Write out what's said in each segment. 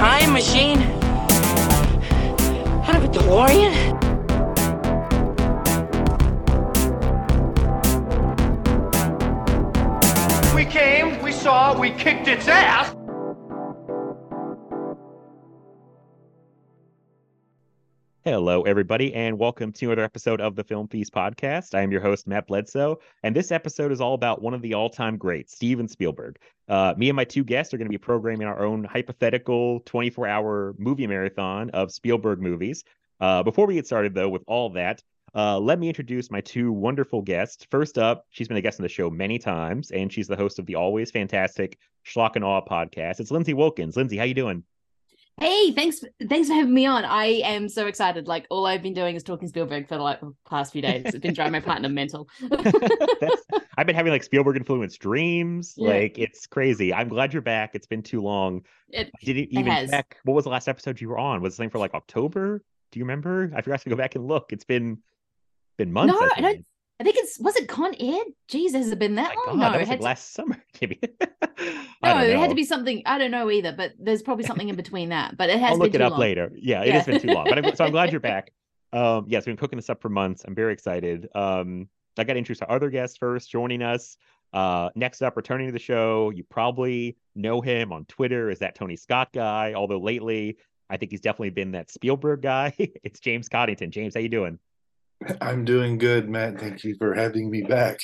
Time machine? Out of a DeLorean? Hello, everybody, and welcome to another episode of the Film Feast podcast. I am your host, Matt Bledsoe, and this episode is all about one of the all time greats, Steven Spielberg. Uh, me and my two guests are going to be programming our own hypothetical 24 hour movie marathon of Spielberg movies. Uh, before we get started, though, with all that, uh, let me introduce my two wonderful guests. First up, she's been a guest on the show many times, and she's the host of the always fantastic Schlock and Awe podcast. It's Lindsay Wilkins. Lindsay, how you doing? Hey, thanks thanks for having me on. I am so excited. Like all I've been doing is talking Spielberg for like the past few days. It's been driving my partner mental. I've been having like Spielberg influenced dreams. Yeah. Like it's crazy. I'm glad you're back. It's been too long. It- didn't even has. check? What was the last episode you were on? Was the thing for like October? Do you remember? I forgot to go back and look. It's been been months. No, I I don't-. I think it's was it Con Ed? Jeez, has it been that My long? God, no, that it was had like to, last summer, maybe. no, it had to be something. I don't know either, but there's probably something in between that. But it has I'll been look it up long. later. Yeah, it Yeah. has been too long. But I'm, so I'm glad you're back. Um, yes, we've been cooking this up for months. I'm very excited. Um, I got to introduce our other guest first, joining us. Uh, next up, returning to the show, you probably know him on Twitter as that Tony Scott guy. Although lately, I think he's definitely been that Spielberg guy. it's James Coddington. James, how you doing? I'm doing good, Matt. Thank you for having me back.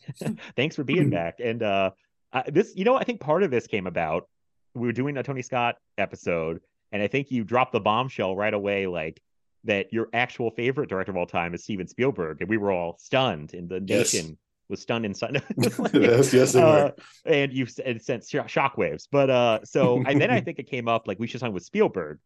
Thanks for being back. And uh, uh, this, you know, I think part of this came about. We were doing a Tony Scott episode, and I think you dropped the bombshell right away, like that your actual favorite director of all time is Steven Spielberg, and we were all stunned, and the Yes. nation was stunned and stunned. yes, yes, Uh, and you it sent sh- shockwaves. But uh, so and then I think it came up like we should sign with Spielberg,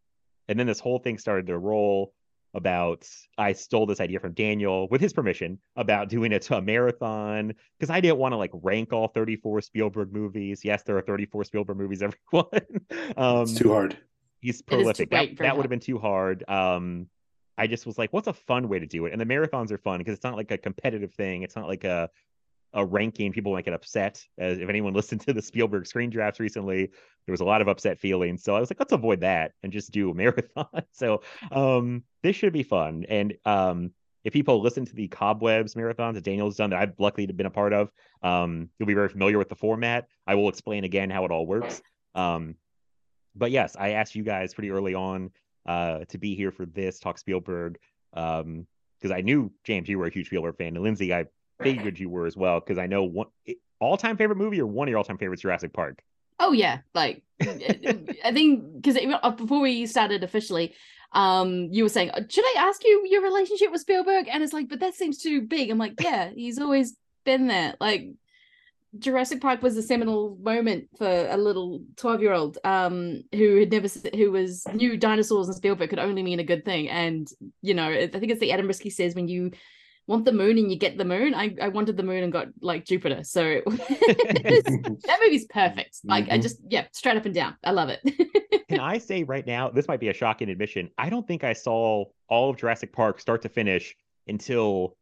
and then this whole thing started to roll about I stole this idea from Daniel with his permission about doing it to a marathon because I didn't want to like rank all 34 Spielberg movies. Yes, there are 34 Spielberg movies, everyone. um, It's too hard. he's prolific. that that would have been too hard. Um, I just was like, what's a fun way to do it? And the marathons are fun because it's not like a competitive thing. It's not like a a ranking. People might get upset. As if anyone listened to the Spielberg screen drafts recently, there was a lot of upset feelings. So I was like, let's avoid that and just do a marathon. so um, this should be fun. And um, if people listen to the Cobwebs marathons that Daniel's done that I've luckily been a part of, um, you'll be very familiar with the format. I will explain again how it all works. Um, but yes, I asked you guys pretty early on uh, to be here for this talk Spielberg um, because I knew James, you were a huge Spielberg fan, and Lindsay, I figured you were as well because I know one all time favorite movie or one of your all time favorites, Jurassic Park. Oh yeah, like I think because before we started officially, um, you were saying, should I ask you your relationship with Spielberg? And it's like, but that seems too big. I'm like, yeah, he's always been there. Like Jurassic Park was a seminal moment for a little 12 year old um who had never who was knew dinosaurs and Spielberg could only mean a good thing and you know I think it's the Adam Risky says when you want the moon and you get the moon I I wanted the moon and got like Jupiter so that movie's perfect like I Mhm. just yeah straight up and down I love it Can I say right now, this might be a shocking admission. I don't think I saw all of Jurassic Park start to finish until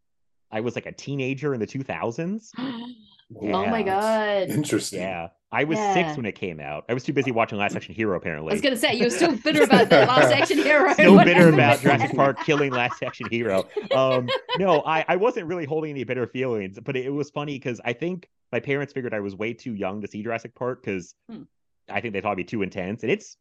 I was like a teenager in the 2000s. oh my god Interesting. Yeah. I was Yeah. six when it came out. I was too busy watching Last Action Hero, apparently. I was gonna say you're still bitter about that last action hero Still bitter about Jurassic Park killing Last Action Hero. Um, no, I, I wasn't really holding any bitter feelings, but it, it was funny because I think my parents figured I was way too young to see Jurassic Park because Hmm. I think they thought it'd be too intense, and it's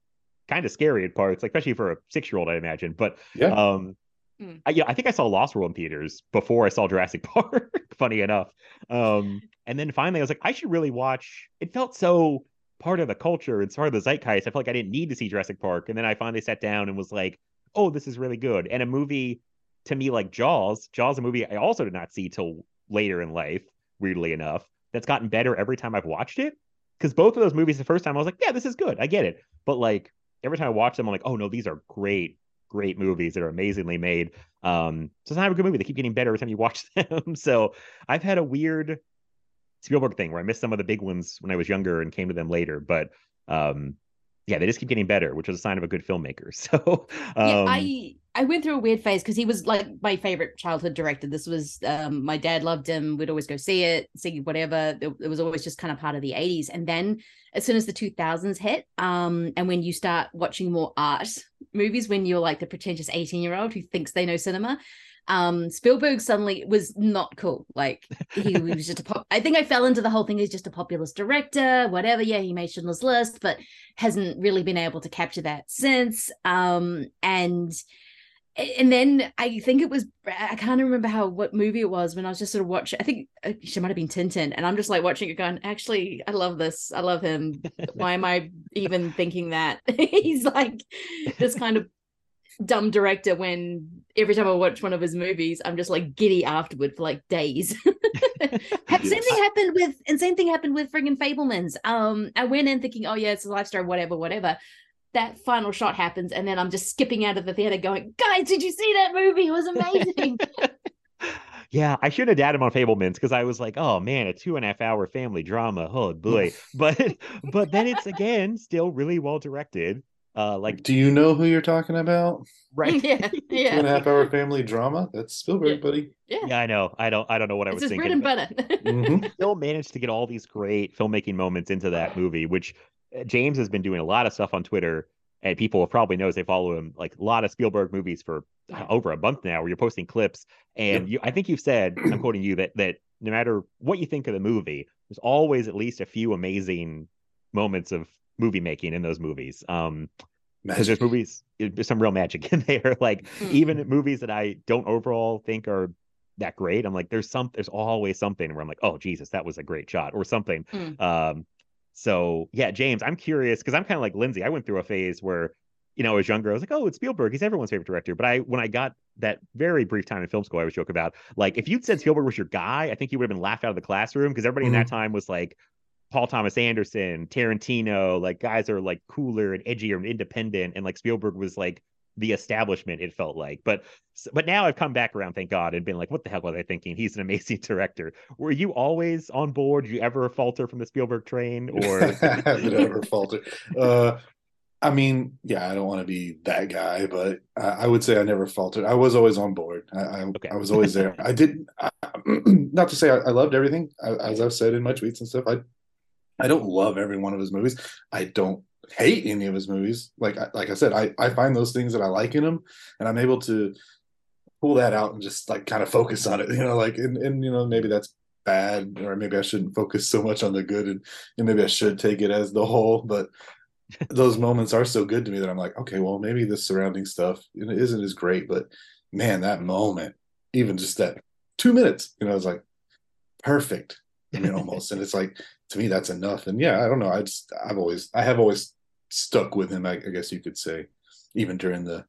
kind of scary at parts, like, especially for a six-year-old, I imagine. But Yeah. um, Hmm. I, yeah, I think I saw Lost World in theaters before I saw Jurassic Park. funny enough, um, and then finally I was like, I should really watch. It felt so part of the culture. and part of the zeitgeist. I felt like I didn't need to see Jurassic Park, and then I finally sat down and was like, oh, this is really good. And a movie to me like Jaws, Jaws, a movie I also did not see till later in life, weirdly enough, that's gotten better every time I've watched it. Because both of those movies, the first time I was like, yeah, this is good. I get it. But like every time I watch them, I'm like, oh no, these are great, great movies that are amazingly made. Um, so it's not a good movie. They keep getting better every time you watch them. so I've had a weird Spielberg thing where I missed some of the big ones when I was younger and came to them later. But um, yeah, they just keep getting better, which is a sign of a good filmmaker. So um, yeah, I I went through a weird phase because he was like my favorite childhood director. This was um, my dad loved him. We'd always go see it, see whatever. It, it was always just kind of part of the '80s. And then as soon as the 2000s hit, um, and when you start watching more art movies, when you're like the pretentious 18 year old who thinks they know cinema, um Spielberg suddenly was not cool. Like he was just a pop. I think I fell into the whole thing. He's just a populist director, whatever. Yeah, he made Schindler's List, but hasn't really been able to capture that since. Um, and and then I think it was I can't remember how what movie it was when I was just sort of watching. I think uh, she might have been Tintin, and I'm just like watching it, going, "Actually, I love this. I love him. Why am I even thinking that he's like this kind of dumb director when every time I watch one of his movies, I'm just like giddy afterward for like days. same thing happened with and same thing happened with friggin' Fabelmans. Um, I went in thinking, oh yeah, it's a life story, whatever, whatever. That final shot happens, and then I'm just skipping out of the theater going, guys, did you see that movie? It was amazing. yeah, I shouldn't have dated him on Fabelmans because I was like, oh man, a two and a half hour family drama. Oh boy. but but then it's again still really well directed. Uh, like, do you know who you're talking about? Right? yeah, yeah. Two and a half hour family drama. That's Spielberg, Yeah. buddy. Yeah. Yeah, I know. I don't. I don't know what I it's was his bread thinking. and but- butter. Mhm. still managed to get all these great filmmaking moments into that movie, which James has been doing a lot of stuff on Twitter, and people will probably know as they follow him, like a lot of Spielberg movies for uh, over a month now, where you're posting clips, and you, I think you've said, I'm quoting you, that that no matter what you think of the movie, there's always at least a few amazing moments of movie making in those movies. Um, because there's movies, there's some real magic in there. Like Hmm. even movies that I don't overall think are that great, I'm like, there's some, there's always something where I'm like, oh Jesus, that was a great shot or something. Hmm. Um, so yeah, James, I'm curious because I'm kind of like Lindsay. I went through a phase where, you know, I was younger. I was like, oh, it's Spielberg. He's everyone's favorite director. But I, when I got that very brief time in film school, I was joke about like if you'd said Spielberg was your guy, I think you would have been laughed out of the classroom because everybody in mm-hmm. that time was like. Paul Thomas Anderson, Tarantino, like guys are like cooler and edgier and independent, and like Spielberg was like the establishment. It felt like, but but now I've come back around, thank God, and been like, what the hell was I thinking? He's an amazing director. Were you always on board? Did you ever falter from the Spielberg train, or Did I ever falter? Uh, I mean, yeah, I don't want to be that guy, but I, I would say I never faltered. I was always on board. I, I, Okay. I was always there. I didn't. I, not to say I, loved everything, as I've said in my tweets and stuff. I, I don't love every one of his movies. I don't hate any of his movies. Like, like I said, I, I find those things that I like in him, and I'm able to pull that out and just like kind of focus on it. You know, like, and, and you know, maybe that's bad, or maybe I shouldn't focus so much on the good, and, and maybe I should take it as the whole. But those moments are so good to me that I'm like, okay, well, maybe the surrounding stuff isn't as great, but man, that moment, even just that two minutes, you know, it's like perfect. I mean, almost, and it's like to me that's enough. And yeah, I don't know. I just I've always I have always stuck with him. I, I guess you could say, even during the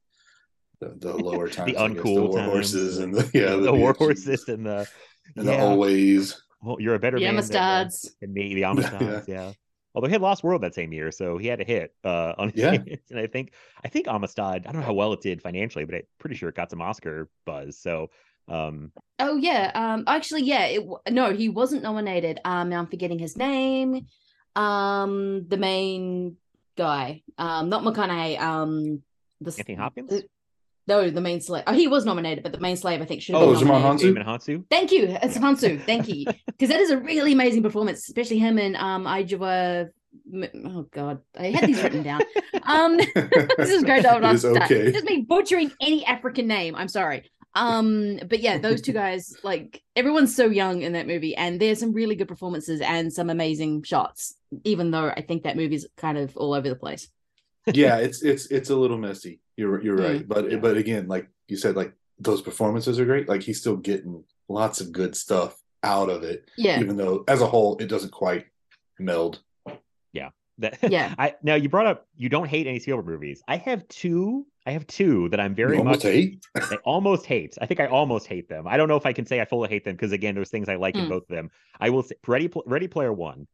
the, the lower times, I guess, uncool the war times, horses, and the yeah, the war horses and the and yeah. the always. well, you're a better the man than, Amistad's. than me, the Amistad's, yeah. Although he had Lost World that same year, so he had a hit uh, on his Yeah. hands. and I think I think Amistad. I don't know how well it did financially, but I'm pretty sure it got some Oscar buzz. So um, Oh yeah. Um actually yeah, it no, he wasn't nominated. Um I'm forgetting his name. Um the main guy. Um not McConaughey. Um the s- Anthony Hopkins, the- no, the main slave. Oh, he was nominated, but the main slave I think should have Oh, been Djimon nominated. Hounsou? Djimon Hounsou. Thank you. It's Hounsou. Thank you. Because that is a really amazing performance, especially him and um Ijawa oh god, I had these written down. Um this is great. It is okay. Just me butchering any African name. I'm sorry. Um, but yeah, those two guys, like everyone's so young in that movie, and there's some really good performances and some amazing shots. Even though I think that movie's kind of all over the place. yeah, it's it's it's a little messy. You're you're right, Mm. but but again, like you said, like those performances are great. Like he's still getting lots of good stuff out of it, Yeah, even though as a whole it doesn't quite meld. That Yeah. I now you brought up you don't hate any Spielberg movies. I have two. I have two that I'm very You almost much hate. I almost hate. I think I almost hate them. I don't know if I can say I fully hate them because again, there's things I like in Mm. both of them. I will say Ready Ready Player One,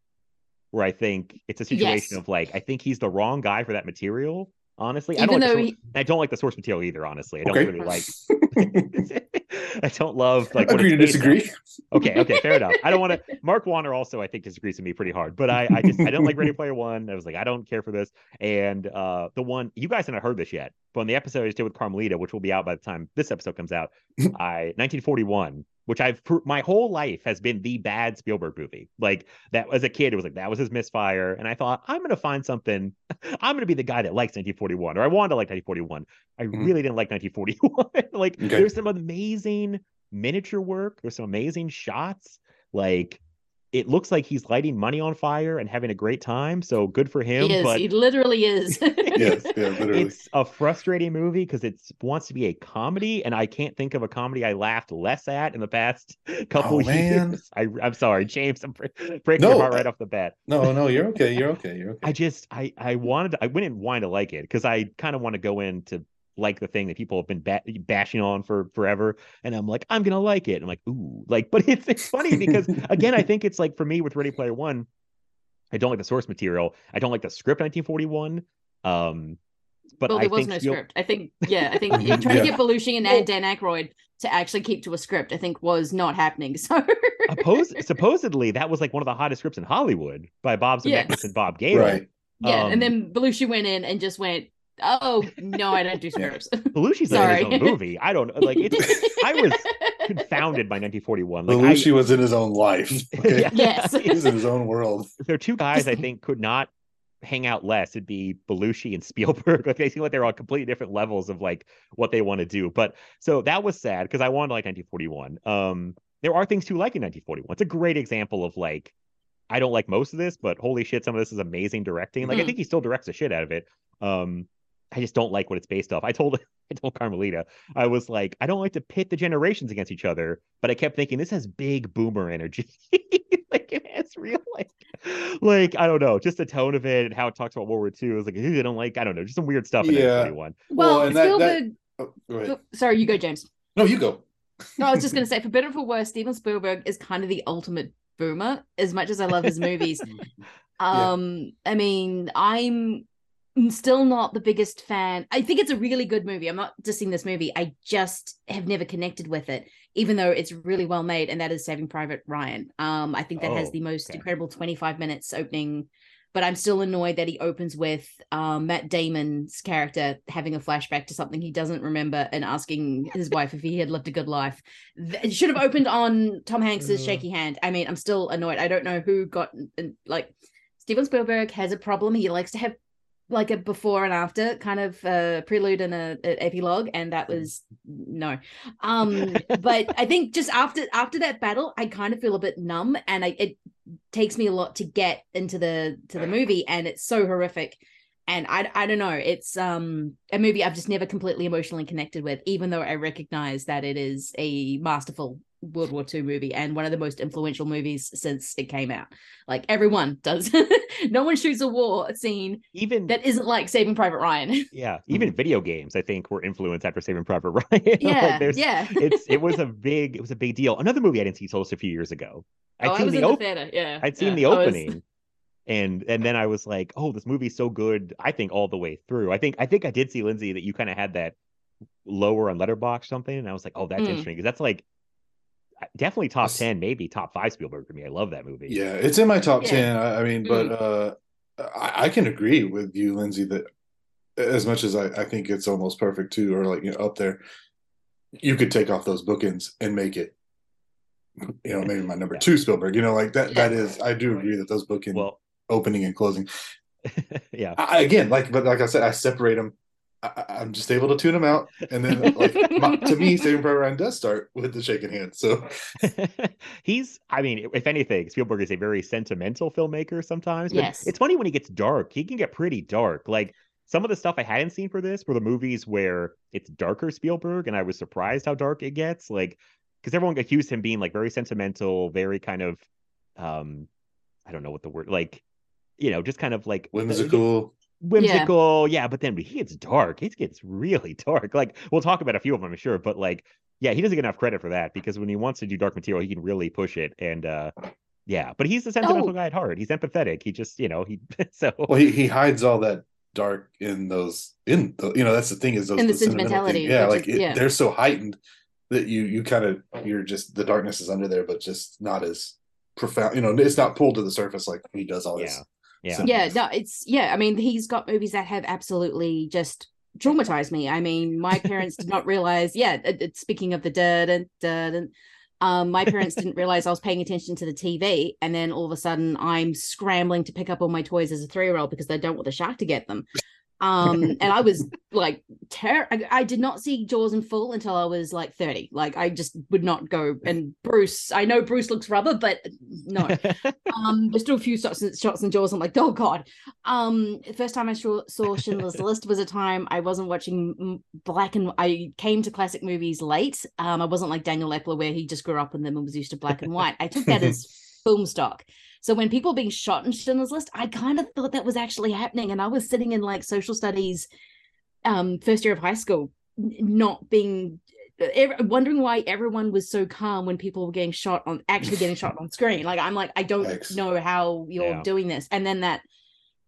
where I think it's a situation Yes. of like I think he's the wrong guy for that material. Honestly, I Even don't like though the, he- source- I don't like the source material either. Honestly, I don't Okay. really like. I don't love like what Agree to based on. disagree. Okay, okay, fair enough. I don't want to. Mark Warner also, I think, disagrees with me pretty hard. But I, I just, I don't like Ready Player One. I was like, I don't care for this. And uh the one you guys haven't heard this yet, but on the episode I just did with Carmelita, which will be out by the time this episode comes out, I 1941, which I've my whole life has been the bad Spielberg movie. Like that as a kid, it was like that was his misfire, and I thought I'm gonna find something. I'm gonna be the guy that likes 1941, or I wanted to like 1941. I Mhm. really didn't like 1941. like Okay. there's some amazing miniature work. There's some amazing shots. Like it looks like he's lighting money on fire and having a great time. So good for him. He is. but He literally is. Yes, yeah, literally. it's a frustrating movie because it wants to be a comedy, and I can't think of a comedy I laughed less at in the past couple Oh, man. years. I, I'm sorry, James. I'm bre- breaking No, your heart right off the bat. No, no, you're okay. You're okay. You're okay. I just I I wanted to, I went and wanted to like it because I kind of want to go in to like the thing that people have been ba- bashing on for forever, and I'm like I'm gonna like it. I'm like ooh, like, but it's it's funny because again I think it's like for me with Ready Player One, I don't like the source material. I don't like the script 1941. Um, but well, I there was think no Spiel- script. I think, yeah, I think you're trying Yeah. to get Belushi and Dan Aykroyd to actually keep to a script. I think was not happening. So Oppose, supposedly that was like one of the hottest scripts in Hollywood by Bob Yeah. Zemeckis and Bob Gale. Right. yeah, Um, and then Belushi went in and just went, "Oh no, I don't do Yeah. Belushi's like Sorry. in his own movie. I don't. Like it's I was confounded by 1941. Like Belushi I, was in his own life. Okay. Yeah. Yes. he was in his own world. if there are two guys I think could not hang out less, it'd be Belushi and Spielberg. Like they seem like they're on completely different levels of like what they want to do. But so that was sad because I wanted to like 1941. Um, there are things to like in 1941. It's a great example of like I don't like most of this, but holy shit, some of this is amazing directing. Like I Mm. think he still directs the shit out of it. Um, I just don't like what it's based off. I told I told Carmelita, I was like, I don't like to pit the generations against each other, but I kept thinking this has big boomer energy. like it has real like like I don't know, just the tone of it and how it talks about World War II. I was like, I don't like, I don't know, just some weird stuff in Yeah. 1941. well, Well, and that- that- Spielberg. Oh, oh, sorry, you go, James. No, you go. No, I was just going to say, for better or for worse, Steven Spielberg is kind of the ultimate boomer. As much as I love his movies, um, I mean, I'm still not the biggest fan. I think it's a really good movie. I'm not dissing this movie. I just have never connected with it, even though it's really well made. And that is Saving Private Ryan. Um, I think that has Oh, the most okay. incredible 25 minutes opening. But I'm still annoyed that he opens with um, Matt Damon's character having a flashback to something he doesn't remember and asking his wife if he had lived a good life. It should have opened on Tom Hanks's Uh. shaky hand. I mean, I'm still annoyed. I don't know who got like Steven Spielberg has a problem. He likes to have like a before and after kind of uh, prelude and a, a epilogue, and that was no. Um, but I think just after after that battle, I kind of feel a bit numb, and I, it takes me a lot to get into the to the movie, and it's so horrific. And I, I don't know. It's um a movie I've just never completely emotionally connected with, even though I recognize that it is a masterful World War II movie and one of the most influential movies since it came out. Like everyone does. no one shoots a war scene Even that isn't like Saving Private Ryan. yeah, even video games I think were influenced after Saving Private Ryan. Like, yeah, there's- yeah. it's it was a big it was a big deal. Another movie I didn't see till just a few years ago. I'd oh, I seen was the in the theater. Yeah, I'd seen yeah. the I was- opening, and and then I was like, oh, this movie's so good. I think all the way through. I think I think I did see Lindsay that you kind of had that lower on Letterboxd something, and I was like, oh, that's Mm. interesting because that's like definitely top Yes. ten, maybe top five Spielberg for me. I love that movie. Yeah, it's in my top Yeah. ten. I, I mean, but uh, I, I can agree with you, Lindsay, that as much as I, I think it's almost perfect too, or like you know, up there, you could take off those bookends and make it, you know, maybe my number Yeah. two Spielberg. You know, like that. Yeah. That is, I do agree that those bookend Well, opening and closing. yeah. I, again, like, but like I said, I separate them. I, I- I'm just able to tune them out, and then like my, to me, Saving Private Ryan does start with the shaking hand. So he's i mean if anything spielberg is a very sentimental filmmaker sometimes but Yes. it's funny when he gets dark he can get pretty dark like some of the stuff i hadn't seen for this were the movies where it's darker spielberg and i was surprised how dark it gets like because everyone accused him being like very sentimental very kind of um i don't know what the word like you know, just kind of like Whimsical. Whimsical. Yeah. but then he gets dark. He gets really dark. Like we'll talk about a few of them, I'm sure, but like, yeah, he doesn't get enough credit for that because when he wants to do dark material, he can really push it. And uh yeah, but he's a sentimental Oh. guy at heart. He's empathetic. He just, you know, he so Well, he, he hides all that dark in those in the, you know that's the thing is those In the sentimental sentimentality, thing. Yeah, like is- it, yeah. they're so heightened that you you kind of you're just the darkness is under there, but just not as profound. You know, it's not pulled to the surface like he does all this. Yeah. So- yeah no it's yeah i mean he's got movies that have absolutely just traumatized me i mean my parents did not realize yeah it, it- speaking of the dirt and dirt and um my parents didn't realize i was paying attention to the tv and then all of a sudden i'm scrambling to pick up all my toys as a three-year-old because they don't want the shark to get them um and i was like ter- I, I did not see jaws in full until i was like 30 like i just would not go. And bruce i know bruce looks rubber but no. Um there's still a few shots shots in jaws. I'm like oh god. Um first time i saw, saw schindler's list was a time i wasn't watching black and i came to classic movies late. Um i wasn't like daniel Eckler where he just grew up in them and was used to black and white. I took that as film stock so when people were being shot in schindler's list i kind of thought that was actually happening and i was sitting in like social studies um first year of high school not being ev- wondering why everyone was so calm when people were getting shot on actually getting shot on screen like i'm like i don't Yikes. know how you're Yeah. doing this and then that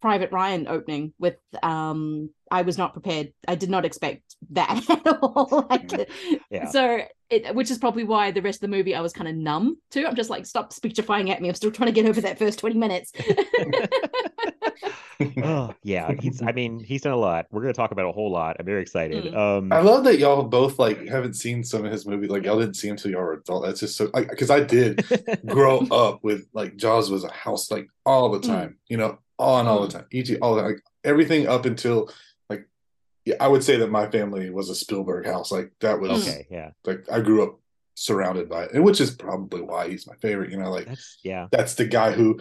private ryan opening with um i was not prepared i did not expect that at all like, Yeah. so it which is probably why the rest of the movie i was kind of numb to i'm just like stop speechifying at me i'm still trying to get over that first 20 minutes oh yeah. He's I mean, he's done a lot. We're gonna talk about a whole lot. I'm very excited. Um I love that y'all both like haven't seen some of his movies. Like y'all didn't see him till y'all were adult. That's just so like because I did grow up with like Jaws was a house like all the Mm. time, you know, on all the time. ET all the like everything up until like yeah, I would say that my family was a Spielberg house. Like that was okay, yeah. like I grew up surrounded by it, which is probably why he's my favorite. You know, like That's yeah. that's the guy who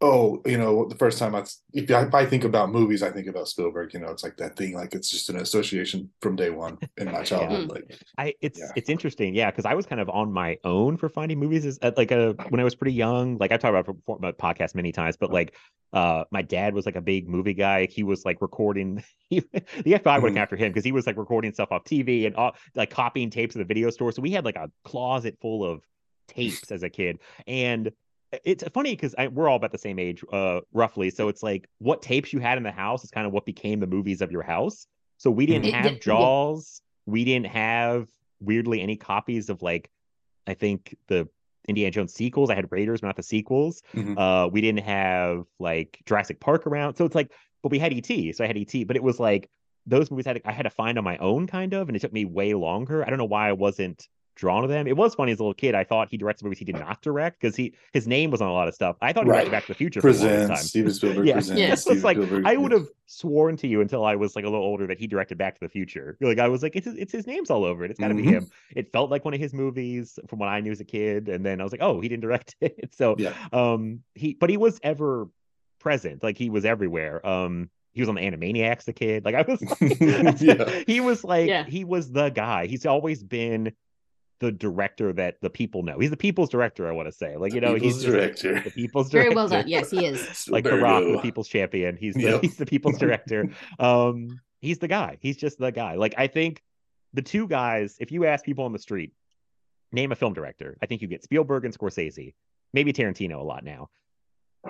oh you know the first time I if I, if I think about movies I think about Spielberg you know it's like that thing like it's just an association from day one in my childhood like I it's Yeah. it's interesting, yeah, because I was kind of on my own for finding movies as at like a when I was pretty young. Like I've talked about it before about podcast many times, but like uh my dad was like a big movie guy. He was like recording he, the FBI would Mhm. come after him because he was like recording stuff off TV and all, like copying tapes at the video store. So we had like a closet full of tapes as a kid. And it's funny because we're all about the same age, uh, roughly. So it's like what tapes you had in the house is kind of what became the movies of your house. So we didn't have yeah. Jaws. We didn't have weirdly any copies of like, I think the Indiana Jones sequels. I had Raiders, but not the sequels. Mhm. Uh, we didn't have like Jurassic Park around. So it's like, but we had ET. So I had ET, but it was like those movies I had to, I had to find on my own kind of, and it took me way longer. I don't know why I wasn't drawn to them. It was funny as a little kid. I thought he directed movies he did not direct because he his name was on a lot of stuff. I thought he Right. directed Back to the Future for a long time. presents Steven Spielberg Yeah. presents Yeah. So it's like Spielberg, I would have sworn to you until I was like a little older that he directed Back to the Future. Like I was like, it's his, it's his name's all over it. It's got to be Mhm. him. It felt like one of his movies from what I knew as a kid, and then I was like, oh, he didn't direct it. So yeah um, he but he was ever present. Like he was everywhere. Um, he was on the Animaniacs, the kid. Like I was, Yeah. he was like Yeah. he was the guy. He's always been the director that the people know. He's the people's director. I want to say, like you know, People's he's just director. the people's director. very well done yes he is like the Rock, the people's champion. He's the, Yep. he's the people's director. Um, he's the guy. He's just the guy. Like I think the two guys. If you ask people on the street, name a film director, I think you get Spielberg and Scorsese, maybe Tarantino a lot now.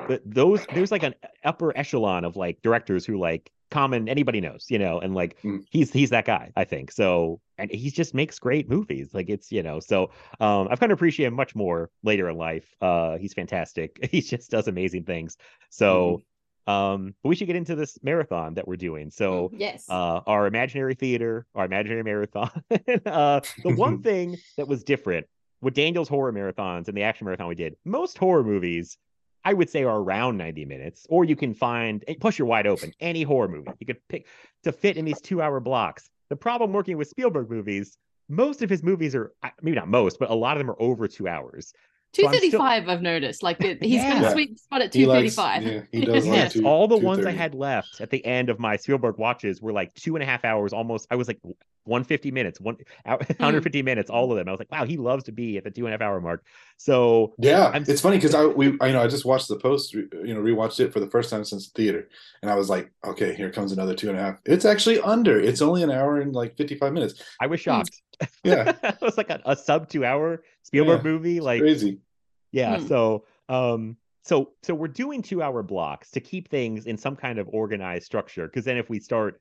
But those there's like an upper echelon of like directors who like common anybody knows, you know, and like Mm. he's he's that guy, I think. So and he just makes great movies. Like it's you know, so um I've kind of appreciate him much more later in life. Uh he's fantastic. He just does amazing things. So um but we should get into this marathon that we're doing. So yes uh, our imaginary theater, our imaginary marathon. uh, the one thing that was different with Daniel's horror marathons and the action marathon we did, most horror movies, I would say, are around 90 minutes, or you can find, eh, plus you're wide open, any horror movie you could pick to fit in these two hour blocks. The problem working with Spielberg movies, most of his movies are, maybe not most, but a lot of them are over two hours. Two I'm still- thirty-five. I've noticed. Like it- he's Yeah. got a sweet spot at He two likes- yeah, he does like Yes, two- all the ones I had left at the end of my Spielberg watches were like two and a half hours. Almost, I was like 150 minutes, one Hmm. 150 minutes, all of them. I was like, wow, he loves to be at the two and a half hour mark. So Yeah, I'm- it's funny because I we I, you know I just watched the post, you know, rewatched it for the first time since theater, and I was like, okay, here comes another two and a half. It's actually under. It's only an hour and like fifty five minutes. I was shocked. Yeah, it was like a, a sub two hour Spielberg Yeah, movie. Like, crazy. yeah. Hmm. So, um, so so we're doing two hour blocks to keep things in some kind of organized structure. Because then if we start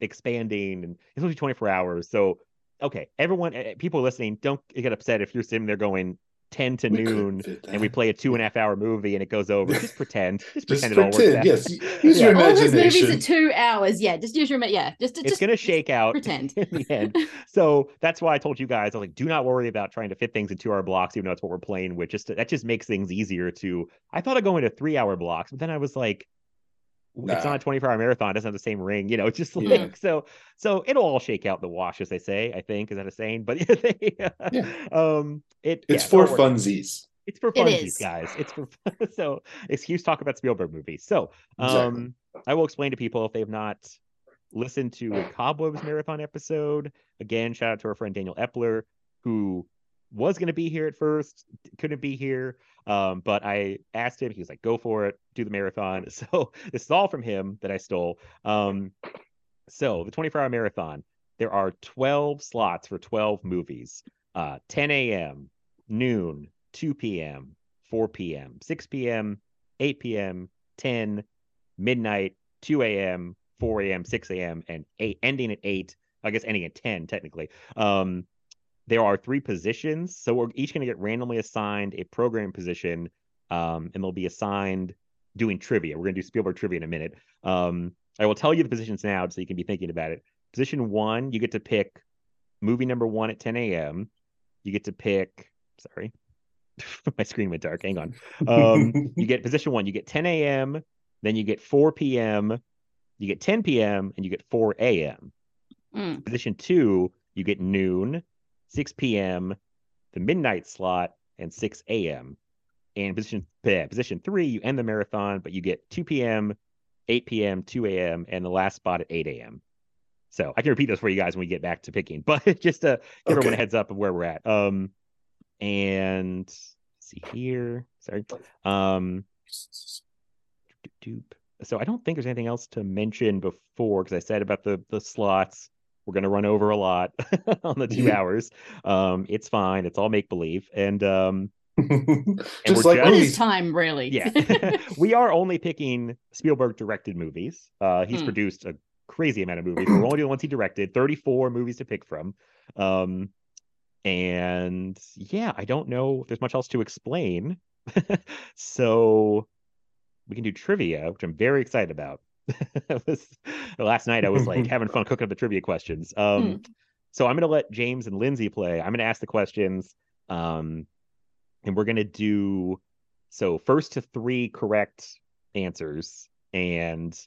expanding, and it's only 24 hours, so okay, everyone, eh, people listening, don't get upset if you're sitting there going 10 to We noon and we play a two and a half hour movie and it goes over. Just pretend. Just Just pretend it all pretend, works yes. out. Use your All his movies are two hours. Yeah, just use your ima- yeah. Just It's gonna shake out pretend. in the end. So that's why I told you guys, I was like, do not worry about trying to fit things in two hour blocks, even though that's what we're playing with. Just that just makes things easier to. I thought of going to three hour blocks, but then I was like, it's not a 24 hour marathon. It doesn't have the same ring, you know. It's just like Yeah. so. So it'll all shake out the wash, as they say. I think is that a saying? But they, um, it It's yeah, for don't funsies. It's for funsies, is. guys. It's for so excuse talk about Spielberg movies. So Exactly. um I will explain to people if they've not listened to a Cobwebs marathon episode. Again, shout out to our friend Daniel Epler, who was going to be here at first, couldn't be here. Um, but I asked him, he was like, go for it, do the marathon. So this is all from him that I stole. Um, so the 24 hour marathon, there are 12 slots for 12 movies. Uh, 10 a.m., noon, 2 p.m., 4 p.m., 6 p.m., 8 p.m., 10, midnight, 2 a.m., 4 a.m., 6 a.m., and 8, ending at 8. I guess ending at 10, technically. Um, there are three positions. So we're each going to get randomly assigned a program position, um, and they'll be assigned doing trivia. We're going to do Spielberg trivia in a minute. Um, I will tell you the positions now so you can be thinking about it. Position one, you get to pick movie number one at 10 a.m. You get to pick, sorry, my screen went dark. Hang on. Um, you get position one, you get 10 a.m., then you get 4 p.m., you get 10 p.m., and you get 4 a.m. Mm. Position two, you get noon, 6 p.m., the midnight slot, and 6 a.m. And position position three, you end the marathon, but you get 2 p.m., 8 p.m., 2 a.m., and the last spot at 8 a.m. So I can repeat those for you guys when we get back to picking, but just to give everyone a heads up of where we're at. Um, and see here, sorry. Um, doop. So I don't think there's anything else to mention before because I said about the the slots. We're gonna run over a lot on the two hours. Um, it's fine. It's all make believe, and um, Just like just- What is time really? yeah, we are only picking Spielberg directed movies. Uh, he's Hmm. produced a crazy amount of movies. We're only the ones he directed. Thirty-four movies to pick from. Um, and yeah, I don't know if there's much else to explain. so we can do trivia, which I'm very excited about. It was- last night I was like having fun cooking up the trivia questions. Um, so I'm gonna let James and Lindsay play. I'm gonna ask the questions. Um, and we're gonna do so first to three correct answers, and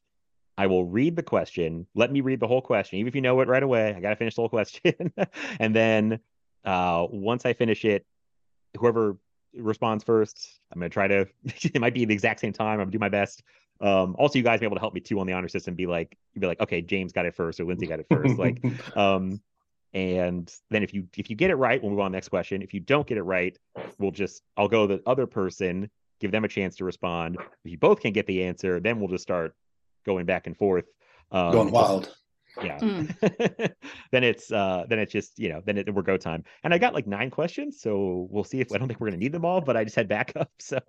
I will read the question. Let me read the whole question, even if you know it right away. I gotta finish the whole question, and then uh, once I finish it, whoever responds first, I'm gonna try to. it might be the exact same time. I'm gonna do my best. Um, also, you guys be able to help me too on the honor system. Be like, you'd be like, okay, James got it first, or Lindsay got it first. like, um, and then if you if you get it right, we'll move on to the next question. If you don't get it right, we'll just I'll go to the other person, give them a chance to respond. If you both can get the answer, then we'll just start going back and forth. Um, going until- wild. yeah. Mm. then it's uh then it's just you know then it, we're go time. And I got like nine questions, so we'll see if I don't think we're gonna need them all, but I just had backup. So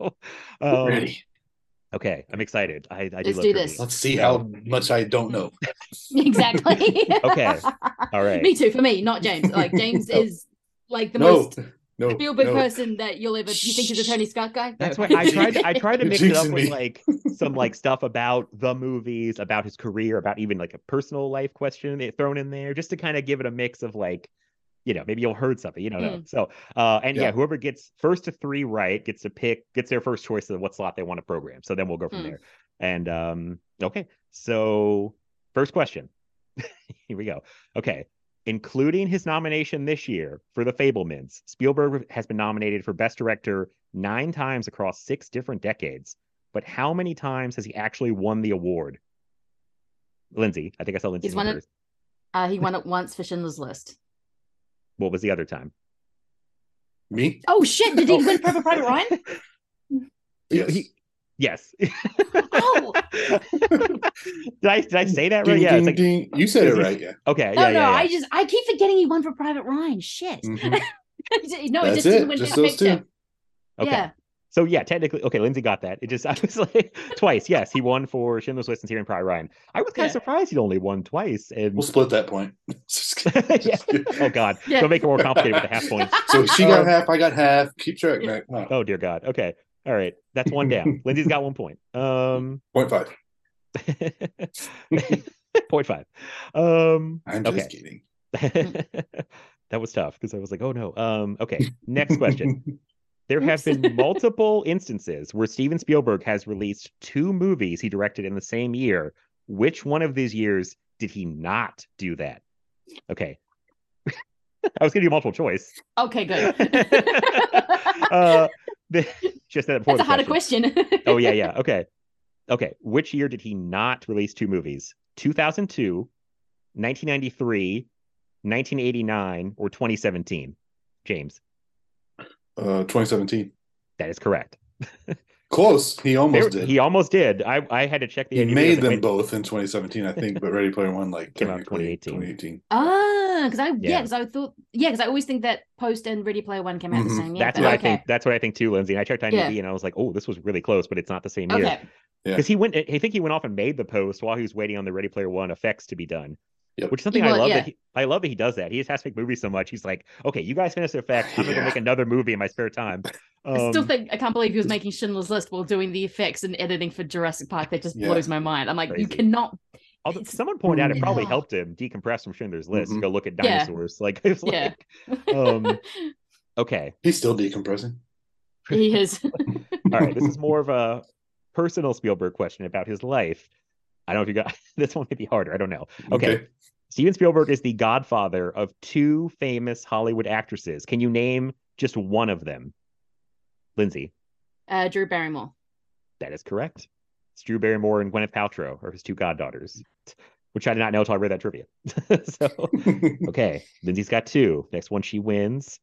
um, Ready. Okay, I'm excited. I, I do Let's love do trivia. this. Let's see how much I don't know. exactly. Okay. All right. Me too. For me, not James. Like James No. is like the no, most no, Spielberg no. person that you'll ever. You think he's a Tony Scott guy? That's No. why I tried. I tried to mix it up with like some like stuff about the movies, about his career, about even like a personal life question thrown in there, just to kind of give it a mix of like, you know, maybe you'll heard something, you don't know. So, uh, and yeah. Yeah. whoever gets first to three right gets to pick gets their first choice of what slot they want to program. So then we'll go from Hmm. there. And um, okay, so first question. Here we go. Okay, including his nomination this year for The Fabelmans, Spielberg has been nominated for Best Director nine times across six different decades. But how many times has he actually won the award? Lindsay, I think I saw Lindsay. He's won it. Uh, he won it once for Schindler's List. What was the other time? Me? Oh shit! Did he win Private Private Ryan? Yes. He, yes. Oh. did I did I say that right? Ding, yeah. It's ding, like ding. You said it right, yeah. okay. No, yeah, no, yeah, yeah. I just I keep forgetting he won for Private Ryan. Shit. Mhm. no, it That's just didn't it. win Just those two. Okay. Yeah. So yeah, technically, okay, Lindsay got that. It just I was like twice. Yes, he won for Schindler's List and Tyrion Pride Ryan. I was kind Yeah. of surprised he'd only won twice. And We'll split that point. Just kidding. yeah. Just kidding. Oh God, Yeah. don't make it more complicated with the half points. So she got Um, half, I got half. Keep track, Mac. No, Oh dear God. Okay. All right. That's one down. Lindsay's got one point. Um point five. point five. Um I'm just okay. kidding. that was tough because I was like, oh no. Um, okay. Next question. There have been multiple instances where Steven Spielberg has released two movies he directed in the same year. Which one of these years did he not do that? Okay. I was gonna do multiple choice. Okay, good. uh, the, just that That's a harder question. question. oh yeah, yeah. Okay. Okay. Which year did he not release two movies? 2002, 1993, 1989, or 2017? James, Uh, 2017. that is correct. Close. He almost There- did. He almost did. I, I had to check the He IMDb. Made was like, them wait, both in 2017, I think, but Ready Player One like Came out technically 2018. 2018. Ah, because I yeah, Yeah. because I thought yeah, because I always think that Post and Ready Player One came out the Mhm. same year. That's but what I think. That's what I think too, Lindsay. And I checked IMDb Yeah. and I was like, oh, this was really close, but it's not the same year. Okay. Yeah. Because he went, I think he went off and made the post while he was waiting on the Ready Player One effects to be done. Yep. Which is something He I love yeah. that he, I love that he does that. He just has to make movies so much. He's like, okay, you guys finish the effects. I'm gonna make another movie in my spare time. I still Um, think I can't believe he was making Schindler's List while doing the effects and editing for Jurassic Park. That just Yeah. blows my mind. I'm like, you cannot. although someone pointed out it probably Yeah. helped him decompress from Schindler's List to Mhm. go look at Yeah. dinosaurs. Like it was Yeah. like, um, okay, He's still decompressing. he is. all right. This is more of a personal Spielberg question about his life. I don't know if you got this one may be harder. I don't know. Okay. Steven Spielberg is the godfather of two famous Hollywood actresses. Can you name just one of them? Lindsay, Uh, Drew Barrymore. that is correct. It's Drew Barrymore and Gwyneth Paltrow are his two goddaughters, which I did not know until I read that trivia. so, okay, Lindsay's got two. Next one, she wins.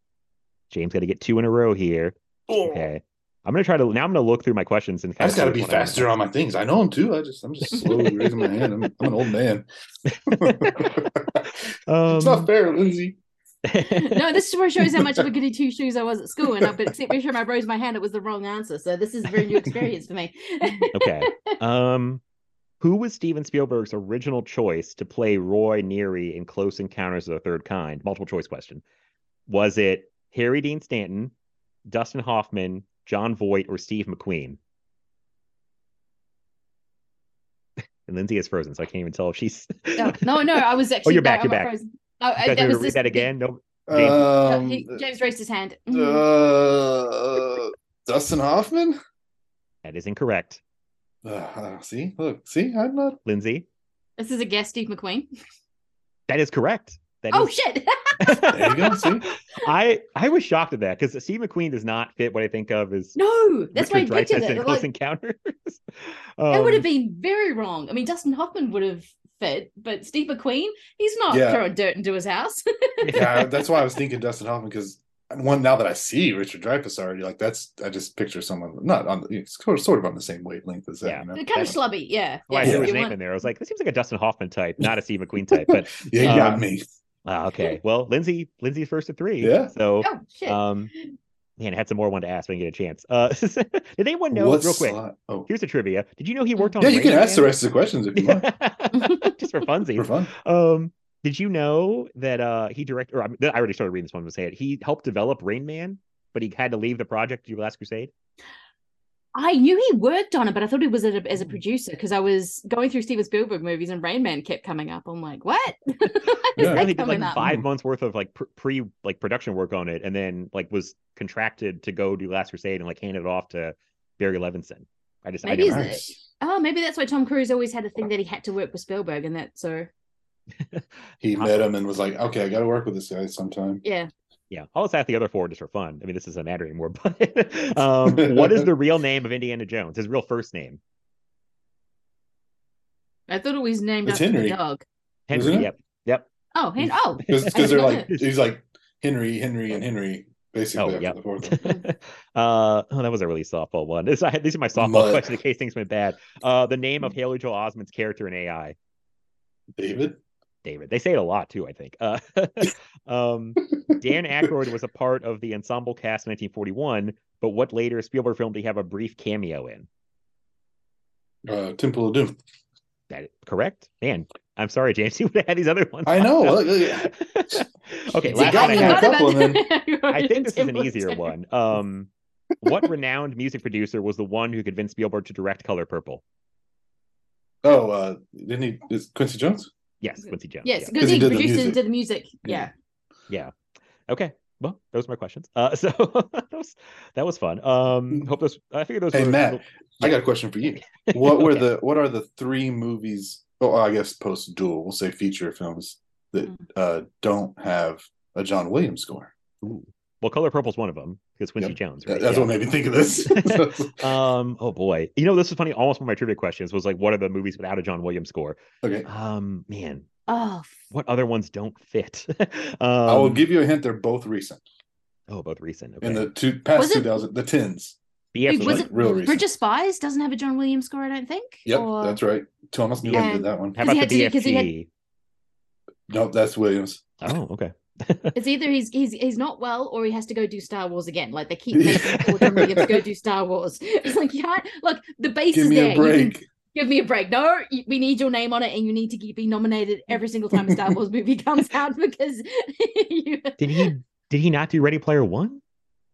James got to get two in a row here. Okay. I'm gonna try to now. I'm gonna look through my questions and I just got got to be faster on my things. I know them too. I just, I'm just slowly raising my hand. I'm, I'm an old man. Um, it's not fair, Lindsay. No, this is where shows how much of a goody two shoes I was at school, and I, but except every time I raised my hand, it was the wrong answer. So this is a very new experience for me. okay. Um, who was Steven Spielberg's original choice to play Roy Neary in Close Encounters of the Third Kind? Multiple choice question. Was it Harry Dean Stanton, Dustin Hoffman, Jon Voight, or Steve McQueen? And Lindsay is frozen, so I can't even tell if she's. No, no, no, I was actually. Oh, you're back, no, you're I'm back. Oh, You I, guys that was read just- that again? No. No, Um, he- James raised his hand. Mhm. uh, Dustin Hoffman. That is incorrect. Uh, uh, see, look, see, I'm not. Lindsay, This is a guest, Steve McQueen. that is correct. That Oh is- shit! There you go. See, I I was shocked at that because Steve McQueen does not fit what I think of as no, that's why I Richard pictured it. Close Like, Encounters. that would have Um, been very wrong. I mean, Dustin Hoffman would have fit, but Steve McQueen, he's not Yeah. throwing dirt into his house. yeah, that's why I was thinking Dustin Hoffman because one now that I see Richard Dreyfuss already, like that's I just picture someone not on it's sort of, sort of on the same wavelength as that. Yeah. You know? They're kind of That's- slubby, yeah. Well, I yeah, threw his you name want- in there. I was like, this seems like a Dustin Hoffman type, not a Steve McQueen type. But Yeah, you got Um, me. Ah, okay, well, Lindsay, Lindsay's first of three. Yeah. So, Oh shit! um, man, I had some more one to ask, but I didn't get a chance. Uh, did anyone know? What real quick, slot? Oh, here's a trivia. Did you know he worked on? yeah, you can Rain ask the rest of the questions if you want just for funsies. for fun. Um, did you know that uh he directed? Or I I already started reading this one. To say it, he helped develop Rain Man, but he had to leave the project to do Last Crusade. I knew he worked on it, but I thought he was a, as a Mm. producer because I was going through Steven Spielberg movies and Rain Man kept coming up. I'm like, what? Yeah. that he did like up? five months worth of like pre like production work on it, and then like was contracted to go do Last Crusade and like handed it off to Barry Levinson. I just Maybe I is it- Oh, maybe that's why Tom Cruise always had a thing that he had to work with Spielberg, and that so he met him and was like, okay, I got to work with this guy sometime. Yeah. Yeah, I'll just ask the other four just for fun. I mean, this doesn't matter anymore. But um, what is the real name of Indiana Jones? His real first name? I thought it was named It's after Henry. the dog. Henry. Yep. Yep. Oh, Hen- oh. Because they're like, that. he's like Henry, Henry, and Henry, basically Oh, after yep. the fourth uh, oh, that was a really softball one. This, I had, these are my softball Mud. questions in case things went bad. Uh, the name of Haley Joel Osment's character in AI. David. David. They say it a lot too, I think. Uh, um, Dan Aykroyd was a part of the ensemble cast in 1941, but what later Spielberg film did he have a brief cameo in? Uh, Temple of Doom. That correct? Man, I'm sorry, James. You would have had these other ones. I know. Look, look, okay, last one I have. couple and I think this is an easier one. Um, what renowned music producer was the one who convinced Spielberg to direct Color Purple? Oh, uh, didn't he? Is Quincy Jones? Yes, Quincy Jones. Yes, yeah. he he, produced and music. did the music. Yeah. Yeah. Yeah. Okay. Well, those are my questions. Uh, so that was that was fun. Um, hope those. I figured those. Hey, were, Matt, I got a question for you. What were the what are the three movies? Oh, I guess post duel. We'll say feature films that Hmm. uh, don't have a John Williams score. Ooh. Well, Color Purple's one of them because Quincy Yep. Jones. Right? That's Yeah. what made me think of this. um. Oh boy. You know, this is funny. Almost one of my trivia questions was like, what are the movies without a John Williams score? okay, Um. Man, Oh, what other ones don't fit? um, I will give you a hint. They're both recent Oh, both recent. Okay. in the two past Was it- two thousand, the tens. BF was like it real recent. Bridge of Spies doesn't have a John Williams score, I don't think. Yep, Or- that's right. Thomas Newman And- did that one. How about had the to- had- BFG? Nope, that's Williams. Oh, okay. It's either he's he's he's not well or he has to go do Star Wars again. Like they keep making poor John Williams go do Star Wars. It's like you can't look. The base Give is me there. a You can- break. give me a break. No, we need your name on it, and you need to be nominated every single time a Star Wars movie comes out because you, Did he? Did he not do Ready Player One?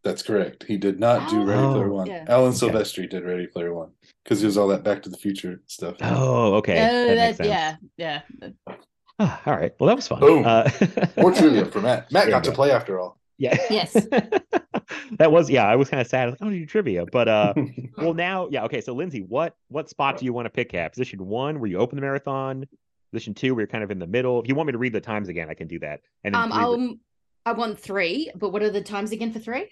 That's correct. He did not do Ready Oh. Player One. Yeah. Alan Okay. Silvestri did Ready Player One because he was all that Back to the Future stuff. Oh, okay. Oh, that makes that- sense. yeah, yeah. Ah, all right. Well, that was fun. Boom. Uh, More trivia for Matt. Matt got you to play after all. Yeah. Yes. that was yeah. I was kind of sad. I was like, oh, do trivia, but uh, well now yeah. Okay, so Lindsay, what what spot do you want to pick at? Position one, where you open the marathon. Position two, where you're kind of in the middle. If you want me to read the times again, I can do that. And then Um, I'll, I want three, but what are the times again for three?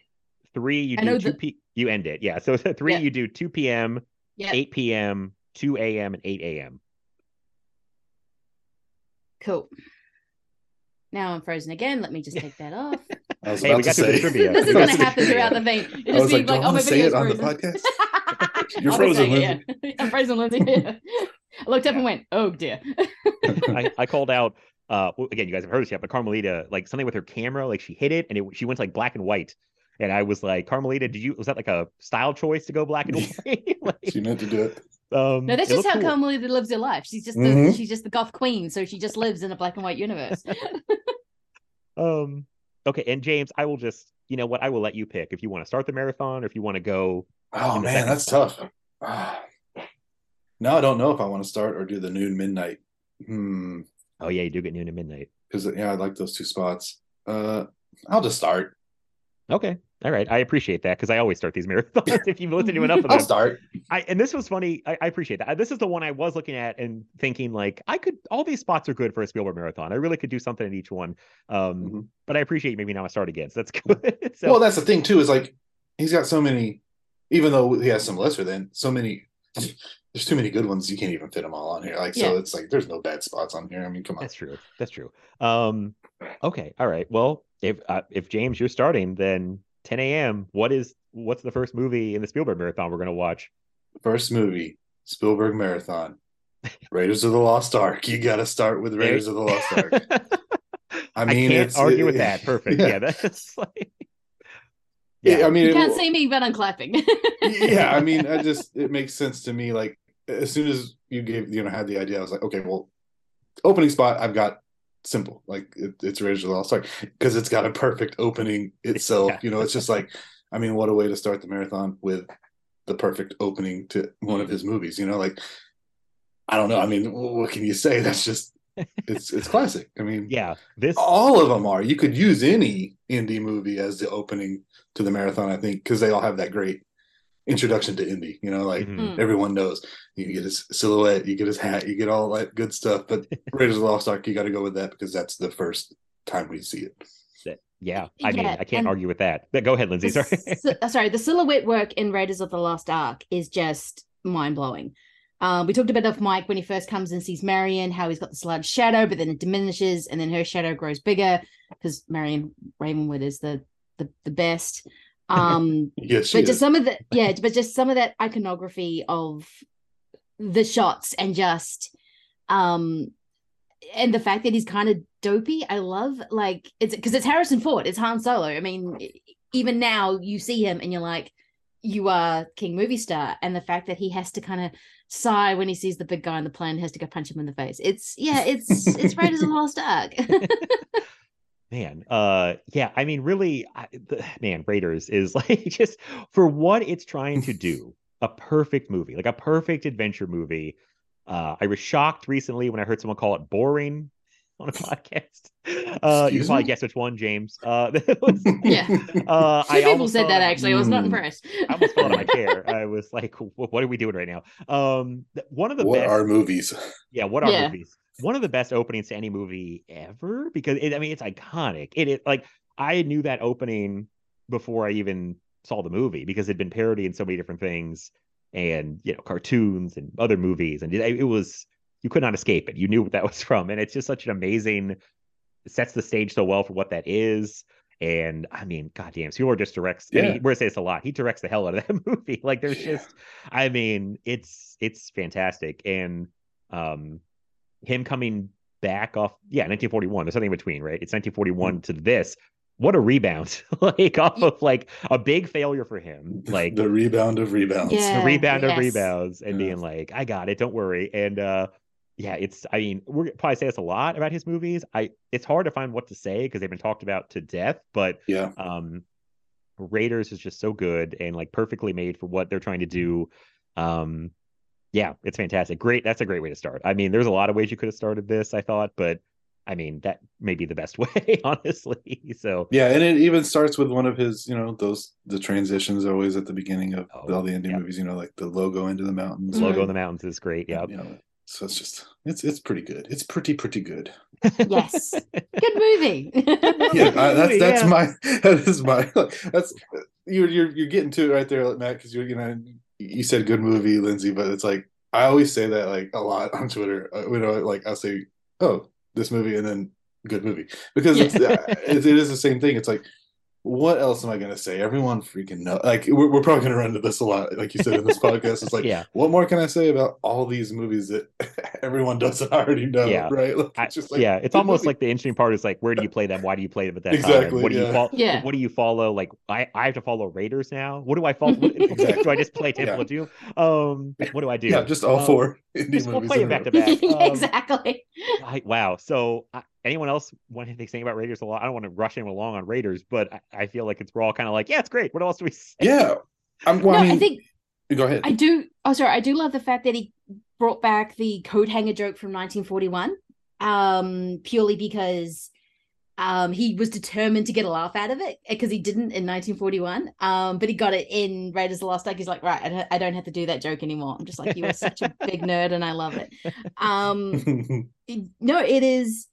three you I do know two the- p. You end it. Yeah. So three Yeah. you do two p.m., Yeah, eight p.m., two a.m., and eight a.m. cool. Now I'm frozen again. Let me just take that off. I was Hey, about we to got the say. trivia. this is going to happen throughout the thing. It I just was seems like, like, oh, my wanna say it video's on the podcast? You're frozen, saying it, yeah. I'm frozen, Lindsay. I looked up and went, oh dear. I, I called out uh again you guys have heard this yet but carmelita like something with her camera like she hit it and it, she went like black and white and i was like carmelita did you was that like a style choice to go black and white like, She meant to do it. Um No, that's it just how cool. Carmelita lives her life. She's just the Mhm. she's just the goth queen, so she just lives in a black and white universe. um okay and james i will just you know what i will let you pick if you want to start the marathon or if you want to go Oh man, that's spot. tough. Now I don't know if I want to start or do the noon midnight. Hmm. oh yeah you do get noon and midnight Because yeah, I like those two spots. Uh, I'll just start. okay all right i appreciate that because i always start these marathons if you've listened to enough of them, I'll start. I and this was funny. I, I appreciate that. This is the one I was looking at and thinking like I could. All these spots are good for a Spielberg marathon. I really could do something in each one. Um, Mhm. but I appreciate maybe now I start again. So that's good. so well, that's the thing too. Is like he's got so many. Even though he has some lesser than so many. There's too many good ones. You can't even fit them all on here. Like so, it's like there's no bad spots on here. I mean, come on. that's true. That's true. Um, okay. All right. Well, if uh, if James you're starting, then 10 a.m. What is what's the first movie in the Spielberg marathon we're gonna watch? First movie, Spielberg Marathon, Raiders of the Lost Ark. You got to start with Raiders of the Lost Ark. I mean, I can't it's- argue it- with uh, that. Perfect. yeah. Yeah, that's like. Yeah, I mean, you can't see me, but I'm clapping. yeah, I mean, I just it makes sense to me. Like as soon as you gave, you know, had the idea, I was like, okay, well, opening spot, I've got simple. Like it, it's Raiders of the Lost Ark because it's got a perfect opening itself. Yeah. You know, it's just like, I mean, what a way to start the marathon with the perfect opening to one of his movies. You know, like I don't know. I mean, what can you say? That's just it's it's classic. I mean, Yeah, this all of them are. You could use any Indy movie as the opening to the marathon, I think, because they all have that great introduction to Indy. You know, like Mhm. Mm. everyone knows you get his silhouette, you get his hat, you get all that good stuff. But Raiders of the Lost Ark, you got to go with that because that's the first time we see it. Yeah, I mean, Yeah, I can't argue with that. But Go ahead, Lindsay. The Sorry. uh, sorry, the silhouette work in Raiders of the Lost Ark is just mind blowing. Um, we talked a bit of Mike when he first comes and sees Marion, how he's got this large shadow, but then it diminishes, and then her shadow grows bigger because Marion Ravenwood is the the, the best. Um, Yes, but is. just some of the yeah, but just some of that iconography of the shots and just um and the fact that he's kind of dopey i love like it's because it's harrison ford it's han solo. I mean even now you see him and you're like you are king movie star and the fact that he has to kind of sigh when he sees the big guy on the plane has to go punch him in the face. It's yeah it's it's raiders of the lost ark man uh yeah i mean really I, the, man raiders is like just for what it's trying to do a perfect movie like a perfect adventure movie uh i was shocked recently when i heard someone call it boring on a podcast uh you Excuse can probably me? guess which one james uh was- yeah uh Two I people said fell that actually i was not Mm. impressed I almost fell out of my chair. I was like, "What are we doing right now?" Um, one of the what best. are movies? Yeah, what are Yeah. movies? One of the best openings to any movie ever because it, I mean it's iconic. It, it like I knew that opening before I even saw the movie because it'd been parodied in so many different things and you know cartoons and other movies and it, it was you could not escape it. You knew what that was from and it's just such an amazing sets the stage so well for what that is. And I mean, goddamn, Spielberg just directs. I mean, we're gonna say this a lot. He directs the hell out of that movie. Like, there's Yeah. just, I mean, it's it's fantastic. And um, him coming back off, yeah, 1941. There's something in between, right? It's 1941 to this. What a rebound! like off of like a big failure for him. Like the rebound of rebounds. Yeah. the rebound of rebounds and Yeah. being like, I got it, don't worry. And uh yeah, it's I mean, we're probably say this a lot about his movies. I it's hard to find what to say because they've been talked about to death, but Yeah. um Raiders is just so good and like perfectly made for what they're trying to do. Um yeah, it's fantastic. Great. That's a great way to start. I mean, there's a lot of ways you could have started this, I thought, but I mean, that may be the best way, honestly. So Yeah, and it even starts with one of his, you know, those the transitions always at the beginning of Oh, all the Indy yeah. movies, you know, like the logo into the mountains. logo Mm. in the mountains is great. Yeah. You know, so it's just it's it's pretty good. It's pretty pretty good. yes good movie Yeah, I, that's that's Yeah. my that is my that's you're you're you're getting to it right there, Matt, because you're you know you said good movie, Lindsay, but it's like I always say that like a lot on Twitter. Uh, you know, like I'll say, oh, this movie, and then good movie because it's, uh, it, it is the same thing. It's like, what else am I gonna say? Everyone freaking know. Like we're, we're probably gonna run into this a lot, like you said in this podcast. It's like, Yeah. what more can I say about all these movies that everyone doesn't already know? Yeah. right? Like, it's just like, yeah, it's almost movie. like the interesting part is like where do you play them? Why do you play them at that time? Exactly, What do you follow? Yeah. What do you follow? Like I, I have to follow Raiders now. What do I follow? What, Exactly. Do I just play Temple Yeah. of Doom? Um, what do I do? yeah, just all Um, four Indy just we'll play in it back to back. Um, exactly I, wow. So uh, anyone else want anything to say about Raiders a lot? I don't want to rush anyone along on Raiders, but I, I feel like it's we're all kind of like, yeah, it's great. What else do we say? Yeah, I'm. Well, no I, mean, i think go ahead. I do. Oh, sorry. I do love the fact that he brought back the coat hanger joke from 1941, um, purely because um, he was determined to get a laugh out of it because he didn't in 1941. Um, but he got it in Raiders of the Lost Ark. He's like, right, I don't, I don't have to do that joke anymore. I'm just like, you are such a big nerd, and I love it. Um, it- no, it is.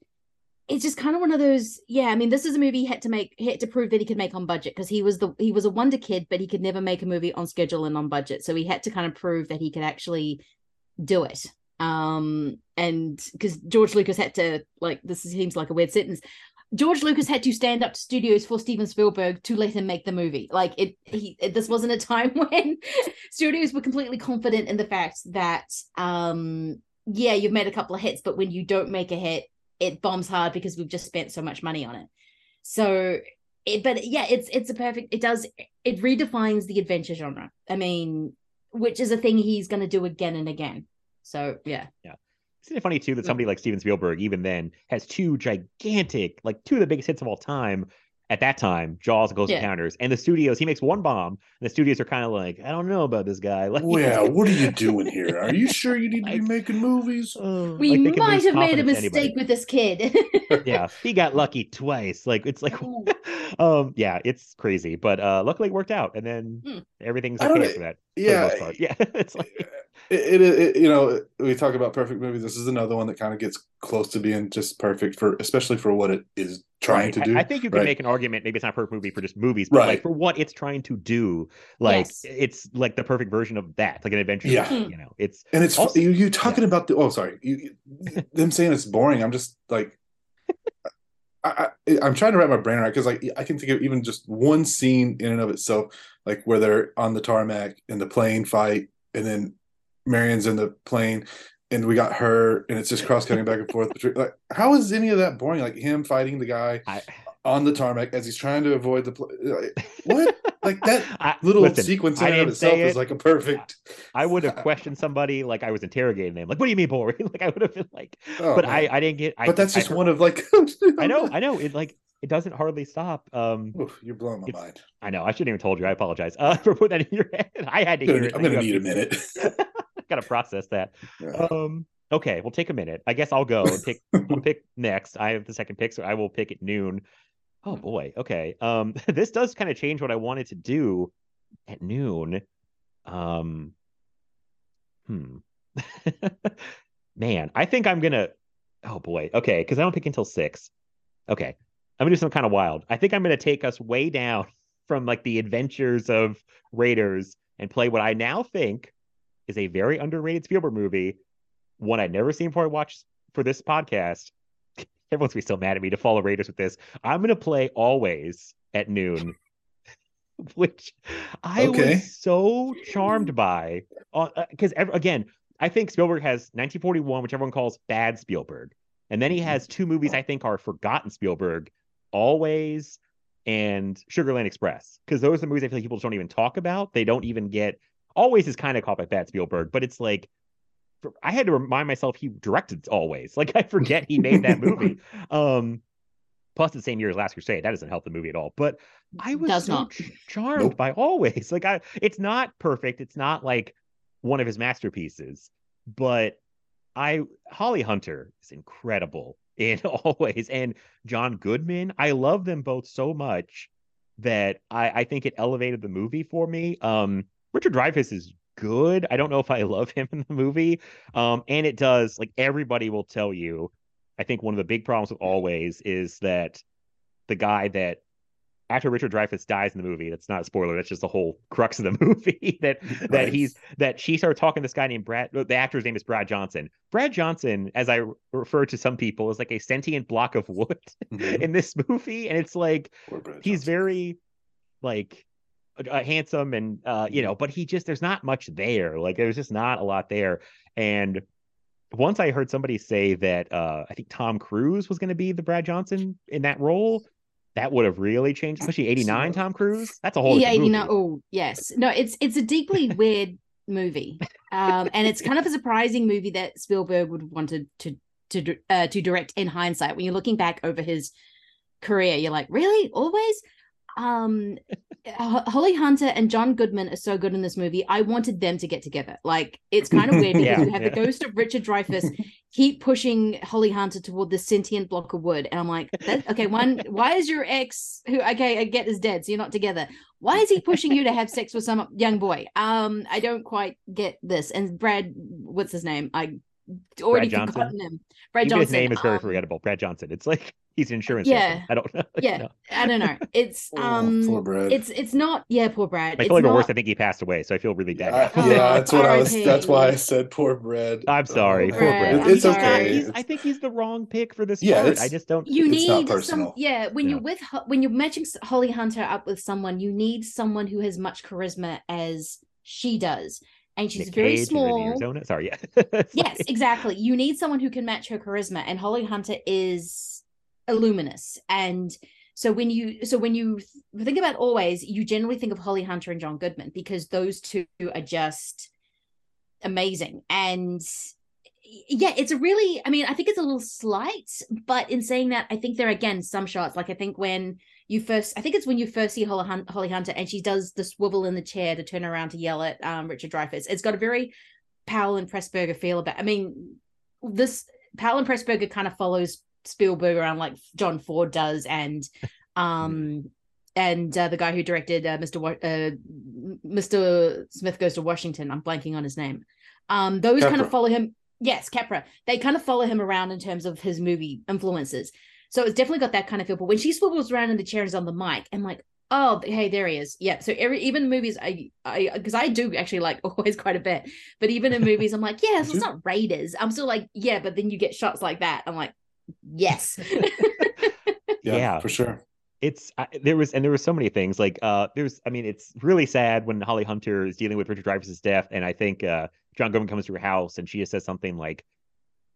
It's just kind of one of those. Yeah, I mean, this is a movie he had to make, he had to prove that he could make on budget because he was the he was a wonder kid, but he could never make a movie on schedule and on budget. So he had to kind of prove that he could actually do it. Um, and because George Lucas had to like this seems like a weird sentence. George Lucas had to stand up to studios for Steven Spielberg to let him make the movie. Like it, he it, this wasn't a time when studios were completely confident in the fact that um yeah, you've made a couple of hits, but when you don't make a hit, it bombs hard because we've just spent so much money on it. So it, but yeah, it's it's a perfect. It does it redefines the adventure genre. I mean, which is a thing he's going to do again and again. So yeah, yeah. Isn't it funny too that mm. somebody like Steven Spielberg, even then, has two gigantic, like two of the biggest hits of all time, at that time, Jaws goes Yeah. encounters, and the studios he makes one bomb, and the studios are kind of like, I don't know about this guy. Like, Well, what are you doing here? Are you sure you need to be making movies? uh, We like, might have made a confidence to anybody. mistake with this kid. yeah, he got lucky twice. Like it's like, um, yeah, it's crazy, but uh, luckily it worked out, and then Hmm. everything's okay know, for that. Yeah, most yeah, it's like it, it, it you know we talk about perfect movies. This is another one that kind of gets close to being just perfect for, especially for what it is trying Right. to do. I, think you can right? make an argument. Maybe it's not a perfect movie for just movies, but like for what it's trying to do, like Yes. it's like the perfect version of that, like an adventure. Yeah. movie, you know, it's And it's Also- you you talking about the oh sorry you you- them saying it's boring. I'm just like I, I I'm trying to wrap my brain around because like I can think of even just one scene in and of itself, like where they're on the tarmac in the plane fight, and then Marion's in the plane, and we got her, and it's just cross cutting back and forth. Between, like, how is any of that boring? Like him fighting the guy I, on the tarmac as he's trying to avoid the pl- like, what like that I, little listen, sequence in and of itself say is like a perfect. I would have questioned somebody like I was interrogating them. Like, what do you mean boring? like I would have been like, Oh, but man. I I didn't get. I, but that's just heard- one of like. I know, I know. It like it doesn't hardly stop. Um, Oof, you're blowing my It's- mind. I know. I shouldn't even told you. I apologize uh, for putting that in your head. I had to I'm hear gonna, it. I'm gonna need a minute. To- Gotta process that. Yeah. Um. Okay, we'll take a minute. I guess I'll go and pick. I'll pick next. I have the second pick, so I will pick at noon. Oh boy. Okay. Um. This does kind of change what I wanted to do at noon. Um. Hmm. Man, I think I'm gonna. Oh boy. Okay, because I don't pick until six. Okay, I'm gonna do something kind of wild. I think I'm gonna take us way down from like the adventures of Raiders and play what I now think is a very underrated Spielberg movie, one I'd never seen before I watched for this podcast. Everyone's gonna be so mad at me to follow Raiders with this. I'm gonna play Always at noon, which I Okay. was so charmed by. Uh, uh, because again, I think Spielberg has 1941, which everyone calls bad Spielberg, and then he has two movies I think are forgotten Spielberg, Always and Sugarland Express, because those are the movies I feel like people don't even talk about. They don't even get. Always is kind of called by bad Spielberg, but it's like I had to remind myself he directed Always. Like I forget he made that movie. um, plus the same year as Last Crusade. That doesn't help the movie at all. But I was Does so not. charmed Nope. by Always. Like I, it's not perfect. It's not like one of his masterpieces, but I Holly Hunter is incredible in Always, and John Goodman. I love them both so much that I, I think it elevated the movie for me. Um, Richard Dreyfuss is good. I don't know if I love him in the movie. Um, and it does like everybody will tell you. I think one of the big problems with Always is that the guy that after Richard Dreyfuss dies in the movie, that's not a spoiler. That's just the whole crux of the movie. that that Right. he's that she started talking to this guy named Brad. The actor's name is Brad Johnson. Brad Johnson, as I refer to some people, is like a sentient block of wood Mhm. in this movie, and it's like he's Johnson. very like uh, handsome and uh you know but he just there's not much there like there's just not a lot there and once i heard somebody say that uh i think tom cruise was going to be the brad johnson in that role that would have really changed especially 89 tom cruise that's a whole yeah, you know. Oh, yes. No, it's it's a deeply weird movie, um, and it's kind of a surprising movie that Spielberg would wanted to to uh, to direct in hindsight. When you're looking back over his career, you're like, really, always. Um, Holly Hunter and John Goodman are so good in this movie. I wanted them to get together. Like, it's kind of weird because Yeah, you have yeah. the ghost of Richard Dreyfuss keep pushing Holly Hunter toward the sentient block of wood. And I'm like, okay, one, why is your ex who okay, I get is dead, so you're not together. Why is he pushing you to have sex with some young boy? Um, I don't quite get this. And Brad, what's his name? I already Johnson? forgotten him. Brad Even Johnson. his name is very um, forgettable brad johnson it's like he's an insurance Yeah. salesman. i don't know Yeah, No. I don't know. It's Oh, um, poor Brad. it's it's not. Yeah, poor Brad. i It's feel like the not, worst i think he passed away so i feel really bad I- Oh, yeah, that's what I was. R.I.P. That's why I said poor Brad. i'm sorry Oh, poor Brad, brad I'm It's sorry. okay. He's- i think he's the wrong pick for this Yeah, part i just don't you It's not need some personal. yeah when Yeah. you're with when you're matching holly hunter up with someone you need someone who has much charisma as she does and she's Nick very Cage small Arizona. Sorry, yeah. Yes exactly you need someone who can match her charisma and holly hunter is illuminous and so when you so when you think about always you generally think of holly hunter and john goodman because those two are just amazing and yeah it's a really i mean i think it's a little slight but in saying that i think there are again some shots like i think when you first I think it's when you first see Holly, Holly Hunter and she does the swivel in the chair to turn around to yell at um, Richard Dreyfuss. It's got a very Powell and Pressburger feel about. I mean, this Powell and Pressburger kind of follows Spielberg around like John Ford does, and um, and uh, the guy who directed uh, Mr. Wa- uh, Mr. Smith Goes to Washington. I'm blanking on his name. Um, those kind of follow him. Yes, Capra. They kind of follow him around in terms of his movie influences. So it's definitely got that kind of feel. But when she swivels around in the chair and is on the mic, I'm like, oh, hey, there he is. Yeah. So every even movies, I, I, because I do actually like always quite a bit. But even in movies, I'm like, yes, it's not Raiders. I'm still like, yeah. But then you get shots like that. I'm like, yes. Yeah, Yeah. for sure. it's I, there was and there were so many things like uh there's I mean it's really sad when Holly Hunter is dealing with Richard Dreyfuss's death and I think uh John Goodman comes to her house and she just says something like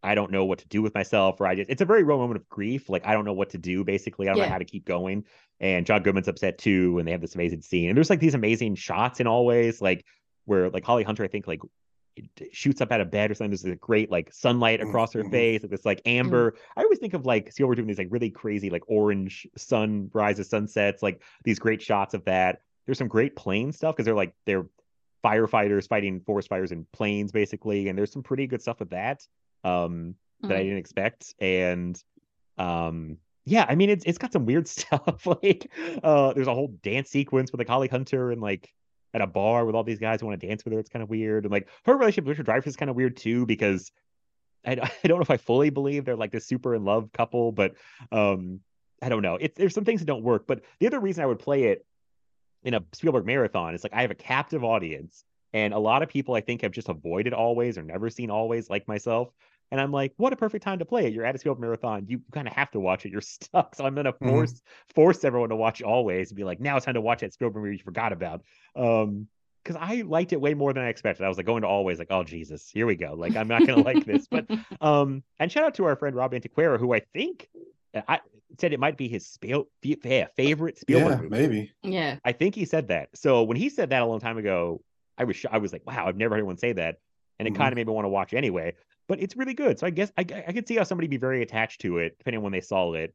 I don't know what to do with myself or I just it's a very real moment of grief like I don't know what to do basically I don't Yeah. know how to keep going and John Goodman's upset too and they have this amazing scene and there's like these amazing shots in always like where like Holly Hunter I think like shoots up out of bed or something. There's a great like sunlight across her Mhm. face, like this like amber. I always think of like see what we're doing these like really crazy like orange sunrises, sunsets, like these great shots of that. There's some great plane stuff because they're like they're firefighters fighting forest fires in planes basically, and there's some pretty good stuff with that um that I Mhm. didn't expect. And um yeah, I mean it's it's got some weird stuff. like uh there's a whole dance sequence with like Holly Hunter and like at a bar with all these guys who want to dance with her. It's kind of weird. And like her relationship with Richard Dreyfuss is kind of weird too because I, I don't know if I fully believe they're like this super in love couple, but um I don't know. It's there's some things that don't work. But the other reason I would play it in a Spielberg marathon is like I have a captive audience, and a lot of people I think have just avoided always or never seen always like myself. And I'm like, what a perfect time to play it. You're at a Spielberg marathon. You kind of have to watch it. You're stuck. So I'm gonna Mhm. force force everyone to watch always and be like, now it's time to watch that Spielberg movie you forgot about. Um, because I liked it way more than I expected. I was like going to always like, oh Jesus, here we go. Like I'm not gonna like this. But um, and shout out to our friend Rob Antiquera, who I think uh, I said it might be his Spiel, yeah, favorite Spielberg Yeah, movie. maybe. yeah. I think he said that. So when he said that a long time ago, I was sh- I was like, wow, I've never heard anyone say that, and it Mhm. kind of made me want to watch anyway. But it's really good. So I guess I I could see how somebody be very attached to it depending on when they saw it,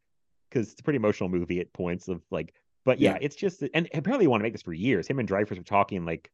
because it's a pretty emotional movie at points of like. But yeah, Yeah. it's just and apparently they want to make this for years. Him and Dreyfuss were talking like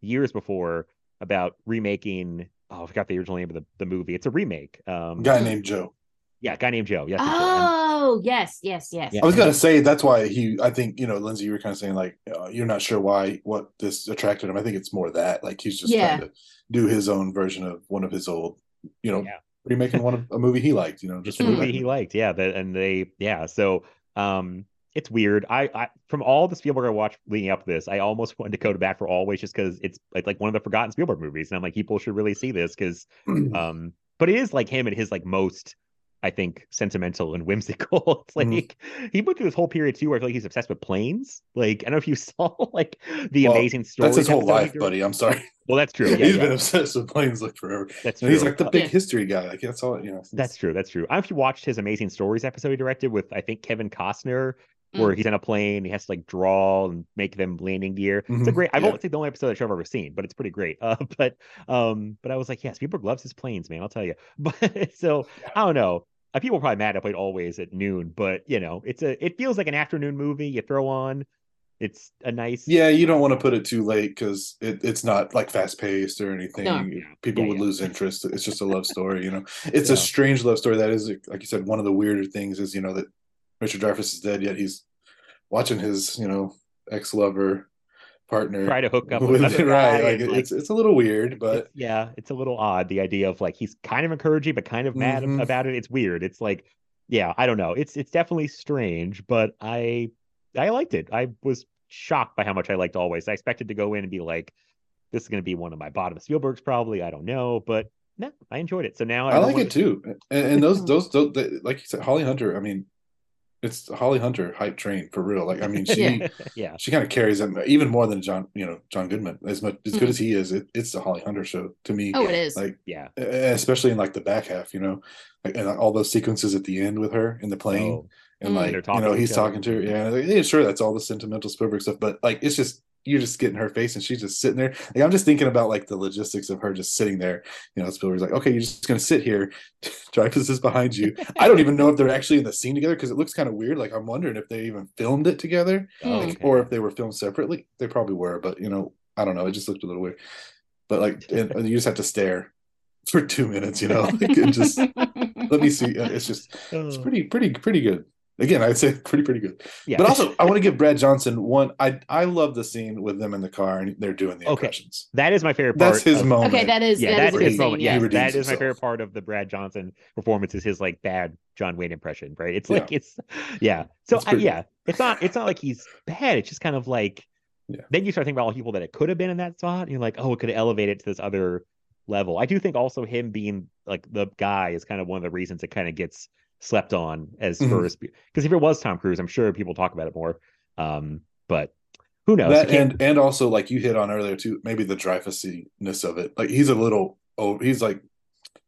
years before about remaking. Oh, I forgot the original name of the, the movie. It's a remake. Um, Guy named Joe. yeah, guy named Joe. Yes, it's Joe. And- Oh, yes, yes, yes. Yeah. I was gonna say that's why he. I think you know, Lindsay, you were kind of saying like uh, you're not sure why what this attracted him. I think it's more that like he's just Yeah. trying to do his own version of one of his old, you know, Yeah. remaking one of a movie he liked. You know, just a movie that. he liked, yeah. The, and they, yeah. So, um, it's weird. I, I, from all the Spielberg I watched leading up to this, I almost wanted to go to bat for Always just because it's like, like one of the forgotten Spielberg movies, and I'm like, people should really see this because, um, but it is like him at his like most. I think sentimental and whimsical. It's like Mhm. he went through this whole period too where I feel like he's obsessed with planes. Like I don't know if you saw like the Well, amazing story. That's his whole life, buddy. I'm sorry. Well, that's true. Yeah, He's yeah. been obsessed with planes like forever. That's And he's like the big Yeah. history guy. Like that's all you know. That's true. That's true. I don't know if you watched his Amazing Stories episode he directed with I think Kevin Costner, where Mm. he's in a plane, he has to like draw and make them landing gear. It's a Mhm, great. I've yeah. only seen the only episode of the show I've ever seen, but it's pretty great. Uh, but um, but I was like, yes, Spielberg loves his planes, man. I'll tell you. But so I don't know. Uh, people are probably mad I played always at noon, but you know, it's a. It feels like an afternoon movie you throw on. It's a nice. Yeah, you don't want to put it too late because it, it's not like fast paced or anything. No. People Yeah, would yeah. lose interest. It's just a love story, you know. It's Yeah. a strange love story. That is, like you said, one of the weirder things is you know that Richard Dreyfuss is dead, yet he's watching his you know ex lover partner Try to hook up with right. Like, like, it's it's a little weird, but It's- yeah, it's a little odd. The idea of like he's kind of encouraging, but kind of mad Mhm. about it. It's weird. It's like, yeah, I don't know. It's it's definitely strange, but I I liked it. I was shocked by how much I liked Always. I expected to go in and be like, this is going to be one of my bottom Spielbergs, probably. I don't know, but no, I enjoyed it. So now I like it too. And, and those those, those the, like you said, Holly Hunter. I mean, it's Holly Hunter hype train for real. Like I mean, she Yeah. yeah, she kind of carries them even more than John, you know, John Goodman. As much as good Mhm. as he is, it, it's the Holly Hunter show to me. Oh, it is. Like yeah. especially in like the back half, you know, like and all those sequences at the end with her in the plane Oh, and Mm. like you know he's talking to her. Yeah, like, yeah, sure, that's all the sentimental Spielberg stuff, but like it's just you're just getting her face and she's just sitting there. Like, I'm just thinking about like the logistics of her just sitting there. You know, Spielberg's like, okay, you're just gonna sit here. Dreyfuss is behind you. I don't even know if they're actually in the scene together because it looks kind of weird. Like I'm wondering if they even filmed it together, Oh, like, okay. or if they were filmed separately. They probably were, but you know, I don't know. It just looked a little weird. But like, and, and you just have to stare for two minutes. You know, like, it just let me see. It's just it's Oh. pretty pretty pretty good. Again, I'd say pretty pretty good. Yeah. But also, I want to give Brad Johnson one. I I love the scene with them in the car and they're doing the Okay. impressions. that is my favorite part. That's his of- moment. Okay, that is Yeah, that is that's a his scene. moment. yeah. Yes, He that is my favorite part of the Brad Johnson performance is his like bad John Wayne impression, right? It's Yeah. like it's yeah. So It's I, yeah, it's not it's not like he's bad. It's just kind of like Yeah. then you start thinking about all the people that it could have been in that spot. And you're like, oh, it could have elevated to this other level. I do think also him being like the guy is kind of one of the reasons it kind of gets slept on as Mhm. first because if it was Tom Cruise, I'm sure people talk about it more. Um, but who knows? That and and also like you hit on earlier too, maybe the Dreyfusiness of it. Like he's a little oh he's like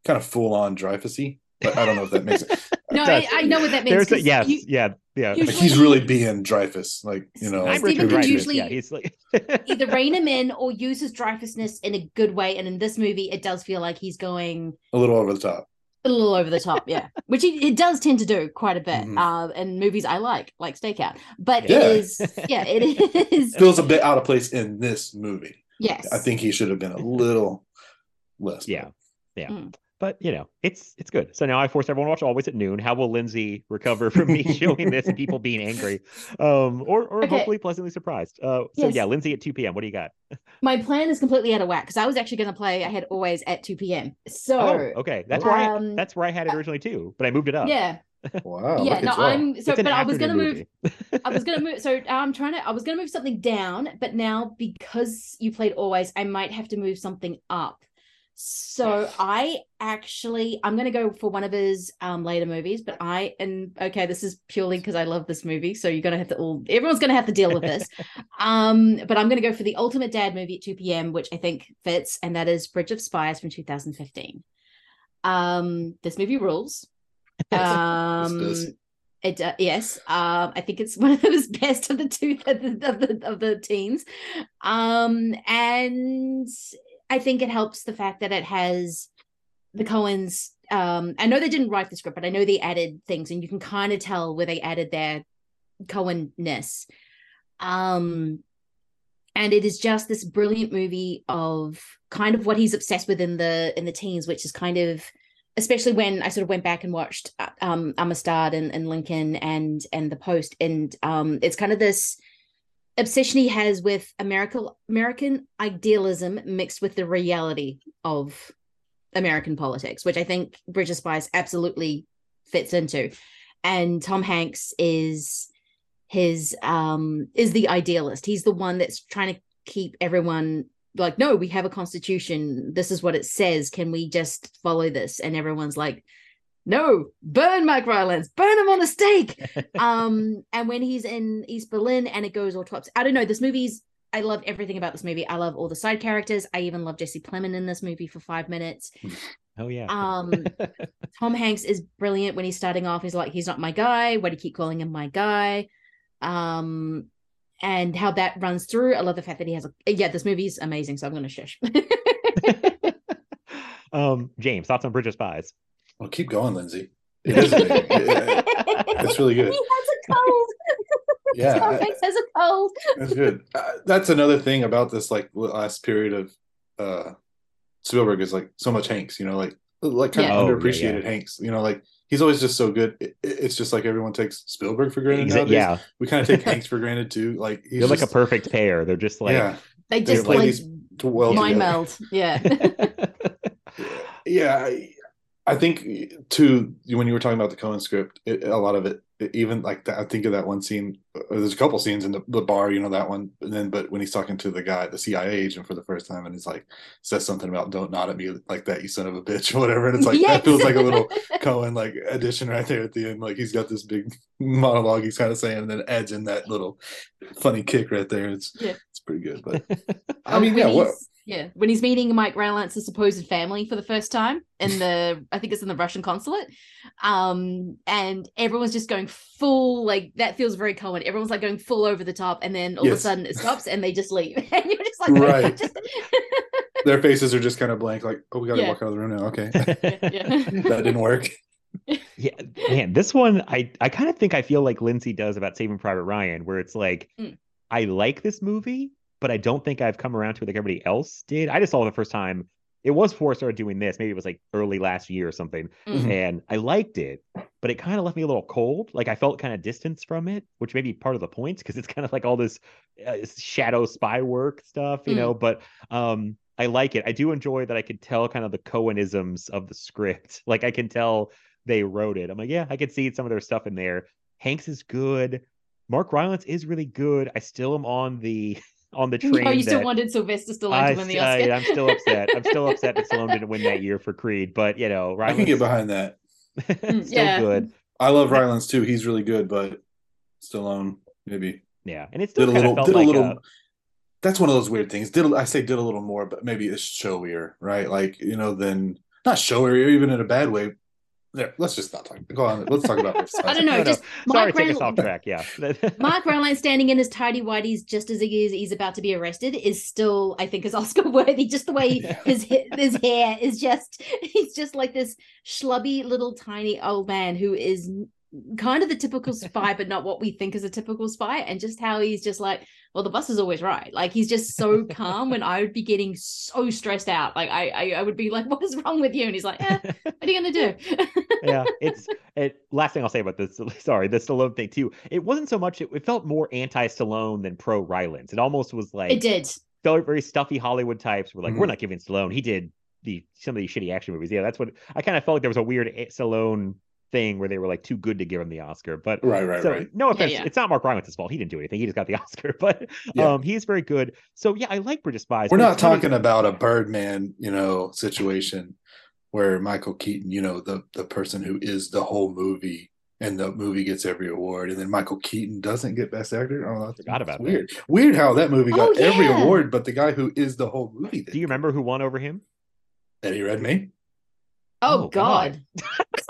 kind of full on Dreyfusy. But I don't know if that makes it. No, I. I know what that means. There's a, 'cause yes, you- yeah, yeah. you- Like he's really being Dreyfuss. Like you know, I'm Stephen Richard can usually- yeah, he's like either rein him in or use his Dreyfusness in a good way. And in this movie, it does feel like he's going a little over the top. A little over the top, yeah. Which he it does tend to do quite a bit. Mhm. Uh, in movies I like, like Stakeout. But Yeah. it is, yeah, it is. Feels a bit out of place in this movie. Yes, I think he should have been a little less. yeah, yeah. Mm. But you know, it's it's good. So now I force everyone to watch Always at Noon. How will Lindsay recover from me showing this and people being angry, um, or or Okay. hopefully pleasantly surprised? Uh, so Yes. yeah, Lindsay at two p.m. What do you got? my plan is completely out of whack because I was actually going to play. I had always at two p.m. So Oh, okay, that's where I, um, that's where I had it originally too, but I moved it up. yeah, Wow. yeah. No. I'm so. But I was going to afternoon move. I was gonna move. So I'm trying to. I was gonna move something down, but now because you played always, I might have to move something up. So I actually, I'm gonna go for one of his um later movies, but I and okay, this is purely because I love this movie. So you're gonna have to all. Everyone's gonna have to deal with this. um, but I'm gonna go for the ultimate dad movie at 2 p.m., which I think fits, and that is Bridge of Spies from 2015. Um, this movie rules. Um, it uh, yes, um, I think it's one of the best of the two of the, of the of the teens, um, and I think it helps the fact that it has the Coens. Um, I know they didn't write the script, but I know they added things, and you can kind of tell where they added their Coen-ness. Um, and it is just this brilliant movie of kind of what he's obsessed with in the in the teens, which is kind of especially when I sort of went back and watched uh, um Amistad and, and Lincoln and and the Post, and um it's kind of this obsession he has with American American idealism mixed with the reality of American politics, which I think Bridge of Spies absolutely fits into. And Tom Hanks is his um is the idealist. He's the one that's trying to keep everyone like, no, we have a constitution. This is what it says. Can we just follow this? And everyone's like, no, burn Mike Rylance, burn him on a stake. um, and when he's in East Berlin and it goes all tops, I don't know. This movie's I love everything about this movie. I love all the side characters. I even love Jesse Plemons in this movie for five minutes. Oh yeah. Um, Tom Hanks is brilliant when he's starting off. He's like, he's not my guy. Why do you keep calling him my guy? Um, and how that runs through. I love the fact that he has a yeah. This movie's amazing. So I'm gonna shush. um, James, thoughts on Bridge of Spies? Well, keep going, Lindsay. It is amazing. It- it- it's really good. He has a cold. Yeah, Tom Hanks has a cold. That's good. Uh, that's another thing about this like last period of uh Spielberg is like so much Hanks, you know, like like kind Yeah. of Oh, yeah, underappreciated Hanks. You know, like he's always just so good. It- it's just like everyone takes Spielberg for granted. Exa- nowadays. yeah, we kind of take Hanks for granted too. Like he's they're like a perfect pair. They're just like yeah, They They just play like these well mind together. meld. Yeah. yeah I, I think too when you were talking about the Coen script it, a lot of it, it- even like that, I think of that one scene uh, there's a couple scenes in the, the bar you know that one and then but when he's talking to the guy the CIA agent for the first time and he's like says something about don't nod at me like that you son of a bitch or whatever and it's like Yes. that feels like a little Coen like addition right there at the end like he's got this big monologue he's kind of saying and then adds in that little funny kick right there it's Yeah. it's pretty good but I Oh, mean when yeah what he's- Yeah, when he's meeting Mike Rylance's supposed family for the first time in the, I think it's in the Russian consulate, um, and everyone's just going full like that feels very Coen. Everyone's like going full over the top, and then all of a sudden it stops and they just leave, and you're just like, Right. just- Their faces are just kind of blank, like, oh, we gotta Yeah. walk out of the room now. Okay. yeah. that didn't work. Yeah, man, this one I I kind of think I feel like Lindsay does about Saving Private Ryan, where it's like Mm. I like this movie, but I don't think I've come around to it like everybody else did. I just saw it the first time. It was before I started doing this. Maybe it was like early last year or something, Mhm. and I liked it, but it kind of left me a little cold. Like I felt kind of distance from it, which may be part of the point because it's kind of like all this uh, shadow spy work stuff, you Mm. know. But um, I like it. I do enjoy that I could tell kind of the Coenisms of the script. Like I can tell they wrote it. I'm like, yeah, I could see some of their stuff in there. Hanks is good. Mark Rylance is really good. I still am on the on the train. Oh, you still that- wanted Sylvester Stallone I, to win the Oscar. I, am still upset. I'm still upset that Stallone didn't win that year for Creed. But you know, I can get behind that. Mm, still yeah. good. I love Rylance too. He's really good, but Stallone maybe Yeah, and it still did a little. felt Did like a little. a- that's one of those weird things. Did a- I say did a little more, but maybe it's showier, right? Like you know, then not showier, even in a bad way. There, let's just not talk. Go on. Let's talk about this. I don't know. No, no. just Sorry Mark to take us Rylance- off track. Yeah. Mark Rylance standing in his tidy whities just as he is he's about to be arrested is still, I think, is Oscar worthy. Just the way his his hair is just he's just like this schlubby little tiny old man who is kind of the typical spy, but not what we think is a typical spy. And just how he's just like, well, the bus is always right. Like he's just so calm when I would be getting so stressed out. Like I I, I would be like, what is wrong with you? And he's like, eh, what are you gonna do? yeah, it's it. Last thing I'll say about this, sorry, the Stallone thing too. It wasn't so much. It, it felt more anti-Stallone than pro Rylance. It almost was like it did. felt very stuffy Hollywood types. Were like, Mhm. we're not giving Stallone. He did the some of these shitty action movies. Yeah, that's what I kind of felt like. There was a weird A- Stallone thing where they were like too good to give him the Oscar. But Right, right, so right. no offense, yeah. it's not Mark Rylance's fault. He didn't do anything. He just got the Oscar. But Yeah. um, he's very good. So yeah, I like Bridge of Spies. We're not it's really- talking about a Birdman, you know, situation where Michael Keaton, you know, the the person who is the whole movie, and the movie gets every award, and then Michael Keaton doesn't get Best Actor. Oh, that's, Forgot that's about that. weird. Weird how that movie got Oh, every award, but the guy who is the whole movie. Do you remember who won over him? Eddie Redmayne? Oh, Oh, God. God.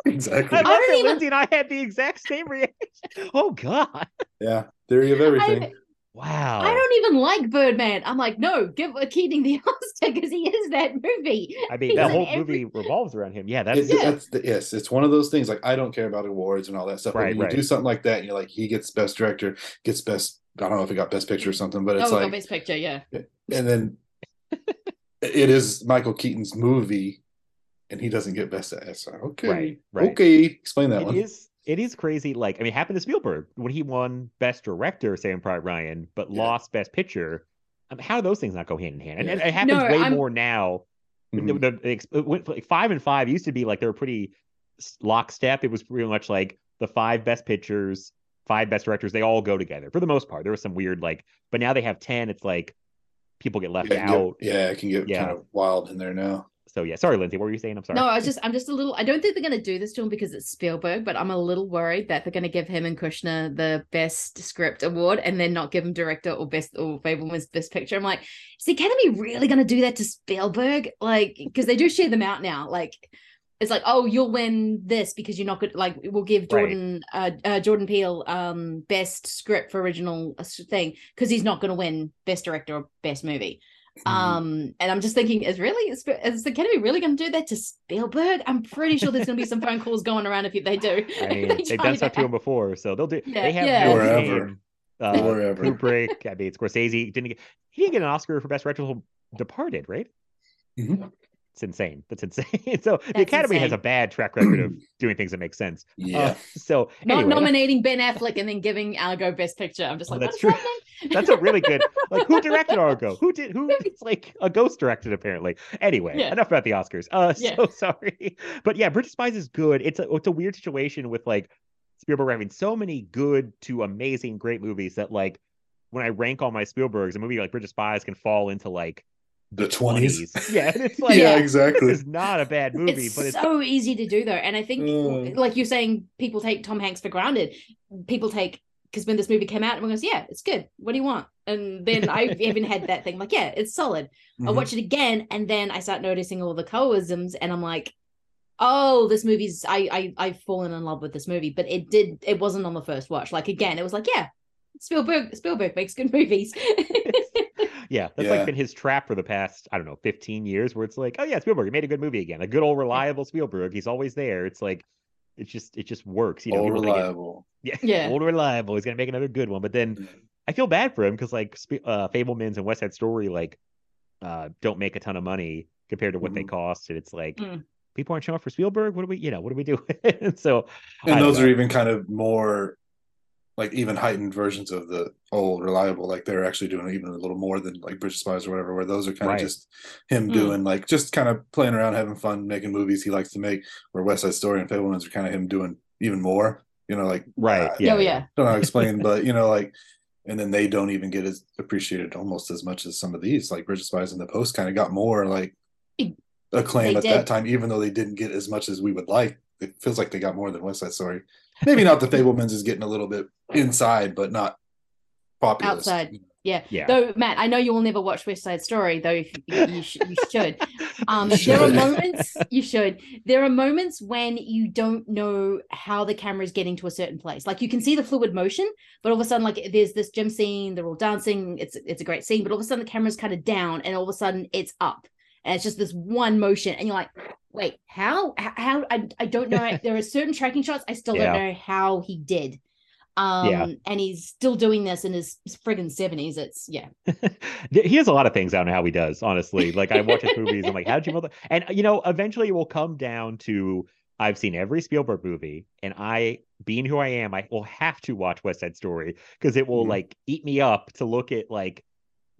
Exactly. I love don't even- Lindsay and I had the exact same reaction. Oh God! Yeah, theory of everything. I, Wow. I don't even like Birdman. I'm like, no, give Keaton the Oscar because he is that movie. I mean, He's the whole every- movie revolves around him. Yeah, It- that's Yeah. that's the, yes, it's one of those things. Like I don't care about awards and all that stuff. But Right, when you right. do something like that, and you're like, he gets best director, gets best. I don't know if he got best picture or something, but Oh, it's we got like, Best Picture, yeah. and then it is Michael Keaton's movie, and he doesn't get best. It's like, okay, Right, right. okay. Explain that it one. is it is crazy. Like, I mean, it happened to Spielberg when he won Best Director, Saving Private Ryan, but Yeah. lost Best Picture. I mean, how do those things not go hand in hand? And, Yeah. and it happens No, way I'm- more now. Mhm. The, the, the ex- went like five and five used to be like they were pretty s- lockstep. It was pretty much like the five best pictures, five best directors. They all go together for the most part. There was some weird like, but now they have ten. It's like people get left Yeah, it can get- out. yeah, it can get Yeah. kind of wild in there now. So yeah, sorry, Lindsay. What were you saying? I'm sorry. No, I was just, I'm just a little, I don't think they're going to do this to him because it's Spielberg, but I'm a little worried that they're going to give him and Kushner the best script award and then not give him director or best, or Fabelmans best picture. I'm like, is the Academy really going to do that to Spielberg? Like, because they do share them out now. Like, it's like, oh, you'll win this because you're not good. Like, we'll give Right. Jordan, uh, uh, Jordan Peele, um, best script for original uh, thing because he's not going to win best director or best movie. Mm-hmm. Um, and I'm just thinking, is really is, is the Academy really going to do that to Spielberg? I'm pretty sure there's going to be some phone calls going around if they do. I mean, They they've done stuff to him before, so they'll do. Yeah, they have yeah. no Forever. shame. Uh, Forever. Kubrick. I mean, Scorsese didn't get. He didn't get an Oscar for best director Departed, right? Mhm. It's insane. That's insane. so the That's Academy has a bad track record of doing things that make sense. Uh, Yeah, so Not anyway, nominating Ben Affleck and then giving Argo best picture. I'm just Oh, like, that's true. that's a really good. Like, who directed Argo? Who did? Who? It's like a ghost directed, apparently. Anyway, Yeah. enough about the Oscars. Uh, Yeah. so sorry, but yeah, Bridge of Spies is good. It's a it's a weird situation with like Spielberg having so many good to amazing, great movies that like when I rank all my Spielbergs, a movie like Bridge of Spies can fall into like the twenties. 20s. Yeah, and it's like yeah, Yeah. exactly. this is not a bad movie, it's but it's so easy to do though and i think Mm. like you're saying people take tom hanks for granted people take because when this movie came out, everyone goes, "Yeah, it's good. What do you want?" And then I even had that thing like, "Yeah, it's solid." I Mhm. watch it again, and then I start noticing all the colorisms, and I'm like, "Oh, this movie's I I I've fallen in love with this movie." But it did it wasn't on the first watch. Like again, it was like, "Yeah, Spielberg Spielberg makes good movies." Yeah, that's Yeah. like been his trap for the past, I don't know, 15 years, where it's like, oh yeah, Spielberg, he made a good movie again. A good old reliable Spielberg. He's always there. It's like it's just it just works. You know, All people think it- reliable. yeah, Yeah. old reliable. He's gonna make another good one. But then I feel bad for him because like uh Fabelmans and West Side Story like uh don't make a ton of money compared to what they Mhm. cost. And it's like Mm. people aren't showing up for Spielberg. What do we, you know, what do we do? so And don't those know. are even kind of more like even heightened versions of the old reliable. Like they're actually doing even a little more than like Bridge of Spies or whatever, where those are kind Right. of just him Mm. doing like just kind of playing around, having fun, making movies he likes to make. Where West Side Story and Fabelmans are kind of him doing even more. You know, like right. uh, Yeah. oh yeah, don't know how to explain, but you know, like, and then they don't even get as appreciated almost as much as some of these, like Bridge of Spies and the Post, kind of got more like acclaim they at did. that time, even though they didn't get as much as we would like. It feels like they got more than West Side Story. Maybe not the Fabelmans is getting a little bit inside, but not popular. Outside. yeah. Yeah. Though Matt, I know you will never watch West Side Story, though if you, you, sh- you should. Um, You there are moments you should. There are moments when you don't know how the camera is getting to a certain place. Like you can see the fluid motion, but all of a sudden, like there's this gym scene, they're all dancing. It's it's a great scene, but all of a sudden the camera's kind of down, and all of a sudden it's up, and it's just this one motion, and you're like, wait, how? H- How? I I don't know. there are certain tracking shots I still Yeah. don't know how he did. Um, Yeah. and he's still doing this in his friggin' seventies. It's yeah, he has a lot of things. I don't know how he does, honestly. Like I watch his movies, I'm like, how did you? Mother-? And you know, eventually it will come down to I've seen every Spielberg movie, and I, being who I am, I will have to watch West Side Story because it will Mhm. like eat me up to look at like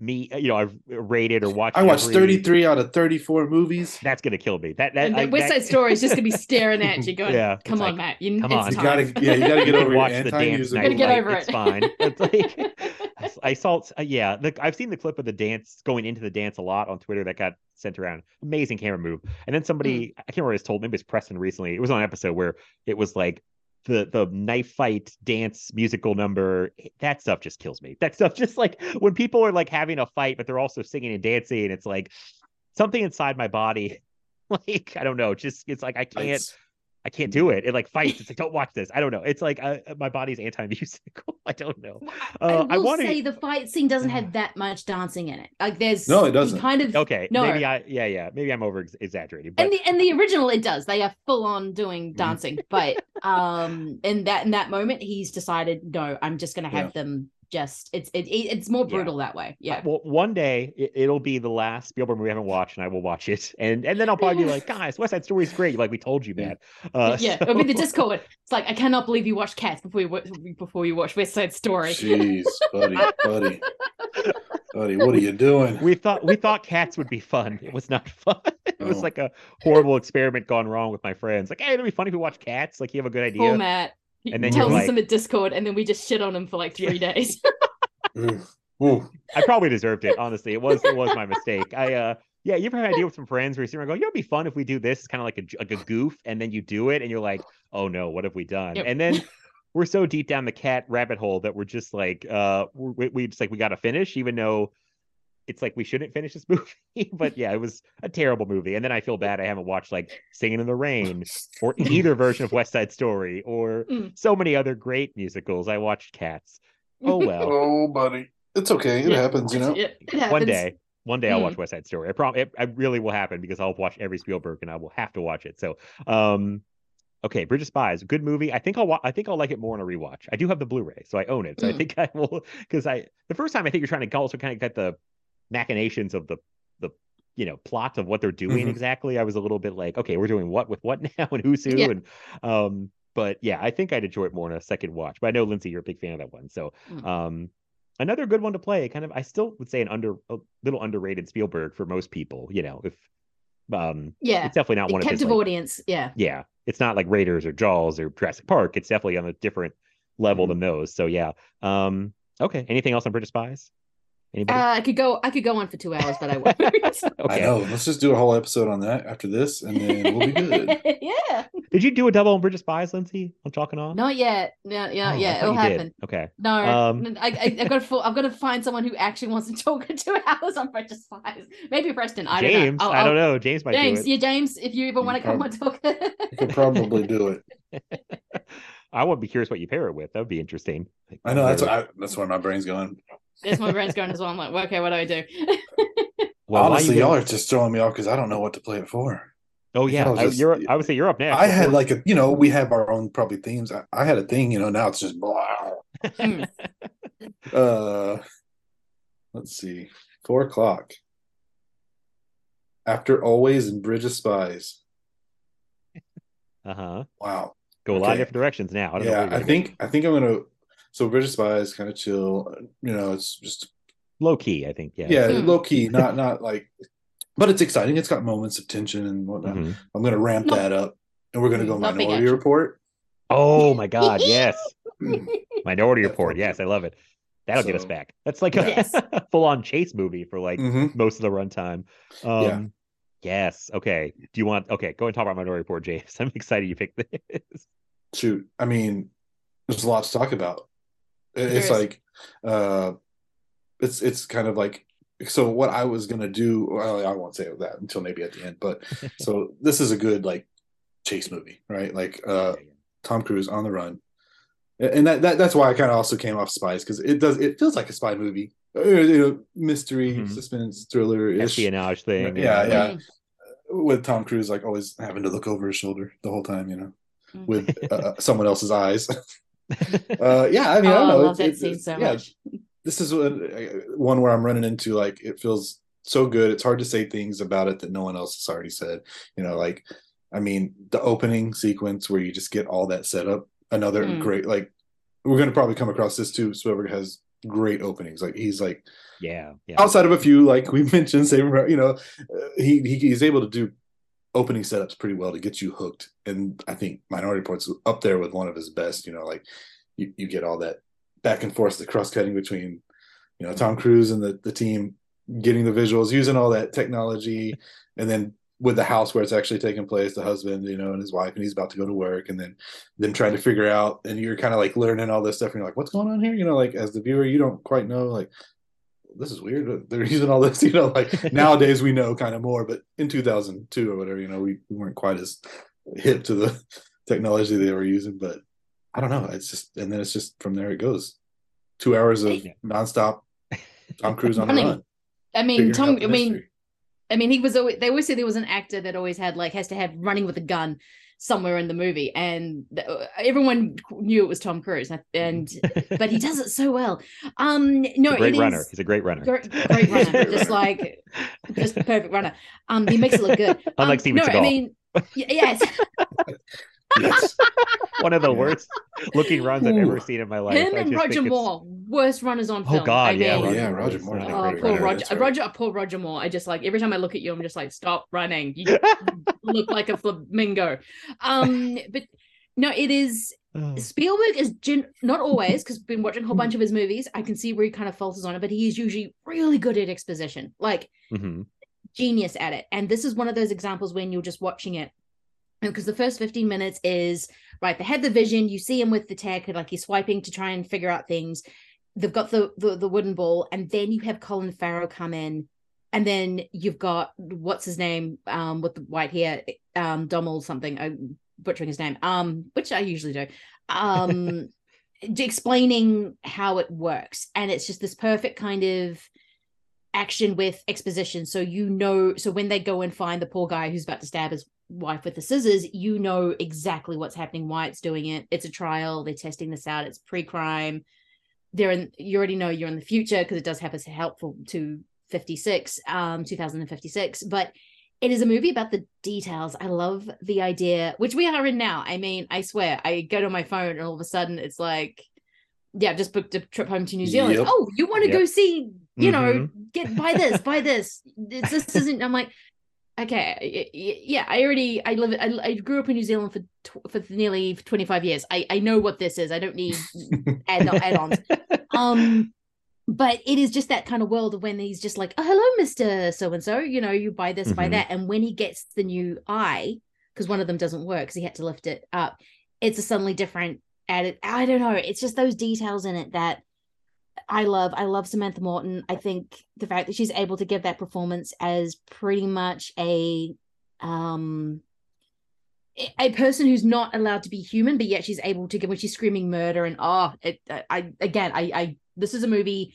me. You know, I've rated or watched. I watched every- 33 out of 34 movies. That's gonna kill me. That that and I, the West that- Side Story is just gonna be staring at you, going, Yeah, "Come on, like, Matt, you, come on. You gotta, yeah, you gotta get can over watch the dance music. night Gotta get light, over it's it. fine. It's like I saw, uh, yeah, the, I've seen the clip of the dance going into the dance a lot on Twitter that got sent around. Amazing camera move. And then somebody, I can't remember what it's told, maybe it's Preston recently. It was on an episode where it was like the the knife fight dance musical number. That stuff just kills me. That stuff just like when people are like having a fight, but they're also singing and dancing. It's like something inside my body. Like I don't know, just it's like I can't. It's- I can't do it. It like fights. It's like don't watch this. I don't know. It's like I, my body's anti-musical. I don't know. Uh, I I will want say to. the fight scene doesn't have that much dancing in it. Like there's No, it doesn't. Kind of Okay, No. maybe I. Yeah, yeah. Maybe I'm over exaggerating. But and the and the original it does. They are full on doing dancing, but um in that in that moment he's decided no, I'm just gonna have them just it's it, it- it's more Yeah. brutal that way. Yeah. Uh, well, one day it, it'll be the last Spielberg movie I haven't watched, and I will watch it, and and then I'll probably be like, guys, West Side Story is great. Like we told you, Yeah. man. Uh, yeah, it'll be the Discord. It's like I cannot believe you watched Cats before you wa- before you watched West Side Story. Jeez, buddy, buddy, buddy, what are you doing? We thought we thought cats would be fun. It was not fun. It was like a horrible experiment gone wrong with my friends. Like, hey, it'll be funny if we watch cats. Like, you have a good idea. Poor Matt. He And then you're tells us like- in the Discord, and then we just shit on him for like three days. Oof, oof. I probably deserved it. Honestly, it was it was my mistake. I uh yeah, you ever had an idea with some friends where you see around and go, "Yeah, it'd be fun if we do this." It's kind of like a j- like a goof, and then you do it, and you're like, "Oh no, what have we done?" Yep. And then we're so deep down the cat rabbit hole that we're just like, uh, we, we just like we got to finish, even though it's like we shouldn't finish this movie. but yeah, it was a terrible movie, and then I feel bad I haven't watched like Singing in the Rain or either version of West Side Story or Mm. so many other great musicals. I watched Cats. Oh well. Oh, buddy, it's okay. It Yeah. happens, you know. It, it happens. one day one day i'll Mm. watch west side story i prom it, it really will happen because i'll watch every spielberg and i will have to watch it so um okay bridge of spies good movie i think i'll wa- i think i'll like it more on a rewatch i do have the blu-ray so i own it so i Mm. think i will because i the first time i think you're trying to also kind of get the machinations of the the you know plot of what they're doing Mhm. exactly i was a little bit like okay we're doing what with what now and who's who Yeah. and um but yeah i think i'd enjoy it more in a second watch but i know lindsay you're a big fan of that one so Mm. um another good one to play kind of i still would say an under a little underrated spielberg for most people you know if um Yeah. it's definitely not A one of his captive like- audience. Yeah. yeah it's not like raiders or jaws or jurassic park it's definitely on a different level Mm-hmm. than those so yeah um okay anything else on bridge of spies Anybody? Uh, I could go. I could go on for two hours, but I won't. okay. I okay. know. Let's just do a whole episode on that after this, and then we'll be good. yeah. Did you do a double on Bridge of Spies, Lindsay? On Chalk and Off? Not yet. No. Yeah. Oh, yeah. It'll you did. happen. Okay. No. Um, I, I, I've got to. I've got to find someone who actually wants to talk for two hours on Bridge of Spies. Maybe Preston. I don't James, know. I'll- I don't know. James might James, do yeah, James. If you ever want to come prob- and talk, You could probably do it. it. I would be curious what you pair it with. That would be interesting. I know that's what I, that's where my brain's going. There's my brain's going as well. I'm like, well, okay, what do I do? Well, Honestly, you y'all are just throwing me off because I don't know what to play it for. Oh yeah, I just- you're. I would say you're up next. I had like a, you know, we have our own probably themes. I, I had a thing, you know. Now it's just blah. Uh, let's see, four o'clock. After always and Bridge of Spies. Uh huh. Wow. Go a lot of different directions now. I don't yeah, where I gonna think I think I'm gonna. So Bridge of Spies, kind of chill. You know, it's just low key. I think. Yeah. yeah, Hmm. low key, not not like, but it's exciting. It's got moments of tension and whatnot. Mhm. I'm gonna ramp Not- that up, and we're gonna go Not big Minority action. Report. Oh my God! Yes. Minority Report. Yes. I love it. That'll get us back. That's like a Yes. full on chase movie for like Mhm. most of the runtime. Um, Yeah. Yes. Okay. Do you want? Okay. Go and talk about Minority Report, James. I'm excited you picked this. Shoot, I mean, there's a lot to talk about. It's is. like, uh, it's it's kind of like so. What I was gonna do, well, I won't say that until maybe at the end. But so this is a good like chase movie, right? Like uh, Tom Cruise on the run, and that, that that's why I kind of also came off Spies because it does it feels like a spy movie, Uh, you know, mystery, Mhm. suspense, thriller Espionage thing. Yeah, and- yeah. with Tom Cruise like always having to look over his shoulder the whole time, you know, Mm. with uh, someone else's eyes. uh, yeah, I mean, I oh, don't I know. love that It's- scene so yeah, much. This is one, one where I'm running into like it feels so good. It's hard to say things about it that no one else has already said. You know, like I mean, the opening sequence where you just get all that set up. Another Mm. great like we're gonna probably come across this too. Spielberg has great openings. Like he's like Yeah. Yeah. outside of a few like we mentioned saving you know uh, he, he he's able to do opening setups pretty well to get you hooked. And i think minority reports up there with one of his best you know like you, you get all that back and forth the cross cutting between you know tom cruise and the, the team getting the visuals using all that technology and then with the house where it's actually taking place the husband you know and his wife and he's about to go to work and then them trying to figure out and you're kind of like learning all this stuff and you're like what's going on here? You know like as the viewer you don't quite know like this is weird. They're using all this, you know, like nowadays we know kind of more, but in 2002 or whatever, you know, we, we weren't quite as hip to the technology they were using, but I don't know. It's just, and then it's just from there it goes. Two hours of Yeah. nonstop Tom Cruise on the run. I mean, Tom. I mean. I mean, he was always. They always say there was an actor that always had like has to have running with a gun somewhere in the movie, and uh, everyone knew it was Tom Cruise, and but he does it so well. Um, no, He's a great runner. He's a great runner. Great, great runner, just like just the perfect runner. Um, he makes it look good. Unlike um, Steven no, I mean, yes, Yes. One of the worst looking runs I've ever seen in my life. him I and just Roger Moore, worst runners on film. Oh, film. God, I yeah, mean, Oh, yeah, Roger Roger Moore. not is a Oh, poor runner, Roger, that's right. Roger, poor Roger Moore. I just like every time I look at you, I'm just like, stop running. You look like a flamingo. Um, but no, it is Oh. Spielberg is gen- not always because been watching a whole bunch of his movies. I can see where he kind of falters on it, but he is usually really good at exposition, like Mhm. genius at it. And this is one of those examples when you're just watching it. Because the first 15 minutes is right, they had the vision, you see him with the tech, like he's swiping to try and figure out things. They've got the, the the wooden ball, and then you have Colin Farrell come in, and then you've got what's his name, um, with the white hair, um, Dommel something, I'm butchering his name, um, which I usually do, um, explaining how it works, and it's just this perfect kind of action with exposition. So you know, so when they go and find the poor guy who's about to stab his wife with the scissors, you know exactly what's happening, why it's doing it. It's a trial. They're testing this out. It's pre-crime. They're in. You already know you're in the future because it does have us helpful to 56, um, 2056. But it is a movie about the details. I love the idea, which we are in now. I mean, I swear, I go to my phone and all of a sudden it's like, yeah, I've just booked a trip home to New Zealand. Yep. Oh, you want to Yep. go see, you know, Mhm. get buy this, buy this. This, this isn't. I'm like, okay, yeah. I already, I live, I, I grew up in New Zealand for tw- for nearly 25 years. I I know what this is. I don't need add add-ons. Um, but it is just that kind of world of when he's just like, oh, hello, Mr. So and so, you know, you buy this, buy Mhm. that. And when he gets the new eye, because one of them doesn't work because he had to lift it up, it's a suddenly different added. I don't know. It's just those details in it that I love. I love Samantha Morton. I think the fact that she's able to give that performance as pretty much a um a- person who's not allowed to be human, but yet she's able to give when she's screaming murder and oh, it. I again, I, I this is a movie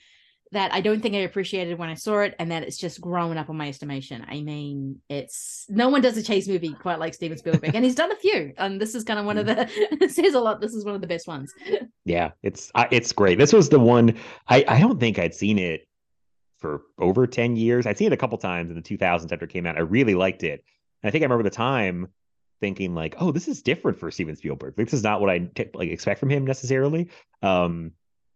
that I don't think I appreciated when I saw it, and that it's just grown up on my estimation. I mean, it's no one does a chase movie quite like Steven Spielberg, and he's done a few, and this is kind of one of the says a lot. This is one of the best ones. Yeah, it's I, it's great. This was the one I I don't think I'd seen it for over 10 years. I'd seen it a couple times in the 2000s after it came out. I really liked it. And I think I remember the time thinking like, "Oh, this is different for Steven Spielberg. Like, this is not what I t- like expect from him necessarily." Um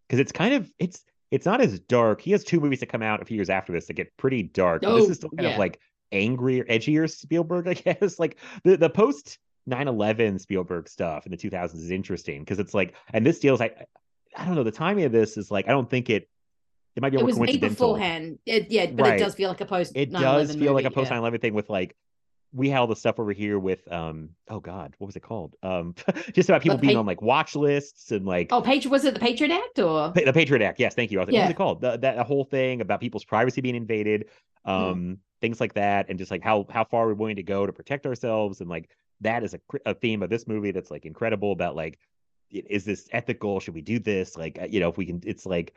because it's kind of it's it's not as dark. He has two movies that come out a few years after this that get pretty dark. but this Oh, is still kind yeah. of like angrier, edgier Spielberg, I guess. Like the the post 9/11 Spielberg stuff in the 2000s is interesting because it's like, and this deals. I I don't know. The timing of this is like I don't think it. It might be It more was made coincidental. beforehand. It, yeah, but Right. it does feel like a post. It 9/11 does feel like a movie, post yeah. 9/11 thing with like we had all the stuff over here with um oh god what was it called um just about people the being pa- on like watch lists and like Oh, Patriot was it the Patriot Act or? Pa- the Patriot Act. Yes, thank you. I was like, Yeah. what's it called? The, that whole thing about people's privacy being invaded, Mm-hmm. um, things like that, and just like how how far we're willing to go to protect ourselves, and like that is a, a theme of this movie that's like incredible about like, is this ethical? Should we do this? Like, uh, you know, if we can, it's like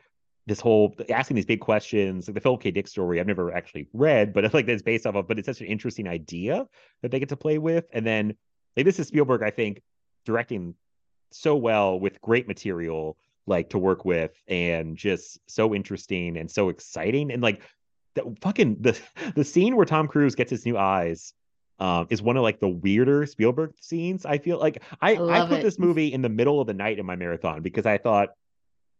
this whole asking these big questions, like the Philip K. Dick story. I've never actually read, but it's like that's based off of. But it's such an interesting idea that they get to play with, and then like this is Spielberg, I think, directing so well with great material like to work with and just so interesting and so exciting and like that fucking the the scene where Tom Cruise gets his new eyes um is one of like the weirder Spielberg scenes I feel like I I I, put it. this movie in the middle of the night in my marathon because I thought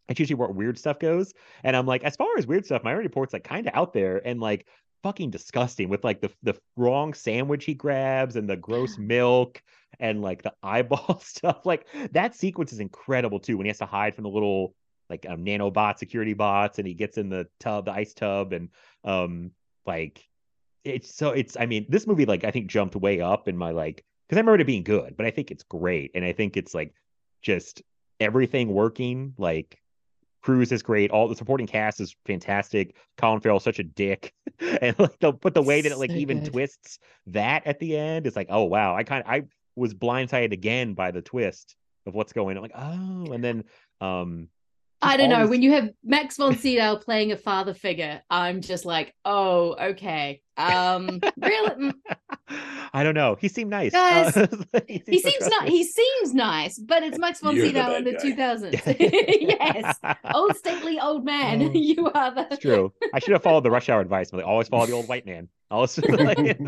that's usually where weird stuff goes and I'm like as far as weird stuff Minority Report's like kind of out there and like fucking disgusting with like the the wrong sandwich he grabs and the gross milk and like the eyeball stuff. Like that sequence is incredible too when he has to hide from the little like um, nanobot security bots and he gets in the tub, the ice tub, and um like it's so it's I mean this movie like I think jumped way up in my like because I remember it being good, but I think it's great and I think it's like just everything working like. Cruise is great. All the supporting cast is fantastic. Colin Farrell's such a dick, and like the but the way that it like So even good. twists that at the end is like, oh wow, I kind of I was blindsided again by the twist of what's going on. Like, oh, and then um I don't know. When you have Max von Sydow playing a father figure, I'm just like, oh, okay. Um, really? Mm, I don't know. He seemed nice. Guys, Uh, He so seems not. He seems nice, but it's Max von You're the Sydow in the guy. 2000s. yes, old stately old man. Oh. you are the. It's true. I should have followed the rush hour advice. I'm like, always follow the old white man. Always like,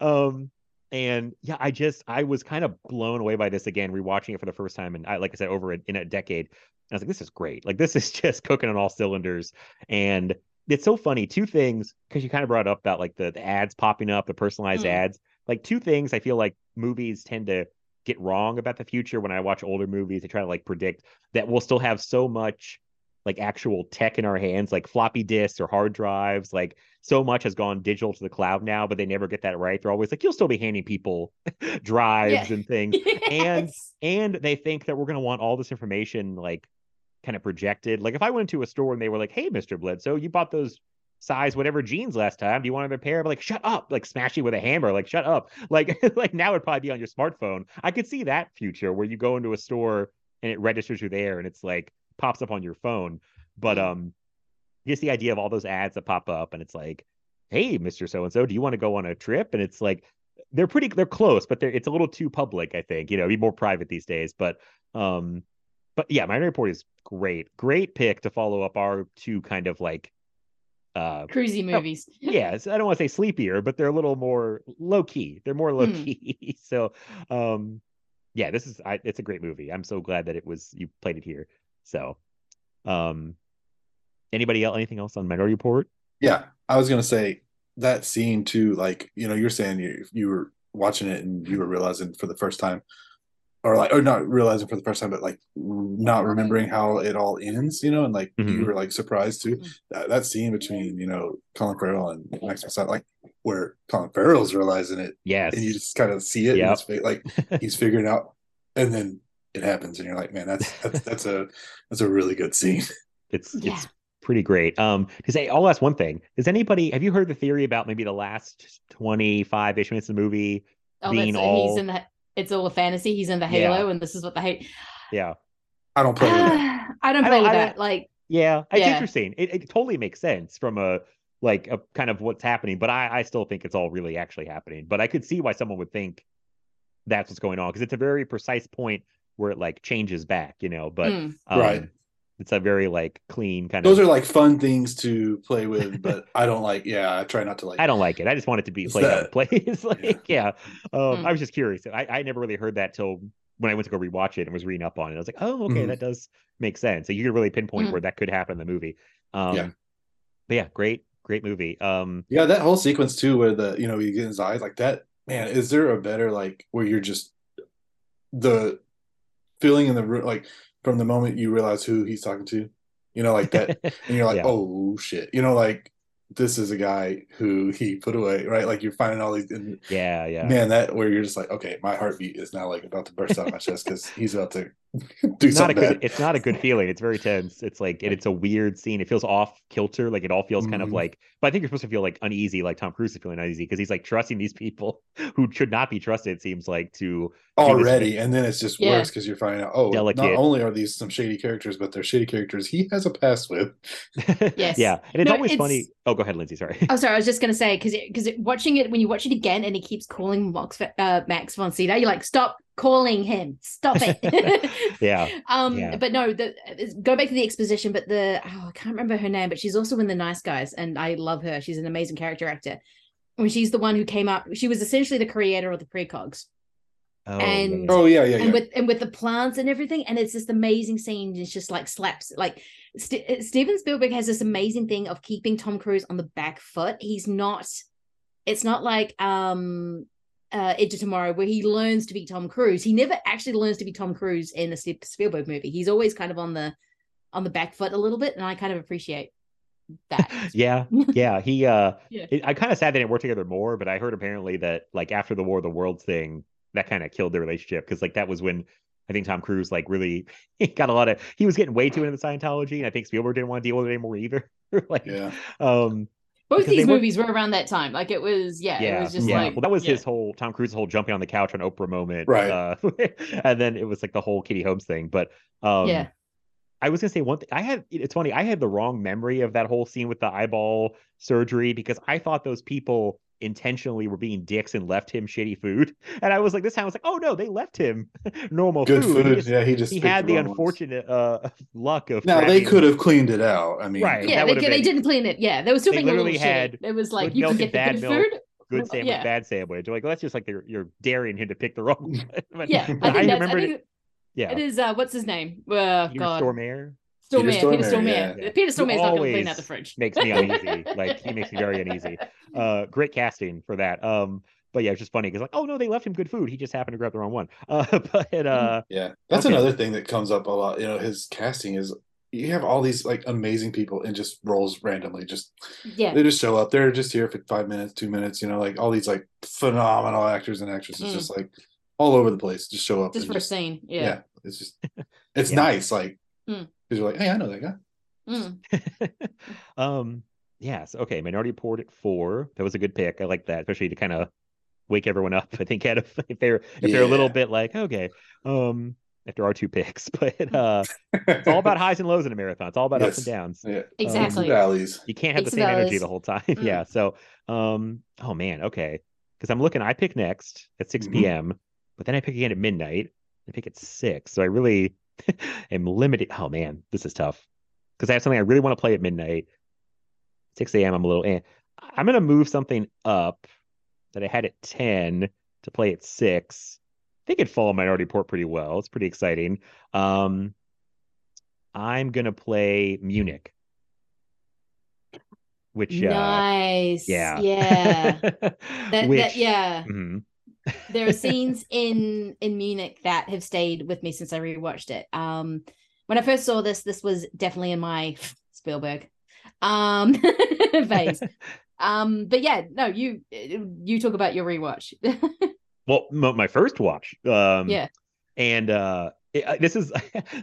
um and yeah, I just I was kind of blown away by this again, rewatching it for the first time, and I like I said, over a, in a decade. And I was like, this is great. Like this is just cooking on all cylinders. And it's so funny. Two things, because you kind of brought up about like the, the ads popping up, the personalized Mm. ads. Like two things I feel like movies tend to get wrong about the future when I watch older movies. They try to like predict that we'll still have so much like actual tech in our hands, like floppy disks or hard drives. Like so much has gone digital to the cloud now, but they never get that right. They're always like, you'll still be handing people drives Yeah. and things. And Yes. and they think that we're going to want all this information like kind of projected. Like if I went to a store and they were like, "Hey, Mr. Bledsoe, you bought those size whatever jeans last time. Do you want another pair?" I'm like, "Shut up!" Like smashing with a hammer. Like, "Shut up!" Like like now it'd probably be on your smartphone. I could see that future where you go into a store and it registers you there and it's like pops up on your phone. But Mm. um, just the idea of all those ads that pop up and it's like, "Hey, Mr. So and So, do you want to go on a trip?" And it's like they're pretty they're close, but they're it's a little too public, I think. You know, be more private these days. But um but yeah, Minority Report is great. Great pick to follow up our two kind of like uh Cruisy movies. yeah, so I don't want to say sleepier, but they're a little more low key. They're more low key. so um yeah, this is I, it's a great movie. I'm so glad that it was you played it here. So um anybody else anything else on Minority Report? Yeah, I was gonna say that scene too. Like you know, you're saying you you were watching it and you were realizing for the first time or like or not realizing for the first time, but like not remembering how it all ends, you know, and like you Mhm. were like surprised too. Mm-hmm. That, that scene between you know Colin Farrell and Max von like where Colin Farrell's realizing it, Yes. and you just kind of see it, in Yep. his like he's figuring out, and then it happens, and you're like, man, that's that's that's a that's a really good scene. it's Yeah. it's pretty great. Um, because hey, I'll ask one thing: Does anybody have you heard the theory about maybe the last twenty five ish minutes of the movie? Oh, being that's all- he's in the. It's all a fantasy. He's in the Yeah. Halo, and this is what the hate. Yeah, I don't play with that. I don't I don't- with I that. don't- Like, yeah, it's Yeah. interesting. It, it totally makes sense from a like a kind of what's happening, but I I still think it's all really actually happening. But I could see why someone would think that's what's going on because it's a very precise point where it like changes back, you know. But mm, um, Right. It's a very like clean kind Those of. Those are like fun things to play with, but I don't like. Yeah, I try not to like. I don't like it. I just want it to be It's played out that- play. It's like, yeah. Um, Hmm. I was just curious. I, I never really heard that till when I went to go rewatch it and was reading up on it. I was like, oh, okay, Mhm. that does make sense. So you could really pinpoint Hmm. where that could happen in the movie. Um, Yeah. But yeah, great, great movie. Um, Yeah, that whole sequence too, where the you know you get in his eyes like that. Man, is there a better like where you're just the feeling in the room, like from the moment you realize who he's talking to, you know, like that, and you're like, Yeah. oh shit, you know, like this is a guy who he put away, right? Like you're finding all these, yeah, yeah. man, that where you're just like, okay, my heartbeat is now like about to burst out of my chest because he's about to It's not a good. bad. It's not a good feeling. It's very tense. It's like, and it's a weird scene. It feels off kilter. Like it all feels kind of Mhm. like. But I think you're supposed to feel like uneasy, like Tom Cruise is feeling uneasy because he's like trusting these people who should not be trusted. It seems like to already, and then it's just Yeah. worse because you're finding out, oh, Delicate. not only are these some shady characters, but they're shady characters he has a past with. Yes. yeah, and it's No, always it's- funny. Oh, go ahead, Lindsay. Sorry. Oh, sorry. I was just gonna say because because watching it when you watch it again and he keeps calling Max uh, Max von Sydow, you're like, stop calling him, stop it. Yeah. Um, Yeah. but no, the go back to the exposition. But the oh, I can't remember her name, but she's also in the Nice Guys, and I love her. She's an amazing character actor. When she's the one who came up, she was essentially the creator of the precogs. Oh, And- Oh yeah, yeah, yeah. and with and with the plants and everything and it's this amazing scene it's just like slaps like St- steven spielberg has this amazing thing of keeping tom cruise on the back foot he's not it's not like um uh edge of tomorrow where he learns to be tom cruise he never actually learns to be tom cruise in a Ste- spielberg movie he's always kind of on the on the back foot a little bit and i kind of appreciate that yeah, yeah. He uh Yeah. it, I kind of sad they didn't work together more, but I heard apparently that like after the War of the Worlds thing, that kind of killed their relationship because like that was when I think Tom Cruise like really got a lot of he was getting way too into the Scientology, and I think Spielberg didn't want to deal with it anymore either. like, yeah. um, both Because they these were- movies were around that time like it was yeah, yeah, it was just yeah. like well, that was yeah. his whole Tom Cruise's whole jumping on the couch on Oprah moment, Right. Uh, and then it was like the whole Katie Holmes thing, but um, yeah I was gonna say one thing. I had it's funny. I had the wrong memory of that whole scene with the eyeball surgery because I thought those people intentionally were being dicks and left him shitty food. And I was like, this time I was like, oh no, they left him normal Good food. He just- yeah, he just he had the wrong ones. unfortunate uh luck of Now they could have cleaned it out. I mean, Right. yeah, they, would've they didn't clean it. Yeah, they were still They being a literally shitty. had It was like you milk can get the bad good milk. food. good sandwich, Yeah. bad sandwich. You're like, well, that's just like you're, you're daring him to pick the wrong one. But Yeah, I I, think that's. I think it. Yeah, it is. Uh, what's his name? Uh, Peter God, Stormare Stormare. Peter Peter Stormare, Stormare. yeah. Peter Stormare's not going to clean always out the fridge. makes me uneasy. like he makes me very uneasy. Uh, great casting for that. Um, but yeah, it's just funny because like, oh no, they left him good food. He just happened to grab the wrong one. Uh, but uh, yeah, that's Okay. another thing that comes up a lot. You know, his casting is you have all these like amazing people in just roles randomly. Just Yeah, they just show up. They're just here for five minutes, two minutes. You know, like all these like phenomenal actors and actresses, Mm. just like all over the place. Just show up. just and for a scene. yeah. Yeah. it's just it's Yeah. nice. Like Mm. Because you're like, hey, I know that guy. Mm. um, yes, okay. Minority Report at four. That was a good pick. I like that, especially to kind of wake everyone up. I think kind of if they're if they're a little bit like okay, um, after our two picks, but uh, it's all about highs and lows in a marathon. It's all about ups and downs. Yeah, Exactly. valleys. You can't have the Peaks and same energy the whole time. Mm. yeah. So, um, oh man, okay. Because I'm looking, I pick next at 6 Mhm. p.m., but then I pick again at midnight. I pick at six. So I really am limited. Oh man, this is tough. Because I have something I really want to play at midnight. 6 a.m. I'm a little. Eh. I'm gonna move something up that I had at 10 to play at six. I think it'd fall in Minority Report pretty well. It's pretty exciting. Um, I'm gonna play Munich. Which uh, nice. yeah. Yeah. That, Which, that. Yeah. mhm. There are scenes in in Munich that have stayed with me since I rewatched it. Um, when I first saw this, this was definitely in my Spielberg um phase. um, but yeah, no, you you talk about your rewatch. well, my first watch. Um, yeah, and uh, it, this is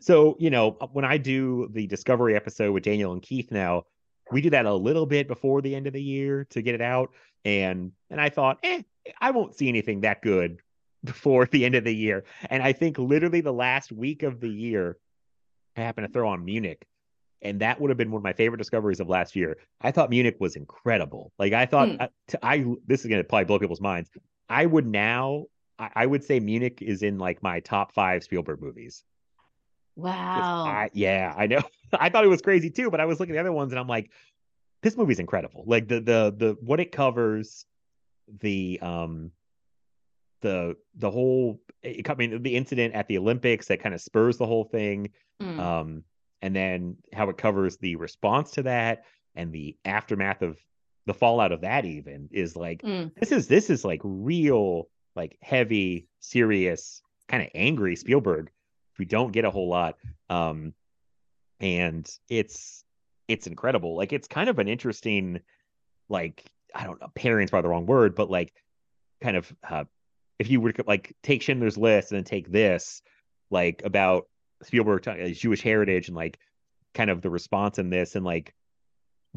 so you know when I do the Discovery episode with Daniel and Keith now, we do that a little bit before the end of the year to get it out, and and I thought, eh, I won't see anything that good before the end of the year, and I think literally the last week of the year, I happened to throw on Munich. And that would have been one of my favorite discoveries of last year. I thought Munich was incredible. Like I thought, Hmm. I, to- I this is going to probably blow people's minds. I would now, I, I would say Munich is in like my top five Spielberg movies. wow. I, yeah, I know. I thought it was crazy too, but I was looking at the other ones and I'm like, this movie's incredible. Like the the the what it covers, the um, the the whole. It, I mean, the incident at the Olympics that kind of spurs the whole thing, Mm. um, and then how it covers the response to that and the aftermath of the fallout of that. Even is like Mm. this is this is like real like heavy serious kind of angry spielberg we don't get a whole lot um and it's it's incredible like it's kind of an interesting like i don't know pairing's probably the wrong word but like kind of uh if you were to like take schindler's list and then take this like about spielberg talking- uh, jewish heritage and like kind of the response in this and like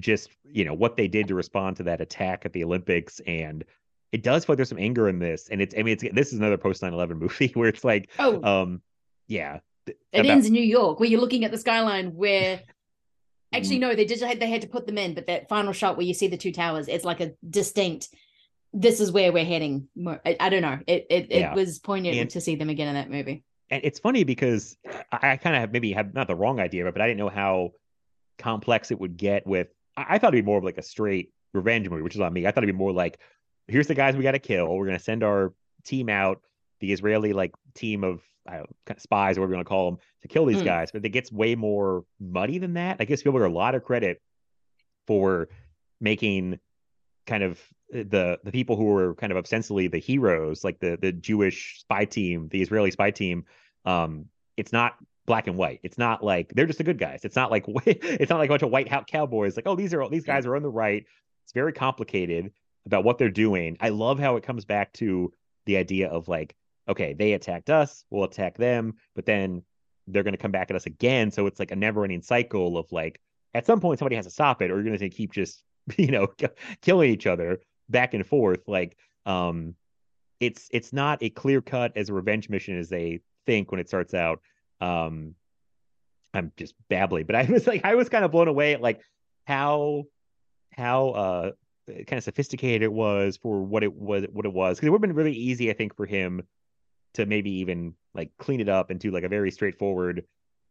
just you know what they did to respond to that attack at the olympics and it does feel like there's some anger in this and it's i mean it's this is another post 9-11 movie where it's like Oh, um yeah it about- ends in New York, where you're looking at the skyline. Where actually, mm. no, they did. They had to put them in, but that final shot where you see the two towers, it's like a distinct. This is where we're heading. I, I don't know. It it, it was poignant And- to see them again in that movie. and it's funny because I, I kind of have maybe have not the wrong idea, but I didn't know how complex it would get with. I, I thought it'd be more of like a straight revenge movie, which is on me. I thought it'd be more like, here's the guys we got to kill. We're gonna send our team out, the Israeli like team of know, kind of spies, or whatever you want to call them, to kill these Mm. guys. But it gets way more muddy than that. I guess Spielberg a lot of credit for making kind of the the people who were kind of ostensibly the heroes, like the the Jewish spy team, the Israeli spy team. Um, it's not black and white. It's not like they're just the good guys. It's not like it's not like a bunch of white hat cowboys. Like oh these are these guys are on the right. It's very complicated about what they're doing. I love how it comes back to the idea of like okay they attacked us, we'll attack them, but then they're going to come back at us again. So it's like a never ending cycle of like at some point somebody has to stop it, or you're going to keep just you know killing each other back and forth. Like um it's it's not a clear cut as a revenge mission as they think when it starts out. Um i'm just babbling but i was like i was kind of blown away at like how how uh kind of sophisticated it was for what it was what it was. Because it would have been really easy i think for him to maybe even like clean it up do like a very straightforward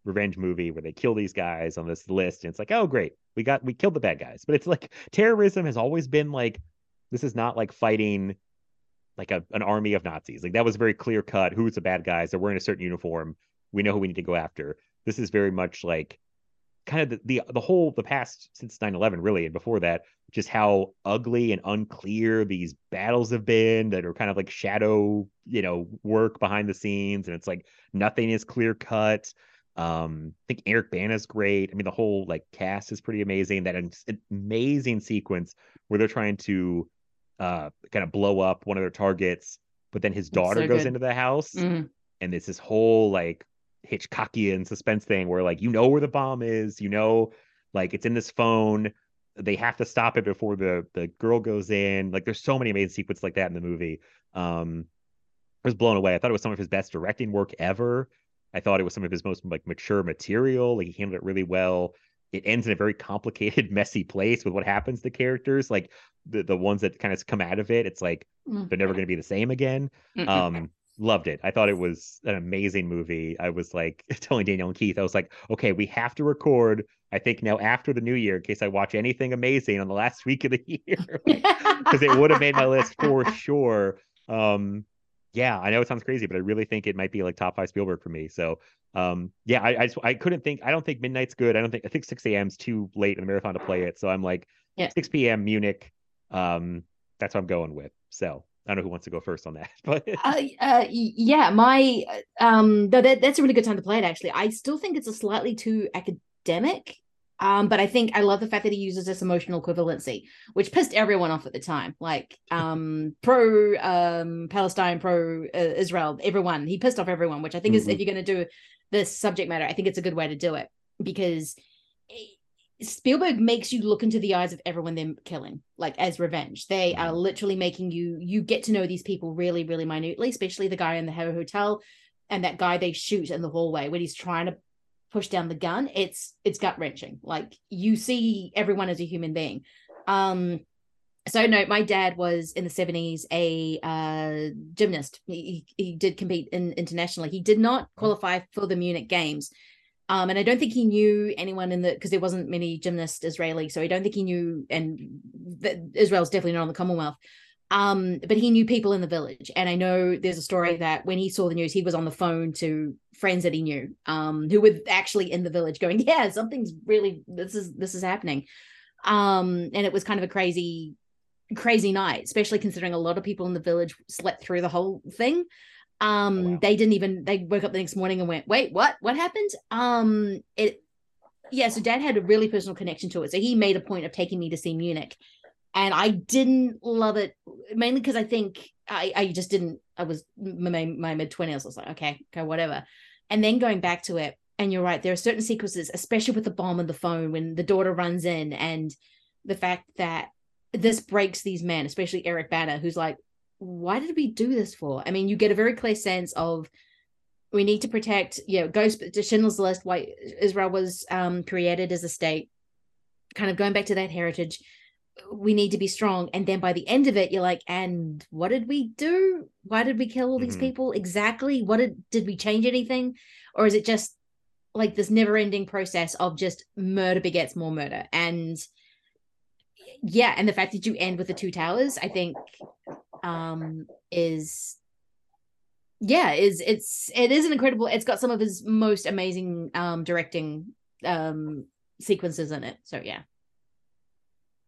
revenge movie where they kill these guys on this list. And it's like oh great. We got we killed the bad guys. But it's like terrorism has always been like this is not like fighting like a, an army of nazis. Like that was very clear cut who's the bad guys. They're wearing a certain uniform. We know who we need to go after. This is very much like kind of the the, the whole the past since 9-11 really and before that just how ugly and unclear these battles have been that are kind of like shadow you know work behind the scenes and it's like nothing is clear cut um, I think Eric Bana's great. I mean, the whole like cast is pretty amazing. That am- amazing sequence where they're trying to uh kind of blow up one of their targets, but then his daughter so goes good. into the house, Mm. and it's this whole like Hitchcockian suspense thing where like you know where the bomb is, you know, like it's in this phone. They have to stop it before the the girl goes in. Like there's so many amazing sequences like that in the movie. Um, I was blown away. I thought it was some of his best directing work ever. I thought it was some of his most like mature material. Like he handled it really well. It ends in a very complicated, messy place with what happens to characters. Like the the ones that kind of come out of it, it's like Mm. they're never going to be the same again. Mm-mm. Um, loved it. I thought it was an amazing movie. I was like telling Daniel and Keith, I was like, okay, we have to record. I think now after the new year, in case I watch anything amazing on the last week of the year, because it would have made my list for sure. Um, yeah, I know it sounds crazy, but I really think it might be like top five Spielberg for me. So, um, yeah, I I, just, I couldn't think. I don't think midnight's good. I don't think I think six a.m. is too late in the marathon to play it. So I'm like, Yeah. six p.m. Munich. Um, that's what I'm going with. So I don't know who wants to go first on that, but Uh, uh, yeah, my um, no, that that's a really good time to play it. Actually, I still think it's a slightly too academic. Um, but I think I love the fact that he uses this emotional equivalency, which pissed everyone off at the time. Like, um, pro um Palestine, pro uh, Israel, everyone. He pissed off everyone, which I think is if you're going to do this subject matter, I think it's a good way to do it because Spielberg makes you look into the eyes of everyone they're killing, like as revenge. They are literally making you you get to know these people really, really minutely, especially the guy in the Hotel and that guy they shoot in the hallway when he's trying to push down the gun. It's it's gut wrenching. Like you see everyone as a human being. Um so no, my dad was in the 70s a uh, gymnast. He, he he did compete in internationally. He did not qualify for the Munich Games. Um, and I don't think he knew anyone in the because there wasn't many gymnasts Israeli, so I don't think he knew. And that Israel's definitely not in the Commonwealth. Um, but he knew people in the village, and I know there's a story that when he saw the news, he was on the phone to friends that he knew, um, who were actually in the village, going, "Yeah, something's really this is this is happening." Um, and it was kind of a crazy, crazy night, especially considering a lot of people in the village slept through the whole thing um they didn't even they woke up the next morning and went wait what? What happened? Um it yeah so dad had a really personal connection to it. So he made a point of taking me to see munich. And i didn't love it mainly because i think i i just didn't i was my, my mid-20s i was like okay okay whatever. And then going back to it and you're right there are certain sequences especially with the bomb on the phone when the daughter runs in and the fact that this breaks these men especially eric bana who's like why did we do this for? I mean, you get a very clear sense of we need to protect, you know, goes to Schindler's List, why Israel was um, created as a state, kind of going back to that heritage. We need to be strong. And then by the end of it, you're like, and what did we do? Why did we kill all these Mhm. people? Exactly. What did did we change anything? Or is it just like this never ending process of just murder begets more murder? And yeah, and the fact that you end with the two towers, I think um is yeah is it's it is an incredible it's got some of his most amazing um directing um sequences in it so yeah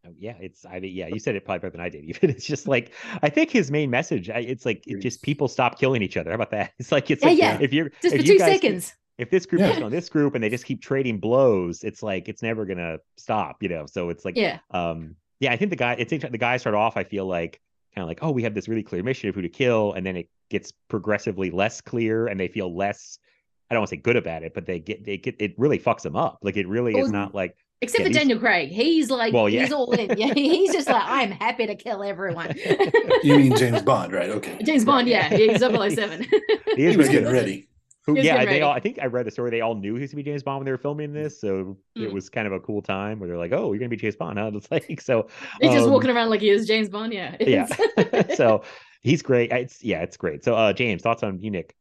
Oh, yeah, it's I mean, yeah, you said it probably better than I did. Even it's just like I think his main message. It's like it just people stop killing each other. How about that? It's like it's Yeah, like yeah. if you're just if for you two guys- seconds if this group Yeah. is on this group and they just keep trading blows, it's like it's never gonna stop, you know. So it's like yeah um yeah, I think the guy it's the guy start off, I feel like kind of like, oh, we have this really clear mission of who to kill, and then it gets progressively less clear and they feel less I don't want to say good about it, but they get they get it really fucks them up. Like it really is not like except Yeah, for daniel craig he's like Well, yeah. he's all in yeah he's just like i'm happy to kill everyone You mean James Bond, right? Okay. james bond yeah yeah he's 007 he He is was getting ready. Who, yeah, they ready. all. I think I read the story. They all knew he was to be James Bond when they were filming this, so it Mm. was kind of a cool time where they're like, "Oh, you're gonna be James Bond." Huh? It's like so. he's just um, walking around like he is james bond yeah Yeah. so he's great. It's yeah, it's great. So, uh, James, thoughts on Munich?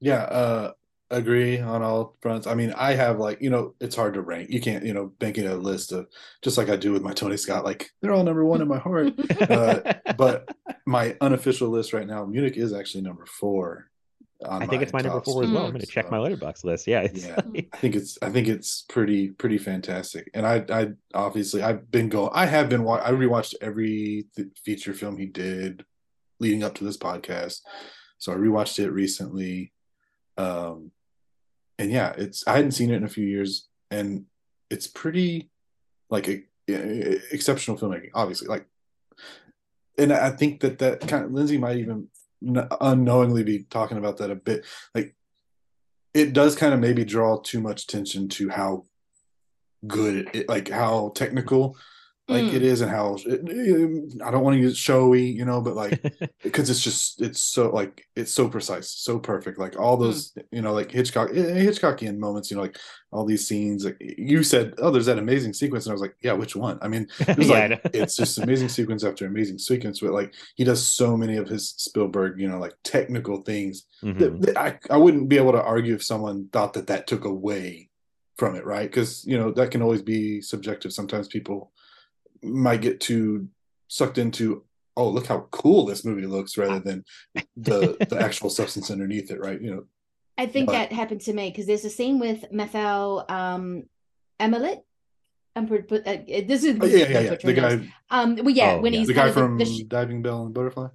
Yeah, uh agree on all fronts. I mean, I have like, you know, it's hard to rank. You can't, you know, making a list of just like I do with my Tony Scott, like they're all number one in my heart. Uh, but my unofficial list right now, Munich is actually number four. On I think it's my number four as well. I'm gonna check so- my Letterboxd list. Yeah, it's Yeah. like- I think it's I think it's pretty pretty fantastic. And I I obviously I've been going I have been wa- I rewatched every th- feature film he did leading up to this podcast. So I rewatched it recently. Um and yeah, it's I hadn't seen it in a few years and it's pretty like a, a- exceptional filmmaking obviously like and I think that that kind of Lindsay might even n- unknowingly be talking about that a bit like it does kind of maybe draw too much attention to how good it like how technical like Mm. it is and how it, i don't want to use showy you know but like because it's just it's so like it's so precise so perfect like all those you know like hitchcock eh, hitchcockian moments you know like all these scenes like you said oh there's that amazing sequence and i was like yeah which one? I mean it was Yeah, like it's just amazing sequence after amazing sequence but like he does so many of his spielberg you know like technical things Mhm. that, that I, I wouldn't be able to argue if someone thought that that took away from it right? Because you know that can always be subjective. Sometimes people might get too sucked into oh look how cool this movie looks rather than the the actual substance underneath it right you know I think But- that happened to me because there's a scene with Mathieu um Amalric. I'm put, put, uh, this is oh, yeah yeah yeah the guy Um, well, yeah, Oh, when yeah. he's the guy of the- from the sh- diving bell and butterfly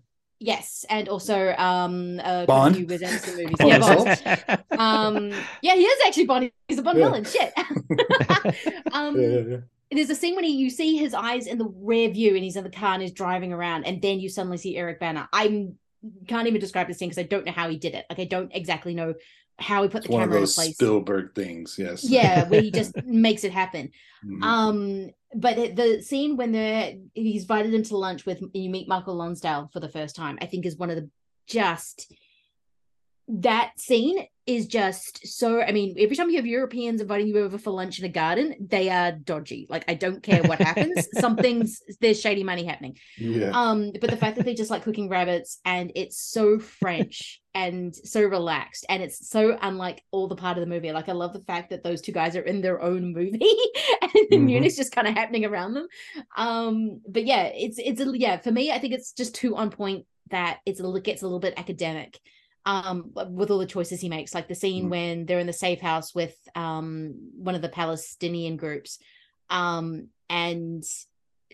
Yes, and also um uh, Bond? few Wes Anderson movies. Bond Yeah? Bond. um, yeah, he is actually Bond. He's a Bond Yeah. villain. Shit. um, Yeah, yeah, yeah. There's a scene when he, you see his eyes in the rear view and he's in the car and he's driving around and then you suddenly see Eric Bana. I can't even describe the scene because I don't know how he did it. Like I don't exactly know how he put It's the one of camera in those place. Spielberg things. Yes. yeah, where he just makes it happen. Mhm. Um, but the scene when they're he's invited him to lunch with you meet Michael Lonsdale for the first time, I think is one of the just that scene is just so I mean, every time you have Europeans inviting you over for lunch in a garden, they are dodgy. Like I don't care what happens, something's there's shady money happening. yeah. Um, but the fact that they just like cooking rabbits and it's so French and so relaxed and it's so unlike all the part of the movie. Like I love the fact that those two guys are in their own movie and the Mhm. music's just kind of happening around them. Um, but yeah, it's it's a, yeah for me. I think it's just too on point that it's a little gets a little bit academic. Um, with all the choices he makes, like the scene Mm. when they're in the safe house with um one of the Palestinian groups, um, and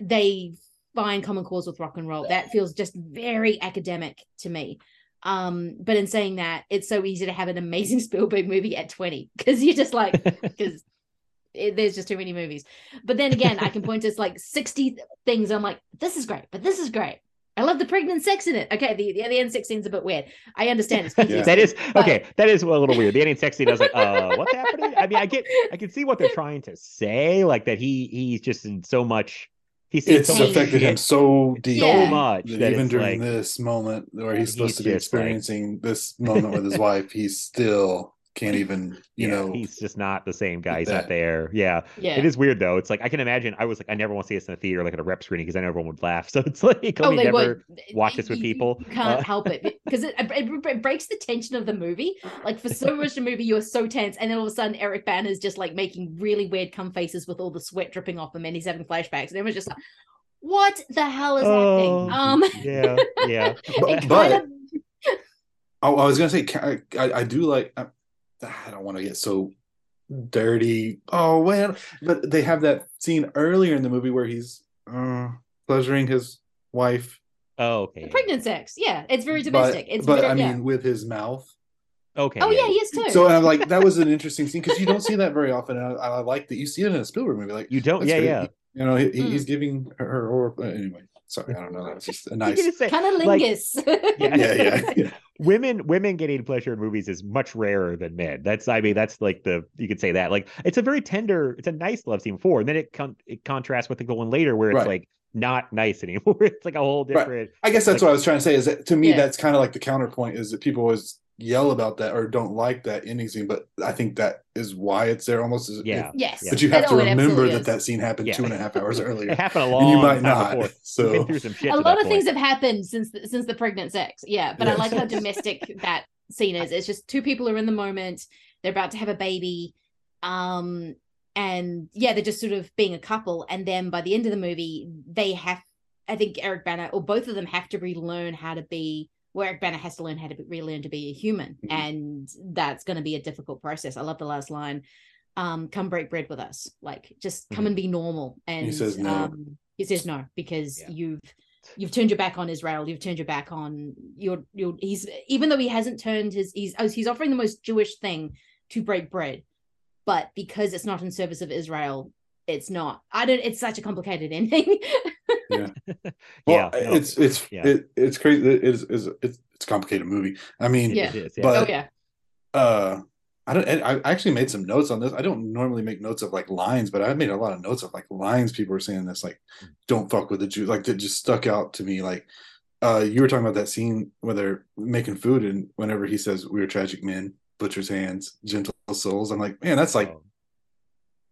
they find common cause with rock and roll. That feels just very academic to me. Um, but in saying that, it's so easy to have an amazing Spielberg movie at 20 because you're just like, because there's just too many movies. But then again, I can point to like 60 things. I'm like, this is great, but this is great. I love the pregnant sex in it. Okay, the, the, the end sex scene's a bit weird. I understand it's PTSD. that is but- okay. That is a little weird. The ending sex scene. I was like, uh, what's happening? I mean, I get, I can see what they're trying to say, like that he he's just in so much. He's It's so much affected him so deep. so Yeah. much that that even it's during like, this moment where he's He's supposed to be just like- experiencing this moment with his wife, he's still can't even, you yeah, know. he's just not the same guy. He's that. not there. Yeah. yeah. It is weird though. It's like I can imagine. I was like, I never want to see this in a theater, like at a rep screening, because I know everyone would laugh. So it's like, let Oh, me they never would watch this with You- you- people. You can't Uh, help it because it, it, it breaks the tension of the movie. Like for so much of the movie, you are so tense, and then all of a sudden, Eric Bana's just like making really weird cum faces with all the sweat dripping off him, and he's having flashbacks, and everyone's just like, "What the hell is Oh, happening?" Um, yeah, yeah. But, but of I, I was gonna say, I, I do like. I, I don't want to get so dirty. Oh well, but they have that scene earlier in the movie where he's uh, pleasuring his wife. Oh, okay. pregnant sex. Yeah, it's very But, domestic. it's but very, I yeah. mean, with his mouth. Okay. oh yeah, he is too. So I'm like, that was an interesting scene because you don't see that very often. And I, I like that you see it in a Spielberg movie. Like You don't. Yeah, great. yeah. You know, he, Mm. he's giving her, her or anyway. Sorry, I don't know. That's just a nice. kind of lingus. like, Yeah. Yeah, yeah, yeah. Women women getting pleasure in movies is much rarer than men. That's I mean that's like the you could say that like it's a very tender, it's a nice love scene for, and then it con- it contrasts with the one later where it's Right. like not nice anymore. It's like a whole Right. different. I guess that's Like- what I was trying to say. Is that to me, Yeah. that's kind of like the counterpoint is that people always yell about that or don't like that ending scene, but I think that is why it's there almost as Yeah. yes, But you have It- to oh, remember absolutely that is. that scene happened Yeah. two and a half hours earlier, It happened a and long you might time not. before. So some shit. a lot that of things have happened since the, since the pregnant sex yeah but i like how domestic that scene is it's just two people are in the moment they're about to have a baby um and yeah they're just sort of being a couple and then by the end of the movie they have i think eric bana or both of them have to relearn how to be Eric Bana has to learn how to be, relearn to be a human, Mhm. and that's going to be a difficult process. I love the last line, um, "Come break bread with us," like just come Mhm. and be normal. And he says no. Um, he says no because Yeah. you've you've turned your back on Israel. You've turned your back on your your. He's even though he hasn't turned his he's oh, he's offering the most Jewish thing to break bread, but because it's not in service of Israel, it's not. I don't. It's such a complicated ending. Well, yeah, no, it's it's yeah. it, it's crazy. It is is it's it's a complicated movie. I mean, Yeah. it is, yeah. But- oh yeah, uh, I don't. I actually made some notes on this. I don't normally make notes of like lines, but I made a lot of notes of like lines people were saying this like, "Don't fuck with the Jews." Like that just stuck out to me. Like, uh, you were talking about that scene where they're making food, and whenever he says, "We are tragic men, butcher's hands, gentle souls," I'm like, man, that's like Oh,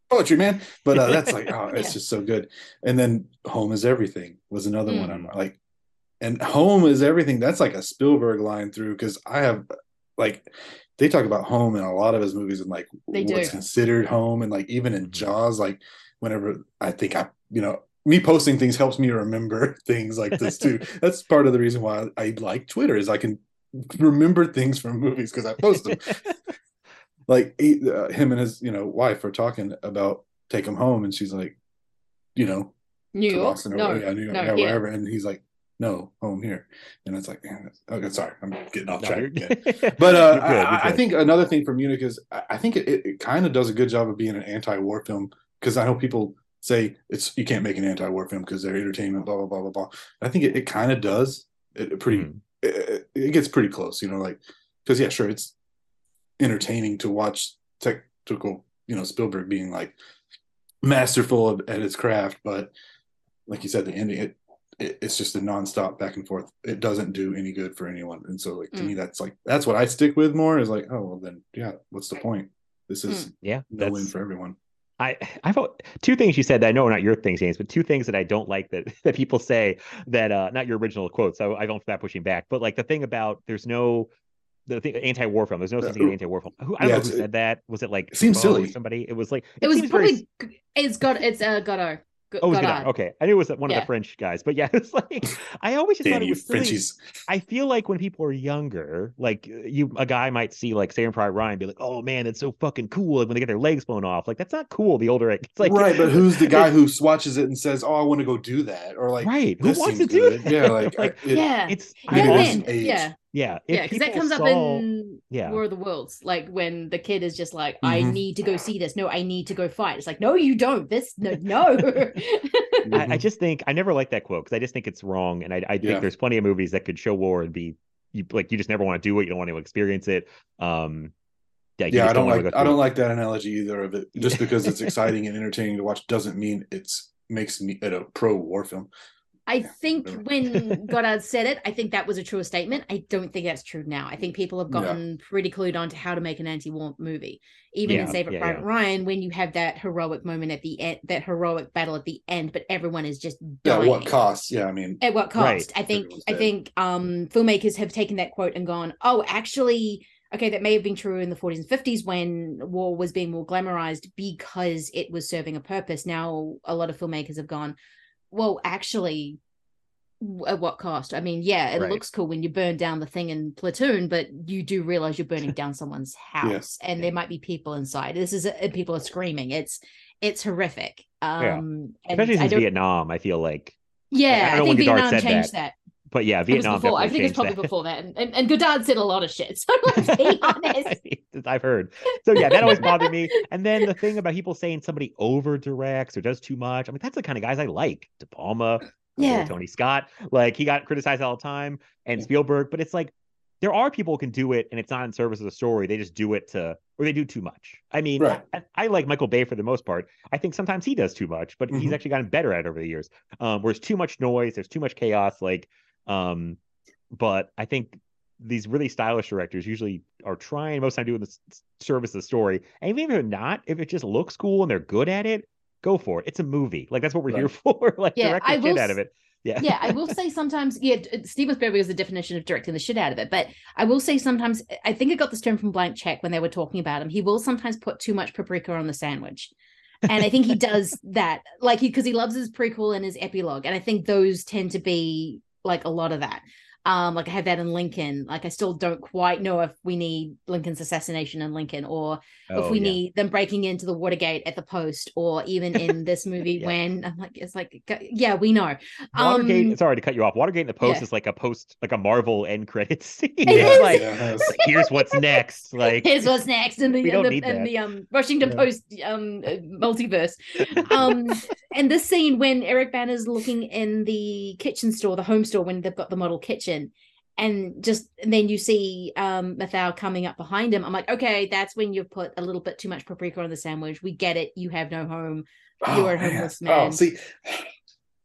poetry, man. But uh, that's like, oh, it's Yeah. just so good. And then home is everything was another one. I'm Mm. like, and home is everything. That's like a Spielberg line through because I have like they talk about home in a lot of his movies and like They what's do. considered home and like even in Mhm. Jaws, like whenever I think I, you know, me posting things helps me remember things like this too. That's part of the reason why I like Twitter is I can remember things from movies because I post them like he, uh, him and his you know wife are talking about take him home and she's like you know New York. Boston or No, yeah, New York, no, yeah, yeah. wherever and he's like no, home here. And it's like, man, okay, sorry, I'm getting off track. again. But uh, You're good, you're I, I think another thing from Munich is I I think it, it kind of does a good job of being an anti-war film because I know people say it's you can't make an anti-war film because they're entertainment, blah blah blah blah blah. I think it, it kind of does. It, it pretty Mhm. it, it gets pretty close, you know, like because yeah, sure, it's entertaining to watch technical, you know, Spielberg being like masterful at, at his craft, but like you said, the ending it, it it's just a nonstop back and forth. It doesn't do any good for anyone, and so like to Mm. me, that's like that's what I stick with more is like, oh well, then yeah, what's the point? This is yeah, no win for everyone. I I felt two things you said that I know are not your things, James, but two things that I don't like that that people say that uh not your original quotes. So I don't for that pushing back, but like the thing about there's no the thing anti-war film. There's no such thing as anti-war film. Who, I don't Yeah, know who said that. Was it like it seems Truffaut or silly. Somebody. It was like It was seems very probably it's got it's uh Godard. G- Oh, it was Godard. Godard. Okay, I knew it was one of the French guys, but yeah, it's like I always just Damn thought it you, was silly. Frenchies! I feel like when people are younger, like you, a guy might see like Saving Private Ryan, and be like, "Oh man, it's so fucking cool!" And when they get their legs blown off, like that's not cool. The older it gets, like right, but who's the guy who watches it and says, "Oh, I want to go do that," or like, right? Who wants to seems do good. that? Yeah, like, like I- it- yeah, it's yeah, Maybe it then, is age. yeah, yeah, if yeah, because that people comes up in yeah. War of the Worlds, like when the kid is just like, "I Mhm. need to go see this. No, I need to go fight." It's like, "No, you don't. This, no, no." I, I just think I never like that quote because I just think it's wrong, and I, I think Yeah. there's plenty of movies that could show war and be you like you just never want to do it, you don't want to experience it. Um, yeah, yeah, I don't wanna like I don't it. like that analogy either of it. Just because it's exciting and entertaining to watch doesn't mean it's makes me it a pro war film. I think when Godard said it, I think that was a true statement. I don't think that's true now. I think people have Yeah. gotten pretty clued on to how to make an anti-war movie. Even in Yeah, Save It yeah, Private yeah. Ryan, when you have that heroic moment at the end, that heroic battle at the end, but everyone is just Yeah, dying. what costs? Yeah, I mean, At what Right. cost? I think I think um filmmakers have taken that quote and gone, oh, actually, okay, that may have been true in the 40s and 50s when war was being more glamorized because it was serving a purpose. Now a lot of filmmakers have gone, well, actually, at what cost? I mean, yeah, it Right. looks cool when you burn down the thing in platoon, but you do realize you're burning down someone's house, and there might be people inside. This is and people are screaming. It's it's horrific. Um, Yeah. especially I since don't- Vietnam. I feel like, yeah, I I, think Vietnam changed that. that. But yeah, It was Vietnam before. I think it's probably that. before that. And, and, and Godard said a lot of shit. So let's be honest. I've heard. So yeah, that always bothered me. And then the thing about people saying somebody over directs or does too much. I mean, that's the kind of guys I like. De Palma, Yeah. Tony Scott. Like he got criticized all the time, and Spielberg. But it's like there are people who can do it, and it's not in service of the story. They just do it to, or they do too much. I mean, Right. I, I like Michael Bay for the most part. I think sometimes he does too much, but he's Mhm. actually gotten better at it over the years. Um, where there's too much noise, there's too much chaos. Like, um, but I think these really stylish directors usually are trying most of the time doing the service of the story. And even if they're not, if it just looks cool and they're good at it, go for it. It's a movie. Like that's what we're here for. like Yeah, direct the shit out of it. Yeah. yeah, I will say sometimes, yeah, Steven Spielberg is the definition of directing the shit out of it. But I will say sometimes, I think I got this term from Blank Check when they were talking about him. He will sometimes put too much paprika on the sandwich. And I think he does that, like, because he loves his prequel and his epilogue. And I think those tend to be like a lot of that. Um, like I have that in Lincoln. Like I still don't quite know if we need Lincoln's assassination in Lincoln or if Oh, we yeah. need them breaking into the Watergate at the post or even in this movie Yeah. when I'm like, it's like, yeah, we know. Watergate, Um, sorry to cut you off. Watergate in the post yeah. is like a post, like a Marvel end credits scene. It It's like, Yeah, like, here's what's next. Like Here's what's next in the, in the, in the um Washington Yeah. Post um uh, multiverse. Um and this scene when Eric Bana's looking in the kitchen store, the home store when they've got the model kitchen, and just and then you see um Mathieu coming up behind him. I'm like, okay, that's when you've put a little bit too much paprika on the sandwich. We get it. You have no home. You're a man. homeless Oh, man. see,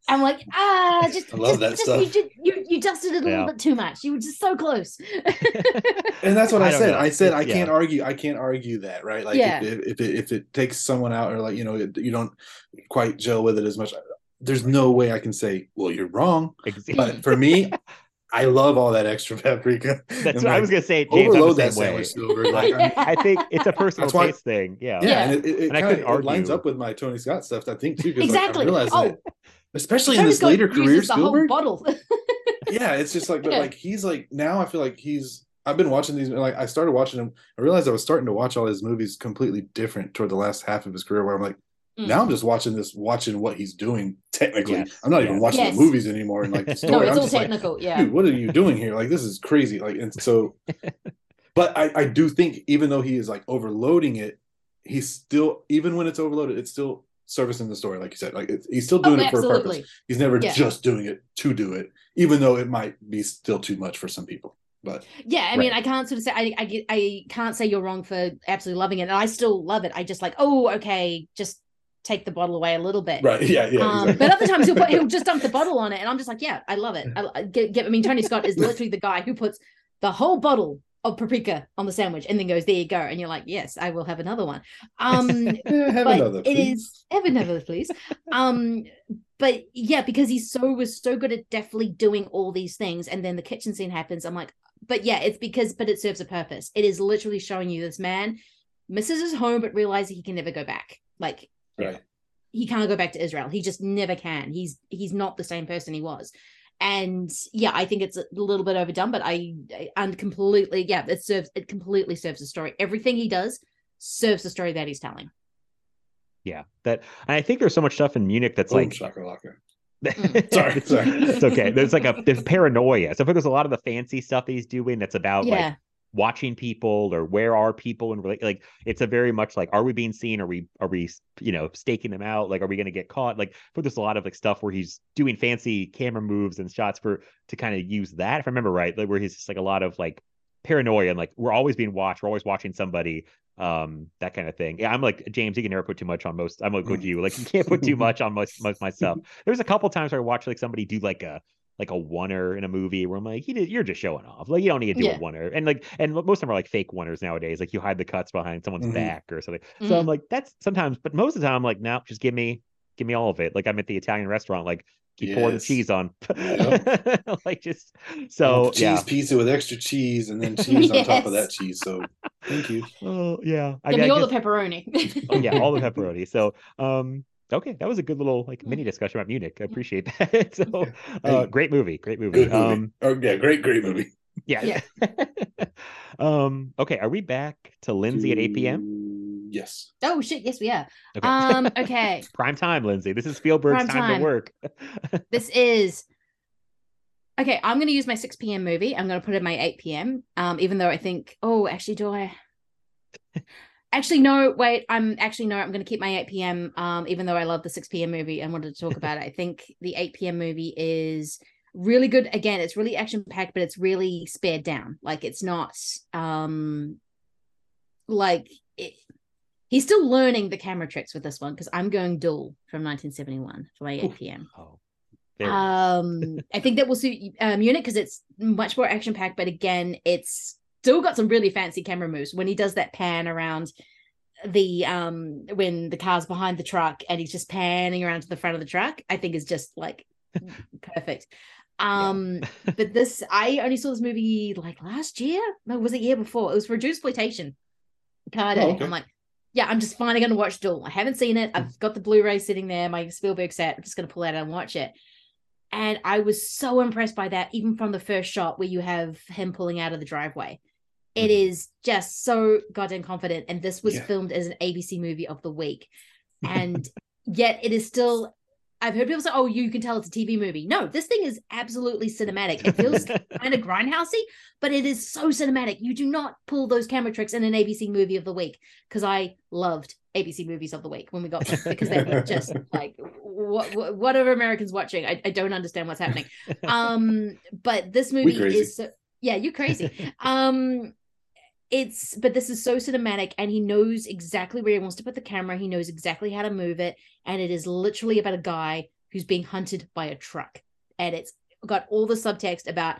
I'm like, ah, just, I love just, that just stuff. You, did, you you just did it a Yeah. little bit too much. You were just so close. and that's what I, I said. know. I said I can't yeah. argue. I can't argue that, right? Like Yeah. if, if it if it takes someone out or like you know it- you don't quite gel with it as much. There's no way I can say, well, you're wrong. exactly. But for me, I love all that extra paprika. That's And, what I was gonna say, James. I'm overload that way. sandwich, Silver. Like, I mean, I think it's a personal why- taste thing. Yeah. yeah, Yeah. and it, it, it And I kind couldn't of it lines up with my Tony Scott stuff. I think too. 'cause, exactly. Like, I realized oh, that, especially in Tony this Scott later career, Spielberg. bottle. yeah, it's just like, but Yeah. like he's like now I feel like he's. I've been watching these. Like I started watching him. I realized I was starting to watch all his movies completely different toward the last half of his career. Where I'm like, Mm. Now I'm just watching this, watching what he's doing technically. Yes, I'm not even yes. watching Yes. the movies anymore and like the story. No, it's I'm all just like, technical. yeah. dude, what are you doing here? Like, this is crazy. Like, and so, but I, I do think even though he is like overloading it, he's still, even when it's overloaded, it's still servicing the story. Like you said, like it's, he's still Oh, doing it for a purpose. He's never Yeah. just doing it to do it, even though it might be still too much for some people. But Yeah, I mean, I can't sort of say I, I I can't say you're wrong for absolutely loving it, and I still love it. I just like, oh, okay, just take the bottle away a little bit. right, yeah, yeah. um, exactly. But other times he'll put, he'll just dump the bottle on it, and I'm just like, yeah, I love it. I, get, get- I mean, Tony Scott is literally the guy who puts the whole bottle of paprika on the sandwich and then goes, there you go, and you're like, yes, I will have another one. Um, have but another, it please. is have another please um but yeah because he's so was so good at definitely doing all these things and then the kitchen scene happens i'm like but yeah it's because but it serves a purpose it is literally showing you this man misses his home but realizes he can never go back like Right. he can't go back to israel he just never can he's he's not the same person he was and yeah i think it's a little bit overdone but i and completely yeah it serves it completely serves the story everything he does serves the story that he's telling Yeah, that and I think there's so much stuff in Munich that's Boom, like shakalaka. Mm. Sorry, sorry. it's okay. There's like a there's paranoia. So I think there's a lot of the fancy stuff that he's doing that's about yeah like watching people or where are people and like it's a very much like are we being seen? Are we are we you know staking them out? Like are we going to get caught? Like but there's a lot of like stuff where he's doing fancy camera moves and shots for to kind of use that if I remember right, like where he's just like a lot of like paranoia and like we're always being watched. We're always watching somebody um that kind of thing yeah i'm like james you can never put too much on most i'm like with you like you can't put too much on most, most myself there's a couple times where i watch like somebody do like a like a oner in a movie where i'm like you did, you're just showing off like you don't need to do Yeah. a oner and like and most of them are like fake oners nowadays like you hide the cuts behind someone's Mhm. back or something so i'm Mhm. like that's sometimes but most of the time i'm like no just give me give me all of it like i'm at the italian restaurant like keep pouring the cheese on Yep. like just so cheese yeah pizza with extra cheese and then cheese on top of that cheese. So thank you. oh yeah give mean, me I all guess- the pepperoni oh yeah, all the pepperoni. So um okay, that was a good little like mini discussion about Munich. I appreciate that. so uh great movie, great movie. Good movie. Um oh yeah, great, great movie. yeah. um okay, are we back to Lindsay at 8 p.m.? Yes. oh shit yes we are Okay. um okay Prime time, Lindsay. This is Spielberg's time, time. to work. this is okay i'm going to use my 6 p.m movie i'm going to put in my 8 p.m um even though i think oh actually do i actually no wait i'm actually no i'm going to keep my 8 p.m um even though i love the 6 p.m movie and wanted to talk about it. I think the 8 p.m movie is really good. Again it's really action packed but it's really spared down. Like it's not um like it, he's still learning the camera tricks with this one because i'm going duel from 1971 for my 8 p.m oh. Um i think that will suit uh, munich because it's much more action packed but again it's still got some really fancy camera moves when he does that pan around the um when the car's behind the truck and he's just panning around to the front of the truck i think is just like perfect. Um but this i only saw this movie like last year? No was it year before? It was for Juice exploitation. Card Oh, okay. i'm like yeah i'm just finally going to watch duel. I haven't seen it. I've got the blu-ray sitting there my spielberg set. I'm just going to pull out and watch it. And I was so impressed by that, even from the first shot where you have him pulling out of the driveway. It Mhm. just so goddamn confident. And this was Yeah. filmed as an ABC movie of the week. And yet it is still, I've heard people say, oh, you can tell it's a TV movie. No, this thing is absolutely cinematic. It feels kind of grindhousey, but it is so cinematic. You do not pull those camera tricks in an ABC movie of the week because I loved ABC movies of the week when we got them because they were just like what, what what are Americans watching? I, I don't understand what's happening. Um, but this movie is so, yeah, you crazy. Um, it's but this is so cinematic and he knows exactly where he wants to put the camera. He knows exactly how to move it, and it is literally about a guy who's being hunted by a truck, and it's got all the subtext about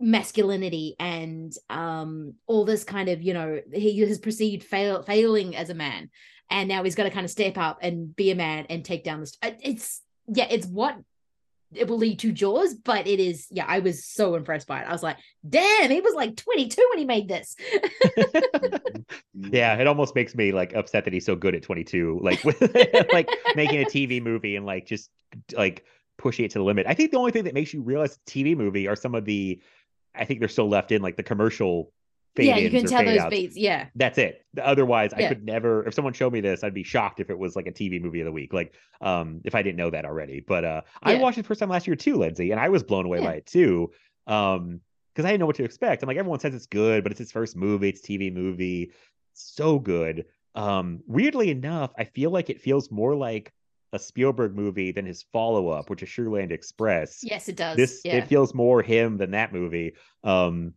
masculinity and um all this kind of you know he has perceived fail failing as a man and now he's got to kind of step up and be a man and take down this it's yeah it's what it will lead to jaws but it is yeah i was so impressed by it i was like damn he was like 22 when he made this yeah, it almost makes me like upset that he's so good at 22, like with like making a TV movie and like just like pushing it to the limit. I think the only thing that makes you realize TV movie are some of the, I think they're still left in like the commercial fade yeah, you can tell those outs. beats. Yeah. That's it. Otherwise, I could never. If someone showed me this, I'd be shocked if it was like a TV movie of the week. Like, um, if I didn't know that already. But uh, I watched it first time last year too, Lindsay, and I was blown away Yeah. by it too. Um, because I didn't know what to expect. I'm like, everyone says it's good, but it's his first movie. It's a TV movie. So good. Um, weirdly enough, I feel like it feels more like a Spielberg movie than his follow up, which is Sugarland Express Yes, it does. this yeah. it feels more him than that movie um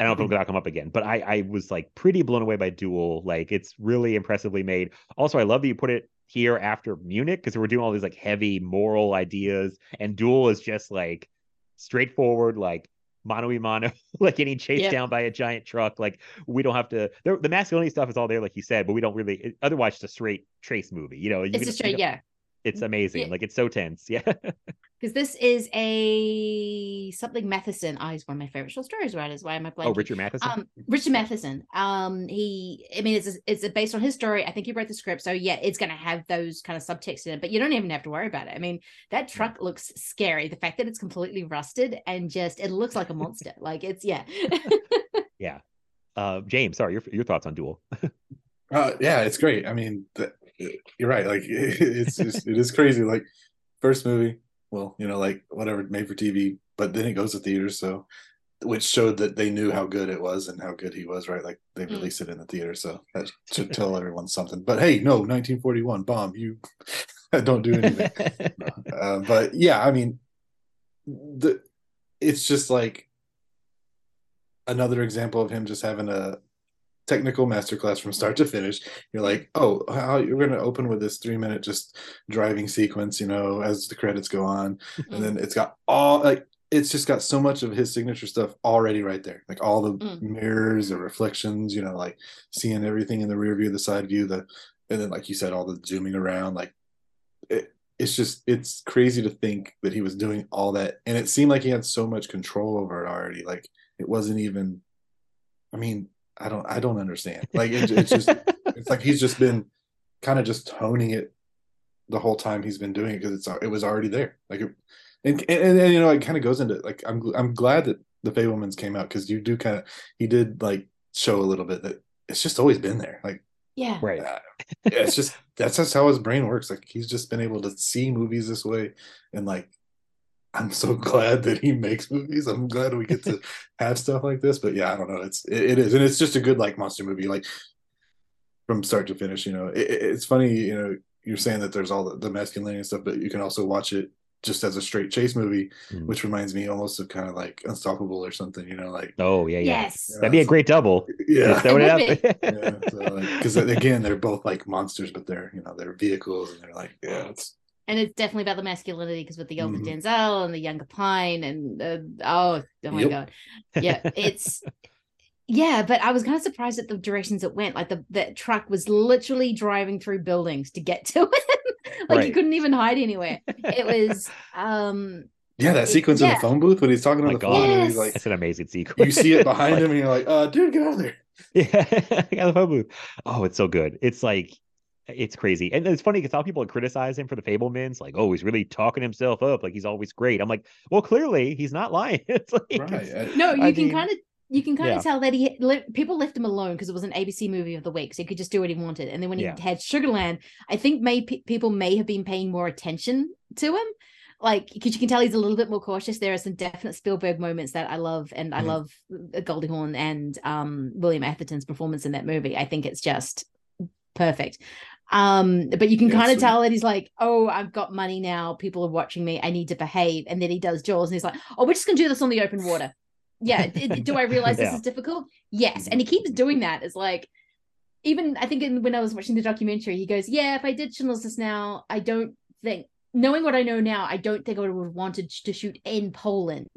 i don't know if Mm-hmm. it'll come up again but i i was like pretty blown away by duel like it's really impressively made also i love that you put it here after munich because we're doing all these like heavy moral ideas and duel is just like straightforward like mano a mano like getting chased Yep. down by a giant truck like we don't have to the, the masculinity stuff is all there like you said but we don't really it, otherwise it's a straight trace movie you know you it's can- you straight, don't- yeah. It's amazing Yeah. like it's so tense yeah Because this is a something Matheson. Oh, he's one of my favorite short stories writers. Why am I blanking? oh richard matheson Um, Richard Matheson. Um, he, I mean, it's it's based on his story. I think he wrote the script, so yeah, it's going to have those kind of subtext in it. But you don't even have to worry about it. I mean, that truck looks scary. The fact that it's completely rusted and just it looks like a monster. like it's yeah. yeah uh james sorry your, your thoughts on duel Uh, yeah, it's great. I mean, the, you're right. Like it's just, it is crazy. Like first movie, well, you know, like whatever made for TV, but then it goes to theaters, so which showed that they knew how good it was and how good he was, right? Like they Mm. released it in the theater, so that should tell everyone something. But hey, no, 1941 bomb. You don't do anything. uh, but yeah, I mean, the it's just like another example of him just having a technical masterclass from start to finish. You're like, oh, how you're going to open with this three minute just driving sequence, you know, as the credits go on, and then it's got all like it's just got so much of his signature stuff already right there, like all the Mm. mirrors, the reflections, you know, like seeing everything in the rear view, the side view, the and then like you said, all the zooming around, like it, it's just it's crazy to think that he was doing all that. And it seemed like he had so much control over it already. Like it wasn't even i mean i don't i don't understand like it, it's just it's like he's just been kind of just toning it the whole time he's been doing it because it's it was already there like it, and, and, and you know it kind of goes into like i'm i'm glad that the Fabelmans came out because you do kind of he did like show a little bit that it's just always been there like yeah. right uh, yeah, it's just that's just how his brain works. Like he's just been able to see movies this way, and like I'm so glad that he makes movies. I'm glad we get to have stuff like this. But yeah, I don't know. It's it, it is, and it's just a good like monster movie, like from start to finish. You know, it, it- it's funny. You know, you're saying that there's all the, the masculinity and stuff, but you can also watch it just as a straight chase movie, Mm. which reminds me almost of kind of like Unstoppable or something. You know, like oh yeah yeah Yes. that'd be a great double yeah, Just throwing It it would out there. because again they're both like monsters but they're you know they're vehicles and they're like yeah it's And it's definitely about the masculinity because with the older Mhm. Denzel and the younger Pine and uh, oh, oh my Yep. god, yeah, it's yeah. But I was kind of surprised at the directions it went. Like the that truck was literally driving through buildings to get to it. like you Right. couldn't even hide anywhere. It was um yeah that sequence in Yeah. the phone booth when he's talking Oh on my the phone and he's like That's an amazing sequence. you see it behind Like, him and you're like uh dude get out of there Yeah, I got the phone booth. Oh, it's so good. It's like it's crazy. And it's funny because a lot of people criticize him for the Fabelmans, like, oh, he's really talking himself up, like he's always great. I'm like, well, clearly he's not lying. it's like right it's- no, you I can kind of you can kind yeah. of tell that he le- people left him alone because it was an ABC movie of the week, so he could just do what he wanted. And then when he Yeah. had Sugarland, I think may pe- people may have been paying more attention to him, like because you can tell he's a little bit more cautious. There are some definite Spielberg moments that I love, and I Mhm. love uh, Goldie Hawn and um, William Atherton's performance in that movie. I think it's just perfect. Um, but you can Yeah, kind of tell that he's like, oh, I've got money now. People are watching me. I need to behave. And then he does Jaws, and he's like, oh, we're just gonna do this on the open water. Yeah. do I realize this is difficult? Yes. And he keeps doing that. It's like, even I think in, when I was watching the documentary, he goes, yeah, if I did Schindler's List now, I don't think, knowing what I know now, I don't think I would have wanted to shoot in Poland.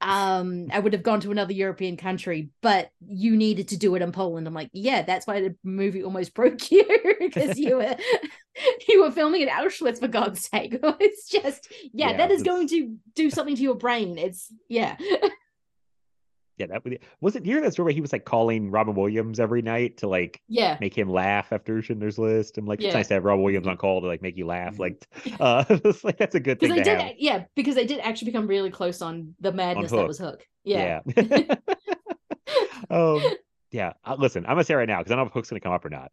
Um, I would have gone to another European country, but you needed to do it in Poland. I'm like, yeah, that's why the movie almost broke you because you were you were filming in Auschwitz for God's sake. It's just, yeah, Yeah, that is going to do something to your brain. It's yeah. Yeah, that was was it. You hear that story where he was like calling Robin Williams every night to like Yeah. make him laugh after Schindler's List. I'm like, Yeah. it's nice to have Robin Williams on call to like make you laugh. Like, uh, like that's a good thing they did, have. yeah, because they did actually become really close on the madness that was Hook. Yeah. um, yeah. Uh, listen, I'm gonna say right now because I don't know if Hook's gonna come up or not.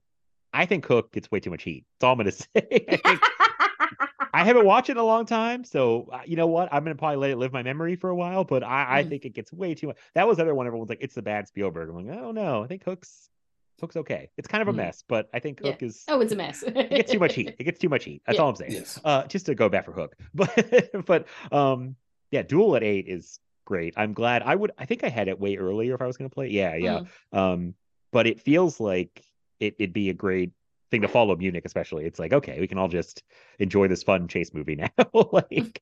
I think Hook gets way too much heat. That's all I'm gonna say. I, think, I haven't watched it in a long time, so uh, you know what? I'm gonna probably let it live my memory for a while. But I, I Mm. think it gets way too much. That was the other one. Everyone's like, it's the bad Spielberg. I'm like, I don't know. I think Hook's Hook's okay. It's kind of a Mm. mess, but I think Yeah. Hook is. Oh, it's a mess. It gets too much heat. It gets too much heat. That's Yeah. all I'm saying. Yes. Uh, just to go back for Hook, but but um, yeah, Duel at eight is great. I'm glad. I would. I think I had it way earlier if I was going to play. it. Yeah, yeah. Mm. Um, but it feels like it, it'd be a great thing to follow Munich, especially. It's like okay, we can all just enjoy this fun chase movie now. like,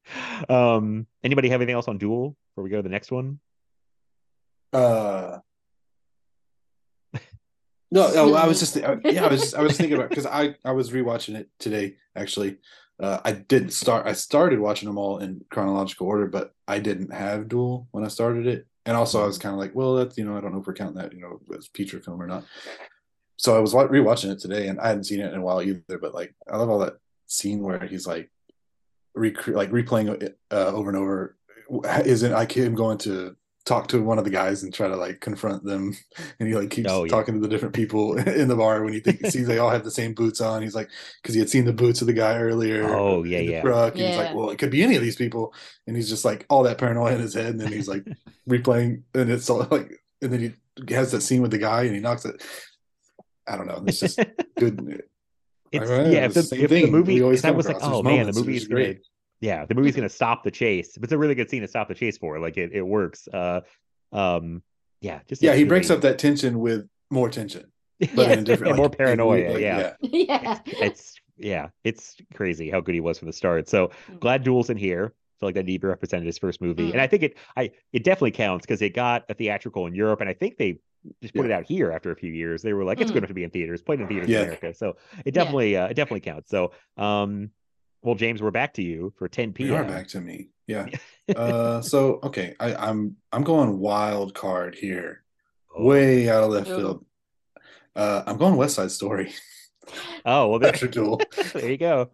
um, anybody have anything else on Duel before we go to the next one? Uh, no, no. I was just, uh, yeah, I was, I was thinking about because I, I was rewatching it today. Actually, uh, I didn't start. I started watching them all in chronological order, but I didn't have Duel when I started it, and also I was kind of like, well, that's you know, I don't know if we're counting that, you know, as feature film or not. So I was rewatching it today, and I hadn't seen it in a while either. But like, I love all that scene where he's like, rec- like replaying it uh, over and over. Isn't like him going to talk to one of the guys and try to like confront them and he like keeps Oh, yeah. talking to the different people in the bar when he thinks he sees they all have the same boots on he's like because he had seen the boots of the guy earlier Oh, yeah, in the yeah. truck and he's like well it could be any of these people and he's just like all that paranoia in his head and then he's like replaying and it's all like and then he has that scene with the guy and he knocks it i don't know This is good It's Right, yeah. If the, same if the thing movie, we always 'cause I was like, oh There's man, the moments that are movie's just gonna, great. yeah, the movie's gonna stop the chase. But it's a really good scene to stop the chase for. Like it, it works. Uh, um, yeah, just yeah he breaks up that tension with more tension but Yeah. in a different And more paranoia, like, yeah. yeah. it's yeah, it's crazy how good he was from the start. So Mm. glad Duel's in here. Feel like that need to be represented his first movie, Mm. and I think it, I it definitely counts because it got a theatrical in Europe, and I think they just put it out here after a few years. They were like, it's Mm. good enough to be in theaters, played in theaters Yeah. in America, so it definitely, uh, it definitely counts. So, um, well, James, we're back to you for 10 You are back to me. Yeah. uh so okay, I, I'm I'm going wild card here. Oh. Way out of left Oh. field. Uh I'm going West Side Story Oh well, there, after Duel there you go.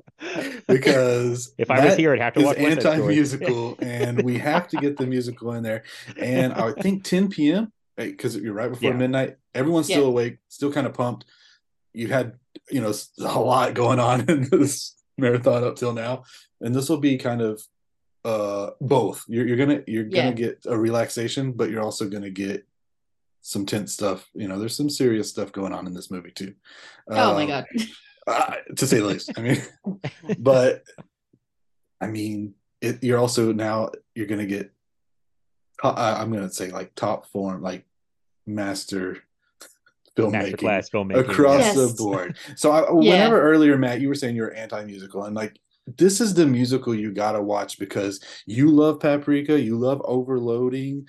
because if I was here, I'd have to is watch West Side Story. anti-musical and we have to get the musical in there. And I think 10 p.m. because you're right before Yeah. midnight. Everyone's still Yeah. awake, still kind of pumped. You had you know a lot going on in this marathon up till now, and this will be kind of uh both. You're you're gonna you're Yeah. gonna get a relaxation, but you're also gonna get some tense stuff. You know, there's some serious stuff going on in this movie too. Oh my Um, god. uh, to say the least. I mean, but I mean, it, you're also now you're gonna get. Uh, I'm gonna say like top form, like master filmmaking Masterclass filmmaking. across Yes. the board. So I, Yeah. whenever earlier, Matt, you were saying you're anti-musical, and like this is the musical you gotta watch because you love Paprika, you love Overloading.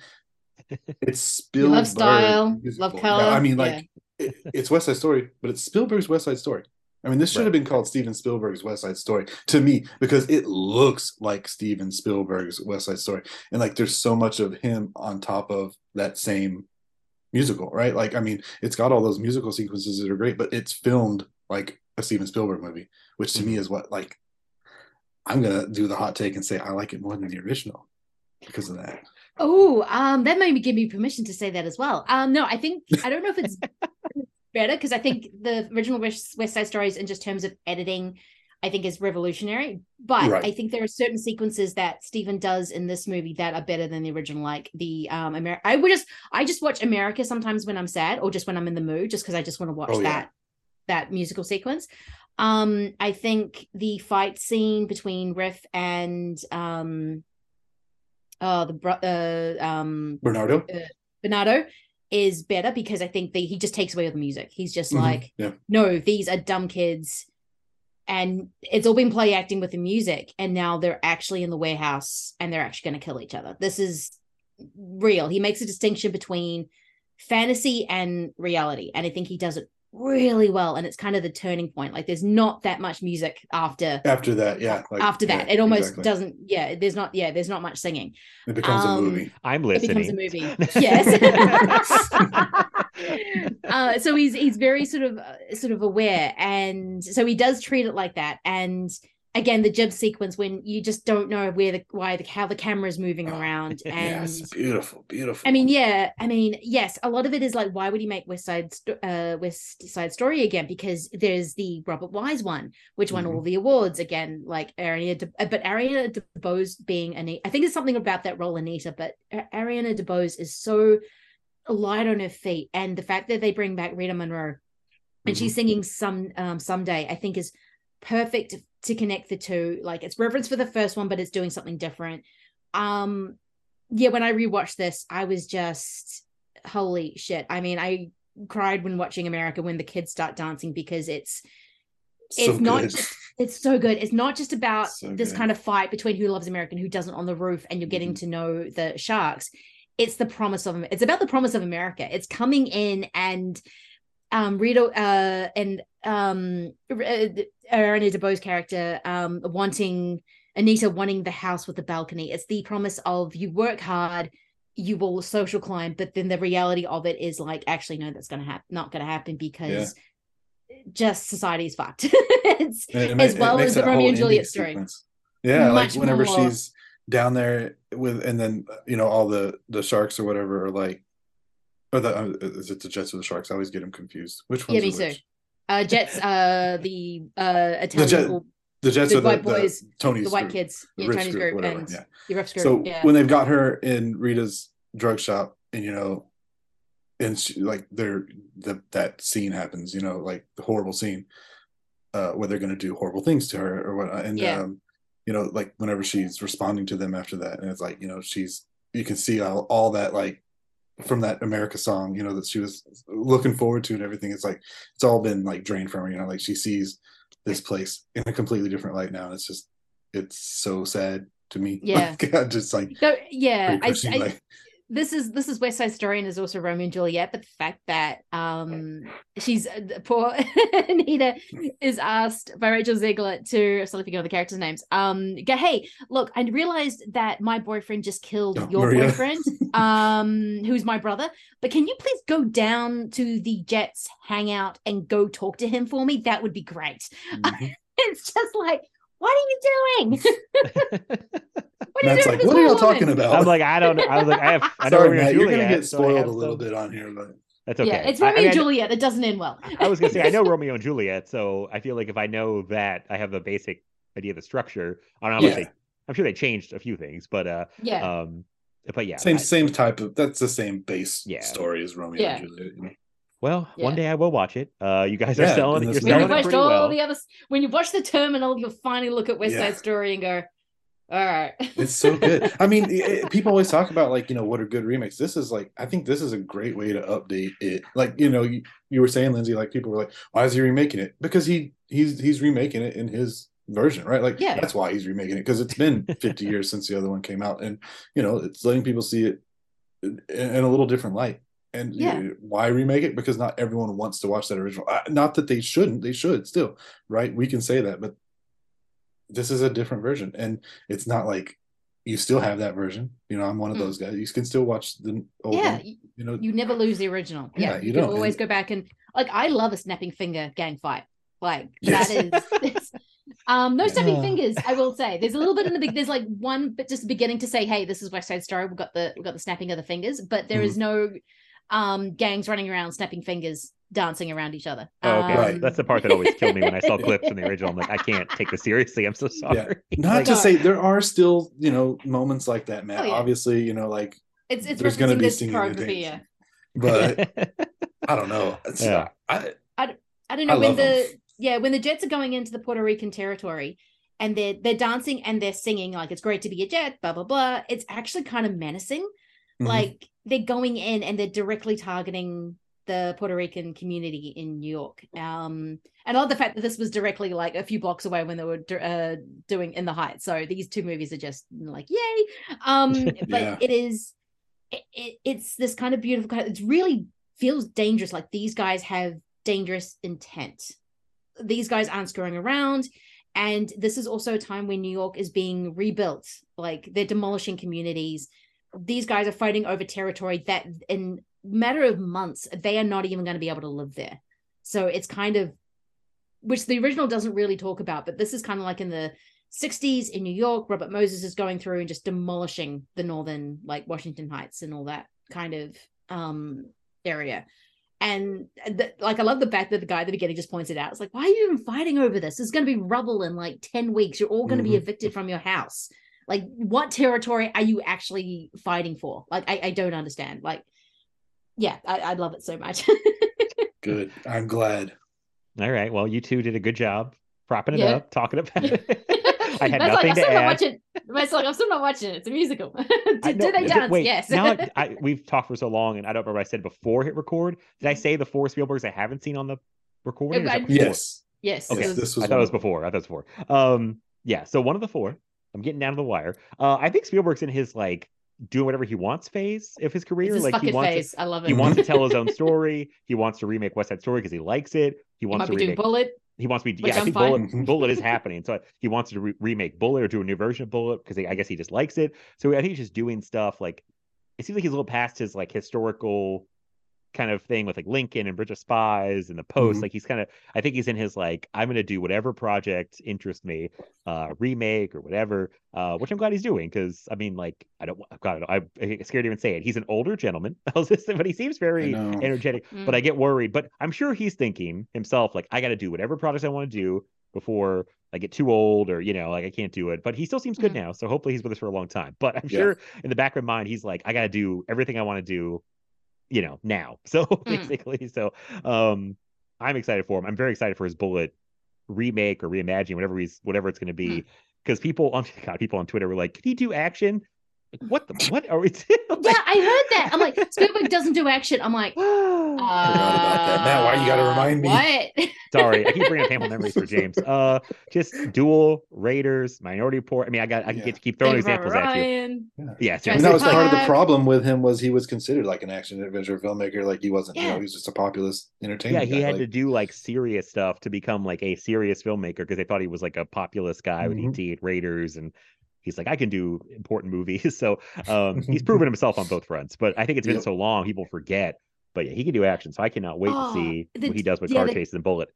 It's Spielberg. love style, musical. love color. I mean, yeah. like it, it's West Side Story, but it's Spielberg's West Side Story. I mean, this should have been called Steven Spielberg's West Side Story to me because it looks like Steven Spielberg's West Side Story, and like there's so much of him on top of that same musical, right? Like, I mean, it's got all those musical sequences that are great, but it's filmed like a Steven Spielberg movie, which to me mm-hmm. is what like I'm gonna do the hot take and say I like it more than the original because of that. Oh, um, that me give me permission to say that as well. Um, no, I think I don't know if it's better because I think the original West, West Side Stories, in just terms of editing, I think is revolutionary. But Right. I think there are certain sequences that Steven does in this movie that are better than the original. Like the um, Amer- I would just I just watch America sometimes when I'm sad or just when I'm in the mood, just because I just want to watch Oh, yeah. that that musical sequence. Um, I think the fight scene between Riff and um, oh the bro- uh, um Bernardo, Bernardo is better because I think that he just takes away all the music. He's just Mhm. like, yeah, no, these are dumb kids. And it's all been play acting with the music. And now they're actually in the warehouse and they're actually going to kill each other. This is real. He makes a distinction between fantasy and reality. And I think he does it really well. And it's kind of the turning point. Like there's not that much music after. after that, yeah, like, after that, yeah, it almost exactly. doesn't. Yeah, there's not. Yeah, there's not much singing. It becomes um, a movie. I'm listening. It becomes a movie. yes. uh, so he's he's very sort of uh, sort of aware, and so he does treat it like that. And again the jib sequence when you just don't know where the why the how the camera is moving around and yes, beautiful, beautiful. I mean, yeah, I mean, yes, a lot of it is like, why would he make West Side, uh, West Side Story again? Because there's the Robert Wise one, which won Mhm. all the awards again, like Ariana, De- uh, but Ariana DeBose being Anita, I think there's something about that role, Anita, but Ariana DeBose is so light on her feet, and the fact that they bring back Rita Moreno and she's singing some um someday, I think is perfect to connect the two. Like it's reference for the first one, but it's doing something different. Um, yeah, when I rewatched this, I was just holy shit. I mean, I cried when watching America when the kids start dancing because it's So it's not just, it's so good. It's not just about So this good. kind of fight between who loves America and who doesn't on the roof, and you're getting Mm-hmm. to know the sharks. It's the promise of it's about the promise of America. It's coming in and um Rita uh and um Ariana DeBose character um wanting Anita wanting the house with the balcony. It's the promise of you work hard, you will social climb, but then the reality of it is like actually no, that's gonna happen not gonna happen because just society is fucked. it's it as well as the Romeo and Juliet story. sequence. Yeah, Much like whenever more- she's down there with, and then you know all the the sharks or whatever are like, or the uh, is it the Jets or the Sharks? I always get them confused. Which Yeah, me too. which? Uh Jets uh the uh The Jet, the Jets the are the, white the boys, Tony's the white group, kids, the yeah, Tony's group, group, and yeah. the group. So yeah. when they've got her in Rita's drug shop, and you know, and she, like they're the that scene happens, you know, like the horrible scene, uh, where they're going to do horrible things to her or what, and Yeah. um, you know, like whenever she's responding to them after that, and it's like you know, she's you can see all, all that like from that America song, you know, that she was looking forward to and everything. It's like it's all been like drained from her, you know, like she sees this place in a completely different light now, and it's just it's so sad to me. Yeah. Like, I just like So yeah, I, I- like- this is this is West Side Story and is also Romeo and Juliet, but the fact that um she's uh, poor Anita is asked by Rachel Zegler to sorry forget all the characters' names. Um, go hey, look, I realized that my boyfriend just killed Oh, your Maria. boyfriend, um, who's my brother. But can you please go down to the Jets hangout and go talk to him for me? That would be great. Mhm. It's just like, what are you doing? what Matt's doing like, what are y'all talking about? I'm like, I don't know. I was like, I have. I know Sorry, Romeo and Matt, you're gonna get spoiled have a little some- bit on here, but That's okay. Yeah, it's I- I Romeo mean, and Juliet that doesn't end well. I was gonna say I know Romeo and Juliet, so I feel like if I know that, I have a basic idea of the structure. I don't know how much Yeah. they, I'm sure they changed a few things, but uh, Yeah. um, but yeah, same I- same type of that's the same base Yeah. story as Romeo Yeah. and Juliet. You know? Well, one day I will watch it. Uh, you guys are Yeah, selling and it. this You're when Selling you've selling it pretty all well. the others, when you've watched the terminal, you'll finally look at West Yeah. Side Story and go, all right. It's so good. I mean, it- it- people always talk about like you know what are good remakes. This is like I think this is a great way to update it. Like you know you, you were saying, Lindsay, like people were like, why is he remaking it? Because he he's he's remaking it in his version, right? Like Yeah. that's why he's remaking it because it's been 50 years since the other one came out, and you know it's letting people see it in, in a little different light. And Yeah. know, why remake it? Because not everyone wants to watch that original. Uh, Not that they shouldn't; they should still, right? We can say that, but this is a different version, and it's not like you still have that version. You know, I'm one of Mm. those guys. You can still watch the old yeah, one. you, You know, you never lose the original. Yeah, Yeah, you you, can don't, always and- go back and like I love a snapping finger gang fight. Like Yes. that is it's, um no snapping Yeah. fingers, I will say. There's a little bit in the big there's like one but just beginning to say, hey, this is West Side Story. We've got the we've got the snapping of the fingers, but there Mm-hmm. is no um gangs running around snapping fingers dancing around each other. Oh, okay, Right. that's the part that always killed me when I saw clips in the original. I'm like, I can't take this seriously. I'm so sorry. not Like, to say there are still you know moments like that, Matt. Oh, yeah. Obviously, you know, like, It's it's There's gonna be this singing and choreography. Yeah. but I don't know. It's, Yeah. I, I don't I know when the the 'em. yeah when the Jets are going into the Puerto Rican territory and they're they're dancing and they're singing like it's great to be a Jet, blah blah blah. It's actually kind of menacing. Mhm. Like they're going in and they're directly targeting the Puerto Rican community in New York. Um, and I love the fact that this was directly like a few blocks away when they were uh, doing In the Heights. So these two movies are just like yay. Um, but Yeah. it is it, it, it's this kind of beautiful kind. of, It really feels dangerous. Like these guys have dangerous intent. These guys aren't screwing around. And this is also a time when New York is being rebuilt. Like they're demolishing communities. These guys are fighting over territory that in matter of months, they are not even going to be able to live there. So it's kind of which the original doesn't really talk about, but this is kind of like in the 60s in New York. Robert Moses is going through and just demolishing the northern, like Washington Heights and all that kind of um area. And the, like, I love the fact that the guy at the beginning just points it out. It's like, why are you even fighting over this? It's going to be rubble in like 10 weeks. You're all going to be Mhm. evicted from your house. Like, what territory are you actually fighting for? Like, I, I don't understand. Like, yeah, I, I love it so much. Good. I'm glad. All right. Well, you two did a good job propping it Yeah. up, talking about it. I had Matt's like, nothing I'm to still not add. watching. Matt's like, I'm still not watching it. It's a musical. Did, know- did they dance? Wait, yes. now I, I, we've talked for so long, and I don't remember what I said before hit record. Did I say the four Spielbergs I haven't seen on the recording? or I- Yes. yes. Okay. it was- This was I thought it was before. I thought it was before. Um, yeah. So one of the four. I'm getting down to the wire. Uh, I think Spielberg's in his like doing whatever he wants phase of his career. his like he wants phase. to, I love it. he wants to tell his own story. He wants to remake West Side Story because he likes it. He He wants might to be remake. Bullitt. He wants me. which Yeah, I think fine. Bullitt, Bullitt is happening. So he wants to re- remake Bullitt or do a new version of Bullitt because I guess he just likes it. So I think he's just doing stuff like it seems like he's a little past his like historical kind of thing with like Lincoln and Bridge of Spies and the Post. Mhm. Like he's kind of I think he's in his like I'm gonna do whatever project interests me, uh, remake or whatever. Uh, which I'm glad he's doing because I mean like I don't God I'm scared to even say it. He's an older gentleman, but he seems very know. energetic. But Mm. I get worried. But I'm sure he's thinking himself like I got to do whatever projects I want to do before I get too old or you know like I can't do it. But he still seems good Mhm. now, so hopefully he's with us for a long time. But I'm Yeah. sure in the back of my mind he's like I got to do everything I want to do, you know, now. So basically, so um, I'm excited for him. I'm very excited for his Bullitt remake or reimagining whatever he's whatever it's going to be. Because people on God, people on Twitter were like, "Can he do action? Like, what the what are we doing?" Yeah, I heard that. I'm like, Spielberg doesn't do action. I'm like, uh, about that. Matt, why you gotta remind me? What? Sorry, I keep bringing up painful memories for James. Uh, just Duel, Raiders, Minority Report. I mean, I got I can Yeah. get to keep throwing Saving examples Private at you. Ryan. Yeah, I mean, that was part of the problem with him was he was considered like an action adventure filmmaker. Like he wasn't, you Yeah. know, he was just a populist entertainer. yeah, he guy. had like, to do like serious stuff to become like a serious filmmaker because they thought he was like a populist guy with Mhm. ET and Raiders, and he's like, I can do important movies. So um, he's proven himself on both fronts. But I think it's been Yep. so long, people forget. But yeah, he can do action, so I cannot wait Oh, to see the- what he does with yeah, car the- chases and Bullitt.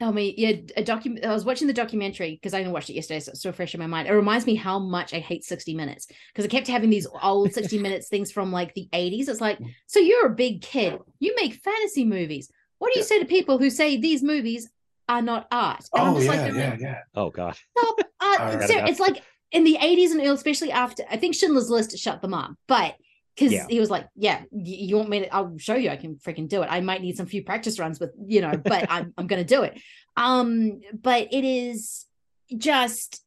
Tell me, yeah, a document. I was watching the documentary because I watched it yesterday, so it's still fresh in my mind. It reminds me how much I hate 60 Minutes because I kept having these old 60 Minutes things from like the 80s. It's like, so you're a big kid, you make fantasy movies. What do you Yeah. say to people who say these movies are not art? And Oh yeah, like, yeah, yeah. Oh god, stop. I read it's like in the 80s and especially after I think Schindler's List shut them up, but because Yeah. he was like, Yeah, you want me to I'll show you I can freaking do it. I might need some few practice runs, but you know, but I'm I'm gonna do it. Um, but it is just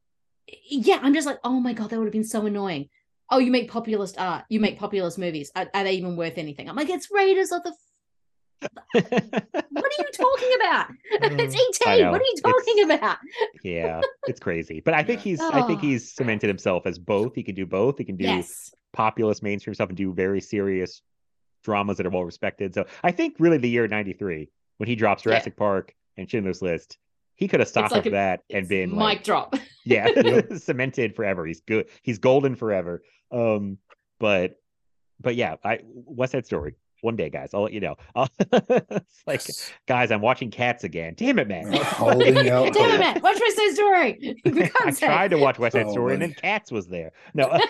yeah, I'm just like, oh my god, that would have been so annoying. Oh, you make populist art, you make populist movies. Are, are they even worth anything? I'm like, it's Raiders of the what are you talking about? it's I ET. What are you It's- talking about? yeah, it's crazy. But I think Yeah. he's I think Oh. he's cemented himself as both. He can do both. He can do Yes. populist mainstream stuff and do very serious dramas that are well respected. So I think really the year '93 when he drops Yeah. Jurassic Park and Schindler's List, he could have stopped like after that and been mic like, drop. yeah, cemented forever. He's good. He's golden forever. Um, but but yeah, I West Side Story. One day, guys, I'll let you know. it's like, Yes. guys, I'm watching Cats again. Damn it, man. Holding out Damn it, man! Matt. Watch West Side Story. I sake. tried to watch West Side Oh, Story, and then Cats was there. No, like,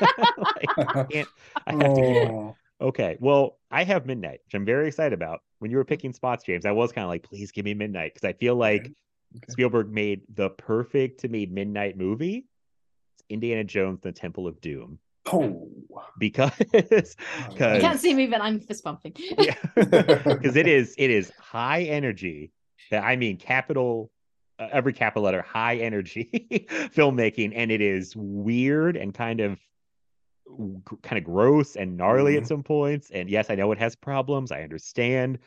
I can't. I have to get one. Oh, Okay, well, I have Midnight, which I'm very excited about. When you were picking spots, James, I was kind of like, please give me Midnight because I feel like Okay. Okay. Spielberg made the perfect to me Midnight movie. It's Indiana Jones: The Temple of Doom oh. because You can't see me, but I'm fist bumping. yeah, because it is it is high energy. That I mean, capital uh, every capital letter, high energy filmmaking, and it is weird and kind of kind of gross and gnarly at some points. And yes, I know it has problems. I understand.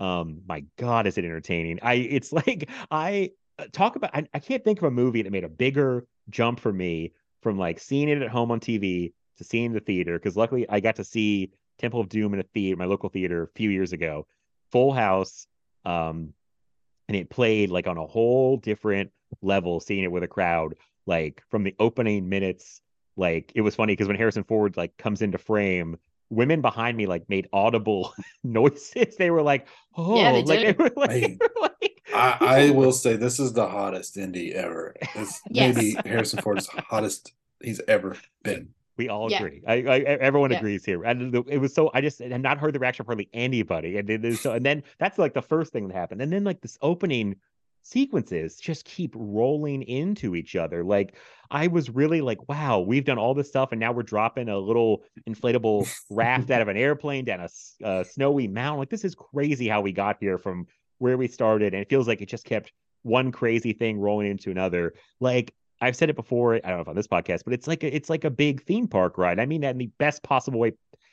Um, my God, is it entertaining? I it's like I uh, talk about. I, I can't think of a movie that made a bigger jump for me from like seeing it at home on TV to seeing the theater. Because luckily, I got to see Temple of Doom in a theater, my local theater, a few years ago. Full house. Um, and it played like on a whole different level, seeing it with a crowd. Like from the opening minutes, like it was funny because when Harrison Ford like comes into frame, women behind me like made audible noises. They were like, "Oh," Yeah, they like did. they were like, they were like I, I will say this is the hottest Indy ever. It's Yes. maybe Harrison Ford's hottest he's ever been. We all Yeah. agree. I, I everyone Yeah. agrees here. And it was so I just had not heard the reaction from hardly anybody. And it is so and then that's like the first thing that happened. And then like this opening sequences just keep rolling into each other. Like I was really like, wow, we've done all this stuff and now we're dropping a little inflatable raft out of an airplane down a, uh, snowy mountain. Like this is crazy how we got here from where we started. And it feels like it just kept one crazy thing rolling into another. Like I've said it before. I don't know if on this podcast, but it's like a, it's like a big theme park ride. I mean that in the best possible way,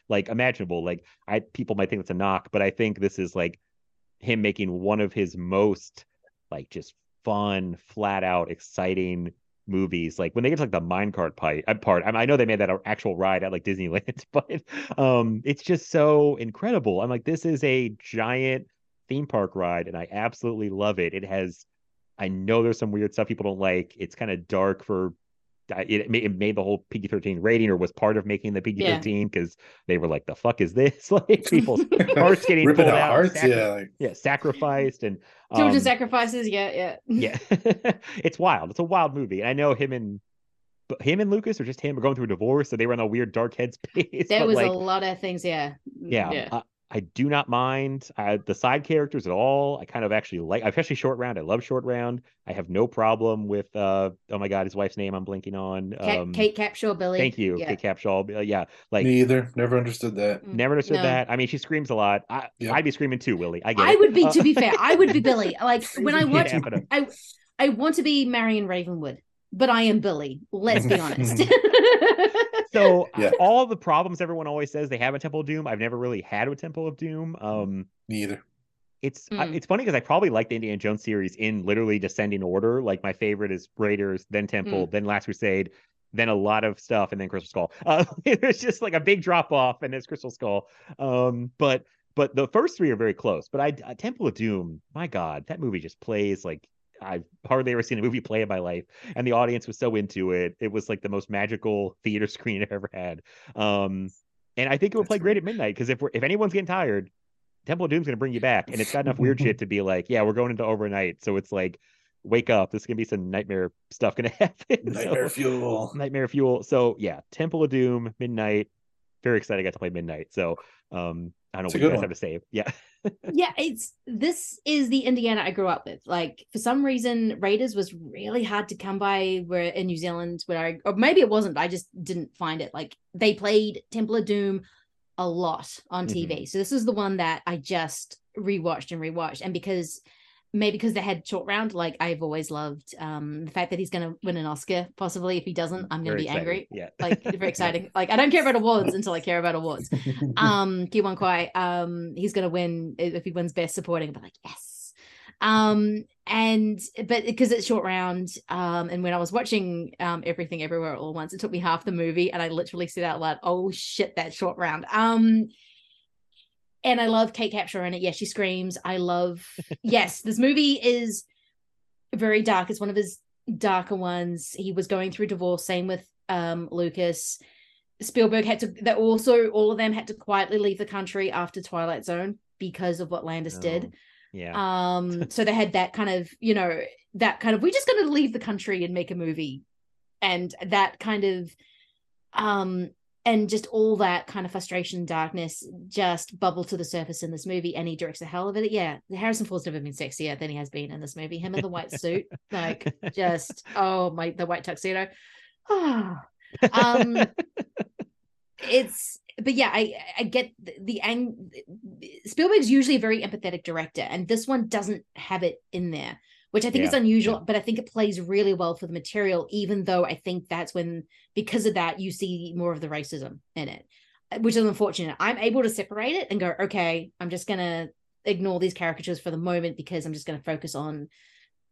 like imaginable. Like I people might think it's a knock, but I think this is like him making one of his most like just fun, flat out, exciting movies. Like when they get to like the minecart uh, part. I know they made that an actual ride at like Disneyland, but um, it's just so incredible. I'm like, this is a giant theme park ride, and I absolutely love it. It has I know there's some weird stuff people don't like. It's kind of dark for it, ma- it made the whole PG-13 rating or was part of making the PG-13 because they were like, the fuck is this? like people's hearts getting Ripping pulled out out, hearts, sacri- yeah. Like, yeah, sacrificed and Children um, sacrifices, yeah, yeah. yeah, it's wild. It's a wild movie, and I know him and him and Lucas or just him are going through a divorce, so they were in a weird dark headspace. There but, was like, a lot of things, yeah. yeah, Yeah. I, I do not mind uh, the side characters at all. I kind of actually like, especially Short Round. I love Short Round. I have no problem with. uh Oh my God, his wife's name I'm blinking on. Kate, Um, Kate Capshaw, Billy. Thank you, Yeah. Kate Capshaw. Uh, yeah, like me either. Never understood that. never understood No. that. I mean, she screams a lot. I, Yeah. I'd be screaming too, Willie. I get I would be, Uh, to be fair, I would be Billy. Like when I Yeah, watch, but, uh, I I want to be Marion Ravenwood, but I am Billy. Let's be honest. so Yeah. all the problems everyone always says they have in Temple of Doom, I've never really had a Temple of Doom. Um, Me either. it's I- Mm. it's funny because I probably like the Indiana Jones series in literally descending order. Like my favorite is Raiders, then Temple, then Last Crusade, then a lot of stuff, and then Crystal Skull. Uh, it's just like a big drop off, and it's Crystal Skull. Um, but but the first three are very close. But I uh, Temple of Doom, my God, that movie just plays like I've hardly ever seen a movie play in my life, and the audience was so into it. It was like the most magical theater screen I've ever had. Um, and I think it would That's play great great. at midnight because if we're if anyone's getting tired, Temple of Doom's gonna bring you back, and it's got enough weird shit to be like, yeah, we're going into overnight, so it's like, wake up, this is gonna be some nightmare stuff gonna happen. Nightmare So- fuel. nightmare fuel. So yeah, Temple of Doom, midnight. Very excited I got to play midnight. So um, I don't know It's a what you good guys have to say. Yeah, yeah, it's this is the Indiana I grew up with. Like for some reason, Raiders was really hard to come by where in New Zealand where I or maybe it wasn't, but I just didn't find it. Like they played Temple of Doom a lot on TV. So this is the one that I just rewatched and rewatched. And because maybe because they had short round, like I've always loved um the fact that he's gonna win an Oscar, possibly. If he doesn't, I'm gonna Very be angry. Yeah, Like very exciting. like I don't care about awards until I care about awards um Ke Huy Quan, um he's gonna win if he wins best supporting but like yes um and but because it's short round um and when I was watching um everything everywhere all at once it took me half the movie and I literally said out loud oh shit that short round um and I love Kate Capshaw in it yes she screams I love yes this movie is very dark it's one of his darker ones he was going through divorce same with um Lucas Spielberg had to that also all of them had to quietly leave the country after Twilight Zone because of what Landis did. Oh, yeah. Um so they had that kind of, you know, that kind of we're just going to leave the country and make a movie. And that kind of um and just all that kind of frustration and darkness just bubble to the surface in this movie and he directs a hell of it. Yeah, Harrison Ford's never been sexier than he has been in this movie. Him in the white suit, like just oh my the white tuxedo. Ah. um it's but yeah i i get the, the ang spielberg's usually a very empathetic director and this one doesn't have it in there which i think is unusual yeah. but i think it plays really well for the material even though i think that's when because of that you see more of the racism in it uh, which is unfortunate i'm able to separate it and go okay i'm just gonna ignore these caricatures for the moment because i'm just gonna focus on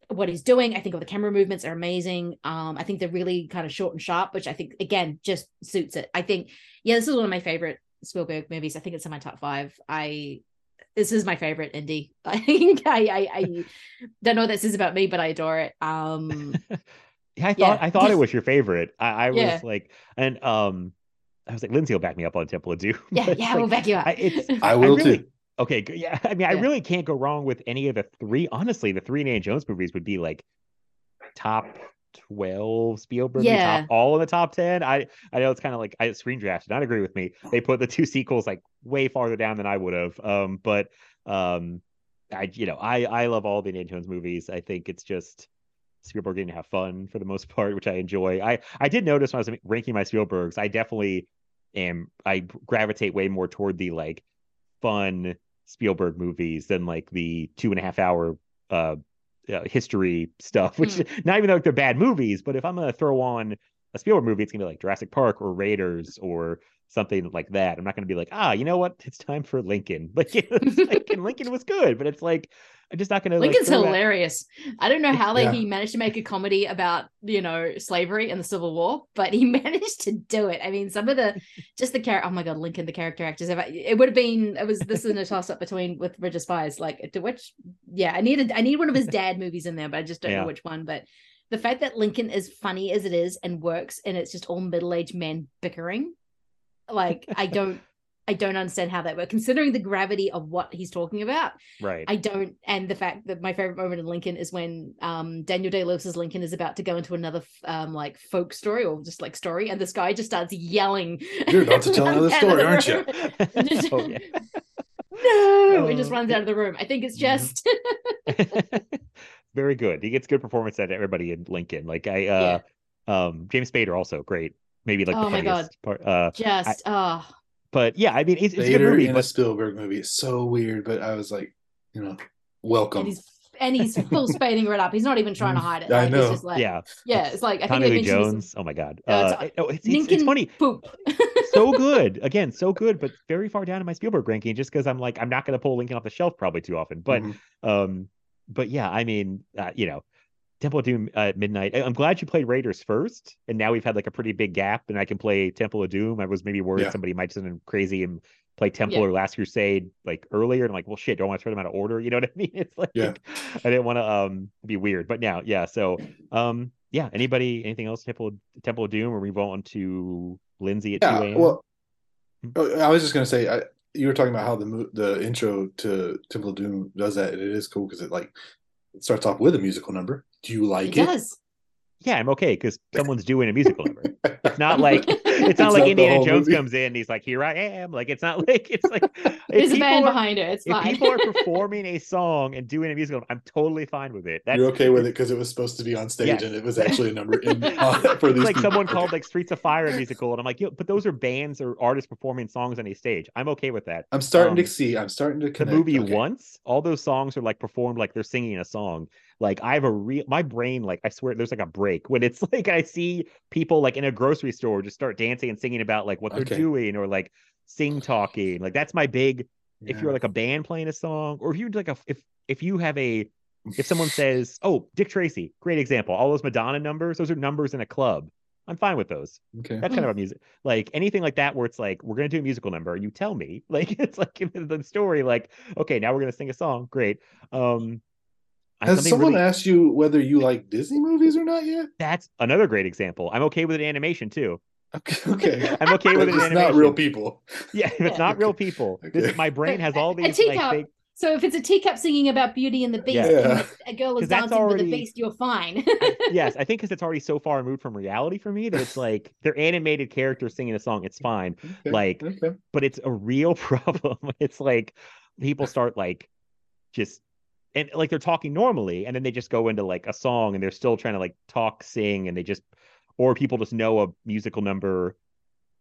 what he's doing. I think all the camera movements are amazing. Um, I think they're really kind of short and sharp, which I think again just suits it. I think, yeah, this is one of my favorite Spielberg movies. I think it's in my top five. I this is my favorite Indy. I think I, I I don't know what this is about me, but I adore it. Um Yeah, I thought Yeah. I thought it was your favorite. I, I was Yeah. like, and um, I was like, Lindsay will back me up on Temple of Doom. yeah, yeah, like, we'll back you up. I- it's- I will really, too. Okay. Yeah, I mean, I Yeah. really can't go wrong with any of the three. Honestly, the three Indiana Jones movies would be like top twelve Spielberg, Yeah. top all in the top ten. I I know it's kind of like I screen draft did not agree with me. They put the two sequels like way farther down than I would have. Um, but um, I you know I I love all the Indiana Jones movies. I think it's just Spielberg getting to have fun for the most part, which I enjoy. I I did notice when I was ranking my Spielbergs, I definitely am I gravitate way more toward the like fun Spielberg movies than like the two and a half hour uh, uh history stuff, which not even though like they're bad movies, but if I'm gonna throw on a Spielberg movie, it's gonna be like Jurassic Park or Raiders or something like that. I'm not gonna be like, ah, you know what? It's time for Lincoln. Like, like and Lincoln was good, but it's like I'm just not gonna. like, Lincoln's that- hilarious. I don't know how they, Yeah. he managed to make a comedy about you know slavery and the Civil War, but he managed to do it. I mean, some of the just the character. Oh my god, Lincoln, the character actors. It would have been. It was this is a toss up between with Bridge of Spies. Like to which, yeah, I needed. I need one of his dad movies in there, but I just don't Yeah. know which one. But the fact that Lincoln is funny as it is and works, and it's just all middle aged men bickering, like I don't. I don't understand how that works, considering the gravity of what he's talking about. right. I don't, and the fact that my favorite moment in Lincoln is when um, Daniel Day Lewis's Lincoln is about to go into another um, like folk story or just like story, and this guy just starts yelling. You're about to tell another story, aren't you? Just- Oh, yeah. no, he just Oh. runs out of the room. I think it's just Very good. He gets good performance out of everybody in Lincoln. Like I uh um James Spader also great. Maybe like Oh the my God. funniest part. Uh just oh but yeah, I mean it's, it's a good movie, in a Spielberg movie. It's so weird, but I was like, you know, welcome. and he's and he's full spading it up. He's not even trying to hide it. I Like, know. It's just like, yeah. yeah, it's like I think Tommy they Lee mentioned this- Jones. Oh my god. Uh, Uh, it's- it- oh, it's, it's, it's funny. poop. so good. Again, so good, but very far down in my Spielberg ranking just because I'm like, I'm not gonna pull Lincoln off the shelf probably too often. But Mhm. um, but yeah, I mean, uh, you know, Temple of Doom uh, at midnight. I- I'm glad you played Raiders first, and now we've had like a pretty big gap, and I can play Temple of Doom. I was maybe worried Yeah. somebody might send them crazy and play Temple Yeah. or Last Crusade like earlier, and I'm like, well, shit, do I want to throw them out of order? You know what I mean? It's like Yeah. I didn't want to um be weird, but now, yeah. So um, yeah. Anybody, anything else? Temple Temple of Doom, or we move on to Lindsay at 2 yeah. a.m. Well, Hmm. oh, I was just gonna say, I, you were talking about how the the intro to Temple of Doom does that, and it is cool because it like it starts off with a musical number. Do you like It it? does. Yeah, I'm okay because someone's doing a musical number. It's not like it's not It's like not Indiana Jones movie. comes in. And he's like, "Here I am." Like it's not like it's like if There's a people band are- behind it. It's If fine. people are performing a song and doing a musical, I'm totally fine with it. That's You're okay with it because it was supposed to be on stage Yes. and it was actually a number in, uh, for these like people. someone Okay. called like Streets of Fire a musical, and I'm like, yo, but those are bands or artists performing songs on a stage. I'm okay with that. I'm starting um, to see. I'm starting to the movie okay. once all those songs are like performed like they're singing a song like i have a real my brain like i swear there's like a break when it's like i see people like in a grocery store just start dancing and singing about like what they're Okay. doing or like sing talking like that's my big if you're like a band playing a song or if you're like a if if you have a if someone says oh dick tracy great example all those madonna numbers those are numbers in a club i'm fine with those okay. that's kind of a music like anything like that where it's like we're gonna do a musical number you tell me like it's like the story like okay now we're gonna sing a song great um Has someone really- asked you whether you like Disney movies or not yet? that's another great example i'm okay with an animation too Okay. okay. i'm okay with It's an not real people. yeah if it's not real people this my brain has all A these teacup. like big So if it's a teacup singing about Beauty and the Beast, Yeah. and a girl is that's dancing with already- a beast, you're fine. yes i think because it's already so far removed from reality for me that it's like they're animated characters singing a song it's fine Okay, Like, okay. but it's a real problem. It's like people start like just and like they're talking normally, and then they just go into like a song, and they're still trying to like talk, sing, and they just or people just know a musical number.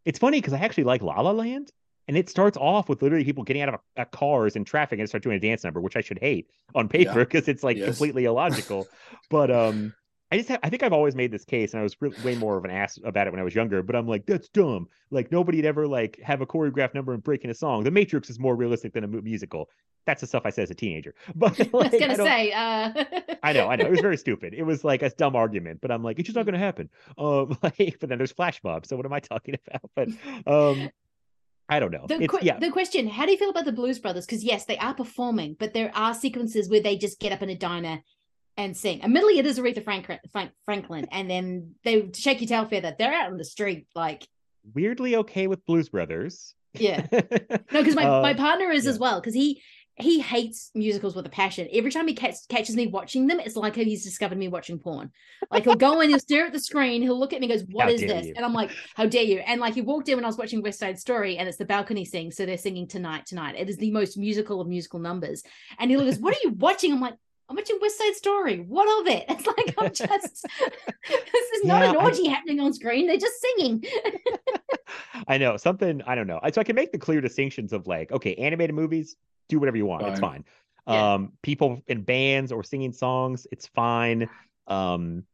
It's funny because I actually like La La Land, and it starts off with literally people getting out of uh, cars in traffic and start doing a dance number, which I should hate on paper Yeah. because it's like Yes. completely illogical. but um, I just have, I think I've always made this case, and I was re- way more of an ass about it when I was younger. But I'm like, that's dumb. Like nobody'd ever like have a choreographed number and break in a song. The Matrix is more realistic than a musical. That's the stuff I said as a teenager. But I was gonna don't- say, uh... I know, I know. It was very stupid. It was like a dumb argument, but I'm like, it's just not going to happen. Um, like, but then there's flash mobs. So what am I talking about? But um, I don't know. The, It's que- yeah, the question: How do you feel about the Blues Brothers? Because yes, they are performing, but there are sequences where they just get up in a diner and sing. Admittedly, it is Aretha Franklin, Franklin, and then they shake your tail feather. They're out on the street, like weirdly okay with Blues Brothers. Yeah. No, because my, Uh, my partner is as well, because he he hates musicals with a passion. Every time he catch, catches me watching them, it's like he's discovered me watching porn. Like he'll go in, he'll stare at the screen, he'll look at me, and goes, "What How is this?" you. And I'm like, "How dare you?" And like he walked in when I was watching West Side Story, and it's the balcony sing, so they're singing tonight, tonight. It is the most musical of musical numbers. And he goes, "What are you watching?" I'm like. I'm watching West Side Story. What of it? It's like I'm just. this is not Yeah, an I- orgy happening on screen. They're just singing. I know something. I don't know. I- So I can make the clear distinctions of like, okay, animated movies, do whatever you want. It's Fine. fine. Yeah. Um, people in bands or singing songs, it's fine. Um,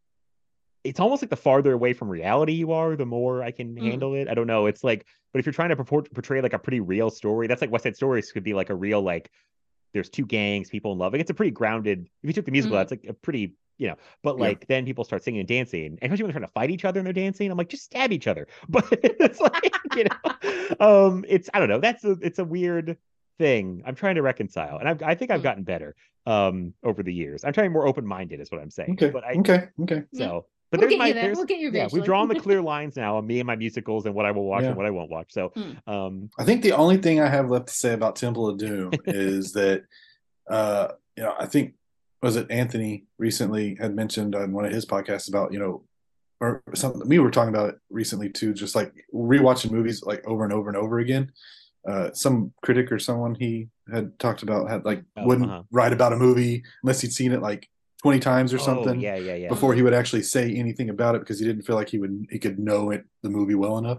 it's almost like the farther away from reality you are, the more I can Mm. handle it. I don't know. It's like, but if you're trying to purport, portray like a pretty real story, that's like West Side Stories could be like a real like. There's two gangs, people in love. Like it's a pretty grounded. If you took the musical, Mm. that's like a pretty, you know. But Yeah. like then people start singing and dancing, and especially when they're trying to fight each other and they're dancing. I'm like, just stab each other. But it's like, you know, um, it's I don't know. That's a it's a weird thing. I'm trying to reconcile, and I've, I think I've Mm. gotten better um over the years. I'm trying to be more open minded, is what I'm saying. Okay. But I okay. Okay. so. But We'll there's get my you there. there's We'll get you yeah, eventually. we've drawn the clear lines now on me and my musicals and what I will watch Yeah. and what I won't watch. So Hmm. um I think the only thing I have left to say about Temple of Doom is that, uh, you know, I think was it Anthony recently had mentioned on one of his podcasts about you know, or something we were talking about it recently too, just like rewatching movies like over and over and over again. Uh, some critic or someone he had talked about had like Oh, wouldn't uh-huh. write about a movie unless he'd seen it like twenty times or oh, something yeah, yeah, yeah. before he would actually say anything about it because he didn't feel like he would he could know it the movie well enough.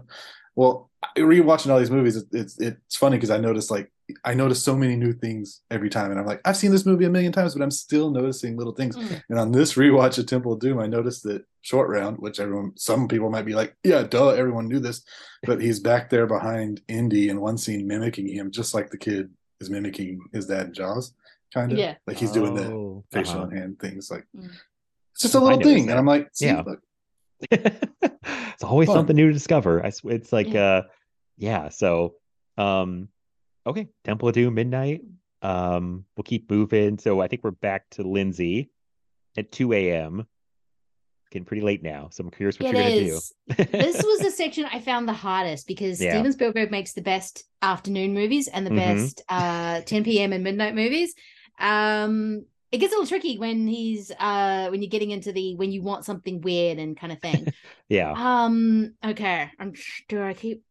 Well, rewatching all these movies, it's it's, it's funny because I noticed like I notice so many new things every time, and I'm like I've seen this movie a million times, but I'm still noticing little things. Mm. And on this rewatch of Temple of Doom, I noticed that Short Round, which everyone some people might be like, yeah, duh, everyone knew this, but he's back there behind Indy in one scene mimicking him, just like the kid is mimicking his dad in Jaws, kind of. Yeah. like he's doing the Oh, facial uh-huh. and hand things like Mm. it's just a little thing that. and i'm like see, Yeah. look, it's always Fun. something new to discover. I swear it's like Yeah. uh yeah, so um okay, Temple of Doom midnight. Um we'll keep moving. So I think we're back to Lindsay at 2 a.m. Getting pretty late now. So I'm curious what It you're gonna do. this was the section I found the hardest because Yeah. Steven Spielberg makes the best afternoon movies and the Mhm. best uh 10 p.m. and midnight movies. Um it gets a little tricky when he's uh when you're getting into the when you want something weird and kind of thing. Yeah. um okay. I'm do I keep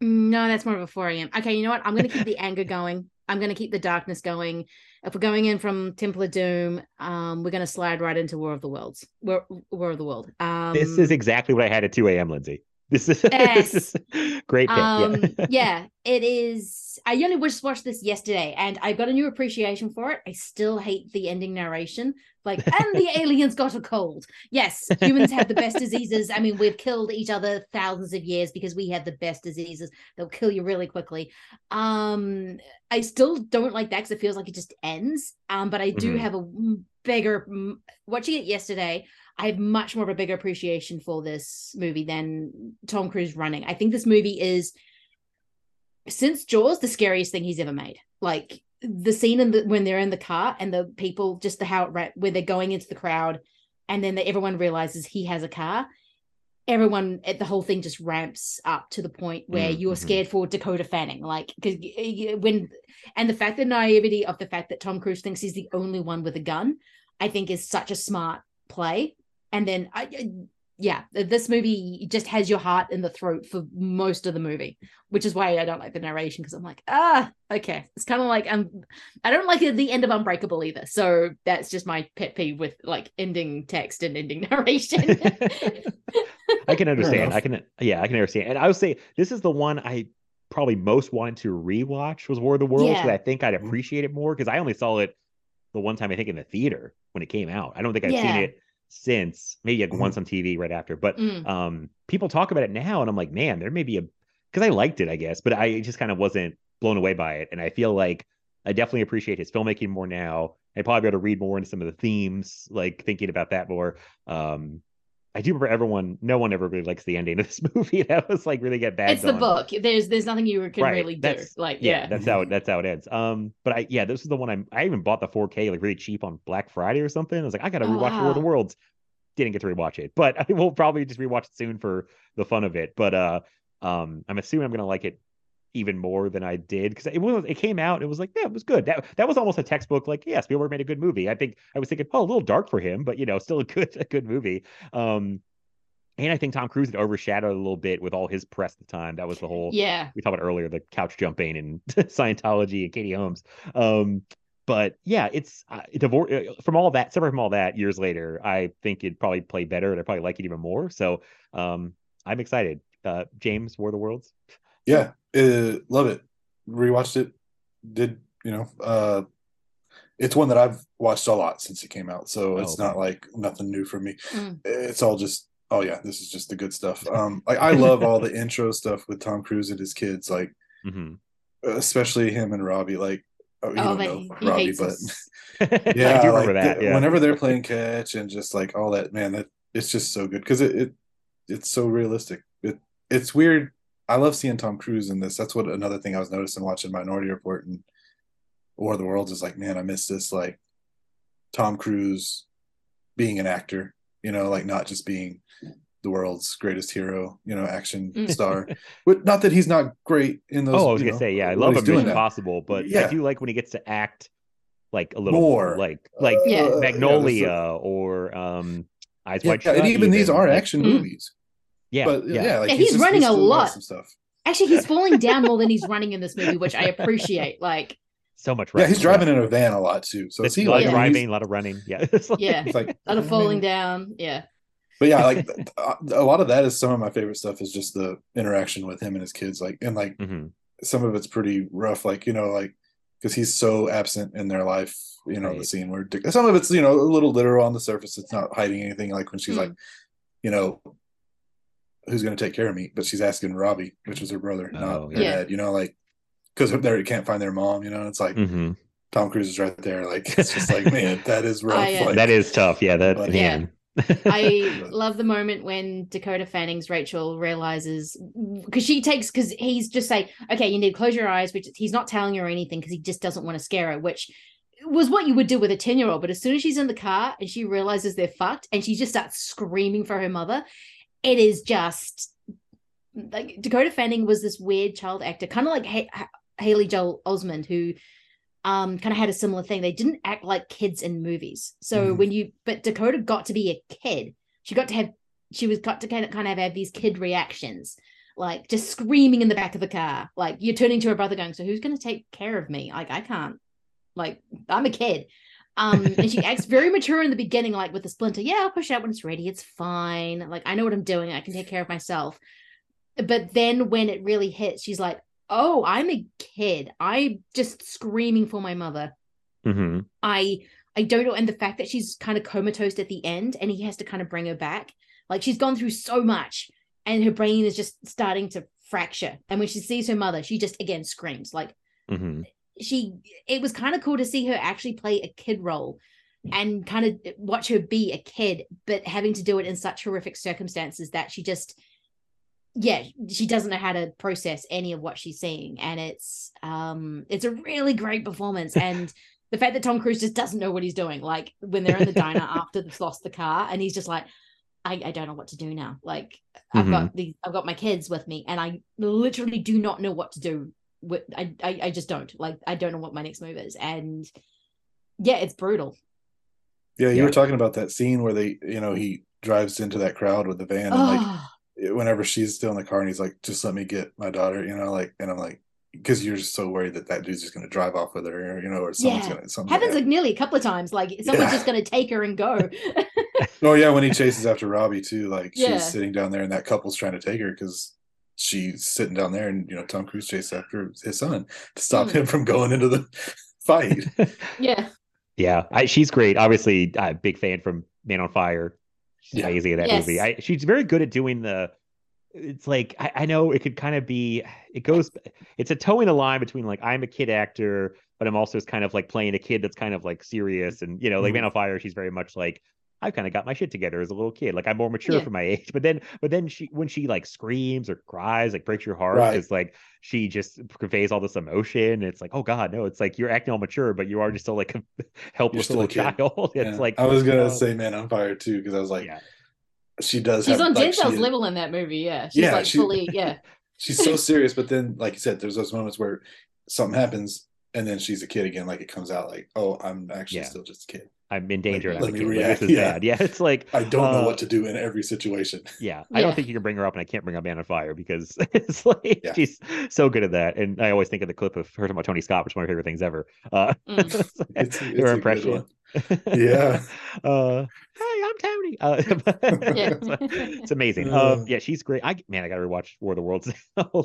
no, that's more of a 4 a.m. Okay, you know what? I'm gonna keep the anger going. I'm gonna keep the darkness going. If we're going in from Temple of Doom, um, we're gonna slide right into War of the Worlds. War, War of the World. Um, this is exactly what I had at 2 a.m., Lindsay. This is, Yes. this is great pick. um yeah. yeah it is i only just watched this yesterday and i got a new appreciation for it i still hate the ending narration like and the aliens got a cold yes humans have the best diseases i mean we've killed each other thousands of years because we have the best diseases they'll kill you really quickly um i still don't like that because it feels like it just ends um but i do Mhm. have a bigger watching it yesterday I have much more of a bigger appreciation for this movie than Tom Cruise running. I think this movie is since Jaws the scariest thing he's ever made. Like the scene in the when they're in the car and the people just the how it where they're going into the crowd and then the, everyone realizes he has a car. Everyone at the whole thing just ramps up to the point where Mm, you're mhm. scared for Dakota Fanning, like because when and the fact the naivety of the fact that Tom Cruise thinks he's the only one with a gun, I think is such a smart play. And then I, I- yeah, this movie just has your heart in the throat for most of the movie, which is why I don't like the narration because I'm like, ah, okay. It's kind of like um, I don't like the end of Unbreakable either. So that's just my pet peeve with like ending text and ending narration. I can understand. I can, yeah, I can understand. And I would say this is the one I probably most wanted to rewatch was War of the Worlds. Yeah. because I think I'd Mhm. appreciate it more because I only saw it the one time I think in the theater when it came out. I don't think I've seen it since. Maybe like Mhm. once on TV right after. But Mm. um, people talk about it now, and I'm like, man, there may be a because I liked it, I guess, but I just kind of wasn't blown away by it. And I feel like I definitely appreciate his filmmaking more now. I'd probably be able to read more into some of the themes, like thinking about that more. Um, I do remember everyone, no one ever really likes the ending of this movie. That was like really get bad. it's the book. There's there's nothing you can Right, really do. Like Yeah, yeah, that's how it, that's how it ends. Um, but I yeah, this is the one I'm. I even bought the 4K like really cheap on Black Friday or something. I was like, I gotta Oh, rewatch War of the. Worlds. Didn't get to rewatch it, but I will probably just rewatch it soon for the fun of it. But uh, Um, I'm assuming I'm gonna like it even more than I did because it was it came out. It was like yeah, it was good. That that was almost a textbook. Like yeah, Spielberg made a good movie. I think I was thinking oh, a little dark for him, but you know, still a good a good movie. Um, and I think Tom Cruise had overshadowed a little bit with all his press at the time. That was the whole Yeah. we talked about earlier, the couch jumping and Scientology and Katie Holmes. Um, but yeah, it's uh, divor- uh, from all that, separate from all that, years later, I think it'd probably play better and I probably like it even more. So um, I'm excited. Uh, James, War of the Worlds. Yeah, uh, love it. Rewatched it. Did you know? Uh, it's one that I've watched a lot since it came out, so it's Oh, okay. not like nothing new for me. Mm. It's all just oh yeah, this is just the good stuff. Um, like I love all the intro stuff with Tom Cruise and his kids, like hmm especially him and Robbie. Like oh, you Oh, don't know he, he Robbie, hates but yeah, I do like remember that. Yeah. whenever they're playing catch and just like all that, man, that it's just so good because it, it it's so realistic. It it's weird. I love seeing Tom Cruise in this. That's what another thing I was noticing watching Minority Report and War of the Worlds is like, man, I miss this like Tom Cruise being an actor, you know, like not just being the world's greatest hero, you know, action Mm. star. But not that he's not great in those. oh, I was gonna know, say, yeah, I love him doing Mission that. Impossible, but I Yeah. do like when he gets to act like a little More. more, like like Yeah. Uh, Magnolia yeah, or um Eyes yeah, Wide Shut. and even these are like- action Mm. movies. Yeah, but yeah, yeah, like Yeah, he's just- running a lot. Some stuff. Actually, he's falling down more than he's running in this movie, which I appreciate. Like, so much. Yeah, he's driving in a van a lot too. So It's it's a lot like of Yeah. I driving, a lot of running. Yeah, It's like- yeah, he's like a lot of falling down. Yeah. But yeah, like a lot of that is some of my favorite stuff is just the interaction with him and his kids. Like and like Mhm. some of it's pretty rough. Like you know, like because he's so absent in their life. You know, the scene where Dick, some of it's you know a little literal on the surface. It's not hiding anything. Like when she's Mm. like, you know, who's going to take care of me? But she's asking Robbie, which is her brother, Oh, not her dad. You know, like because they can't find their mom. You know, it's like Mhm. Tom Cruise is right there. Like it's just like man, that is rough. I, uh, like, that is tough. Yeah, that But- man. I love the moment when Dakota Fanning's Rachel realizes because she takes because he's just saying, okay, you need to close your eyes, which he's not telling her anything because he just doesn't want to scare her, which was what you would do with a 10 year old. But as soon as she's in the car and she realizes they're fucked and she just starts screaming for her mother, it is just like Dakota Fanning was this weird child actor, kind of like ha- Ha- Haley Joel Osment, who um kind of had a similar thing. They didn't act like kids in movies. So Mhm. when you but Dakota got to be a kid. She got to have she was got to kind of kind of have these kid reactions. Like just screaming in the back of the car. Like you're turning to her brother going, So who's gonna take care of me? Like I can't. Like I'm a kid. Um and she acts very mature in the beginning, like with the splinter. Yeah, I'll push it out when it's ready. It's fine. Like I know what I'm doing. I can take care of myself. But then when it really hits, she's like, Oh, I'm a kid. I'm just screaming for my mother. hmm I I don't know. And the fact that she's kind of comatose at the end and he has to kind of bring her back. Like she's gone through so much and her brain is just starting to fracture. And when she sees her mother, she just again screams. Like hmm she it was kind of cool to see her actually play a kid role and kind of watch her be a kid, but having to do it in such horrific circumstances that she just yeah, she doesn't know how to process any of what she's seeing. And it's um it's a really great performance. And the fact that Tom Cruise just doesn't know what he's doing, like when they're in the diner after they've lost the car, and he's just like, I, I don't know what to do now. Like I've got these, I've got my kids with me, and I literally do not know what to do. With I, I, I just don't. Like I don't know what my next move is, and yeah, it's brutal. Yeah, you Yeah. were talking about that scene where they, you know, he drives into that crowd with the van, and like Oh, whenever she's still in the car, and he's like, "Just let me get my daughter," you know, like, and I'm like, because you're just so worried that that dude's just gonna drive off with her, you know, or someone's Yeah. gonna something. happens like nearly a couple of times. Like someone's Yeah. just gonna take her and go. oh yeah, when he chases after Robbie too, like Yeah. she's sitting down there, and that couple's trying to take her because she's sitting down there, and you know, Tom Cruise chases after his son to stop Mm. him from going into the fight. yeah, Yeah, I, she's great. Obviously, a big fan from Man on Fire. She's Yeah. amazing in that Yes. movie. I, she's very good at doing the. It's like I, I know it could kind of be. It goes. It's a towing a line between like I'm a kid actor, but I'm also kind of like playing a kid that's kind of like serious and you know like Mhm. Man on Fire. She's very much like I kind of got my shit together as a little kid. Like I'm more mature Yeah. for my age. But then, but then she when she like screams or cries, like breaks your heart, Right. it's like she just conveys all this emotion. It's like, oh god, no, it's like you're acting all mature, but you are just still like a helpless still little kid. child. It's like I was gonna say Man on Fire too, because I was like, yeah. she does. she's have, on like, Denzel's she- level in that movie. Yeah, she's Yeah, like she- fully yeah. she's so serious, but then, like you said, there's those moments where something happens, and then she's a kid again. Like it comes out, like, oh, I'm actually Yeah. still just a kid. I'm in danger. Like, and I'm let a me kid. Like, react, this is yeah. bad. Yeah, it's like I don't know uh, what to do in every situation. Yeah, I don't think you can bring her up, and I can't bring up Man on Fire because it's like Yeah. she's so good at that. And I always think of the clip of her talking about Tony Scott, which is one of my favorite things ever. Uh, Mm. It's, it's her impression. Yeah. uh, hey, I'm Tony. Uh, Yeah. it's amazing. Uh. Um, yeah, she's great. I man, I gotta rewatch War of the Worlds.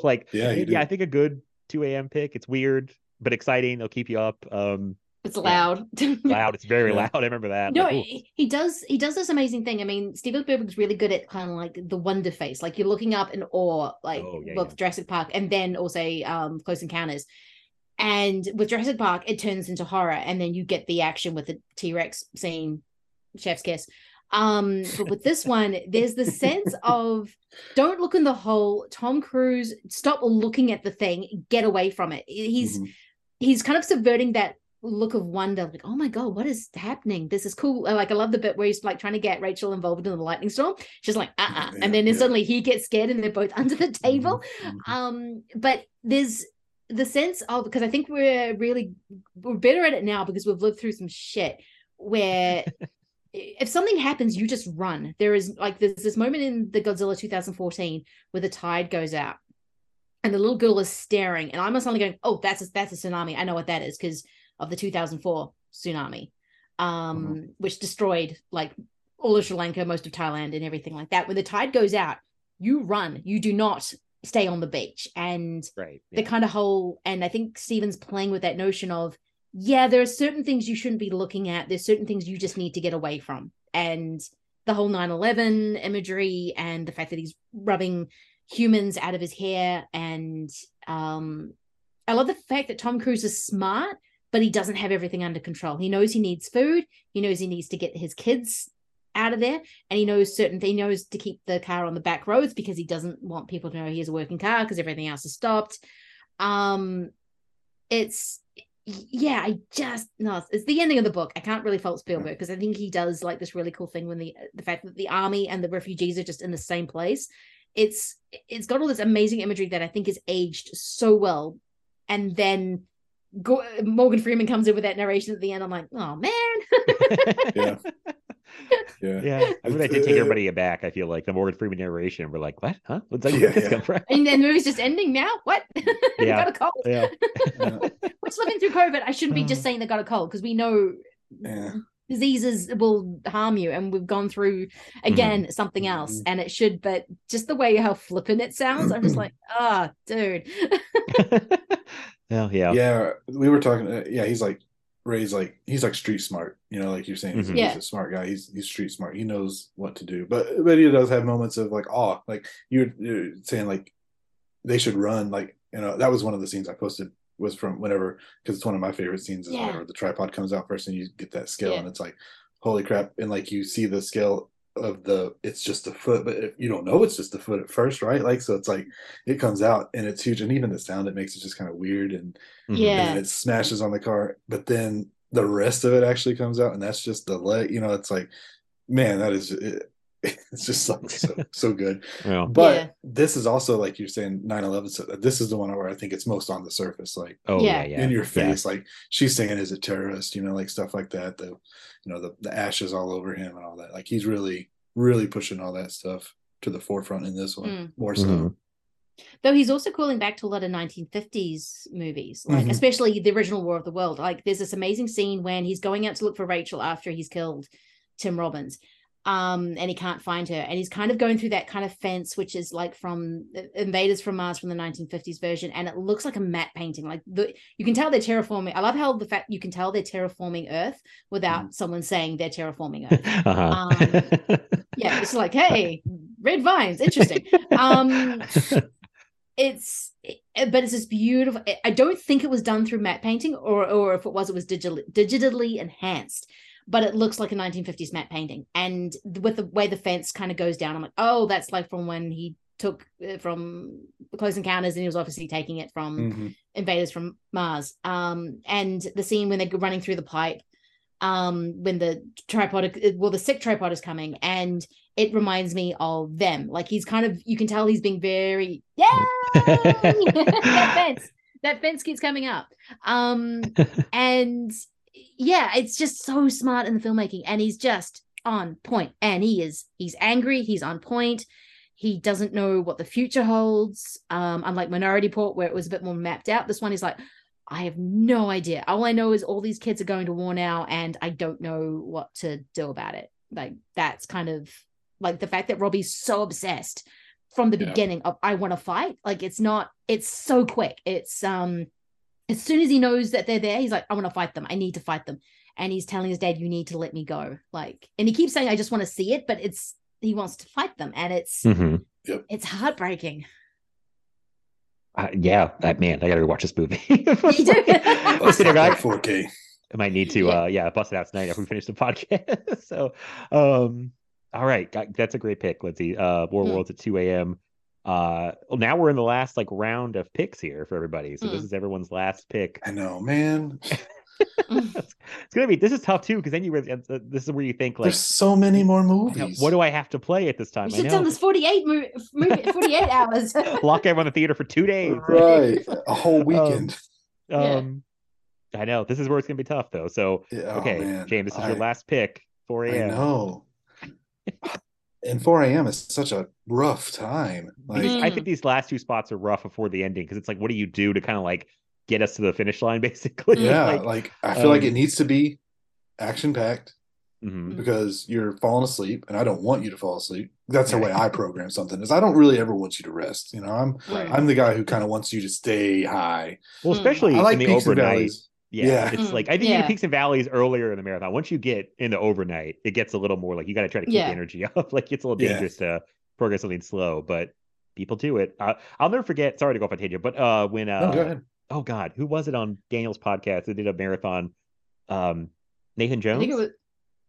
like, Yeah, you do. yeah, I think a good 2 a.m. pick. It's weird but exciting. They'll keep you up. Um, It's loud. loud. It's very Yeah. loud. I remember that. No, Like, he he does. He does this amazing thing. I mean, Steven Spielberg's really good at kind of like the wonder face, like you're looking up in awe, like Oh, yeah, with yeah. Jurassic Park, and then also um Close Encounters. And with Jurassic Park, it turns into horror, and then you get the action with the T Rex scene, Chef's kiss. Um, but with this one, there's the sense of don't look in the hole. Tom Cruise, stop looking at the thing, get away from it. He's Mhm. he's kind of subverting that look of wonder like oh my god what is happening? This is cool. Uh, like i love the bit where he's like trying to get rachel involved in the lightning storm. She's like uh-uh. Yeah, and then yeah. suddenly he gets scared and they're both under the table. Mhm. um but there's the sense of because i think we're really we're better at it now because we've lived through some shit where if something happens you just run. There is like there's this moment in the godzilla 2014 where the tide goes out and the little girl is staring and i'm suddenly going oh that's a, that's a tsunami. I know what that is. Because of the 2004 tsunami um which destroyed like all of sri lanka most of thailand and everything like that. When the tide goes out you run. You do not stay on the beach. And right. the kind of whole and i think steven's playing with that notion of yeah there are certain things you shouldn't be looking at. There's certain things you just need to get away from. And the whole 9-11 imagery and the fact that he's rubbing humans out of his hair and um i love the fact that tom cruise is smart but he doesn't have everything under control. He knows he needs food. He knows he needs to get his kids out of there. And he knows certain things. he knows to keep the car on the back roads because he doesn't want people to know he has a working car because everything else is stopped. Um it's yeah i just no it's the ending of the book. I can't really fault spielberg because i think he does like this really cool thing when the the fact that the army and the refugees are just in the same place. It's it's got all this amazing imagery that i think is aged so well. And then Go- morgan freeman comes in with that narration at the end i'm like oh man Yeah. Yeah. Yeah, I mean, that did take everybody aback. I feel like the Morgan Freeman narration. We're like, what? Huh? What's that? Yeah, Where'd this yeah. come from? and then the movie's just ending now what Yeah. got a cold Yeah, Yeah. we're living through covid i shouldn't be just saying they got a cold because we know Yeah. diseases will harm you and we've gone through again something else Mhm. and it should but just the way how flippant it sounds i'm just like ah dude well, yeah, yeah we were talking uh, yeah he's like ray's like he's like street smart you know like you're saying he's, Mhm. he's Yeah. a smart guy he's he's street smart he knows what to do but but he does have moments of like awe like you're, you're saying like they should run like you know that was one of the scenes i posted was from whenever because it's one of my favorite scenes is Yeah. whenever the tripod comes out first and you get that scale Yeah. and it's like holy crap and like you see the scale of the it's just a foot but if you don't know it's just a foot at first right like so it's like it comes out and it's huge and even the sound it makes it just kind of weird and Mhm. Yeah. and it smashes on the car but then the rest of it actually comes out and that's just the leg you know it's like man that is it, it's just like so, so good Well, but Yeah. this is also like you're saying 9-11 so this is the one where i think it's most on the surface like oh yeah, Yeah. yeah, in your yeah. face like she's saying is a terrorist you know like stuff like that the you know the, the ashes all over him and all that like he's really really pushing all that stuff to the forefront in this one Mm. more so Mhm. though he's also calling back to a lot of 1950s movies like Mhm. especially the original war of the world like there's this amazing scene when he's going out to look for rachel after he's killed tim robbins um and he can't find her. And he's kind of going through that kind of fence which is like from invaders from mars from the 1950s version. And it looks like a matte painting. Like the you can tell they're terraforming. I love how the fact you can tell they're terraforming earth without someone saying they're terraforming earth. Uh-huh. yeah it's like hey red vines interesting. Um it's it- but it's this beautiful i don't think it was done through matte painting or or if it was it was digitally digitally enhanced but it looks like a 1950s matte painting. And with the way the fence kind of goes down i'm like oh that's like from when he took uh, from close encounters and he was obviously taking it from Mhm. invaders from mars. Um and the scene when they're running through the pipe um when the tripod well the sick tripod is coming and it reminds me of them. Like he's kind of you can tell he's being very yeah that fence that fence keeps coming up. Um and yeah it's just so smart in the filmmaking and he's just on point. and he is he's angry he's on point he doesn't know what the future holds um unlike minority Report, where it was a bit more mapped out this one is like I have no idea. All I know is all these kids are going to war now, and I don't know what to do about it. Like that's kind of like the fact that Robbie's so obsessed from the Yeah. beginning of I want to fight. Like it's not. It's so quick. It's um, as soon as he knows that they're there, he's like, I want to fight them. I need to fight them. And he's telling his dad, "You need to let me go." Like, and he keeps saying, "I just want to see it," but it's he wants to fight them, and it's Mhm. it's heartbreaking. Uh, yeah, that man, I gotta rewatch this movie. You do. Listen, Like guy, 4K. I might need to, Yeah. uh, yeah, bust it out tonight after we finish the podcast. so, um, all right, that's a great pick, Lindsay. Uh, War Mm. Worlds at 2 a.m. Uh, well, now we're in the last like round of picks here for everybody. So this Mm. is everyone's last pick. I know, man. it's gonna be this is tough too because then you really uh, this is where you think like, There's so many more I know, movies. what do I have to play at this time? We I should have done this 48 mo- movie, 48 hours. Lock everyone in the theater for two days. right? A whole weekend. Yeah. Um, I know this is where it's gonna be tough though. So Yeah, oh, okay, man. James, this is I- your last pick. 4 I a.m. know. And 4 a.m. is such a rough time. Like. I think these last two spots are rough before the ending because it's like, what do you do to kind of like get us to the finish line, basically? yeah, Like, like, I feel like um, it needs to be action packed mhm. because you're falling asleep, and I don't want you to fall asleep. That's the way I program something. Is I don't really ever want you to rest. You know, I'm Right. I'm the guy who kind of wants you to stay high. Well, Mm. especially I like in the peaks and overnight. Valleys. Yeah, Yeah. it's Mm, like I think you yeah. do peaks and valleys earlier in the marathon. Once you get in the overnight, it gets a little more like you got to try to keep Yeah. the energy up. like it's a little Yeah. dangerous to progress something slow, but people do it. Uh, I'll never forget. Sorry to go off on tangent, but uh, when uh, No, go ahead. oh god, who was it on Daniel's podcast that did a marathon? Um, Nathan I Jones, think it was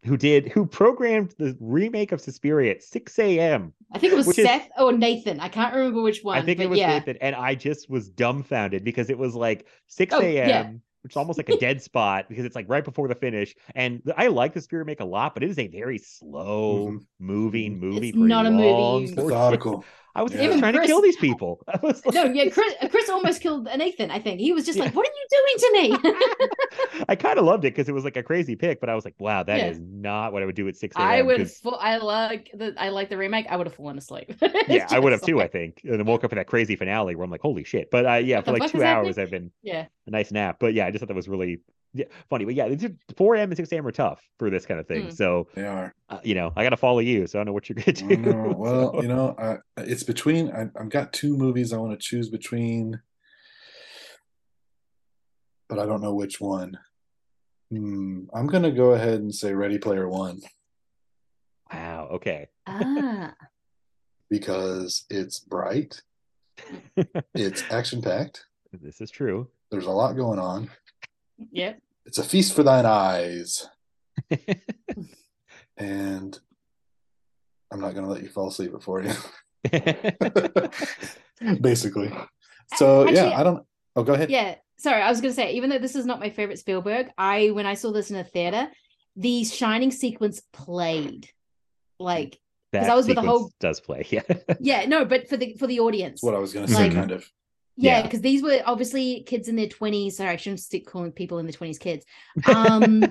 who did who programmed the remake of Suspiria at 6 a.m. I think it was Which is- Seth or Nathan. I can't remember which one. I think but it was yeah. Nathan, and I just was dumbfounded because it was like 6 Oh, a.m. yeah. Which is almost like a dead spot because it's like right before the finish. And I like the Spirit make a lot, but it is a very slow Mhm. moving movie. It's for not a movie long you- Methodical. I was Yeah. even trying to kill these people. Like, No, yeah, Chris, Chris almost killed Nathan. I think he was just Yeah. like, "What are you doing to me?" I kind of loved it because it was like a crazy pick, but I was like, wow, that is Yeah. not what I would do at 6 a.m. I would. Full, I like the. I like the remake. I would have fallen asleep. yeah, I would have too. I think, and then woke up for that crazy finale where I'm like, "Holy shit!" But uh, yeah, What for like two hours, happening? I've been Yeah. a nice nap. But yeah, I just thought that was really yeah, funny. But yeah, these are- 4 a.m. and 6 a.m. are tough for this kind of thing. Mm. So They are. uh, you know, I got to follow you, so I don't know what you're gonna do. know. Well, So- you know, I, it's between. I, I've got two movies I want to choose between, but I don't know which one. Hmm, I'm gonna go ahead and say Ready Player One wow. Okay. Ah. because it's bright, it's action packed. This is true. There's a lot going on. Yep. It's a feast for thine eyes, and I'm not gonna let you fall asleep before you. Basically. Uh, so Actually, yeah, I don't. Oh, go ahead. Yeah. Sorry, I was gonna say, even though this is not my favorite Spielberg, I when I saw this in a theater, the Shining sequence played. Like, that I was with the whole- does play. Yeah. yeah, no, but for the for the audience. What I was gonna say, Like- kind of. Yeah, Yeah. because these were obviously kids in their 20s. Sorry, I shouldn't stick calling people in their 20s kids. Um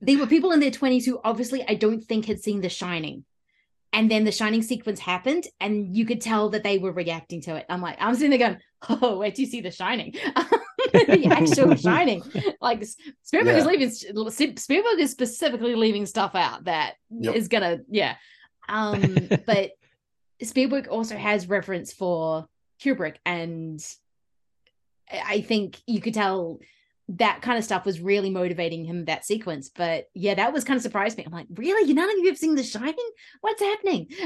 they were people in their 20s who obviously I don't think had seen The Shining. And then the Shining sequence happened, and you could tell that they were reacting to it. I'm like, I'm sitting there going, Oh, wait, do you see the shining? the actual shining. Like Spielberg is leaving Spielberg is specifically leaving stuff out that is Yep. gonna, yeah. Um, but Spielberg also has reference for Kubrick, and I I think you could tell that kind of stuff was really motivating him that sequence. But yeah, that was kind of surprised me. I'm like, really? You none of you have seen The Shining? What's happening?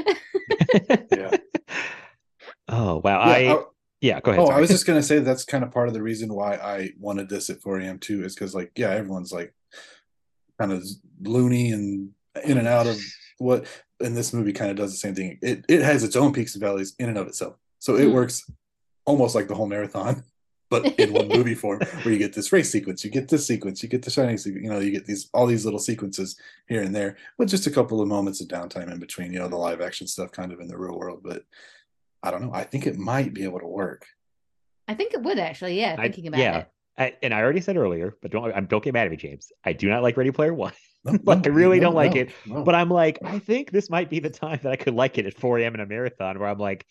Yeah. Oh wow. Yeah, I I- yeah. Go ahead. Oh, I was just gonna say that's kind of part of the reason why I wanted this at 4 a.m. too, is because like, yeah, everyone's like kind of loony and in and out of what and this movie kind of does the same thing. It it has its own peaks and valleys in and of itself. So it Hmm. works almost like the whole marathon. but in one movie form, where you get this race sequence, you get this sequence, you get the shining sequence, you know, you get these all these little sequences here and there, with just a couple of moments of downtime in between, you know, the live action stuff kind of in the real world. But I don't know. I think it might be able to work. I think it would actually. Yeah, I- thinking about yeah. it. I, and I already said earlier, but don't I'm, don't get mad at me, James. I do not like Ready Player One, No, Like, I really no, don't like no, it, no. but I'm like, I think this might be the time that I could like it at 4 a.m. in a marathon, where I'm like,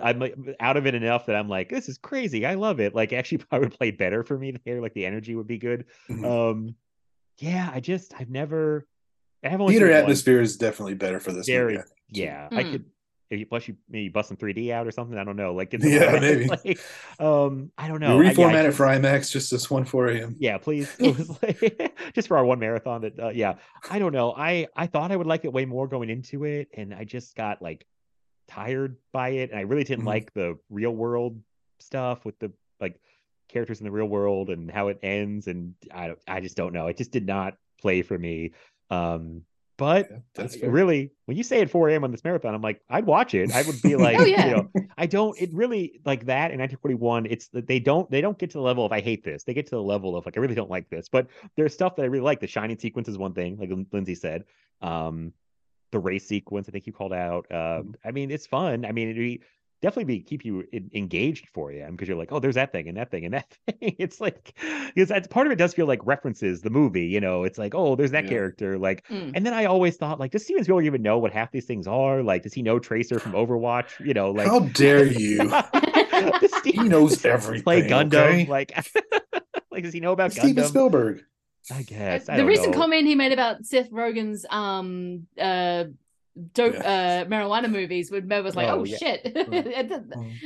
I'm like, out of it enough that I'm like, this is crazy. I love it. Like, actually, probably would play better for me there. Like, the energy would be good. Mhm. Um, yeah, I just I've never. I have only theater seen it once. atmosphere is definitely better for this Very- movie. I think, too. Yeah, I Hmm. could. If you plus you maybe bust some 3D out or something. I don't know. Like, Yeah, some- maybe. like, um, I don't know. We I- yeah, reformat I it for IMAX just this one 4 a.m. yeah please It was like- just for our one marathon that uh, yeah i don't know i i thought i would like it way more going into it and i just got like tired by it and i really didn't Mhm. like the real world stuff with the like characters in the real world and how it ends and i don't i just don't know it just did not play for me um but Yeah, that's really when you say at 4 a.m on this marathon i'm like i'd watch it i would be like Oh, yeah. you know I don't. It really like that in 1941. It's that they don't. They don't get to the level of I hate this. They get to the level of like I really don't like this. But there's stuff that I really like. The shining sequence is one thing, like Lindsay said. Um, the race sequence I think you called out. Uh, I mean, it's fun. I mean, it be definitely be keep you en- engaged for you because you're like, oh, there's that thing and that thing and that thing. It's like because that's part of it does feel like references the movie. You know, it's like oh, there's that Yeah. character. Like Mm. and then I always thought, like, does Steven Spielberg even know what half these things are? Like, does he know Tracer from Overwatch? You know, like How dare you? Steve- He knows everything, Play Gundam, okay? like, like, does he know about Steven Gundam? Spielberg. I guess. I the recent know. comment he made about Seth Rogen's um uh dope uh marijuana movies when Mo was like, Oh, oh, yeah. shit.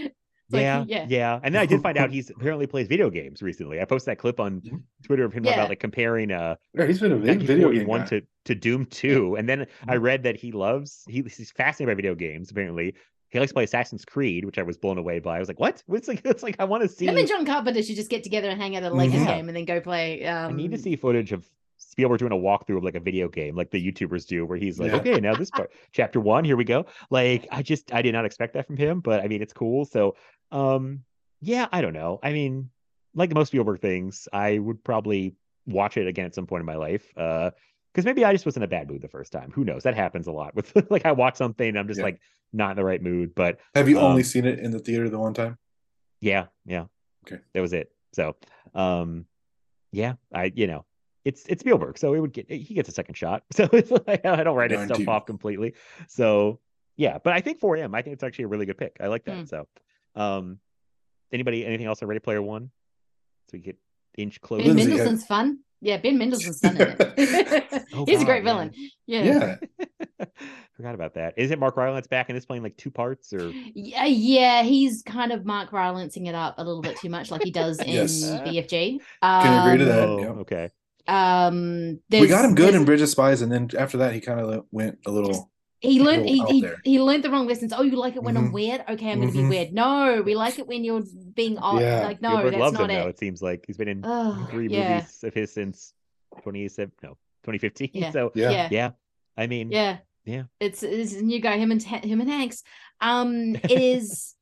It's like, yeah, yeah. yeah, And then I did find out he's apparently plays video games recently. I posted that clip on Mhm. Twitter of him Yeah. about like comparing uh Yeah, he's been a big video game one guy. to to Doom 2. And then I Mhm. read that he loves he, he's fascinated by video games. Apparently, he likes to play Assassin's Creed, which I was blown away by. I was like, what? It's like it's like I want to see. Him and John Carpenter should just get together and hang out at a Lakers Mhm. game and then go play. Um, I need to see footage of Spielberg doing a walkthrough of like a video game, like the YouTubers do, where he's like, Yeah. okay, now this part, chapter one, here we go. Like, I just, I did not expect that from him, but I mean, it's cool. So, um, yeah, I don't know. I mean, like most Spielberg things, I would probably watch it again at some point in my life. Uh, because maybe I just was in a bad mood the first time. Who knows? That happens a lot with like I watch something and I'm just Yeah. like not in the right mood. But Have you only Um, seen it in the theater the one time? yeah, yeah. Okay. That was it. So, um, yeah, I, you know, it's it's Spielberg, so it would get he gets a second shot. So it's like I don't write his stuff off completely. So yeah, but I think 4am, I think it's actually a really good pick. I like that. Hmm. So, um, anybody, anything else on Ready Player One? So we get inch close. Ben Lindsay, Mendelsohn's fun. Yeah, Ben Mendelsohn's fun in it. Oh, He's a great yeah. villain. Yeah. Yeah. Forgot about that. Is it Mark Rylance back and is playing like two parts or? Yeah, yeah, he's kind of Mark Rylancing it up a little bit too much, like he does in Yes. BFG. Can agree to that. Oh, yeah. okay. Um, We got him good in Bridge of Spies, and then after that, he kind of went a little. He learned he, he, he learned the wrong lessons. Oh, you like it when I'm Mhm. weird? Okay, I'm gonna be Mhm. weird. No, we like it when you're being odd. Yeah. Like, no, Spielberg that's loves not him though. it. It seems like he's been in Oh, three yeah. movies of his since 2017 no 2015 Yeah. so Yeah. yeah. yeah i mean Yeah. Yeah. It's it's a new guy, him and him and Hanks. Um it is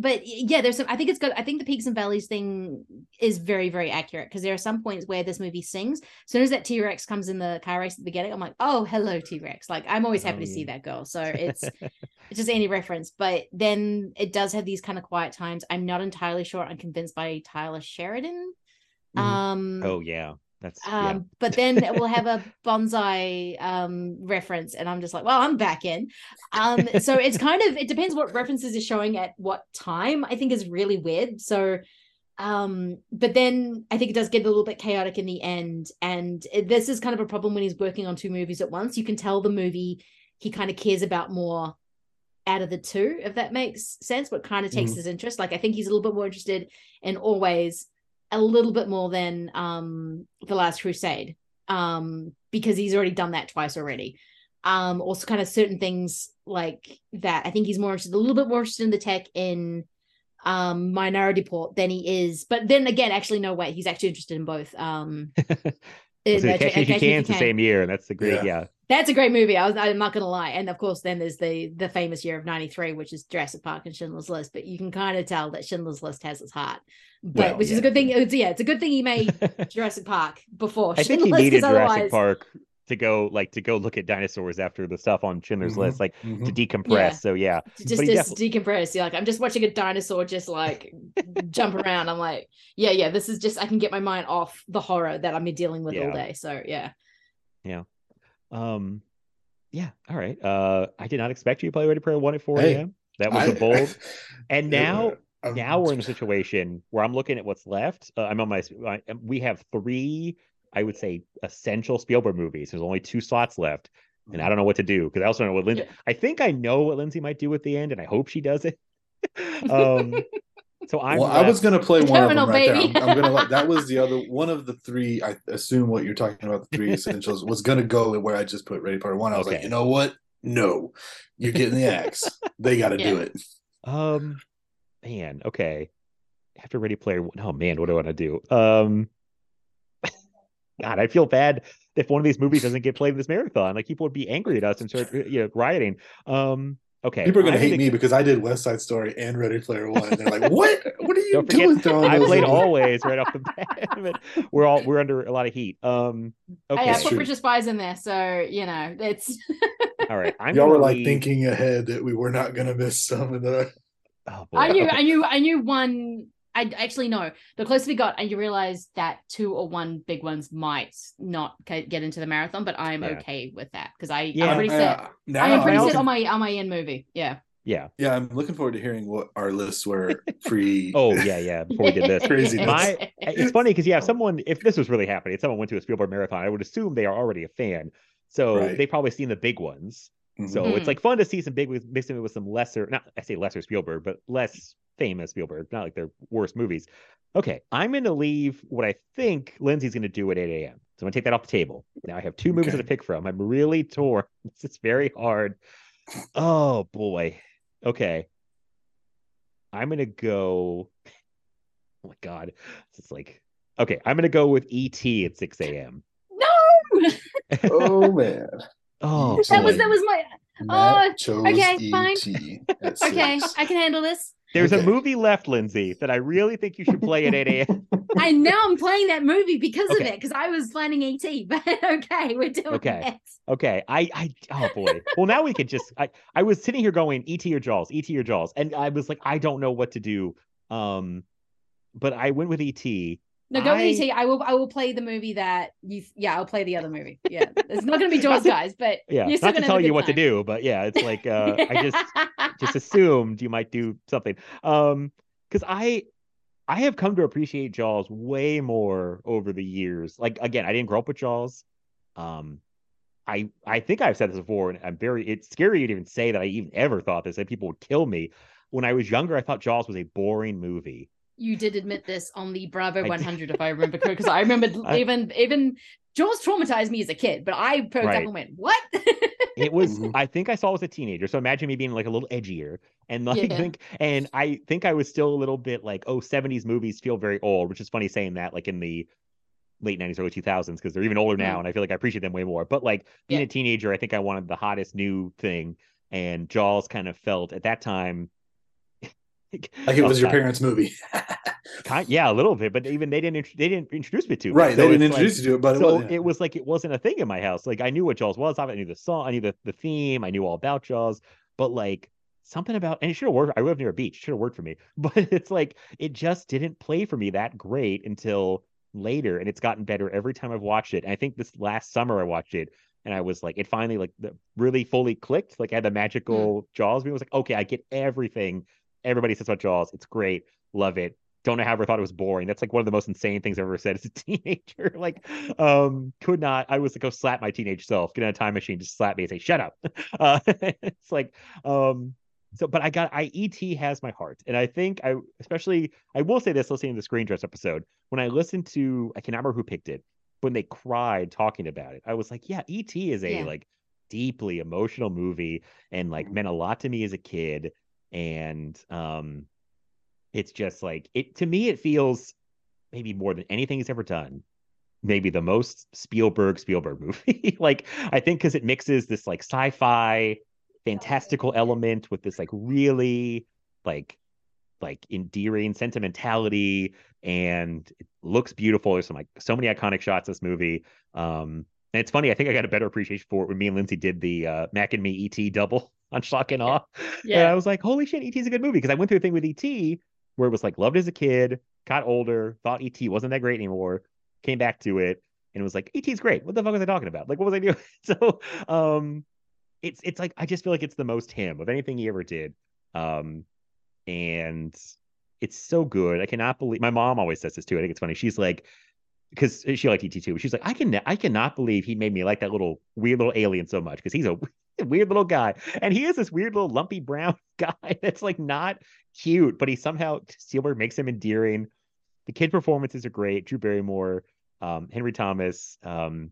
but yeah, there's some I think it's good. I think the peaks and valleys thing is very, very accurate because there are some points where this movie sings. As soon as that T-Rex comes in the car race at the beginning, I'm like, oh hello, T-Rex. Like I'm always happy Oh, to see that girl. So it's it's just any reference. But then it does have these kind of quiet times. I'm not entirely sure I'm convinced by Tyler Sheridan. Mhm. Um oh yeah that's um, yeah but then we'll have a bonsai um reference, and I'm just like, well, I'm back in. Um, so it's kind of it depends what references are showing at what time. I think is really weird. So, um, but then I think it does get a little bit chaotic in the end, and it, this is kind of a problem when he's working on two movies at once. You can tell the movie he kind of cares about more out of the two, if that makes sense. But kind of takes Mhm. his interest. Like I think he's a little bit more interested in always a little bit more than um the last crusade um because he's already done that twice already. Um also kind of certain things like that i think he's more interested a little bit more interested in the tech in um Minority Report than he is but then again actually no way he's actually interested in both um in, so uh, catch me if you can it's the same year and that's the great Yeah. yeah That's a great movie. I was, I'm not gonna lie. And of course, then there's the the famous year of '93, which is Jurassic Park and Schindler's List. But you can kind of tell that Schindler's List has its heart. But Well, which is a good thing. It's, yeah, it's a good thing he made Jurassic Park before I think he needed Jurassic otherwise- Park to go like to go look at dinosaurs after the stuff on Schindler's Mhm, List, like mhm. to decompress. Yeah. So yeah, to just, But he just decompress. You're like, I'm just watching a dinosaur just like jump around. I'm like, yeah, yeah, this is just I can get my mind off the horror that I've been dealing with Yeah. all day. So yeah, yeah. Um, yeah, all right. Uh, I did not expect you to play Ready Player One at 4 Hey, a.m. That was I- a bold. And now, I'm- now we're in a situation where I'm looking at what's left. Uh, I'm on my. I, we have three, I would say, essential Spielberg movies. There's only two slots left, and I don't know what to do because I also don't know what Lindsay. Yeah. I think I know what Lindsay might do at the end, and I hope she does it. um, so I'm. well, I was gonna play one of them right baby. there. I'm, I'm gonna let that was the other one of the three. I assume what you're talking about the three essentials was gonna go where I just put Ready Player One. I was like, you know what? No, you're getting the axe. they got to do it. Um, man, okay. After Ready Player One, oh man, what do I want to do? Um, God, I feel bad if one of these movies doesn't get played in this marathon. Like people would be angry at us and start, you know, rioting. Um, okay, People are gonna I'm hate me because I did West Side Story and Ready Player One. And they're like, "What? What are you Don't forget, doing?" Throwing I played always right off the bat. we're all we're under a lot of heat. Um, Hey, okay, I put true. Bridge of Spies in there, so you know it's all right. I'm Y'all were like leave- thinking ahead that we were not gonna miss some of the. Oh, boy. I knew, Okay. I knew, I knew one. I actually know the closer we got, and you realize that two or one big ones might not ca- get into the marathon, but I'm Yeah. okay with that because I, Yeah. I'm pretty set. Uh, now I am pretty I'm set on my on my end movie. Yeah. Yeah. Yeah, I'm looking forward to hearing what our lists were free. Oh yeah, yeah. Before we did this, Craziness. My- it's funny because yeah, if someone if this was really happening, if someone went to a Spielberg marathon, I would assume they are already a fan. So Right. they've probably seen the big ones. Mhm. So it's like fun to see some big ones mixing it with some lesser, not I say lesser Spielberg, but less famous Spielberg, not like their worst movies. Okay, I'm going to leave what I think Lindsay's going to do at 8 a.m. So I'm going to take that off the table. Now I have two movies Okay. to pick from. I'm really torn. This is very hard. Oh boy. Okay. I'm going to go. Oh my God. This is like, okay, I'm going to go with E.T. at 6 a.m. No, oh man, Oh, that was that was my. Matt Oh, chose okay, fine. Okay. I can handle this. There's Okay. a movie left, Lindsay, that I really think you should play at 8 a.m. I know I'm playing that movie because of it because I was planning ET, but okay, we're doing Okay. it. Okay, I, I, oh boy. Well, now we could just. I, I was sitting here going, "Et or Jaws, Et or Jaws," and I was like, I don't know what to do. Um, but I went with Et. No, go I- with ET. I will. I will play the movie that you. Yeah, I'll play the other movie. Yeah, it's not going to be Jaws, guys, but Yeah, you're not to tell you what to do, but yeah, it's like uh, I just just assumed you might do something. Um, because I I have come to appreciate Jaws way more over the years. Like again, I didn't grow up with Jaws. Um, I I think I've said this before, and I'm very it's scary to even say that I even ever thought this, that people would kill me. When I was younger, I thought Jaws was a boring movie. You did admit this on the Bravo I did. 100, if I remember correctly, because I remember I- even even Jaws traumatized me as a kid, but I perked Right. up and went, "What?" It was, Mhm. I think I saw it as a teenager. So imagine me being like a little edgier and like Yeah. think, and I think I was still a little bit like, oh, 70s movies feel very old, which is funny saying that like in the late 90s, early 2000s, because they're even older now. Mm. And I feel like I appreciate them way more. But like being Yeah. a teenager, I think I wanted the hottest new thing. And Jaws kind of felt at that time. Like it was your parents' movie, Kind, yeah, a little bit, but even they didn't they didn't introduce me to it. right? So they didn't it's like- introduce you to it, but it so it was like it wasn't a thing in my house. Like I knew what Jaws was. I knew the song, I knew the, the theme, I knew all about Jaws, but like something about and it should have worked. I live near a beach, it should have worked for me. But it's like it just didn't play for me that great until later, and it's gotten better every time I've watched it. And I think this last summer I watched it, and I was like, it finally like the, really fully clicked. Like I had the hmm. magical Jaws. It was like, okay, I get everything. Everybody says about Jaws. It's great. Love it don't know how I ever thought it was boring. That's like one of the most insane things I've ever said as a teenager. like, um, could not. I was like, go slap my teenage self, get in a time machine, just slap me and say, "Shut up." Uh, it's like, um, so, but I got, I ET has my heart, and I think I, especially, I will say this, listening to the Screen Dress episode, when I listened to, I cannot remember who picked it, when they cried talking about it, I was like, yeah, ET is a Yeah. like deeply emotional movie, and like meant a lot to me as a kid, and um it's just like it to me it feels maybe more than anything he's ever done maybe the most Spielberg Spielberg movie. like I think because it mixes this like sci-fi fantastical element with this like really like like endearing sentimentality and it looks beautiful. There's some like so many iconic shots in this movie. Um and it's funny, I think I got a better appreciation for it when me and Lindsay did the uh Mac and Me ET double on Shock and Awe. Yeah. And I was like, holy shit, E.T. is a good movie. Because I went through a thing with ET where it was like loved as a kid, got older, thought ET wasn't that great anymore, came back to it, and it was like, ET's great. What the fuck was I talking about? Like, what was I doing? So um it's it's like I just feel like it's the most him of anything he ever did. Um and it's so good. I cannot believe my mom always says this too. I think it's funny. She's like, because she liked ET too. She's like, I can I cannot believe he made me like that little weird little alien so much because he's a weird little guy, and he is this weird little lumpy brown guy that's like not cute, but he somehow Spielberg makes him endearing. The kid performances are great. Drew Barrymore, um, Henry Thomas. Um,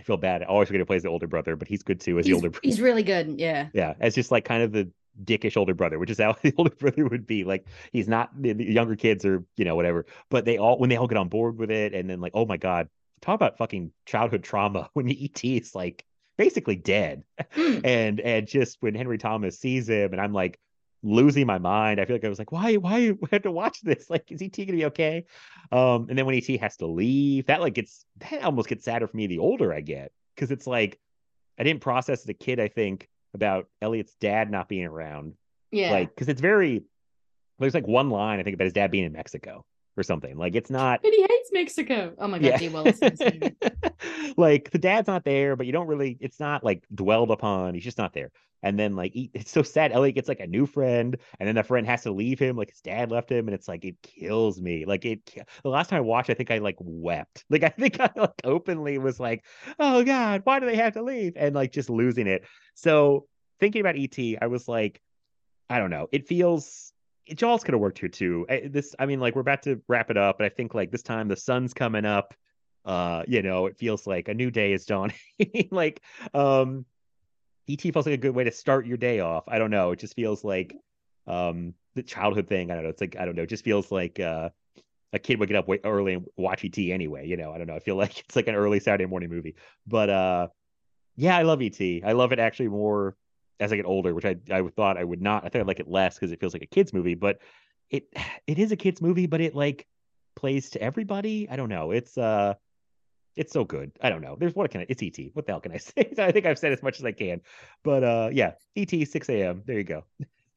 I feel bad. I always forget who plays the older brother, but he's good too as the He's, older brother. he's really good. Yeah. Yeah, as just like kind of the dickish older brother, which is how the older brother would be. Like he's not the, the younger kids or you know whatever, but they all when they all get on board with it, and then like oh my god, talk about fucking childhood trauma when ET is like basically dead, and and just when Henry Thomas sees him, and I'm like losing my mind. I feel like I was like, why, why you have to watch this? Like, is ET gonna be okay? Um, and then when ET has to leave, that like gets that almost gets sadder for me the older I get because it's like I didn't process as a kid. I think about Elliot's dad not being around, Yeah. like because it's very there's like one line I think about his dad being in Mexico or something. Like it's not but he hates Mexico. Oh my god, Yeah. Wallace. like the dad's not there, but you don't really. It's not like dwelled upon. He's just not there. And then like he, it's so sad. Elliot gets like a new friend, and then the friend has to leave him. Like his dad left him, and it's like it kills me. Like it. The last time I watched, I think I like wept. Like I think I like openly was like, oh god, why do they have to leave? And like just losing it. So thinking about ET, I was like, I don't know. It feels Jaws could have worked here too. I, this, I mean, like we're about to wrap it up, but I think like this time the sun's coming up. Uh, you know, it feels like a new day is dawning. like, um, ET feels like a good way to start your day off. I don't know. It just feels like, um, the childhood thing. I don't know. It's like I don't know. It just feels like uh, a kid would get up early and watch ET anyway. You know, I don't know. I feel like it's like an early Saturday morning movie. But uh, yeah, I love ET. I love it actually more as I get older, which I I thought I would not. I think I like it less because it feels like a kids movie, but it it is a kids movie, but it like plays to everybody. I don't know. It's uh it's so good. I don't know. There's what can I it's ET. What the hell can I say? I think I've said as much as I can. But uh yeah, ET 6 a.m. There you go.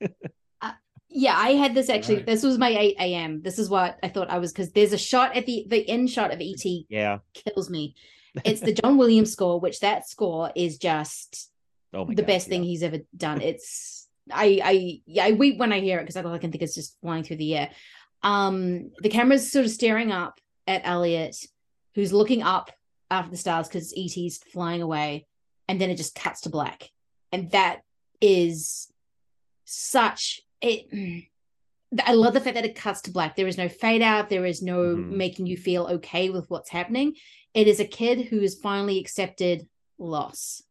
Yeah, I had this actually. Right. This was my 8 a.m. This is what I thought I was because there's a shot at the the end shot of ET Yeah. kills me. It's the John Williams score, which that score is just Oh my the God, best yeah. thing he's ever done. It's I I yeah I weep when I hear it because all I can think is just flying through the air. Um, the camera's sort of staring up at Elliot, who's looking up after the stars because ET's flying away, and then it just cuts to black, and that is such it. I love the fact that it cuts to black. There is no fade out. There is no Mhm. making you feel okay with what's happening. It is a kid who has finally accepted loss.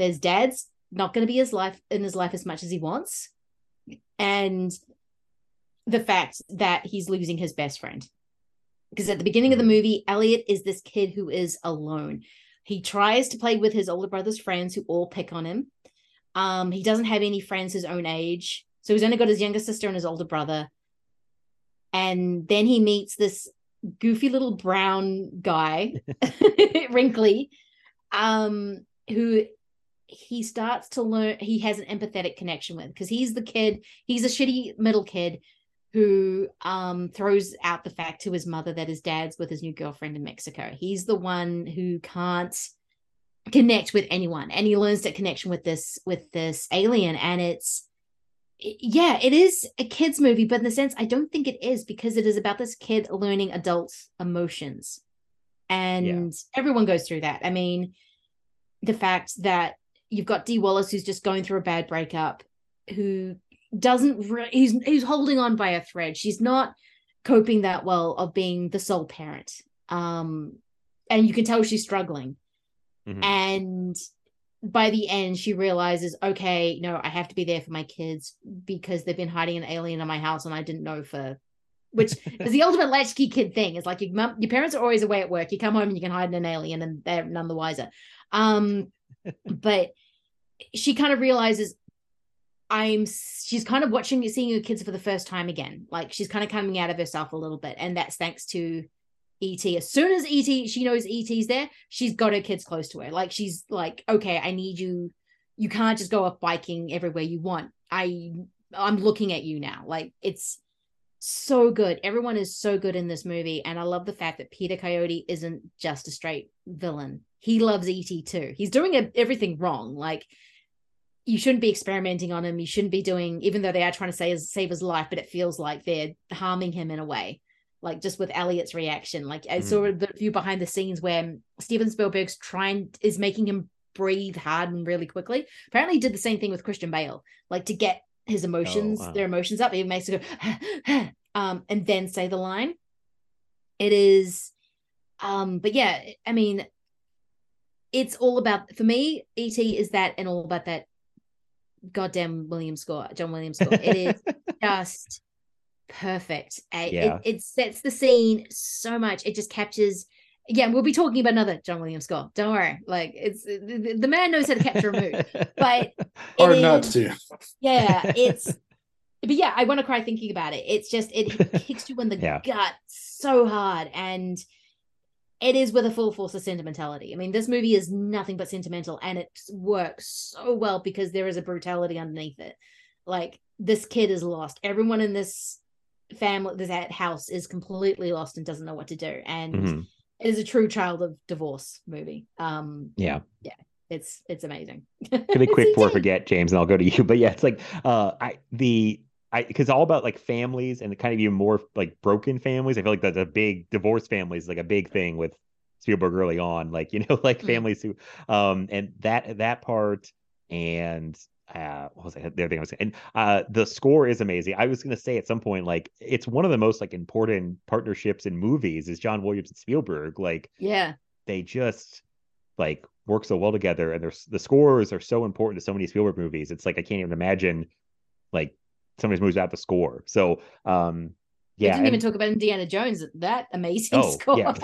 There's dad's not going to be his life in his life as much as he wants, and the fact that he's losing his best friend. Because at the beginning of the movie, Elliot is this kid who is alone. He tries to play with his older brother's friends who all pick on him. Um, he doesn't have any friends his own age. So he's only got his younger sister and his older brother. And then he meets this goofy little brown guy, wrinkly, um, who he starts to learn he has an empathetic connection with because he's the kid, he's a shitty middle kid who um throws out the fact to his mother that his dad's with his new girlfriend in Mexico. He's the one who can't connect with anyone and he learns that connection with this with this alien and it's yeah it is a kids movie but in the sense i don't think it is because it is about this kid learning adult emotions. And everyone goes through that. I mean the fact that you've got dee wallace who's just going through a bad breakup who doesn't re- he's he's holding on by a thread she's not coping that well of being the sole parent um and you can tell she's struggling Mhm. and by the end she realizes okay no i have to be there for my kids because they've been hiding an alien in my house and i didn't know for which is the ultimate latchkey kid thing. It's like your mum, your parents are always away at work. You come home and you can hide in an alien, and they're none the wiser. Um, but she kind of realizes I'm she's kind of watching seeing her kids for the first time again. Like she's kind of coming out of herself a little bit, and that's thanks to ET. As soon as ET she knows ET's there, she's got her kids close to her. Like she's like, okay, I need you. You can't just go off biking everywhere you want. I I'm looking at you now. Like it's so good. Everyone is so good in this movie, and I love the fact that Peter Coyote isn't just a straight villain. He loves ET too. He's doing everything wrong. Like you shouldn't be experimenting on him. You shouldn't be doing, even though they are trying to say save his life, but it feels like they're harming him in a way. Like just with Elliot's reaction, like I mm. saw a view behind the scenes where Steven Spielberg's trying is making him breathe hard and really quickly. Apparently, he did the same thing with Christian Bale, like to get his emotions, oh, wow. their emotions up. He makes it go, um, and then say the line. It is, um, but yeah, I mean, it's all about for me. ET is that, and all about that goddamn Williams score, John Williams score. It is just perfect. Yeah. It, it, sets the scene so much. It just captures. Yeah, we'll be talking about another John Williams score. Don't worry. Like it's the, the man knows how to capture a mood, but or not to. Yeah, it's. But yeah, I want to cry thinking about it. It's just it kicks you in the yeah. gut so hard, and it is with a full force of sentimentality. I mean, this movie is nothing but sentimental and it works so well because there is a brutality underneath it. Like this kid is lost. Everyone in this family, this house is completely lost and doesn't know what to do. And mm-hmm. It is a true child of divorce movie. Um yeah. Yeah. It's it's amazing. Could be quick before I forget, James, and I'll go to you. But yeah, it's like uh I the I because all about like families and kind of even more like broken families. I feel like that the, big divorce families like a big thing with Spielberg early on, like you know, like mm-hmm. families who um and that that part and uh what was it the other thing I was saying and uh the score is amazing. I was gonna say at some point, like it's one of the most like important partnerships in movies is John Williams and Spielberg. Like yeah, they just like work so well together and there's the scores are so important to so many Spielberg movies. It's like I can't even imagine like somebody's movies without the score. So um yeah. We didn't and, even talk about Indiana Jones, that amazing oh, score.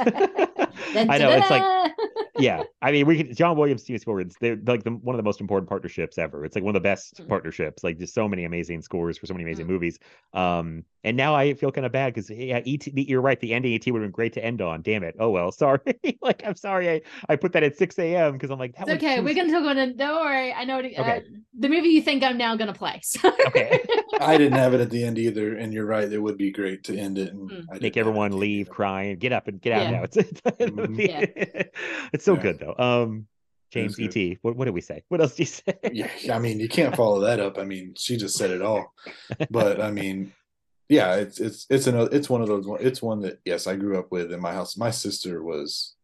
Yeah. I know it's like yeah. I mean, we can, John Williams, Steven Spielberg, they're like the, one of the most important partnerships ever. It's like one of the best mm-hmm. partnerships. Like just so many amazing scores for so many amazing mm-hmm. movies. Um, and now I feel kind of bad because yeah, ET, you're right. The ending ET would have been great to end on. Damn it. Oh well, sorry. like I'm sorry. I, I put that at 6 a.m. because I'm like, that it's okay. We're gonna talk about it. Don't worry. I know what, uh, okay. the movie you think I'm now gonna play. So. okay. I didn't have it at the end either, and you're right. It would be great to end it and mm. make everyone leave crying, get up and get out yeah. now. It's it's, mm-hmm. yeah. it's so yeah. good though. Um, James E.T. What, what did we say? What else do you say? Yeah, I mean, you can't follow that up. I mean, she just said it all. But I mean, yeah, it's it's it's another it's one of those it's one that yes, I grew up with in my house. My sister was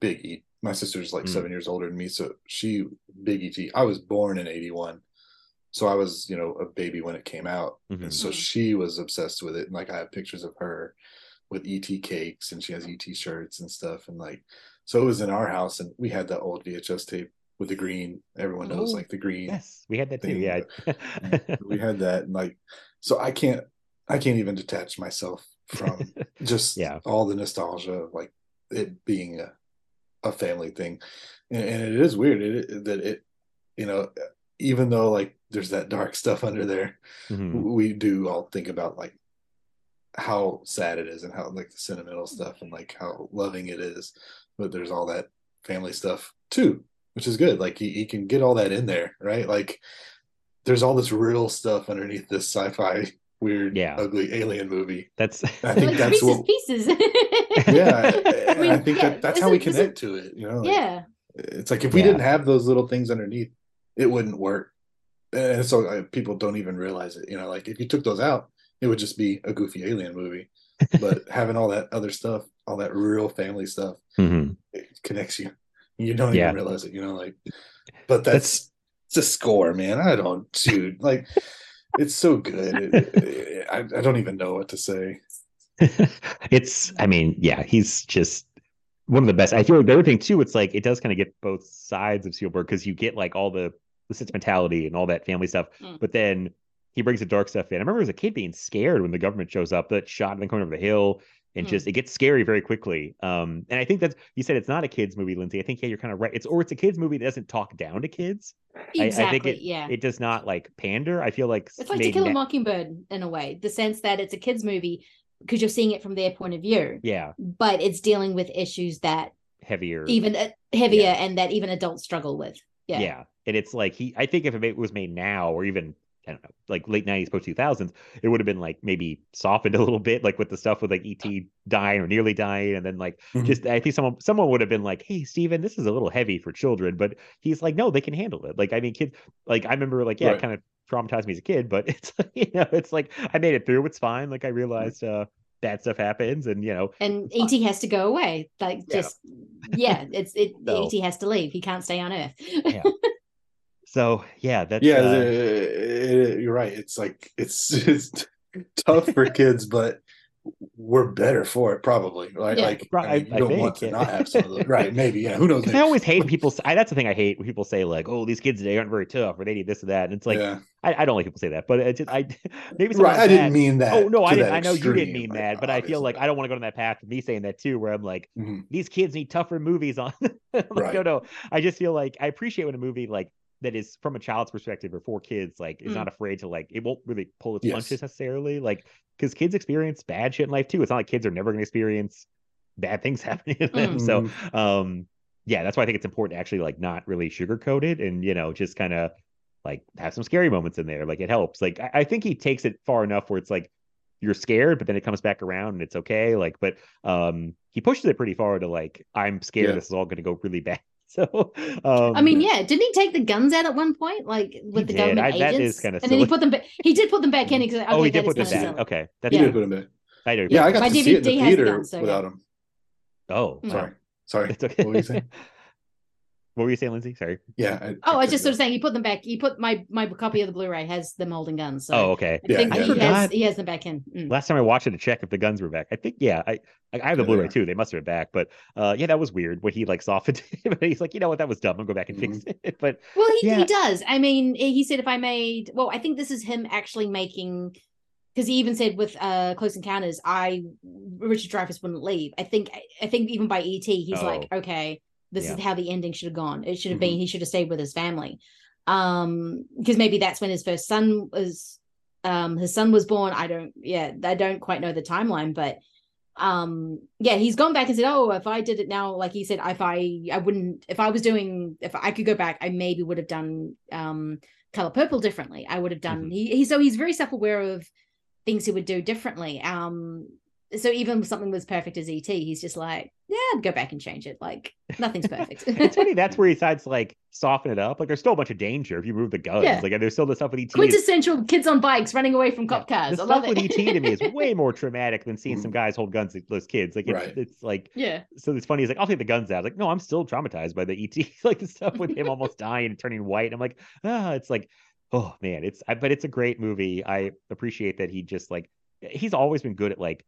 big E. My sister's like mm. seven years older than me, so she big ET. I was born in eighty one, so I was you know a baby when it came out, mm-hmm. and so she was obsessed with it. And like I have pictures of her with ET cakes, and she has ET shirts and stuff, and like so it was in our house, and we had the old VHS tape with the green. Everyone knows oh, like the green. Yes, we had that thing. too. Yeah, we had that, and like so I can't I can't even detach myself from just yeah. all the nostalgia of like it being a, a family thing. And, and it is weird it, that it, you know, even though like there's that dark stuff under there, mm-hmm. we do all think about like how sad it is and how like the sentimental stuff and like how loving it is. But there's all that family stuff too, which is good. Like he, he can get all that in there, right? Like there's all this real stuff underneath this sci-fi weird, yeah. ugly alien movie. That's I think like that's pieces, what pieces. yeah, I, mean, I think yeah, that that's how we connect to it. You know, like, yeah. It's like if we yeah. didn't have those little things underneath, it wouldn't work. And so uh, people don't even realize it. You know, like if you took those out, it would just be a goofy alien movie. But having all that other stuff, all that real family stuff, mm-hmm. it connects you. You don't yeah. even realize it. You know, like, but that's, that's it's a score, man. I don't, dude. Like, it's so good. It, it, I, I don't even know what to say. it's, I mean, yeah, he's just one of the best. I feel like the other thing too, it's like it does kind of get both sides of Spielberg because you get like all the the sentimentality and all that family stuff, mm. but then he brings the dark stuff in. I remember as a kid being scared when the government shows up, that shot and then coming over the hill, and Hmm. just it gets scary very quickly. Um, and I think that's you said it's not a kids movie, Lindsay. I think yeah, you're kind of right. It's or it's a kids movie that doesn't talk down to kids. I- Exactly. I, think it, yeah. it does not like pander. I feel like It's like To Kill a Mockingbird in a way, the sense that it's a kids movie because you're seeing it from their point of view, yeah, but it's dealing with issues that heavier. even uh, heavier Yeah. and that even adults struggle with. Yeah. yeah. and it's like he. I think if it was made now or even I don't know, like late '90s, post 2000s, it would have been like maybe softened a little bit, like with the stuff with like ET dying or nearly dying, and then like Mhm. just I think someone someone would have been like, "Hey, Steven, this is a little heavy for children," but he's like, "No, they can handle it." Like I mean, kids, like I remember, like yeah, it Right. kind of traumatized me as a kid, but it's you know, it's like I made it through. It's fine. Like I realized uh bad stuff happens, and you know, And ET has to go away. Like Yeah. just yeah, it's it So- ET has to leave. He can't stay on Earth. yeah. so yeah, that's yeah, uh, the- you're right. It's like it's it's tough for kids, but we're better for it probably. Like, Yeah. like Right, I mean, I- I you don't think, want to yeah. not have some of those. Right? Maybe. Yeah. Who knows? Because I always hate people. Say, I, that's the thing I hate when people say like, "Oh, these kids today aren't very tough," or they need this or that. And it's like, yeah. I, I don't like people say that, but it's just I maybe someone Right. I didn't that- mean that. Oh no, I didn't. I know you didn't mean like, that, but I feel like I don't want to go down that path of me saying that too, where I'm like, Mhm. these kids need tougher movies on. Like, Right. no, no. I just feel like I appreciate when a movie like that is from a child's perspective or for kids, like is Mm. not afraid to like it won't really pull its Yes. punches necessarily, like because kids experience bad shit in life too. It's not like kids are never going to experience bad things happening to them. So Mhm. um yeah that's why i think it's important to actually like not really sugarcoat it and you know just kind of like have some scary moments in there like it helps like I, I think he takes it far enough where it's like you're scared but then it comes back around and it's okay like but um he pushes it pretty far to like i'm scared Yeah. this is all going to go really bad so um I mean, yeah, didn't he take the guns out at one point, like with the did. government I- that agents? is kinda and then he put them. Back, he did put them back in. Because, okay, oh he did put is this kinda silly. okay that's He Yeah. did put him in. I do Yeah, I got My to see it in the DVD theater gun, so, yeah. without him. oh Mm. Sorry. Sorry. it's okay What were you saying? What were you saying lindsay sorry Yeah. I, Oh, I was just sort of saying he put them back. He put my my copy of the Blu-ray has the molding guns. So oh okay I Yeah, think yeah. he I has he has them back in. Mm. Last time I watched it to check if the guns were back, I think yeah, I I I have the Yeah, Blu-ray too. They must have been back, but uh, yeah, that was weird when he like softened it. but he's like, you know what, that was dumb. I'll go back and fix it. But Well, he, Yeah. he does. I mean, he said if I made well, I think this is him actually making because he even said with uh Close Encounters, I Richard Dreyfuss wouldn't leave. I think I think even by ET, he's Oh. like, okay, this Yeah. is how the ending should have gone. It should have Mhm. been he should have stayed with his family. Um, because maybe that's when his first son was um his son was born. I don't yeah, I don't quite know the timeline, but um yeah he's gone back and said oh if i did it now like he said if i i wouldn't if i was doing if i could go back i maybe would have done um color purple differently i would have done Mhm. he, he so he's very self-aware of things he would do differently um so even with something was perfect as et he's just like yeah I'd go back and change it like nothing's perfect it's funny that's where he decides to like soften it up. Like there's still a bunch of danger if you move the guns. Yeah. Like there's still the stuff with ET. quintessential kids on bikes running away from cop cars The i stuff love with it ET to me is way more traumatic than seeing some guys hold guns at those kids. Like it's, Right. it's like yeah so it's funny. He's like, I'll take the guns out. Like, no, I'm still traumatized by the ET. like the stuff with him almost dying and turning white. I'm like, ah, it's like, oh man, it's I, but it's a great movie. I appreciate that he just like he's always been good at like.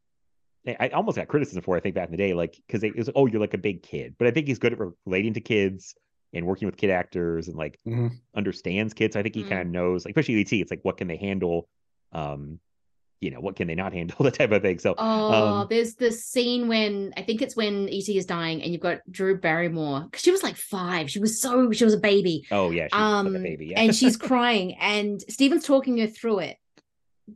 I almost got criticism for, it, I think, back in the day, like because it was, oh, you're like a big kid, but I think he's good at relating to kids and working with kid actors and like Mhm. understands kids. I think he Mm. kind of knows, like especially ET. It's like what can they handle, um, you know, what can they not handle, that type of thing. So, Oh, um, there's this scene when I think it's when ET is dying, and you've got Drew Barrymore because she was like five. She was so she was a baby, oh yeah, she's um, like a baby, yeah. and she's crying, and Steven's talking her through it,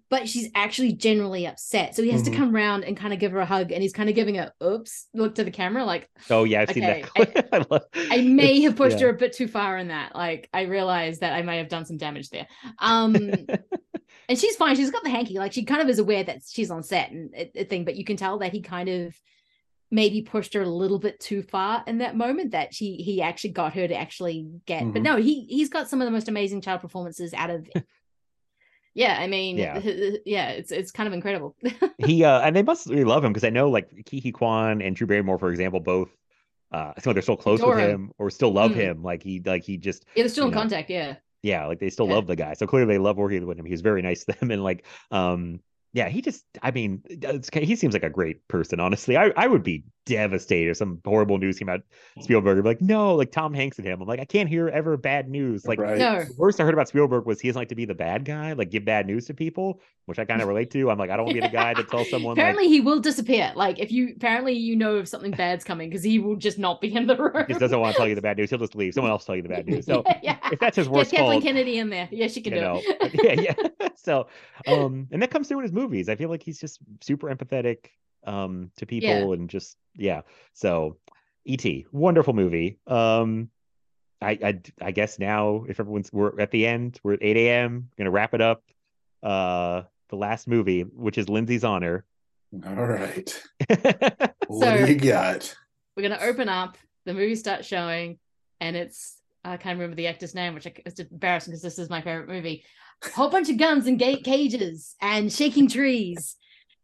but she's actually generally upset. So he has Mhm. to come around and kind of give her a hug, and he's kind of giving a oops look to the camera, like oh yeah, I've seen that. I, love, I may have pushed yeah. her a bit too far in that. Like I realized that I might have done some damage there. Um and she's fine. She's got the hanky. Like she kind of is aware that she's on set and a, thing, but you can tell that he kind of maybe pushed her a little bit too far in that moment that she he actually got her to actually get. But Mhm. no, he he's got some of the most amazing child performances out of Yeah, I mean, Yeah. yeah, it's it's kind of incredible. he uh and they must really love him because I know like Ke Huy Quan and Drew Barrymore, for example, both uh I think they're still close Adore with him. him or still love Mm. him. Like he like he just yeah, they're still in know. contact, yeah. yeah, like they still Yeah. love the guy. So clearly they love working with him. He's very nice to them and like um yeah, he just I mean it's, he seems like a great person, honestly. I I would be devastated. Or some horrible news came out. Spielberg would be like, no, like Tom Hanks and him. I'm like, I can't hear ever bad news. Like Right. No. the worst I heard about Spielberg was he doesn't like to be the bad guy, like give bad news to people, which I kind of relate to. I'm like, I don't want to be the guy that tells someone apparently like he will disappear. Like if you apparently you know if something bad's coming because he will just not be in the room. he just doesn't want to tell you the bad news. He'll just leave. Someone else tell you the bad news. So yeah, yeah. if that's his Get worst Kathleen fault, Kennedy in there. Yeah, she can do know, it. yeah, yeah. So, um, and that comes through in his movies. I feel like he's just super empathetic, um, to people Yeah. and just yeah. So, E.T. wonderful movie. Um, I, I I guess now if everyone's we're at the end, we're at 8 a.m. Gonna wrap it up. Uh, the last movie, which is Lindsay's Honor. All right. So- What do you got? We're gonna open up. The movie starts showing, and it's I can't remember the actor's name, which is embarrassing because this is my favorite movie. Whole bunch of guns and gate cages and shaking trees.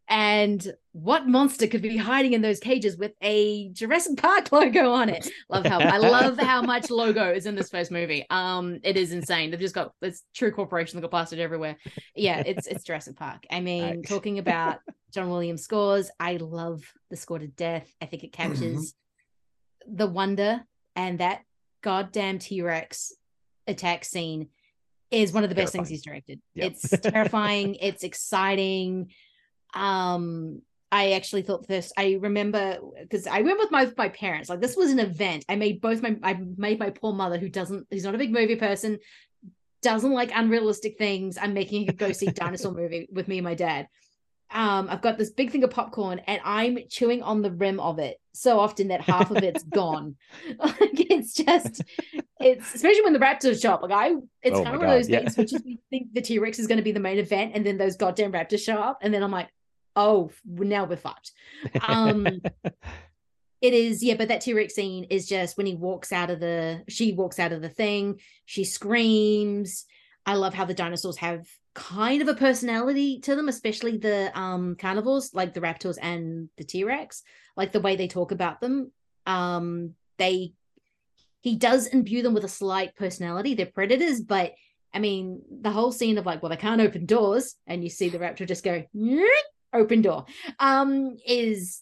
And what monster could be hiding in those cages with a Jurassic Park logo on it? Love how I love how much logo is in this first movie. Um, it is insane. They've just got this true corporation that got plastered everywhere. Yeah, it's it's Jurassic Park. I mean, Nice. talking about John Williams scores, I love the score to death. I think it captures the wonder and that goddamn T-Rex attack scene is one of the best things he's directed. Yep. It's terrifying, it's exciting. Um I actually thought this I remember because I went with my my parents. Like this was an event. I made both my I made my poor mother who doesn't who's not a big movie person, doesn't like unrealistic things. I'm making a go see dinosaur movie with me and my dad um I've got this big thing of popcorn and I'm chewing on the rim of it so often that half of it's gone. like it's just it's especially when the raptors show up. Like I it's Oh kind of one of those yeah. things which is we think the T-Rex is going to be the main event and then those goddamn raptors show up and then I'm like, oh now we're fucked. Um it is yeah but that t-rex scene is just when he walks out of the she walks out of the thing she screams. I love how the dinosaurs have kind of a personality to them especially the um carnivores like the raptors and the t-rex like the way they talk about them. Um they he does imbue them with a slight personality. They're predators but i mean the whole scene of like well they can't open doors and you see the raptor just go open door um is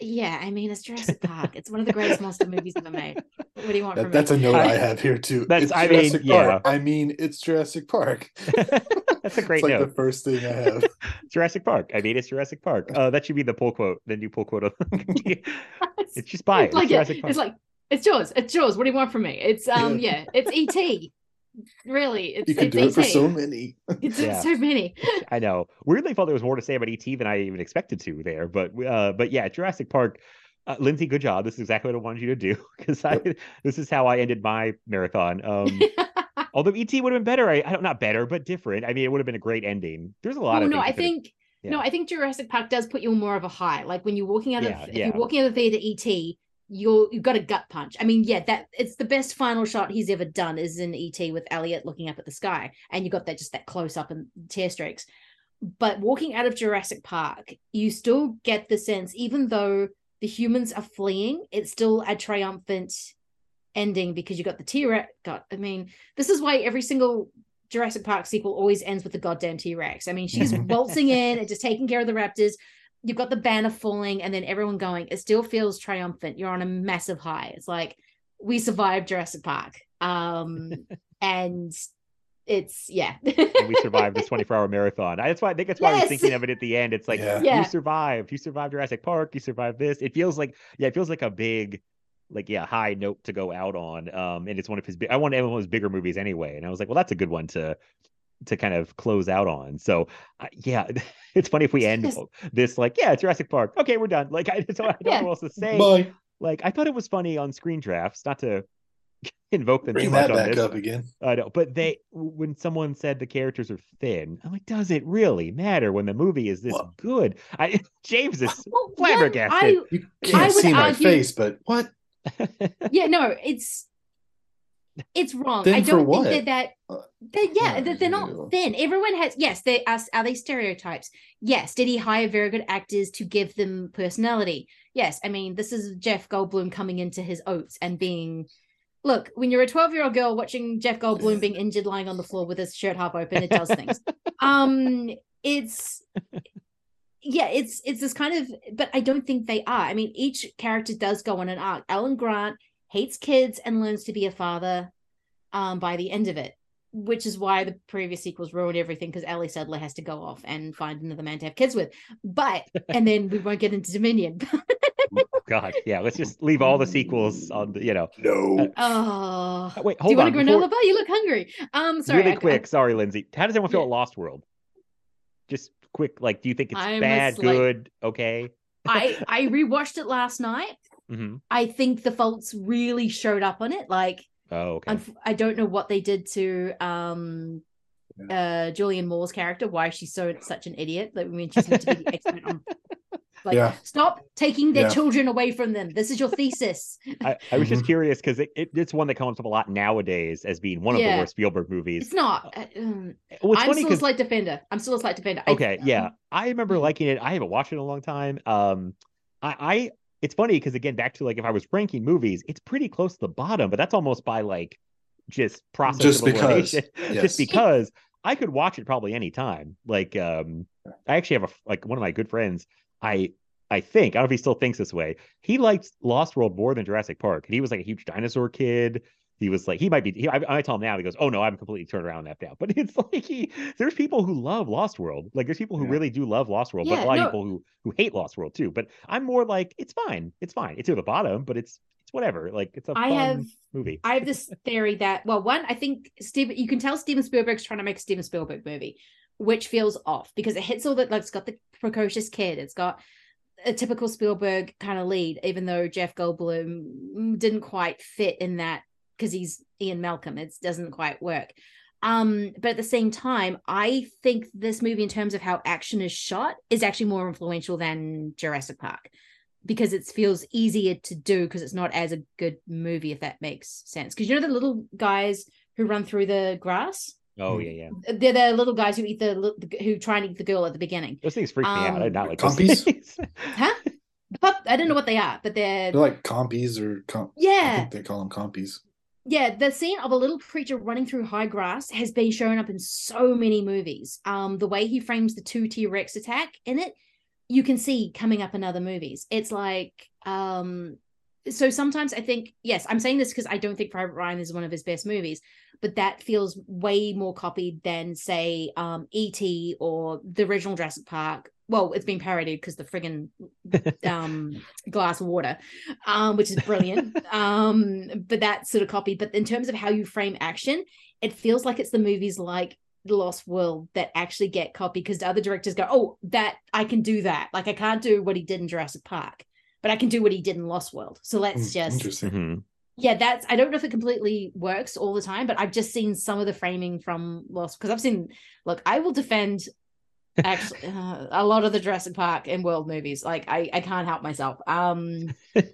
yeah, I mean, it's Jurassic Park. It's one of the greatest monster movies ever made. What do you want That, from that's me? a note I- I have here too. That's- It's I mean, Jurassic yeah. Park. I mean, it's Jurassic Park. That's a great it's like note. the first thing I have. Jurassic Park. I mean, it's Jurassic Park. Uh, that should be the pull quote. The new pull quote. Of... it's just buy it. It's like it, Jurassic Park. it's like it's yours. It's yours. What do you want from me? It's um yeah, it's ET. Really, it's You can it's do it for so many. It's Yeah. so many. I know. Weirdly, thought there was more to say about ET than I even expected to there. But uh, but yeah, Jurassic Park. Uh, Lindsay, good job. This is exactly what I wanted you to do because I this is how I ended my marathon. Um, although ET would have been better. I, I don't not better, but different. I mean, it would have been a great ending. There's a lot Oh of no, I that could've- think no, I think Jurassic Park does put you on more of a high. Like when you're walking out Yeah, of if yeah. you're walking out of the theater, ET, you're you've got a gut punch. I mean, yeah, that it's the best final shot he's ever done is in ET with Elliot looking up at the sky, and you got that just that close up and tear streaks. But walking out of Jurassic Park, you still get the sense, even though the humans are fleeing, it's still a triumphant ending because you got the T Rex. God, I mean, this is why every single Jurassic Park sequel always ends with the goddamn T Rex. I mean, she's waltzing in and just taking care of the raptors. You've got the banner falling and then everyone going. It still feels triumphant. You're on a massive high. It's like we survived Jurassic Park. Um, and it's yeah. and we survived this 24 hour marathon. I, that's why I think that's why I was thinking of it at the end. It's like Yeah. Yeah. you survived, you survived Jurassic Park, you survived this. It feels like yeah, it feels like a big, like yeah, high note to go out on. Um, and it's one of his. big I wanted one of his bigger movies anyway, and I was like, well, that's a good one to to kind of close out on. So uh, yeah, it's funny if we end Yes. this like yeah, Jurassic Park. Okay, we're done. Like I, don't, I don't Yeah. know what else to say. Bye. Like I thought it was funny on screen drafts, not to invoke them too Bring much that on back this. up again. I know, but they when someone said the characters are thin, I'm like, does it really matter when the movie is this Well- good? I James is Well, yeah, flabbergasted. You can't would see my argue- face, but what? Yeah, no, it's it's wrong. Thin I don't think what? they're that. Uh, yeah, yeah, they're, they're not thin. Everyone has yes. They are. Are they stereotypes? Yes. Did he hire very good actors to give them personality? Yes. I mean, this is Jeff Goldblum coming into his oats and being. Look, when you're a 12 year old girl watching Jeff Goldblum being injured, lying on the floor with his shirt half open, it does things. um, it's yeah, it's it's this kind of, but I don't think they are. I mean, each character does go on an arc. Alan Grant hates kids and learns to be a father um, by the end of it, which is why the previous sequels ruined everything because Ellie Sadler has to go off and find another man to have kids with. But and then we won't get into Dominion. God, yeah. Let's just leave all the sequels on the, you know. No. oh, Uh, Wait, do you hold want a granola before- bar? You look hungry. Um, sorry. really I- I- quick. Sorry, Lindsay. How does everyone feel Yeah. at Lost World? Just quick. Like, do you think it's I'm bad, slight- good, okay? I I rewatched it last night. Hmm I think the faults really showed up on it. Like Oh, okay. Unf- I don't know what they did to um uh Julianne Moore's character, why she's so such an idiot. Like, I mean, she's meant to be the expert on like Yeah. stop taking their Yeah. children away from them. This is your thesis. I, I was just Mhm. curious because it, it, it's one that comes up a lot nowadays as being one of the worst Spielberg movies. It's not. uh, um, Well, it's I'm funny still a slight defender. I'm still a slight defender. I- Okay, yeah. I remember Mhm. liking it. I haven't watched it in a long time. Um, I, I it's funny because again, back to like if I was ranking movies, it's pretty close to the bottom, but that's almost by like just process Just of because, yes. just because I could watch it probably any time. Like, um, I actually have a like one of my good friends. I I think I don't know if he still thinks this way. He liked Lost World more than Jurassic Park. And he was like a huge dinosaur kid. He was like, he might be. He, I, I tell him now. He goes, "Oh no, I'm completely turned around that now." But it's like he, there's people who love Lost World. Like there's people who Yeah. really do love Lost World, but a lot no. of people who who hate Lost World too. But I'm more like, it's fine, it's fine. It's near the bottom, but it's it's whatever. Like it's a I fun have movie. I have this theory that well, one, I think Steve, you can tell Steven Spielberg's trying to make a Steven Spielberg movie, which feels off because it hits all that like it's got the precocious kid, it's got a typical Spielberg kind of lead, even though Jeff Goldblum didn't quite fit in that because he's Ian Malcolm. It doesn't quite work. Um, but at the same time, I think this movie, in terms of how action is shot, is actually more influential than Jurassic Park because it feels easier to do because it's not as a good movie, if that makes sense. Because you know the little guys who run through the grass, Oh yeah, yeah. they're the little guys who eat the who try and eat the girl at the beginning. Those things freak me out. I Um, did not like Compies? Huh? But I don't know what they are, but they're They're like compies or com- I yeah, think they call them compies. Yeah. The scene of a little creature running through high grass has been shown up in so many movies. Um, the way he frames the two T Rex attack in it, you can see coming up in other movies. It's like um so sometimes I think yes, I'm saying this because I don't think Private Ryan is one of his best movies, but that feels way more copied than say um E.T. or the original Jurassic Park. Well, it's been parodied because the friggin' um glass of water, um, which is brilliant. um, but that sort of copied. But in terms of how you frame action, it feels like it's the movies like The Lost World that actually get copied because the other directors go, Oh, that I can do that. Like I can't do what he did in Jurassic Park, but I can do what he did in Lost World. So let's Mm, just Interesting. Mhm. yeah, that's I don't know if it completely works all the time, but I've just seen some of the framing from Lost because I've seen. Look, I will defend actually uh, a lot of the Jurassic Park and World movies. Like I, I can't help myself. Um,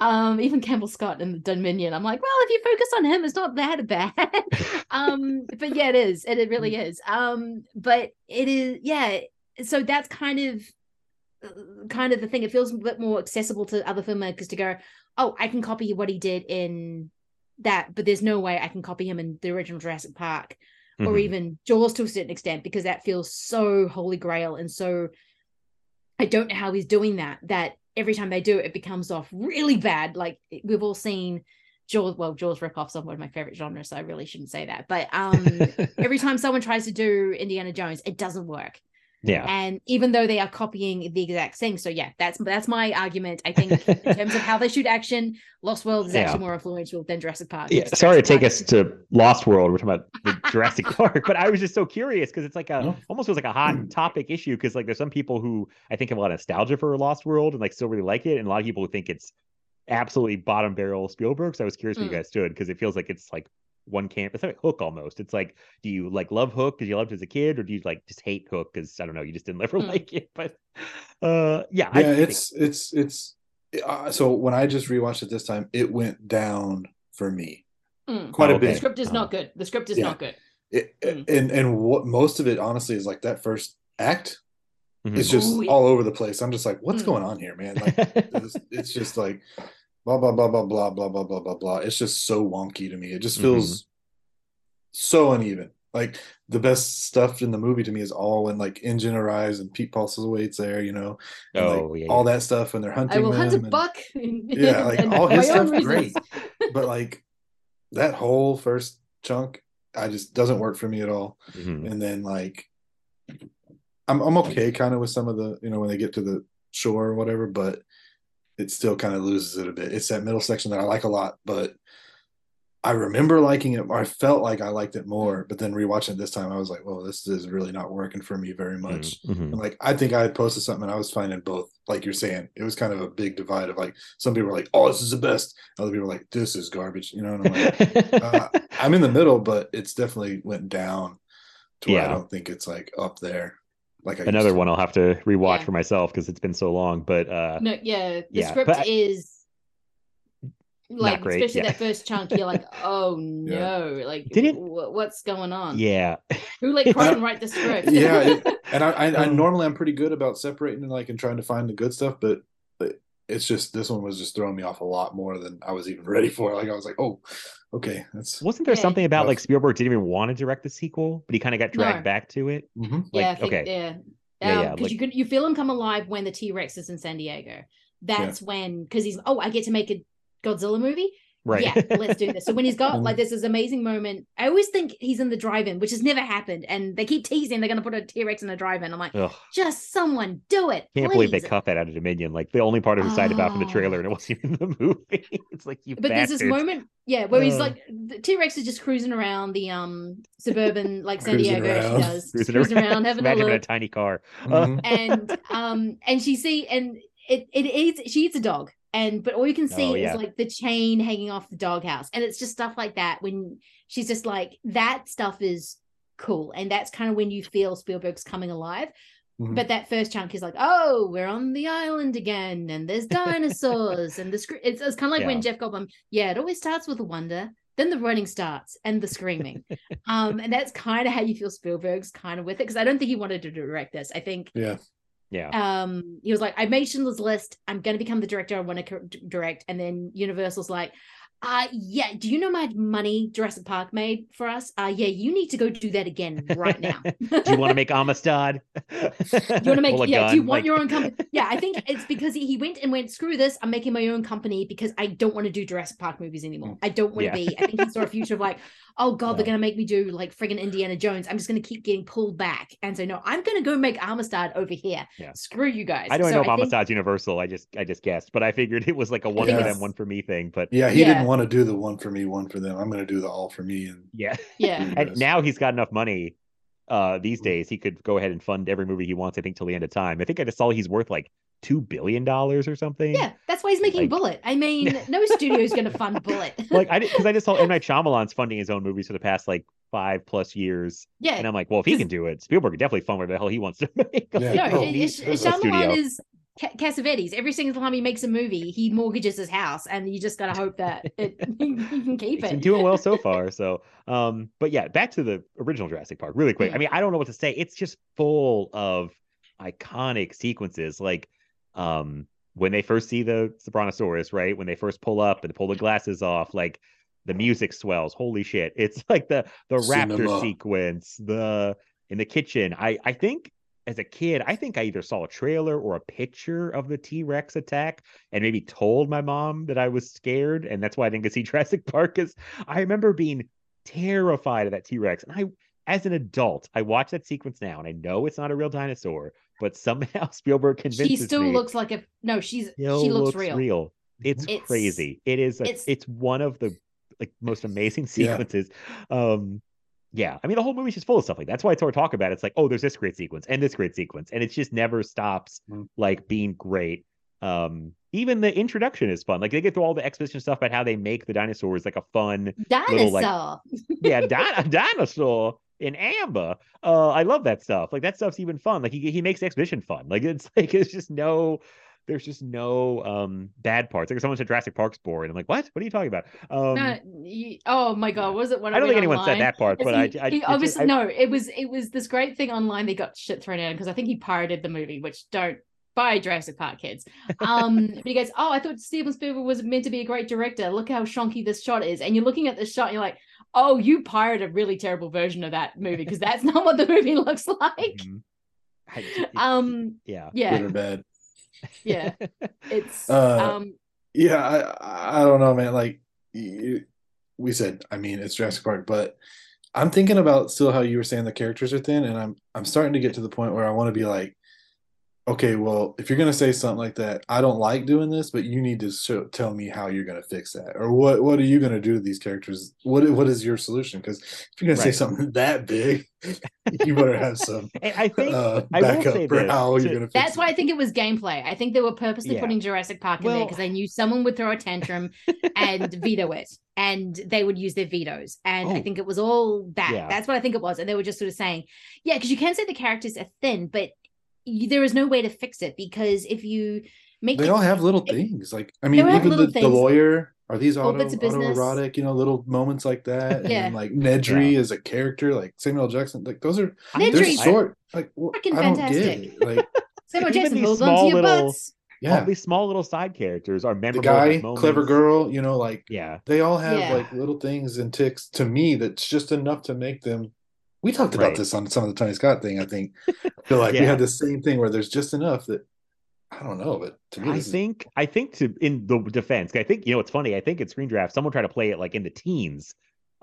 um, even Campbell Scott in the Dominion. I'm like, well, if you focus on him, it's not that bad. um, but yeah, it is. It, it really is. Um, but it is. Yeah. So that's kind of kind of the thing. It feels a bit more accessible to other filmmakers to go, oh, I can copy what he did in that, but there's no way I can copy him in the original Jurassic Park or Mhm. even Jaws to a certain extent because that feels so holy grail and so I don't know how he's doing that. That every time they do it, it becomes off really bad. Like we've all seen Jaws. Well, Jaws ripoffs are one of my favorite genres, so I really shouldn't say that. But um, every time someone tries to do Indiana Jones, it doesn't work yeah. and even though they are copying the exact thing so yeah that's that's my argument i think in terms of how they shoot action lost world is Yeah. actually more influential than jurassic park Yeah, because sorry to take us to Lost World. We're talking about the Jurassic Park, but I was just so curious because it's like a No. almost feels like a hot topic issue because like there's some people who I think have a lot of nostalgia for Lost World and like still really like it, and a lot of people who think it's absolutely bottom barrel Spielberg. So I was curious where Mm. you guys stood because it feels like it's like one camp. It's like Hook almost. It's like, do you like love Hook because you loved it as a kid, or do you like just hate Hook because I don't know, you just didn't ever Mm. like it? But uh, yeah, yeah, think- it's it's it's. Uh, so when I just rewatched it this time, it went down for me Mm. quite Oh, a okay. the bit. script is Oh. not good the script is Yeah. not good It, Mm. and and what most of it honestly is like that first act Mhm. is just Ooh, yeah. all over the place. I'm just like, what's Mm. going on here, man? Like it's, it's just like blah blah blah blah blah blah blah blah blah blah. It's just so wonky to me. It just feels so uneven. Like the best stuff in the movie to me is all when like InGen arrives and Pete Postlethwaite's there, you know, and, like, Oh, yeah, all yeah. that stuff when they're hunting. I will hunt a and- buck. Yeah, like all his my own stuff, great. but like that whole first chunk, I just doesn't work for me at all. Mhm. And then like I'm I'm okay kind of with some of the you know when they get to the shore or whatever, but it still kind of loses it a bit. It's that middle section that I like a lot, but I remember liking it. I felt like I liked it more, but then rewatching it this time, I was like, "Well, this is really not working for me very much." Mhm. And like I think I had posted something, and I was finding both. Like you're saying, it was kind of a big divide of like some people were like, "Oh, this is the best," other people were like, "This is garbage," you know. And I'm like, uh, I'm in the middle, but it's definitely went down to where I don't think it's like up there. Like I Another one I'll have to rewatch Yeah. for myself because it's been so long. But uh, No, yeah, the Yeah, script I- is like great, especially yeah. that first chunk. You're like, oh no, like Didn't- wh- what's going on? yeah, Who like let Crichton write the script? yeah, it- and I, I, I Um, normally I'm pretty good about separating and like and trying to find the good stuff, but but it's just this one was just throwing me off a lot more than I was even ready for. Like I was like, oh, okay, that's wasn't there Yeah. something about like Spielberg didn't even want to direct the sequel, but he kind of got dragged No. back to it? mhm. yeah, I Like, think, okay. yeah. Yeah, Um, yeah, because like- you could you feel him come alive when the T Rex is in San Diego. That's when because he's oh I get to make a Godzilla movie. Right. Yeah, let's do this. So when he's got like this is amazing moment, I always think he's in the drive-in, which has never happened, and they keep teasing they're gonna put a T Rex in a drive-in. I'm like, Ugh, just someone do it. can't believe they cut that out of Dominion. Like the only part I was excited about from the Oh. trailer, and it wasn't even the movie. it's like you. But there's this moment, yeah, where he's like the T Rex is just cruising around the um suburban like San Cruising Diego. around. She does cruising, cruising, around, around, having a Imagine having a look, tiny car. Mhm. and um and she see and it it eats she eats a dog and but all you can see Oh, yeah. is like the chain hanging off the doghouse and it's just stuff like that when she's just like that stuff is cool and that's kind of when you feel Spielberg's coming alive Mhm. but that first chunk is like oh we're on the island again and there's dinosaurs and the scr- it's, it's kind of like Yeah. when Jeff Goldblum yeah it always starts with a wonder then the running starts and the screaming um and that's kind of how you feel Spielberg's kind of with it because I don't think he wanted to direct this I think yeah, yeah. um he was like i made schindler's list. I'm going to become the director. I want to direct. And then universal's like uh yeah do you know how much money jurassic park made for us uh yeah you need to go do that again right now do you want to make Amistad? do you want to make Pull a yeah do you want like- your own company yeah i think it's because he, he went and went screw this i'm making my own company because i don't want to do jurassic park movies anymore i don't want to Yeah. be i think he saw a future of like oh god they're gonna make me do like friggin indiana jones i'm just gonna keep getting pulled back and so no i'm gonna go make amistad over here Yeah. screw you guys I don't So know if think- Amistad's universal. I just I just guessed, but I figured it was like a one for them one for me thing. But yeah. He Yeah. didn't want to do the one for me, one for them. I'm going to do the all for me, and yeah, yeah and now he's got enough money. Uh, these days he could go ahead and fund every movie he wants. I think till the end of time. I think I just saw he's worth like two billion dollars or something. Yeah, that's why he's making Like- Bullitt. I mean, no studio's going to fund Bullitt. like I because I just saw M Night Shyamalan's funding his own movies for the past like five plus years, yeah, and I'm like, well, if he can do it, Spielberg could definitely fund whatever the hell he wants to make. Yeah. Like, no, he Oh, it, it, a studio. Shyamalan is Ca- Cassavetes. Every single time he makes a movie, he mortgages his house, and you just got to hope that it, he can keep It's been doing well so far. So, um, but yeah, back to the original Jurassic Park, really quick. I mean, I don't know what to say. It's just full of iconic sequences, like um, when they first see the Brontosaurus, right? When they first pull up and pull the glasses off, like the music swells. Holy shit! It's like the the raptor sequence, the in the kitchen. I I think as a kid, I think I either saw a trailer or a picture of the T Rex attack and maybe told my mom that I was scared. And that's why I didn't go see Jurassic Park. Because I remember being terrified of that T Rex. And I, as an adult, I watch that sequence now and I know it's not a real dinosaur, but somehow Spielberg convinces me. She still me looks like a no. She's she looks, real. It's, It's- crazy. It is. A, it's- it's one of the like most amazing Yeah. sequences. Um, yeah. I mean, the whole movie's just full of stuff like that. that's why it's hard to talk about. it. It's like, oh, there's this great sequence and this great sequence, and it just never stops Mm. like being great. Um, even the introduction is fun. Like they get through all the exposition stuff about how they make the dinosaurs like a fun, Dinosaur. little, like- yeah, di- a dinosaur in amber. Uh, I love that stuff. Like that stuff's even fun. Like he he makes the exhibition fun. Like it's like it's just no. There's just no um bad parts. Like someone said Jurassic Park's boring. I'm like, what? What are you talking about? Um, No, you- oh my god, was it one? I don't think anyone said that part, but he, I, I he just- obviously I- no. It was it was this great thing online. They got shit thrown at him because I think he pirated the movie, which don't buy Jurassic Park kids. Um, but he goes, "Oh, I thought Steven Spielberg was meant to be a great director. Look how shonky this shot is." And you're looking at this shot, and you're like, oh, you pirated a really terrible version of that movie because that's not what the movie looks like. Mhm. I- it- Um, yeah. Good yeah, or bad. Yeah, it's Uh, um, Yeah, I I don't know, man. Like you, we said, I mean, it's Jurassic Park, but I'm thinking about still how you were saying the characters are thin, and I'm I'm starting to get to the point where I want to be like, okay, well, if you're gonna say something like that, I don't like doing this, but you need to show, tell me how you're gonna fix that, or what what are you gonna do to these characters? What what is your solution? Because if you're gonna say something that big, you better have some I think uh, I will backup say for this, how to- you're gonna. That's it. why I think it was gameplay. I think they were purposely Yeah. putting Jurassic Park in there because they knew someone would throw a tantrum and veto it, and they would use their vetoes. And I Oh. think it was all that. Yeah. That's what I think it was. And they were just sort of saying, yeah, because you can say the characters are thin, but you, there is no way to fix it because if you make They it- all have little it- things. Like I mean, even the, the lawyer. Are these Little auto, bits of business. autoerotic? You know, little moments like that. Yeah. And like Nedry as a character, like Samuel Jackson. Like those are I they're short. Like wh- freaking I don't fantastic. get it. Like Samuel even Jackson these hold on to small your little- butts. all yeah, these small little side characters are the guy, moments. clever girl. You know, like Yeah. they all have Yeah. like little things and ticks to me that's just enough to make them. We talked about Right. this on some of the Tony Scott thing. I think. I feel like we had the same thing where there's just enough that I don't know, but to me, I this is- think I think to in the defense, I think you know it's funny. I think in Screen Draft, someone tried to play it like in the teens.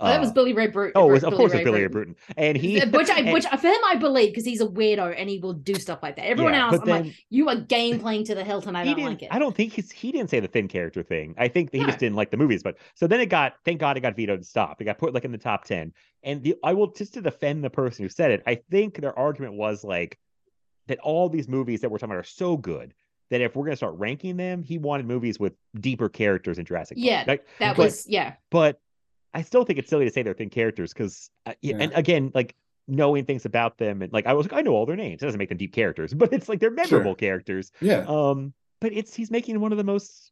Oh, that was Uh, Billy Ray Bruton. Oh, it was, of course, it's Billy Ray Bruton, and he, which I, and- which for him I believe because he's a weirdo and he will do stuff like that. Everyone yeah, else, I'm then like, you are game playing to the hilt, and I don't like it. I don't think he's he didn't say the thin character thing. I think that he No. just didn't like the movies. But so then it got thank God it got vetoed and stopped. It got put like in the top ten. And the I will just to defend the person who said it. I think their argument was like that all these movies that we're talking about are so good that if we're gonna start ranking them, he wanted movies with deeper characters in Jurassic. Park. Yeah, Like, that but- was yeah. but I still think it's silly to say they're thin characters because, uh, yeah, and again, like knowing things about them and like I was like, I know all their names. It doesn't make them deep characters, but it's like they're memorable characters. yeah. Um, but it's he's making one of the most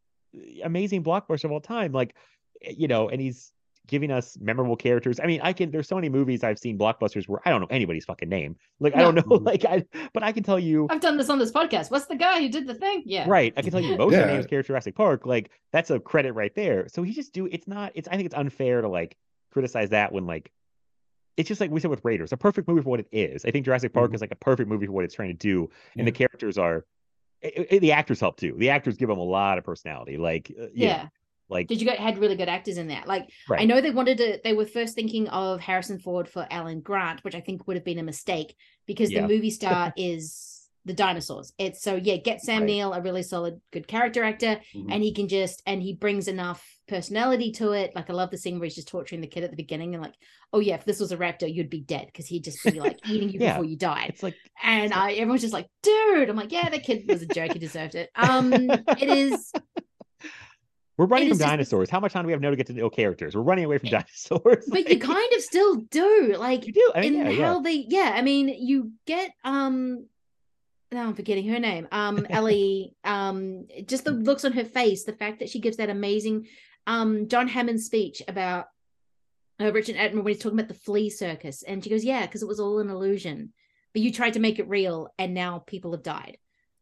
amazing blockbusters of all time. Like, eh, you know, and he's giving us memorable characters. I mean, I can. There's so many movies I've seen blockbusters where I don't know anybody's fucking name. Like I don't know. Like I, but I can tell you. I've done this on this podcast. What's the guy who did the thing? Yeah, Right. I can tell you most of Yeah. the names character Jurassic Park. Like that's a credit right there. So he just do it's not it's I think it's unfair to like criticize that when like it's just like we said with Raiders, a perfect movie for what it is. I think Jurassic Park Mhm. is like a perfect movie for what it's trying to do. And the characters are i- i- the actors help too. The actors give them a lot of personality. Like uh, you know, Yeah. Like Did you get had really good actors in that? Like I know they wanted to. They were first thinking of Harrison Ford for Alan Grant, which I think would have been a mistake because Yeah. the movie star is the dinosaurs. It's so yeah. Get Sam Right. Neill, a really solid, good character actor, Mhm. and he can just and he brings enough personality to it. Like I love the scene where he's just torturing the kid at the beginning and like, oh yeah, if this was a raptor, you'd be dead because he'd just be like eating you Yeah. before you died. it's like And I everyone's just like, dude, I'm like, yeah, that kid was a jerk. He deserved it. Um, it is. we're running from is just- dinosaurs. How much time do we have now to get to know characters? We're running away from dinosaurs. But you kind of still do. Like you do. I mean, in yeah, yeah. how they yeah i mean you get um now i'm forgetting her name um ellie um just the looks on her face the fact that she gives that amazing um john hammond speech about uh, richard Attenborough when he's talking about the flea circus and she goes yeah because it was all an illusion but you tried to make it real and now people have died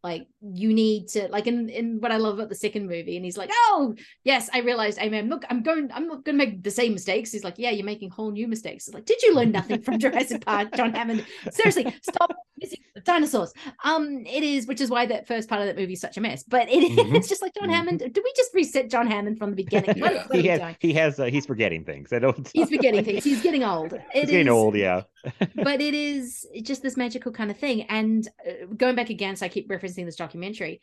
like you need to like in in what i love about the second movie and he's like oh yes i realized i mean look i'm going i'm not going to make the same mistakes he's like yeah you're making whole new mistakes it's like did you learn nothing from jurassic park john hammond seriously stop messing with dinosaurs um it is which is why that first part of that movie is such a mess but it, Mhm. it's just like john Mhm. hammond did we just reset john hammond from the beginning what, Yeah. what are he has he has uh, he's forgetting things. I don't. he's forgetting things he's getting old It He's getting old. Yeah. but it is just this magical kind of thing. And uh, going back again, so I keep referencing this documentary.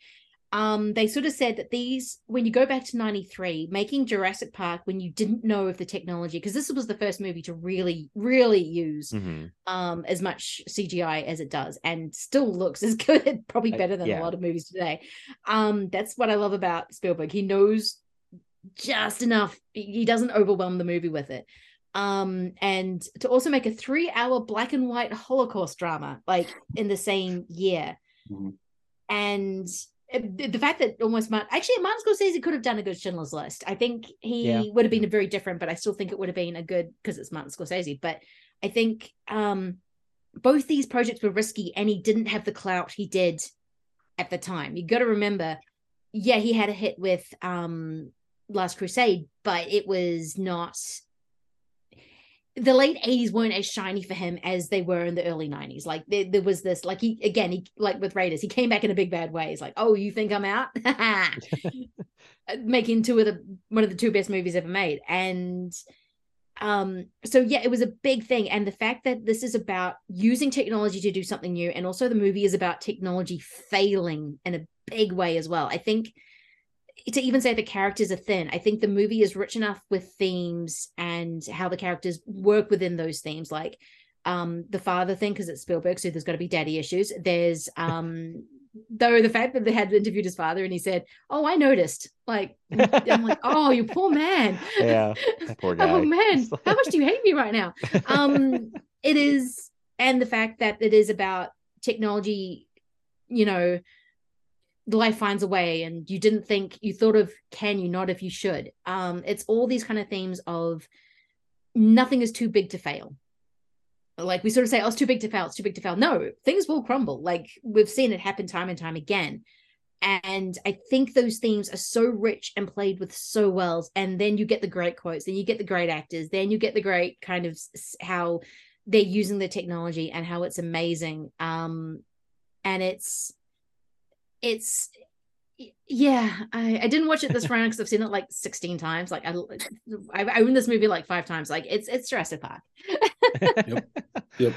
Um, they sort of said that these, when you go back to '93, making Jurassic Park when you didn't know of the technology, because this was the first movie to really, really use Mhm. um as much CGI as it does, and still looks as good, probably better than yeah. a lot of movies today. Um, that's what I love about Spielberg. He knows just enough. He doesn't overwhelm the movie with it. Um, and to also make a three-hour black and white Holocaust drama, like in the same year, Mhm. And the fact that almost Martin, actually Martin Scorsese could have done a good Schindler's List. I think he Yeah. would have been very different, but I still think it would have been a good because it's Martin Scorsese. But I think um both these projects were risky, and he didn't have the clout he did at the time. You got to remember, yeah, he had a hit with um Last Crusade, but it was not. The late 80s weren't as shiny for him as they were in the early 90s like there, there was this like he again he like with raiders he came back in a big bad way. He's like oh you think i'm out? Making two of the one of the two best movies ever made. And um so yeah it was a big thing. And the fact that this is about using technology to do something new and also the movie is about technology failing in a big way as well. I think to even say the characters are thin i think the movie is rich enough with themes and how the characters work within those themes like um the father thing because it's spielberg so there's got to be daddy issues. There's um though the fact that they had interviewed his father and he said oh i noticed like i'm like oh you poor man. Yeah, poor guy. oh man how much do you hate me right now? Um it is and the fact that it is about technology you know life finds a way and you didn't think you thought of can you not if you should? Um it's all these kind of themes of nothing is too big to fail. Like we sort of say oh it's too big to fail it's too big to fail. No things will crumble. Like we've seen it happen time and time again. And i think those themes are so rich and played with so well. And then you get the great quotes then you get the great actors then you get the great kind of how they're using the technology and how it's amazing. Um and it's it's yeah i, I didn't watch it this round because i've seen it like 16 times like i i I own this movie like five times like it's it's jurassic park Yep.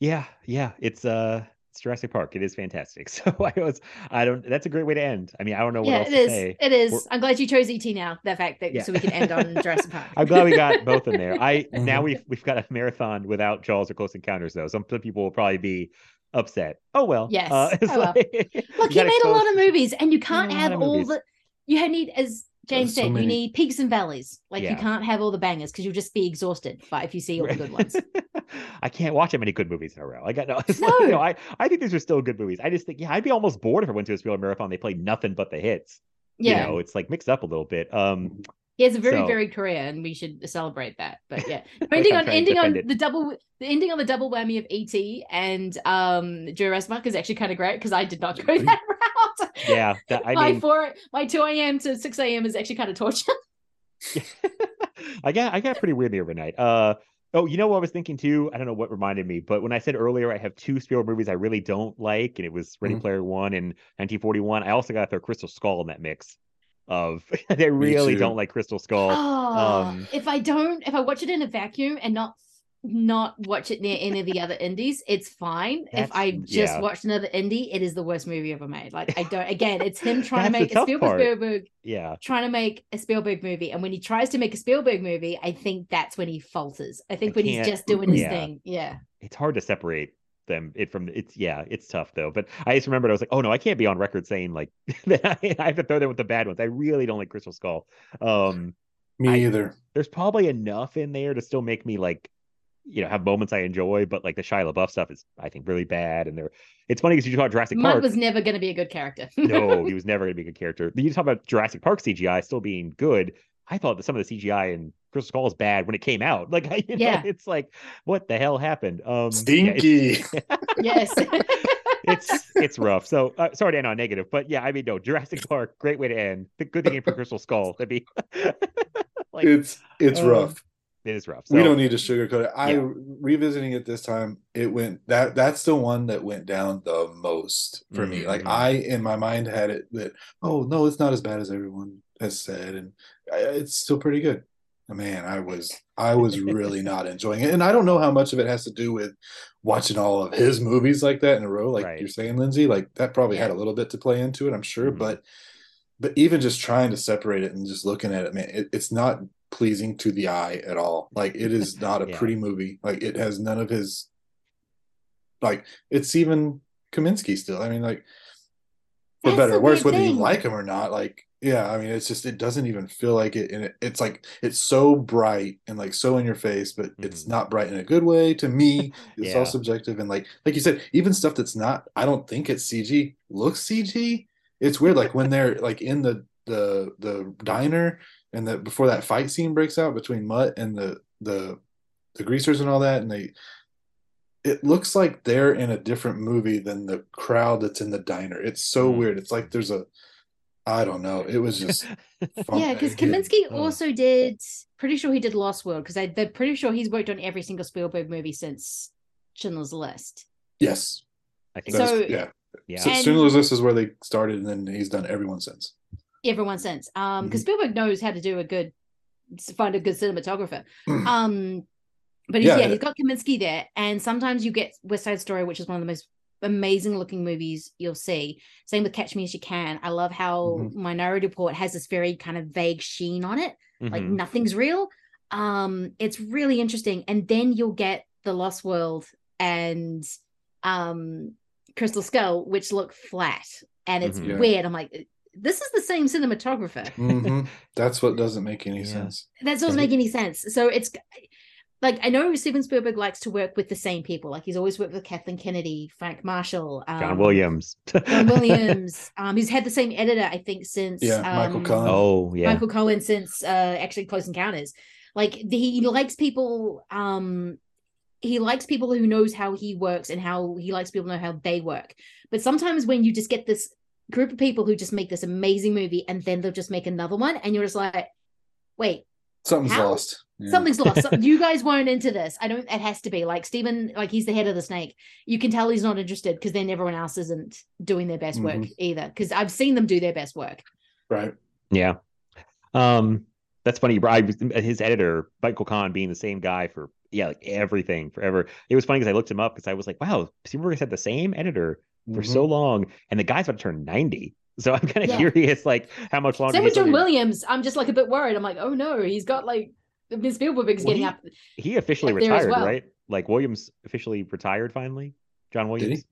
Yeah, yeah. It's uh it's Jurassic Park. It is fantastic. So I was I don't that's a great way to end. I mean, I don't know what yeah else it to is say. it is We're- i'm glad you chose et now the fact that Yeah. so we can end on jurassic park I'm glad we got both in there. I Mhm. now we've we've got a marathon without Jaws or Close Encounters though. Some people will probably be upset. Oh well. Yes. Uh, it's Oh, well. like- Look, you he made a lot of movies, and you can't have all the. You need, as James so said, you need peaks and valleys. Like you can't have all the bangers because you'll just be exhausted. But if you see all the good ones, I can't watch that many good movies in a row. I got no. It's like, No. you know, I I think these are still good movies. I just think yeah, I'd be almost bored if I went to a Spielberg marathon. They played nothing but the hits. yeah, You know, it's like mixed up a little bit. Um, he has a very so- varied career, and we should celebrate that. But yeah, ending on ending on it. the double, the ending on the double whammy of ET and um Jurassic Park is actually kind of great because I did not go that route. yeah, that, I my mean, four, my two a.m. to six a.m. is actually kind of torture. I got I got pretty weird the overnight. Uh oh, you know what I was thinking too? I don't know what reminded me, but when I said earlier I have two Spielberg movies I really don't like, and it was Ready Mhm. Player One and 1941. I also got to throw Crystal Skull in that mix of they really don't like Crystal Skull. Oh, um, if I don't, if I watch it in a vacuum and not not watch it near any of the other indies, it's fine. if I just yeah. watched another indie, it is the worst movie ever made. Like I don't. Again, it's him trying to make a Spielberg. Spielberg Yeah. trying to make a Spielberg movie, and when he tries to make a Spielberg movie, I think that's when he falters. I think I when he's just doing his yeah. thing, yeah. It's hard to separate them it from it's yeah it's tough though but i just remembered i was like oh no i can't be on record saying like that I, I have to throw them with the bad ones i really don't like crystal skull um Me I- either. there's probably enough in there to still make me like you know have moments I enjoy, but like the Shia LaBeouf stuff is I think really bad. And there, it's funny because you talk about Jurassic Mutt Park. was never going to be a good character. no, he was never going to be a good character. You talk about Jurassic Park CGI still being good. I thought that some of the CGI in Crystal Skull is bad when it came out. Like, I, you know, Yeah. it's like, what the hell happened? Um, yeah, it's- Stinky. yes. it's it's rough. So uh, sorry to end on negative, but yeah, I mean, no, Jurassic Park, great way to end. The good thing for Crystal Skull. That'd be like it's it's um, rough. it is rough. we don't need to sugarcoat it. I Yeah. revisiting it this time, it went that that's the one that went down the most for me. Like Mhm. I in my mind had it that oh no, it's not as bad as everyone has said, and I, it's still pretty good. Man, I was I was really not enjoying it, and I don't know how much of it has to do with watching all of his movies like that in a row, like Right. you're saying, Lindsay. Like that probably had a little bit to play into it, I'm sure, Mhm. but but even just trying to separate it and just looking at it, man, it, it's not pleasing to the eye at all. Like it is not a Yeah. pretty movie. Like it has none of his like it's even Kaminski still. I mean, like for That's better or worse, whether you like him or not, like yeah, I mean it's just it doesn't even feel like it and it, it's like it's so bright and like so in your face, but it's Mhm. not bright in a good way to me. It's all subjective and like like you said, even stuff that's not I don't think it's CG looks CG. It's weird, like when they're like in the the the diner and that before that fight scene breaks out between Mutt and the the the greasers and all that, and they it looks like they're in a different movie than the crowd that's in the diner. It's so Mm. weird. It's like there's a I don't know. It was just yeah, because funky. Kaminski Oh. also did pretty sure he did Lost World because they're pretty sure he's worked on every single Spielberg movie since Schindler's List. Yes. I think That's- So- yeah. yeah. So And- Schindler's List is where they started, and then he's done everyone since. Everyone since, um, because Mhm. Spielberg knows how to do a good, find a good cinematographer. um, but he's, Yeah, yeah, he's got Kaminski there, and sometimes you get West Side Story, which is one of the most amazing looking movies you'll see. Same with Catch Me As You Can. I love how Mhm. Minority Report has this very kind of vague sheen on it. like Mhm. nothing's real um it's really interesting and then you'll get the lost world and um crystal skull which look flat and it's Mhm. Weird i'm like this is the same cinematographer Mhm. That's what doesn't make any Yeah. sense. that doesn't make any sense so it's like i know steven spielberg likes to work with the same people like he's always worked with kathleen kennedy frank marshall um, John Williams. john williams um he's had the same editor i think since Yeah, Michael um, Kahn. oh yeah. Michael Kahn since uh actually Close Encounters. Like the, he likes people um he likes people who knows how he works and how he likes people to know how they work. But sometimes when you just get this group of people who just make this amazing movie and then they'll just make another one and you're just like, wait, Something's How? lost. Yeah. something's lost. So- you guys weren't into this. I don't it has to be like Steven, like he's the head of the snake. You can tell he's not interested because then everyone else isn't doing their best work Mhm. either. Because I've seen them do their best work. right. Yeah. Um, that's funny. I his editor, Michael Kahn, being the same guy for yeah, like everything forever. It was funny because I looked him up because I was like, wow, Spielberg has had the same editor for Mhm. so long, and the guy's about to turn ninety. So I'm kind of Yeah. curious, like how much longer. Same with John Williams. I'm just like a bit worried. I'm like, oh no, he's got like Miss Spielberg's Well, getting he- up. He officially up there as retired, well. right? Like Williams officially retired finally. John Did Williams. he?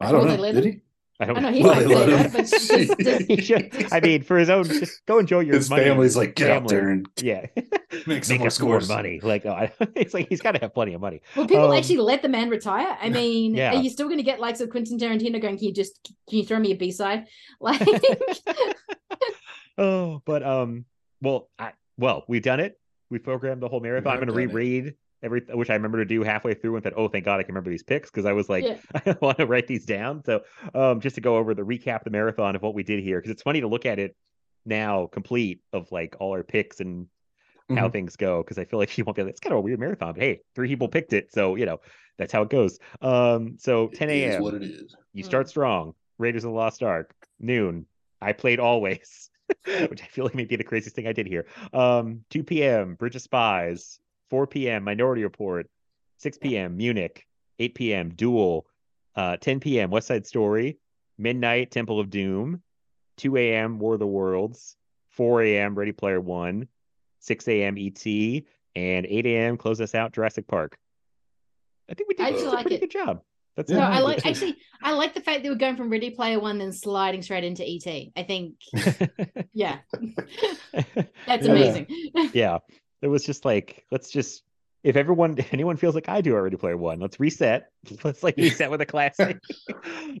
I don't know. Did he? I don't I know know. he Well, might they say him. that, but just, just, he should. I mean, for his own, just go enjoy your His money. family's like, get out there and Yeah, make some make more us more money. Like, oh, I, it's like he's got to have plenty of money. will people Um, actually let the man retire? I mean, Yeah. are you still going to get likes of Quentin Tarantino going? Can you just can you throw me a B side? Like, oh, but um, well, I well, we've done it. We programmed the whole marathon. I'm going to done it. reread every, which I remember to do halfway through, and thought, oh, thank God, I can remember these picks because I was like, Yeah. I want to write these down. So, um, just to go over the recap the marathon of what we did here because it's funny to look at it now, complete of like all our picks and how Mhm. things go because I feel like you won't be like, it's kind of a weird marathon, but hey, three people picked it, so you know that's how it goes. Um, so 10 It is a.m. what it is. You Mm. start strong. Raiders of the Lost Ark. Noon. I played always, which I feel like may be the craziest thing I did here. Um, 2 p.m. Bridge of Spies. 4 p.m. Minority Report. 6 p.m. Munich. 8 p.m. Duel. Uh, 10 p.m. West Side Story. Midnight Temple of Doom. 2 a.m. War of the Worlds. 4 a.m. Ready Player One. 6 a.m. ET. And 8 a.m. Close us out Jurassic Park. I think we did I a actually pretty it. good job. That's no, I like actually I like the fact that we're going from Ready Player One then sliding straight into ET. I think, yeah, that's Yeah. amazing. yeah it was just like let's just if everyone anyone feels like i do already player one let's reset let's like reset with a classic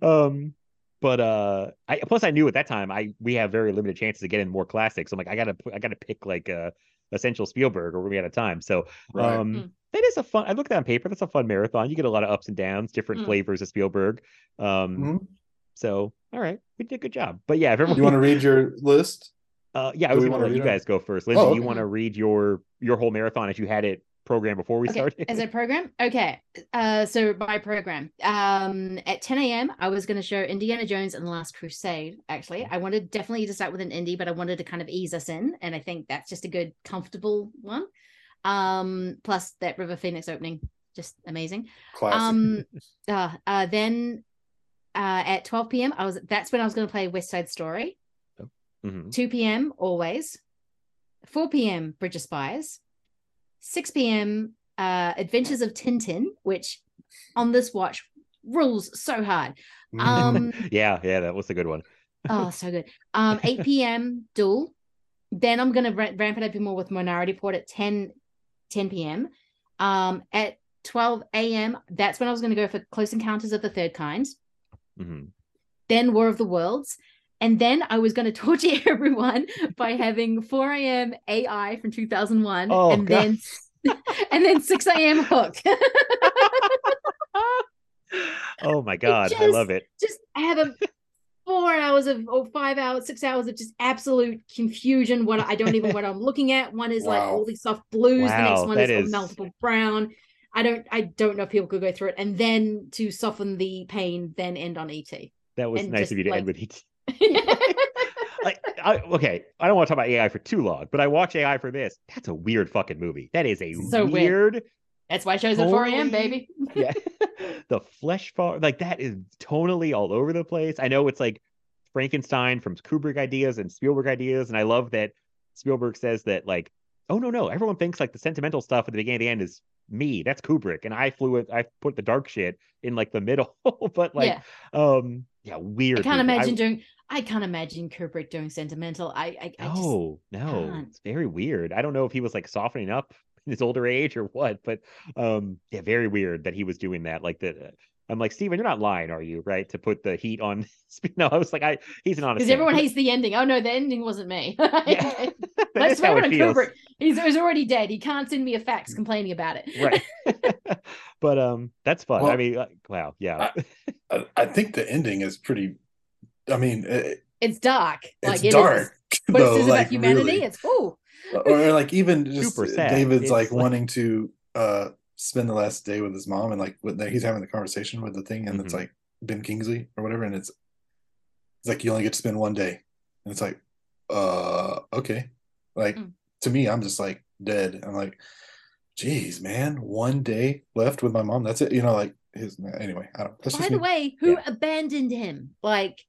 um but uh i plus i knew at that time i we have very limited chances to get in more classics i'm like i gotta i gotta pick like uh essential spielberg or we're out of time so Right. um Mm. that is a fun i looked at it on paper that's a fun marathon you get a lot of ups and downs different Mm. flavors of spielberg um Mhm. so all right we did a good job but yeah if everyone You want to read your list? uh, yeah, I was we going to wanna let you guys go first. Lindsay, Oh, you want to read your your whole marathon as you had it programmed before we okay, started? as a program. Okay, uh, so my program. Um, at 10 a.m., I was going to show Indiana Jones and the Last Crusade. Actually, I wanted definitely to start with an indie, but I wanted to kind of ease us in, and I think that's just a good, comfortable one. Um, plus that River Phoenix opening, just amazing. Classic. Um, uh, uh, then uh, at 12 p.m., I was that's when I was going to play West Side Story. Mhm. 2 p.m. always. 4 p.m. Bridge of Spies. 6 p.m. Uh, Adventures of Tintin, which on this watch rules so hard. Um, yeah, yeah, that was a good one. oh, so good. Um, 8 p.m. Duel. Then I'm gonna ra- ramp it up more with Minority Report at 10 10 p.m. Um, at 12 a.m. That's when I was gonna go for Close Encounters of the Third Kind. Mhm. Then War of the Worlds. And then I was going to torture everyone by having 4 a.m. AI from 2001 Oh, and God. then and then 6 a.m. Hook. oh my god, I love it. Just I have a four hours of or five hours, six hours of just absolute confusion. What I don't even what I'm looking at. One is like all these soft blues. the next one is, is- multiple brown. I don't I don't know if people could go through it. And then to soften the pain, then end on ET. That was and nice just, of you to like- end with ET. like I, okay i don't want to talk about ai for too long but i watch ai for this that's a weird fucking movie that is a So weird. weird That's why shows at 4 a.m., baby. yeah the flesh fair like that is tonally all over the place i know it's like frankenstein from kubrick ideas and spielberg ideas and i love that spielberg says that like oh no no everyone thinks like the sentimental stuff at the beginning and the end is me that's kubrick and i flew it i put the dark shit in like the middle but like yeah. um yeah weird I can't movie. imagine doing I can't imagine Kubrick doing sentimental. I I, I just No, no, can't. it's very weird. I don't know if he was like softening up in his older age or what, but um, yeah, very weird that he was doing that. Like that, I'm like, Steven, you're not lying, are you? Right? To put the heat on. no, I was like, I he's an honest. because everyone hates the ending. Oh no, the ending wasn't me. Yeah. That Let's is how it to. Kubrick. He's, he's already dead. He can't send me a fax complaining about it. right? but um, that's fun. I mean, like, wow, yeah, I, I think the ending is pretty. I mean, it, It's dark. it's like it is- dark. What it though, says like, about humanity, really. it's oh or like even just David's It's like like- wanting to uh spend the last day with his mom and like with, he's having the conversation with the thing and it's Mhm. like Ben Kingsley or whatever and it's it's like you only get to spend one day and it's like uh okay like Mm. to me I'm just like dead I'm like geez man one day left with my mom that's it you know like his anyway I don't that's by just the me. way, who Yeah. abandoned him? Like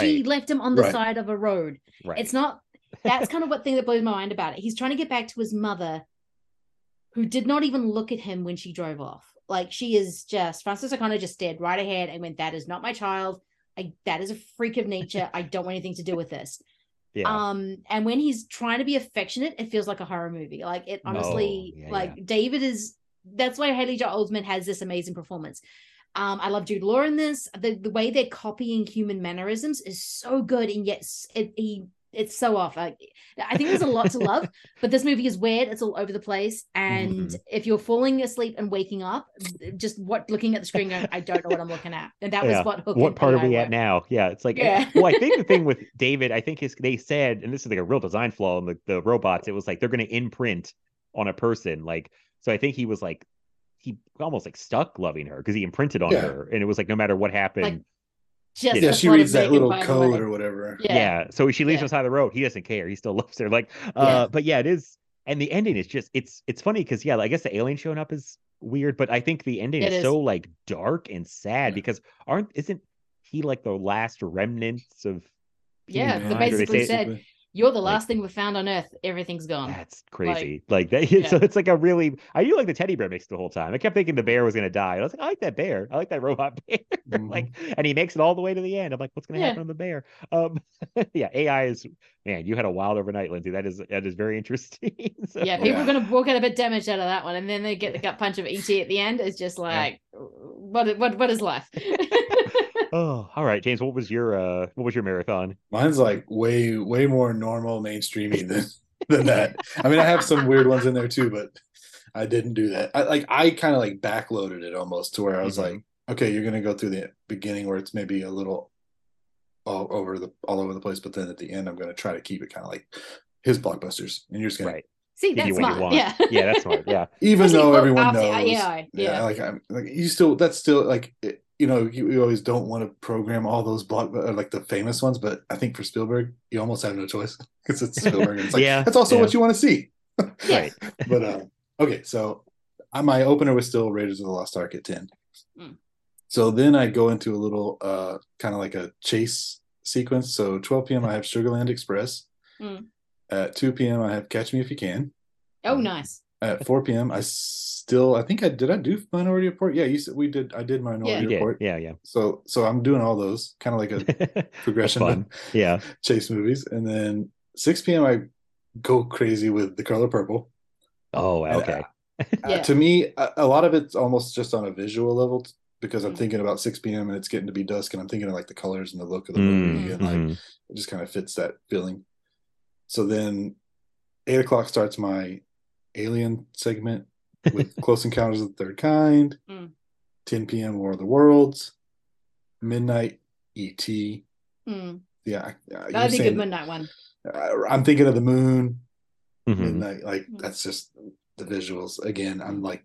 she left him on the Right. side of a road. right. It's not that's kind of what thing that blows my mind about it. He's trying to get back to his mother, who did not even look at him when she drove off. Like she is just Frances O'Connor just stared right ahead and went, "That is not my child. I that is a freak of nature. I don't want anything to do with this." yeah. Um, and when he's trying to be affectionate, it feels like a horror movie. Like it honestly, Oh, yeah, like David is. That's why Haley Joel Osment has this amazing performance. Um, I love Jude Law in this. The the way they're copying human mannerisms is so good, and yet it he it's so off. I, I think there's a lot to love, but this movie is weird. It's all over the place, and Mhm. if you're falling asleep and waking up, just what looking at the screen going, I don't know what I'm looking at, and that Yeah. was what hooked what part are we were. at now? Yeah, it's like Yeah. well, I think the thing with David, I think his they said, and this is like a real design flaw in the, the robots, it was like they're gonna imprint on a person. Like, so I think he was like he almost like stuck loving her because he imprinted on Yeah. her. And it was like no matter what happened, Just yeah she reads that little code or whatever Yeah. yeah. So she leaves Yeah. him side of the road. He doesn't care. He still loves her. Like, uh, Yeah. but yeah, it is. And the ending is just it's it's funny because yeah, I guess the alien showing up is weird, but I think the ending It is, is. so like dark and sad Yeah. because aren't isn't he like the last remnants of Yeah, humankind? they Or basically said you're the Like- last thing we found on Earth. Everything's gone. That's crazy. Like, that. So it's like a really. I do like the teddy bear mix the whole time. I kept thinking the bear was gonna die. I was like, I like that bear. I like that robot bear. Mhm. like, and he makes it all the way to the end. I'm like, what's gonna Yeah. happen to the bear? Um, yeah, AI is man. You had a wild overnight, Lindsay. That is that is very interesting. So- yeah, people Yeah. are gonna walk out a bit damaged out of that one, and then they get the gut punch of ET at the end. It's just like, what? What? What is life? Oh, all right, James. What was your uh what was your marathon? Mine's like way way more normal mainstreamy than than that. I mean, I have some weird ones in there too, but I didn't do that. I like I kind of like backloaded it almost to where I was Mhm. like, okay, you're gonna go through the beginning where it's maybe a little all over the all over the place, but then at the end, I'm gonna try to keep it kind of like his blockbusters, and you're just gonna Right. See, that's you what you smart. want. Yeah, Yeah, that's smart. Yeah. even Especially though for- everyone knows, AI, yeah. like I'm like you still that's still like it, you know you, you always don't want to program all those block like the famous ones, but I think for Spielberg you almost have no choice because it's Spielberg. And it's like Yeah, that's also yeah. what you want to see. Right. but uh, okay, so uh, my opener was still Raiders of the Lost Ark at ten. Mm. So then I go into a little uh kind of like a chase sequence. So 12 p.m. I have Sugarland Express. Mm. At 2 p.m. I have Catch Me If You Can. Oh, nice. At 4 p.m. I still I think I did I do Minority Report? Yeah, you said we did I did Minority Yeah. You did. Report. Yeah, yeah. So so I'm doing all those kind of like a progression fun. Yeah. chase movies. And then 6 p.m. I go crazy with The Color Purple. Oh, okay. Uh, Yeah. to me, a, a lot of it's almost just on a visual level t- because I'm Mhm. thinking about 6 p.m. and it's getting to be dusk, and I'm thinking of like the colors and the look of the Mm, movie, and like mhm. it just kind of fits that feeling. So then, eight o'clock starts my alien segment with Close Encounters of the Third Kind. Mm. 10 p.m. War of the Worlds. Midnight ET. Mm. Yeah, I- uh, you're That'd be a good midnight one. I'm thinking of the moon, Mhm. midnight. Like that's just the visuals. Again, I'm like.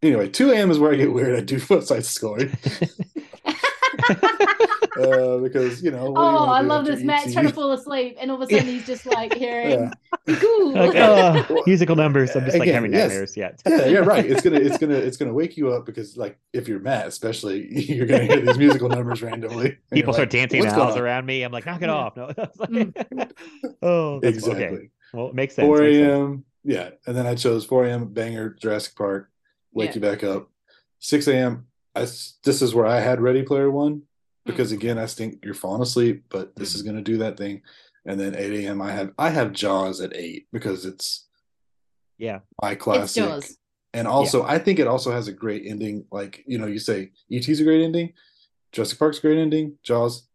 Anyway, 2 a.m. is where I get weird. I do West Side Story uh, because you know. what do you Oh, I love this. Matt's ET? trying to fall asleep, and all of a sudden he's just like hearing Yeah. cool. Like, oh, musical numbers. I'm just like Again, having yes. nightmares. Yeah. yeah, yeah, right. It's gonna, it's gonna, it's gonna wake you up because, like, if you're Matt, especially, you're gonna hear these musical numbers randomly. and you're People start like, dancing in the house around me. I'm like, knock it mm. off. No, It's like- mm. oh, Exactly. Okay. Well, it makes sense. 4 a.m. Yeah, and then I chose 4 a.m. Banger Jurassic Park, wake Yeah. you back up. 6 a.m. I s- this is where I had Ready Player One because hmm. again I think you're falling asleep, but this is hmm. gonna do that thing. And then 8 a.m. I have I have Jaws at eight because it's Yeah. my It's classic. Jaws. And also, I think it also has a great ending. Like you know, you say ET's a great ending, Jurassic Park's a great ending, Jaws,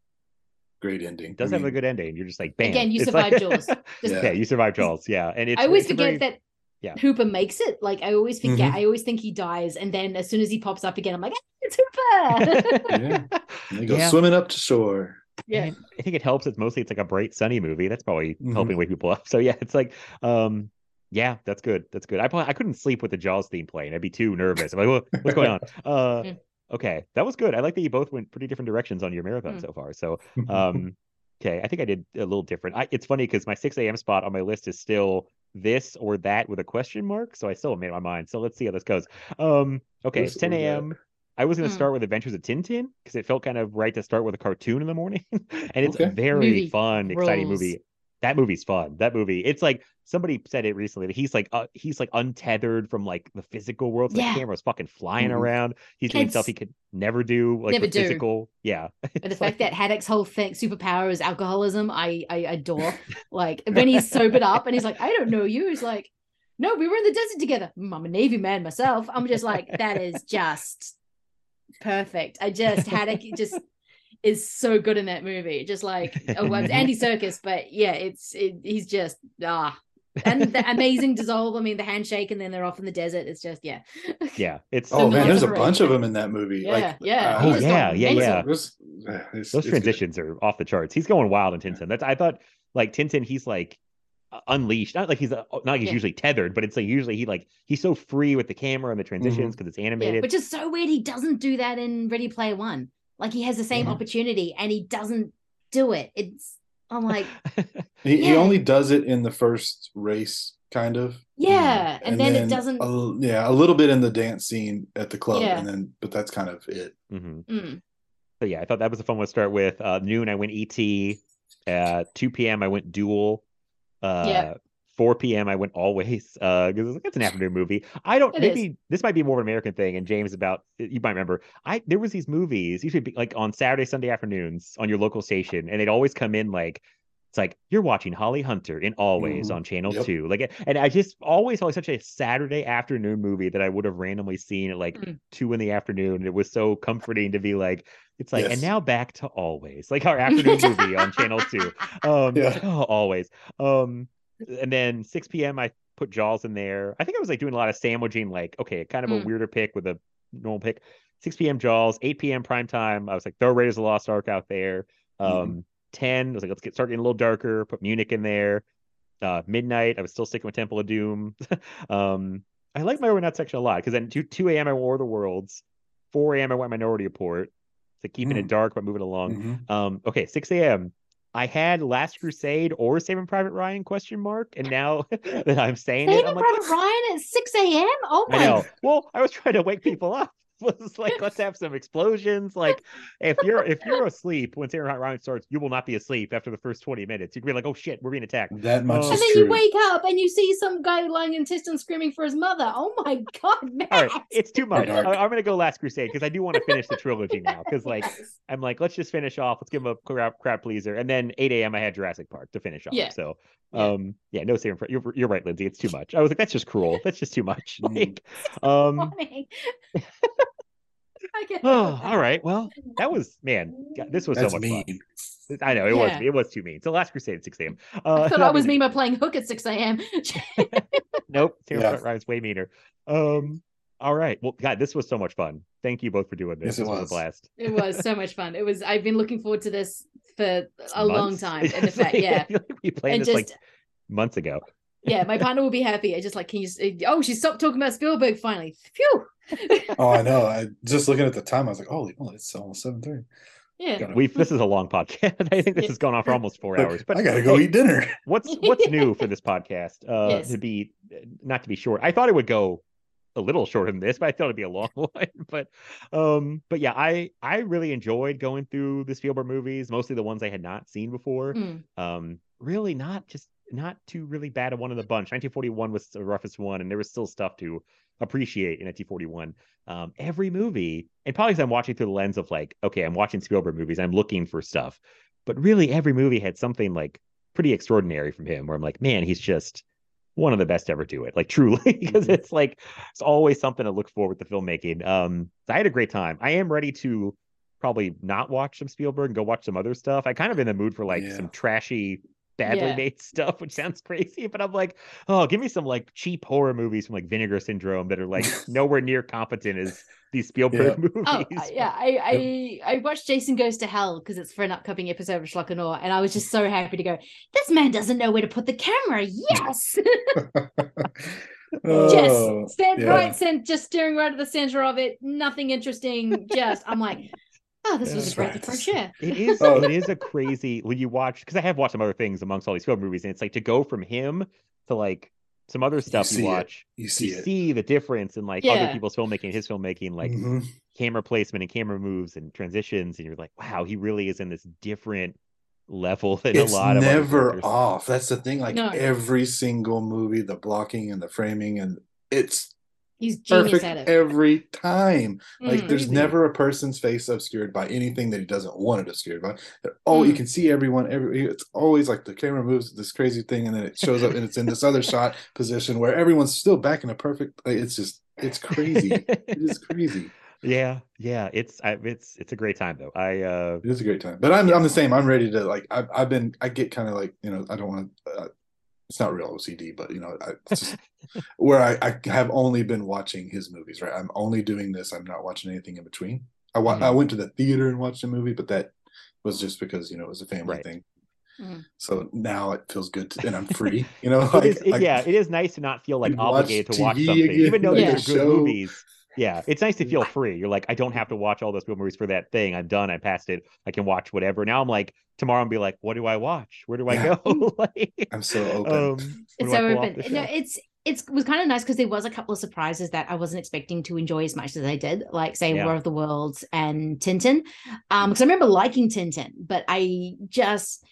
great ending. It does I have a good ending. You're just like, bam. Again, you It's survived like- Jaws. Yeah. yeah, you survived Jaws. Yeah, and it's I always it's a forget very- that yeah. Hooper makes it. Like I always forget. Mhm. I always think he dies, and then as soon as he pops up again, I'm like, "Ah, it's Hooper. Yeah. And they go Yeah. swimming up to shore. yeah. I think it helps. It's mostly it's like a bright, sunny movie. That's probably Mhm. helping wake people up. So yeah, it's like, um, yeah, that's good. That's good. I probably, I couldn't sleep with the Jaws theme playing. I'd be too nervous. I'm like, "Wha- what's going on? Uh, Mm. okay, that was good. I like that you both went pretty different directions on your marathon Mm. so far. So, um, okay, I think I did a little different. I, it's funny because my 6 a.m. spot on my list is still this or that with a question mark. So I still made my mind. So let's see how this goes. Um, okay, This it's 10 a.m. I was going to Mm. start with Adventures of Tintin because it felt kind of right to start with a cartoon in the morning. and it's Okay. a very Movie fun, exciting movie. That movie's fun. That movie, it's like somebody said it recently that he's like uh, he's like untethered from like the physical world. So Yeah. The camera's fucking flying Mhm. around. He's doing stuff he could never do, like Never with do. physical. Yeah. But the fact like- that Haddock's whole thing, superpower is alcoholism, I I adore. like when he's sobered up and he's like, I don't know you. He's like, No, we were in the desert together. Mm, I'm a Navy man myself. I'm just like, that is just perfect. I just Haddock just is so good in that movie. Just like oh, well, it's Andy Serkis, but yeah, it's it, he's just ah. And the amazing dissolve. I mean, the handshake, and then they're off in the desert. It's just yeah, yeah. It's Oh man, there's a bunch of them in that movie. Yeah, like, yeah. uh, Oh, He yeah, yeah, yeah. it it's- those it's good. transitions are off the charts. He's going wild in Tintin. That's I thought like Tintin, he's like uh, unleashed. Not like he's uh, not like he's Yeah. usually tethered, but it's like usually he like he's so free with the camera and the transitions because it's Yeah, animated. which is so weird. He doesn't do that in Ready Player One. Like he has the same Mhm. opportunity and he doesn't do it. It's I'm like, He, he only does it in the first race, kind of. yeah, and, then, it doesn't. A, l- yeah, a little bit in the dance scene at the club, Yeah. and then but that's kind of it. Mm-hmm. Mm, So yeah, I thought that was a fun one to start with. Uh, noon, I went ET. At 2 p.m. I went Duel. Uh, Yeah. 4 p.m. I went Always. Uh, because it's an afternoon movie. I don't. It is. maybe this might be more of an American thing. And James, about you might remember. I there was these movies usually be like on Saturday, Sunday afternoons on your local station, and they'd always come in like. It's like you're watching Holly Hunter in Always Mhm. on Channel Yep. Two, like, and I just always always such a Saturday afternoon movie that I would have randomly seen at like Mm. two in the afternoon. It was so comforting to be like, it's like, and now back to always, like our afternoon movie on Channel Two. Um, Yeah. oh, always. Um, and then 6 p.m. I put Jaws in there. I think I was like doing a lot of sandwiching, like okay, kind of a Mm. weirder pick with a normal pick. 6 p.m. Jaws, 8 p.m. prime time. I was like, throw Raiders of the Lost Ark out there. Um, Mhm. 10. I was like, let's get start getting a little darker. Put Munich in there. Uh, midnight. I was still sticking with Temple of Doom. um, I like my overnight section a lot because then 2 2 a.m. I War of the Worlds. 4 a.m. I went Minority Report. So keeping it Mm. dark but moving along. Mhm. Um, okay, 6 a.m. I had Last Crusade or Saving Private Ryan question mark, and now that I'm saying it, Saving I'm like, Private Ryan at 6 a.m. Oh I my know. Well, I was trying to wake people up. Was like, let's have some explosions. Like, if you're if you're asleep when Saving Private Ryan starts, you will not be asleep after the first 20 minutes. You can be like, oh shit, we're being attacked. That much Oh. And then true. you wake up and you see some guy lying in Tiston screaming for his mother. Oh my god, man. All right, it's too much. I, i'm gonna go Last Crusade because I do want to finish the trilogy now. Because like I'm like, let's just finish off. Let's give him a crap, crowd pleaser, and then 8 a.m. I had Jurassic Park to finish off. Yeah. So, um, yeah, no saving. Pri- You're you're right, Lindsay. It's too much. I was like, that's just cruel. That's just too much. Like, um, Funny. I get oh, that. all right. Well, that was man. God, this was That's so much mean. fun. I know it was. It was too mean. So Last Crusade at 6 a.m. Uh, I thought I was me by playing hook at 6 a.m. Nope. Saving Yeah. Private Ryan's way meaner. Um. All right. Well, God, this was so much fun. Thank you both for doing this. Yes, it this was. was. a blast. It was so much fun. It was. I've been looking forward to this for a long time. In It's fact, like- yeah. we planned And this like months ago. Yeah, my partner will be happy. I just like, can you? s- Oh, she stopped talking about Spielberg finally. Phew. Oh, I know. I just looking at the time, I was like, "Holy, well, it's almost seven thirty. Yeah. We this is a long podcast. I think this Yeah. has gone on for almost four hours. But I gotta go hey, eat dinner." what's what's new for this podcast? Uh Yes. to be not to be short. I thought it would go a little shorter than this, but I thought it'd be a long one. But um, but yeah, I I really enjoyed going through the Spielberg movies, mostly the ones I had not seen before. Mm. Um, really not just not too really bad at one of the bunch. 1941 was the roughest one, and there was still stuff to appreciate in 1941. Um, every movie, and probably because I'm watching through the lens of like, okay, I'm watching Spielberg movies, I'm looking for stuff, but really every movie had something like pretty extraordinary from him, where I'm like, man, he's just one of the best to ever do it, like truly, because it's like it's always something to look for with the filmmaking. Um, I had a great time. I am ready to probably not watch some Spielberg and go watch some other stuff. I kind of in the mood for like Yeah. some trashy, badly Yeah. made stuff, which sounds crazy, but I'm like, oh, give me some like cheap horror movies from like Vinegar Syndrome that are like nowhere near competent as these Spielberg oh, uh, movies. Oh yeah, I, I I watched Jason Goes to Hell because it's for an upcoming episode of Schlock and Awe, and I was just so happy to go. This man doesn't know where to put the camera. Yes, Oh, just stand yeah. right, just staring right at the center of it. Nothing interesting. Just I'm like, oh, this was That's a breath right. of fresh air. It is. Oh. It is a crazy when you watch because I have watched some other things amongst all these film movies, and it's like to go from him to like some other stuff you, see it. watch. You see you it. see the difference in like other people's filmmaking, his filmmaking, like Mhm. camera placement and camera moves and transitions, and you're like, wow, he really is in this different level than It's a lot of other never directors. off. That's the thing. Like No. every single movie, the blocking and the framing, and it's He's genius perfect at it. every time. Like Mm. there's never a person's face obscured by anything that he doesn't want it obscured by. They're- Oh, you Mm. can see everyone. Every it's always like the camera moves this crazy thing, and then it shows up, and it's in this other shot position where everyone's still back in a perfect. Like, it's just it's crazy. it is crazy. yeah, yeah. It's I, it's it's a great time though. I uh It is a great time. But I'm I'm the same. I'm ready to like. I've I've been. I get kind of like you know. I don't want to. Uh, it's not real OCD, but you know, I, just where I, I have only been watching his movies. Right, I'm only doing this. I'm not watching anything in between. I wa- I Mhm. went to the theater and watched a movie, but that was just because you know it was a family Right. thing. Mhm. So now it feels good, to, and I'm free. You know, it is, it- like- yeah, it is nice to not feel like You watch obligated to watch TV something, again, even though like these a are good show. movies. Yeah, it's nice to feel free. You're like, I don't have to watch all those movies for that thing. I'm done. I passed it. I can watch whatever. Now I'm like, tomorrow I'm be like, what do I watch? Where do I Yeah. go? like, I'm so open. um, It's so open. No, it's it's it was kind of nice because there was a couple of surprises that I wasn't expecting to enjoy as much as I did, like say Yeah. War of the Worlds and Tintin. Um, because I remember liking Tintin, but I just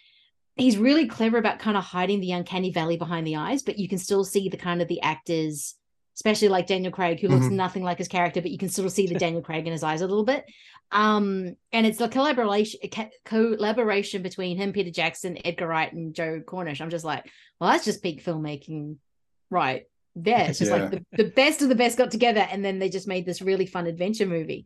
he's really clever about kind of hiding the uncanny valley behind the eyes, but you can still see the kind of the actors, especially like Daniel Craig, who looks Mhm. nothing like his character, but you can still see the Daniel Craig in his eyes a little bit. Um, and it's the collaboration collaboration between him, Peter Jackson, Edgar Wright, and Joe Cornish. I'm just like, well, that's just peak filmmaking, right there. It's just Yeah. like the, the best of the best got together, and then they just made this really fun adventure movie.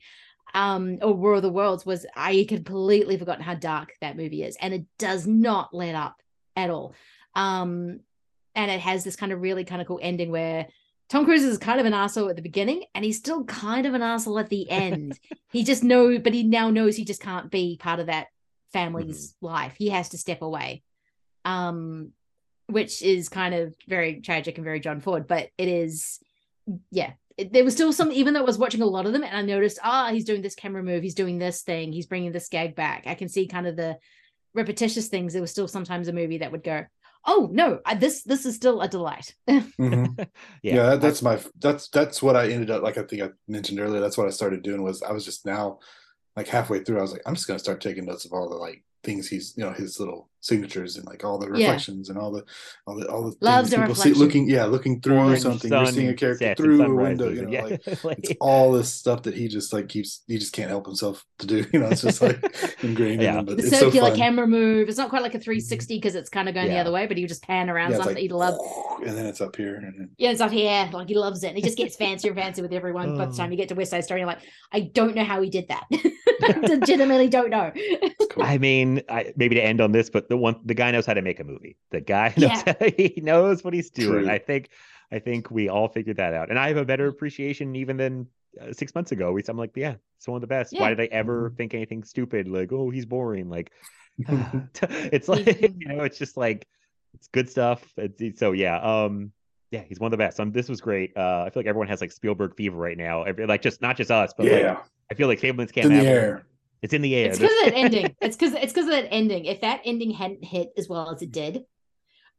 Um, or War of the Worlds was I completely forgotten how dark that movie is, and it does not let up at all. Um, and it has this kind of really kind of cool ending where Tom Cruise is kind of an asshole at the beginning, and he's still kind of an asshole at the end. he just know, but he now knows he just can't be part of that family's life. He has to step away. Um, which is kind of very tragic and very John Ford, but it is, yeah. It- there was still some, even though I was watching a lot of them, and I noticed, ah, he's doing this camera move, he's doing this thing, he's bringing this gag back. I can see kind of the repetitious things. There was still sometimes a movie that would go, oh no, I, this this is still a delight. Mhm. yeah, yeah, that, that's my that's that's what I ended up like I think I mentioned earlier. That's what I started doing was I was just now like halfway through. I was like, I'm just gonna start taking notes of all the like things he's you know his little signatures and like all the Yeah. reflections and all the all the all the Loves things people see looking yeah looking through Orange something. You're seeing a character sunsets through a window. You know, yeah, like like- it's all this stuff that he just like keeps he just can't help himself to do. You know, it's just like ingrained Yeah. in him. But the it's so circular fun. camera move. It's not quite like a 360 because mm-hmm. it's kind of going the other way, but he just pan around Yeah, something like, he loves. and then it's up here and then Yeah, it's up here. Like he loves it. And he just gets fancier and fancier with everyone. By the Oh. time mm. you get to West Side Story, you're like, I don't know how he did that. I legitimately don't know. cool. I mean, I, maybe to end on this, but the one the guy knows how to make a movie. The guy knows Yeah. how, he knows what he's doing. True. I think I think we all figured that out, and I have a better appreciation even than uh, six months ago. We, I'm like, yeah, it's one of the best. Why did I ever think anything stupid? Like, oh, he's boring. Like, it's like you know, it's just like it's good stuff. It's, it's- so yeah, um, yeah, he's one of the best. Um, this was great. Uh, I feel like everyone has like Spielberg fever right now. Every, like just not just us, but yeah, like I feel like Fabelmans can't in the have air. It's in the air. It's because of that ending. It's because it's because of that ending. If that ending hadn't hit as well as it did,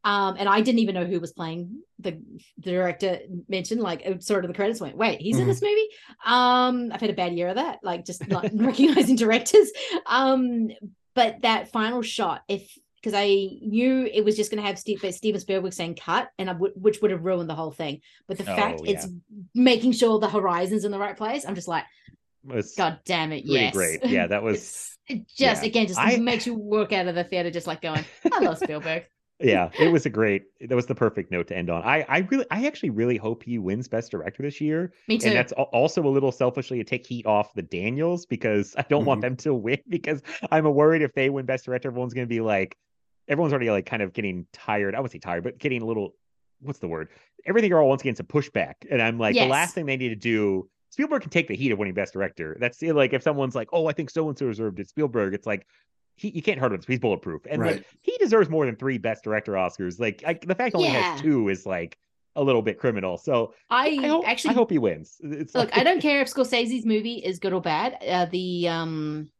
um, and I didn't even know who was playing the the director mentioned, like it sort of the credits went, wait, he's in Mhm. this movie. Um, I've had a bad year of that, like just not recognizing directors. Um, but that final shot, if because I knew it was just going to have Steve, Steven Spielberg saying cut, and I which would have ruined the whole thing. But the fact Oh, it's making sure the horizon's in the right place, I'm just like, was God damn it, yes, great. Yeah, that was it just yeah. again just I- makes you walk out of the theater just like going, I love Spielberg. yeah, it was a great. That was the perfect note to end on. I, I really, I actually really hope he wins Best Director this year. Me too. And that's also a little selfishly to take heat off the Daniels because I don't want Mhm. them to win because I'm worried if they win Best Director, everyone's going to be like, everyone's already like kind of getting tired. I wouldn't say tired, but getting a little, what's the word? Everything are all wants against a pushback. And I'm like, the last thing they need to do, Spielberg can take the heat of winning Best Director. That's like if someone's like, oh, I think so and so deserved it. Spielberg, it's like, he, you can't hurt him. He's bulletproof. And Right. like, he deserves more than three Best Director Oscars. Like, I, the fact he only Yeah. has two is like a little bit criminal. So I, I hope, actually I hope he wins. It's look, like- I don't care if Scorsese's movie is good or bad. Uh, the um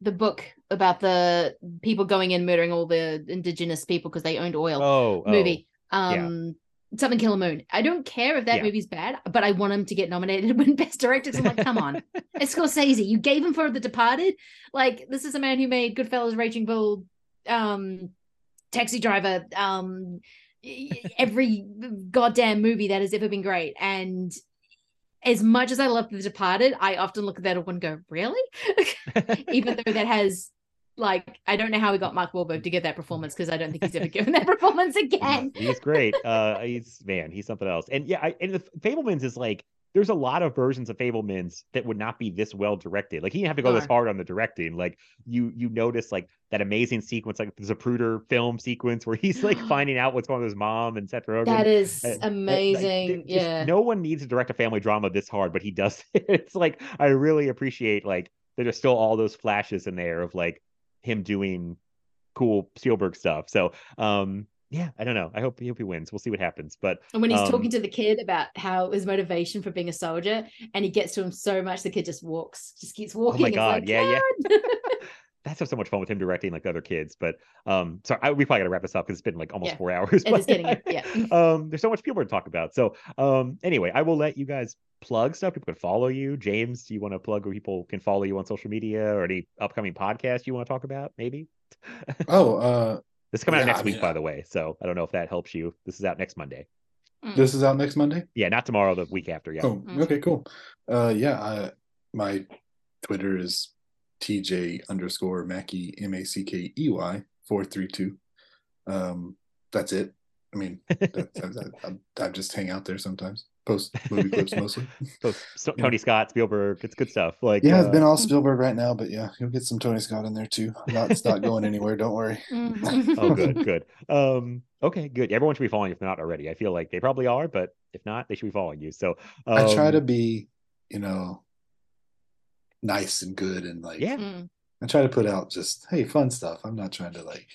the book about the people going in murdering all the indigenous people because they owned oil Oh, oh. movie. yeah. Um Something Kill a Moon. I don't care if that Yeah. movie's bad, but I want him to get nominated win Best Director. 'cause I'm like, come on, it's Scorsese. You gave him for The Departed. Like, this is a man who made Goodfellas, Raging Bull, um, Taxi Driver, um, every goddamn movie that has ever been great. And as much as I love The Departed, I often look at that one and go, really? Even though that has like I don't know how he got Mark Wahlberg to give that performance because I don't think he's ever given that performance again. he's great. Uh, he's man, he's something else. And yeah, I, and the Fabelmans is like there's a lot of versions of Fabelmans that would not be this well directed. Like he didn't have to go this hard on the directing. Like you you notice like that amazing sequence, like the Zapruder film sequence where he's like finding out what's going on with his mom and Seth Rogen. That is Uh, amazing. just yeah. No one needs to direct a family drama this hard, but he does. it's like I really appreciate like there's still all those flashes in there of like him doing cool Spielberg stuff. So um yeah, I don't know. I hope, I hope he wins. We'll see what happens. But And when he's um, talking to the kid about how his motivation for being a soldier, and he gets to him so much, the kid just walks, just keeps walking. Oh God, like, yeah, yeah. "God." that's so much fun with him directing like the other kids. But um sorry, I, we probably gotta wrap this up because it's been like almost Yeah. four hours. It but- getting it, yeah. um there's so much Spielberg to talk about. So um anyway, I will let you guys plug stuff. People can follow you. James, do you want to plug where people can follow you on social media or any upcoming podcast you want to talk about? Maybe. Oh, uh, This is coming out next I week, mean, by the way. So I don't know if that helps you. This is out next Monday. this is out next Monday. Yeah, not tomorrow, the week after. Yeah. Oh, okay, cool. Uh, yeah, I, my Twitter is TJ underscore Mackey M A C K E Y four three two. Um, that's it. I mean, that, that, I, I just hang out there sometimes. Post movie clips mostly. So, so Yeah. Tony Scott, Spielberg, it's good stuff. Like Yeah, uh, it's been all Spielberg right now, but yeah, you'll get some Tony Scott in there too. Not, it's not going anywhere. Don't worry. oh good good um okay good everyone should be following if they're not already i feel like they probably are but if not they should be following you so um, I try to be, you know, nice and good and like yeah Mm. I try to put out just hey fun stuff. I'm not trying to like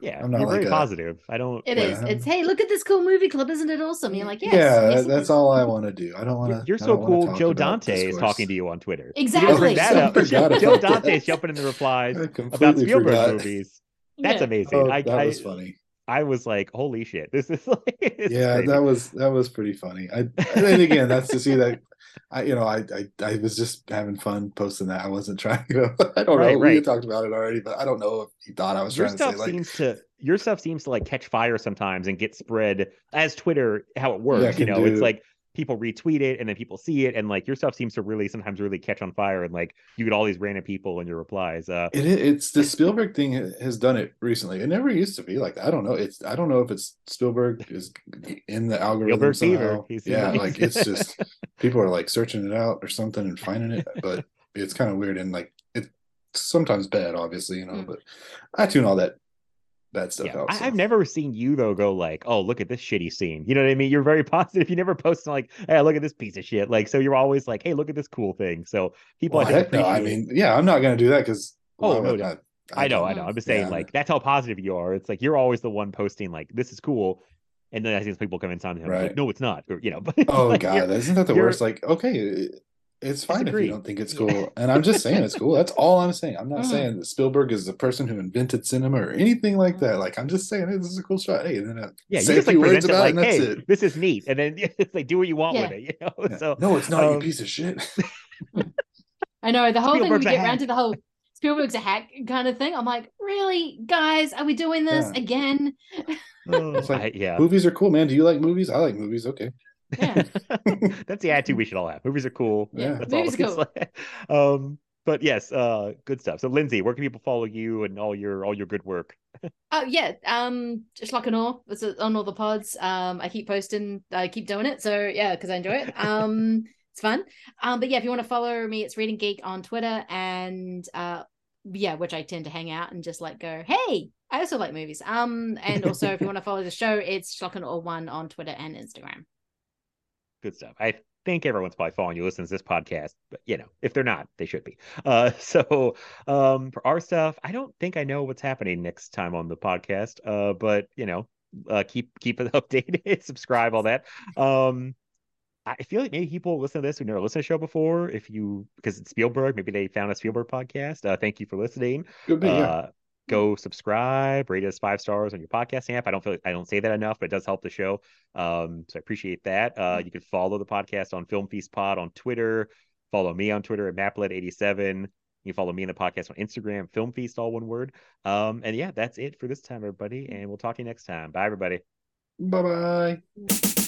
yeah I'm not you're very a- positive i don't It Yeah. is. It's hey, look at this cool movie club, isn't it awesome? You're like, yes, yeah, yes, that's all I want to do. I don't want to. you're so cool joe dante is talking to you on twitter Exactly. bring that I up. forgot joe about that. dante's jumping in the replies about spielberg forgot. movies that's Yeah. amazing Oh, I, that I, was funny. I was like holy shit this is like Yeah, crazy. that was that was pretty funny. I and again, that's to see that. I you know I, I I was just having fun posting that. I wasn't trying to. I don't Right, know. We right. had talked about it already, but I don't know if he thought I was your trying to say stuff like. seems to your stuff seems to like catch fire sometimes and get spread as Twitter how it works. you can know, it's like people retweet it and then people see it and like your stuff seems to really sometimes really catch on fire and like you get all these random people in your replies. Uh It, it's the Spielberg thing has done it recently. It never used to be like. I don't know. It's I don't know if it's Spielberg is in the algorithm Spielberg fever. somehow. Yeah, like it's just people are like searching it out or something and finding it, but it's kind of weird and like it's sometimes bad, obviously, you know. Mm. But I tune all that that stuff Yeah, helps. I, I've never seen you though go like, oh, look at this shitty scene. You know what I mean? You're very positive. You never post like, hey, look at this piece of shit. Like, so you're always like, hey, look at this cool thing. So people, well, I heck no. I mean, yeah, I'm not gonna do that because. Oh, no, no. I know, I don't- know. I'm just saying, yeah. like, that's how positive you are. It's like you're always the one posting like, this is cool, and then I see people come in time and like, Right. no, it's not, or you know. But Oh like, god, isn't that the worst? Like, okay, it's fine if you don't think it's cool, and I'm just saying it's cool. That's all I'm saying. I'm not Mhm. saying that Spielberg is the person who invented cinema or anything like that. Like, I'm just saying, hey, this is a cool shot. Hey, and then I Yeah, you say a just like few words it about like, it, and that's hey, it. this is neat, and then it's like do what you want with it, you know. Yeah. So no, it's not, you um, piece of shit. I know the whole thing. We get hack. around to the whole Spielberg's a hack kind of thing. I'm like, really, guys? Are we doing this Yeah. again? It's like, I- yeah, Movies are cool, man. Do you like movies? I like movies. Okay. Yeah. that's the attitude we should all have. Movies are cool. Yeah. That's Movies all. It's um, but yes, uh, good stuff. So, Lindsay, where can people follow you and all your all your good work? Oh yeah, um, just like an all. It's on all the pods. Um, I keep posting. I keep doing it. So yeah, because I enjoy it. Um, it's fun. Um, but yeah, if you want to follow me, it's Reading Geek on Twitter and uh, yeah, which I tend to hang out and just like go, hey, I also like movies. Um, and also if you want to follow the show, it's Schlock and Awe One on Twitter and Instagram. Good stuff. I think everyone's probably following you, listening to this podcast, but you know, if they're not, they should be. Uh, so um, for our stuff, I don't think I know what's happening next time on the podcast. Uh, but you know, uh, keep keep it updated, subscribe, all that. Um, I feel like maybe people listen to this who never listened to the show before. If you because it's Spielberg, maybe they found a Spielberg podcast. Uh, thank you for listening. Good yeah. Uh, go subscribe, rate us five stars on your podcast app. I don't feel like I don't say that enough, but it does help the show. Um, so I appreciate that. Uh, you can follow the podcast on Film Feast Pod on Twitter. Follow me on Twitter at Maplet87. You can follow me in the podcast on Instagram, Film Feast, all one word. Um, and yeah, that's it for this time, everybody. And we'll talk to you next time. Bye, everybody. Bye bye.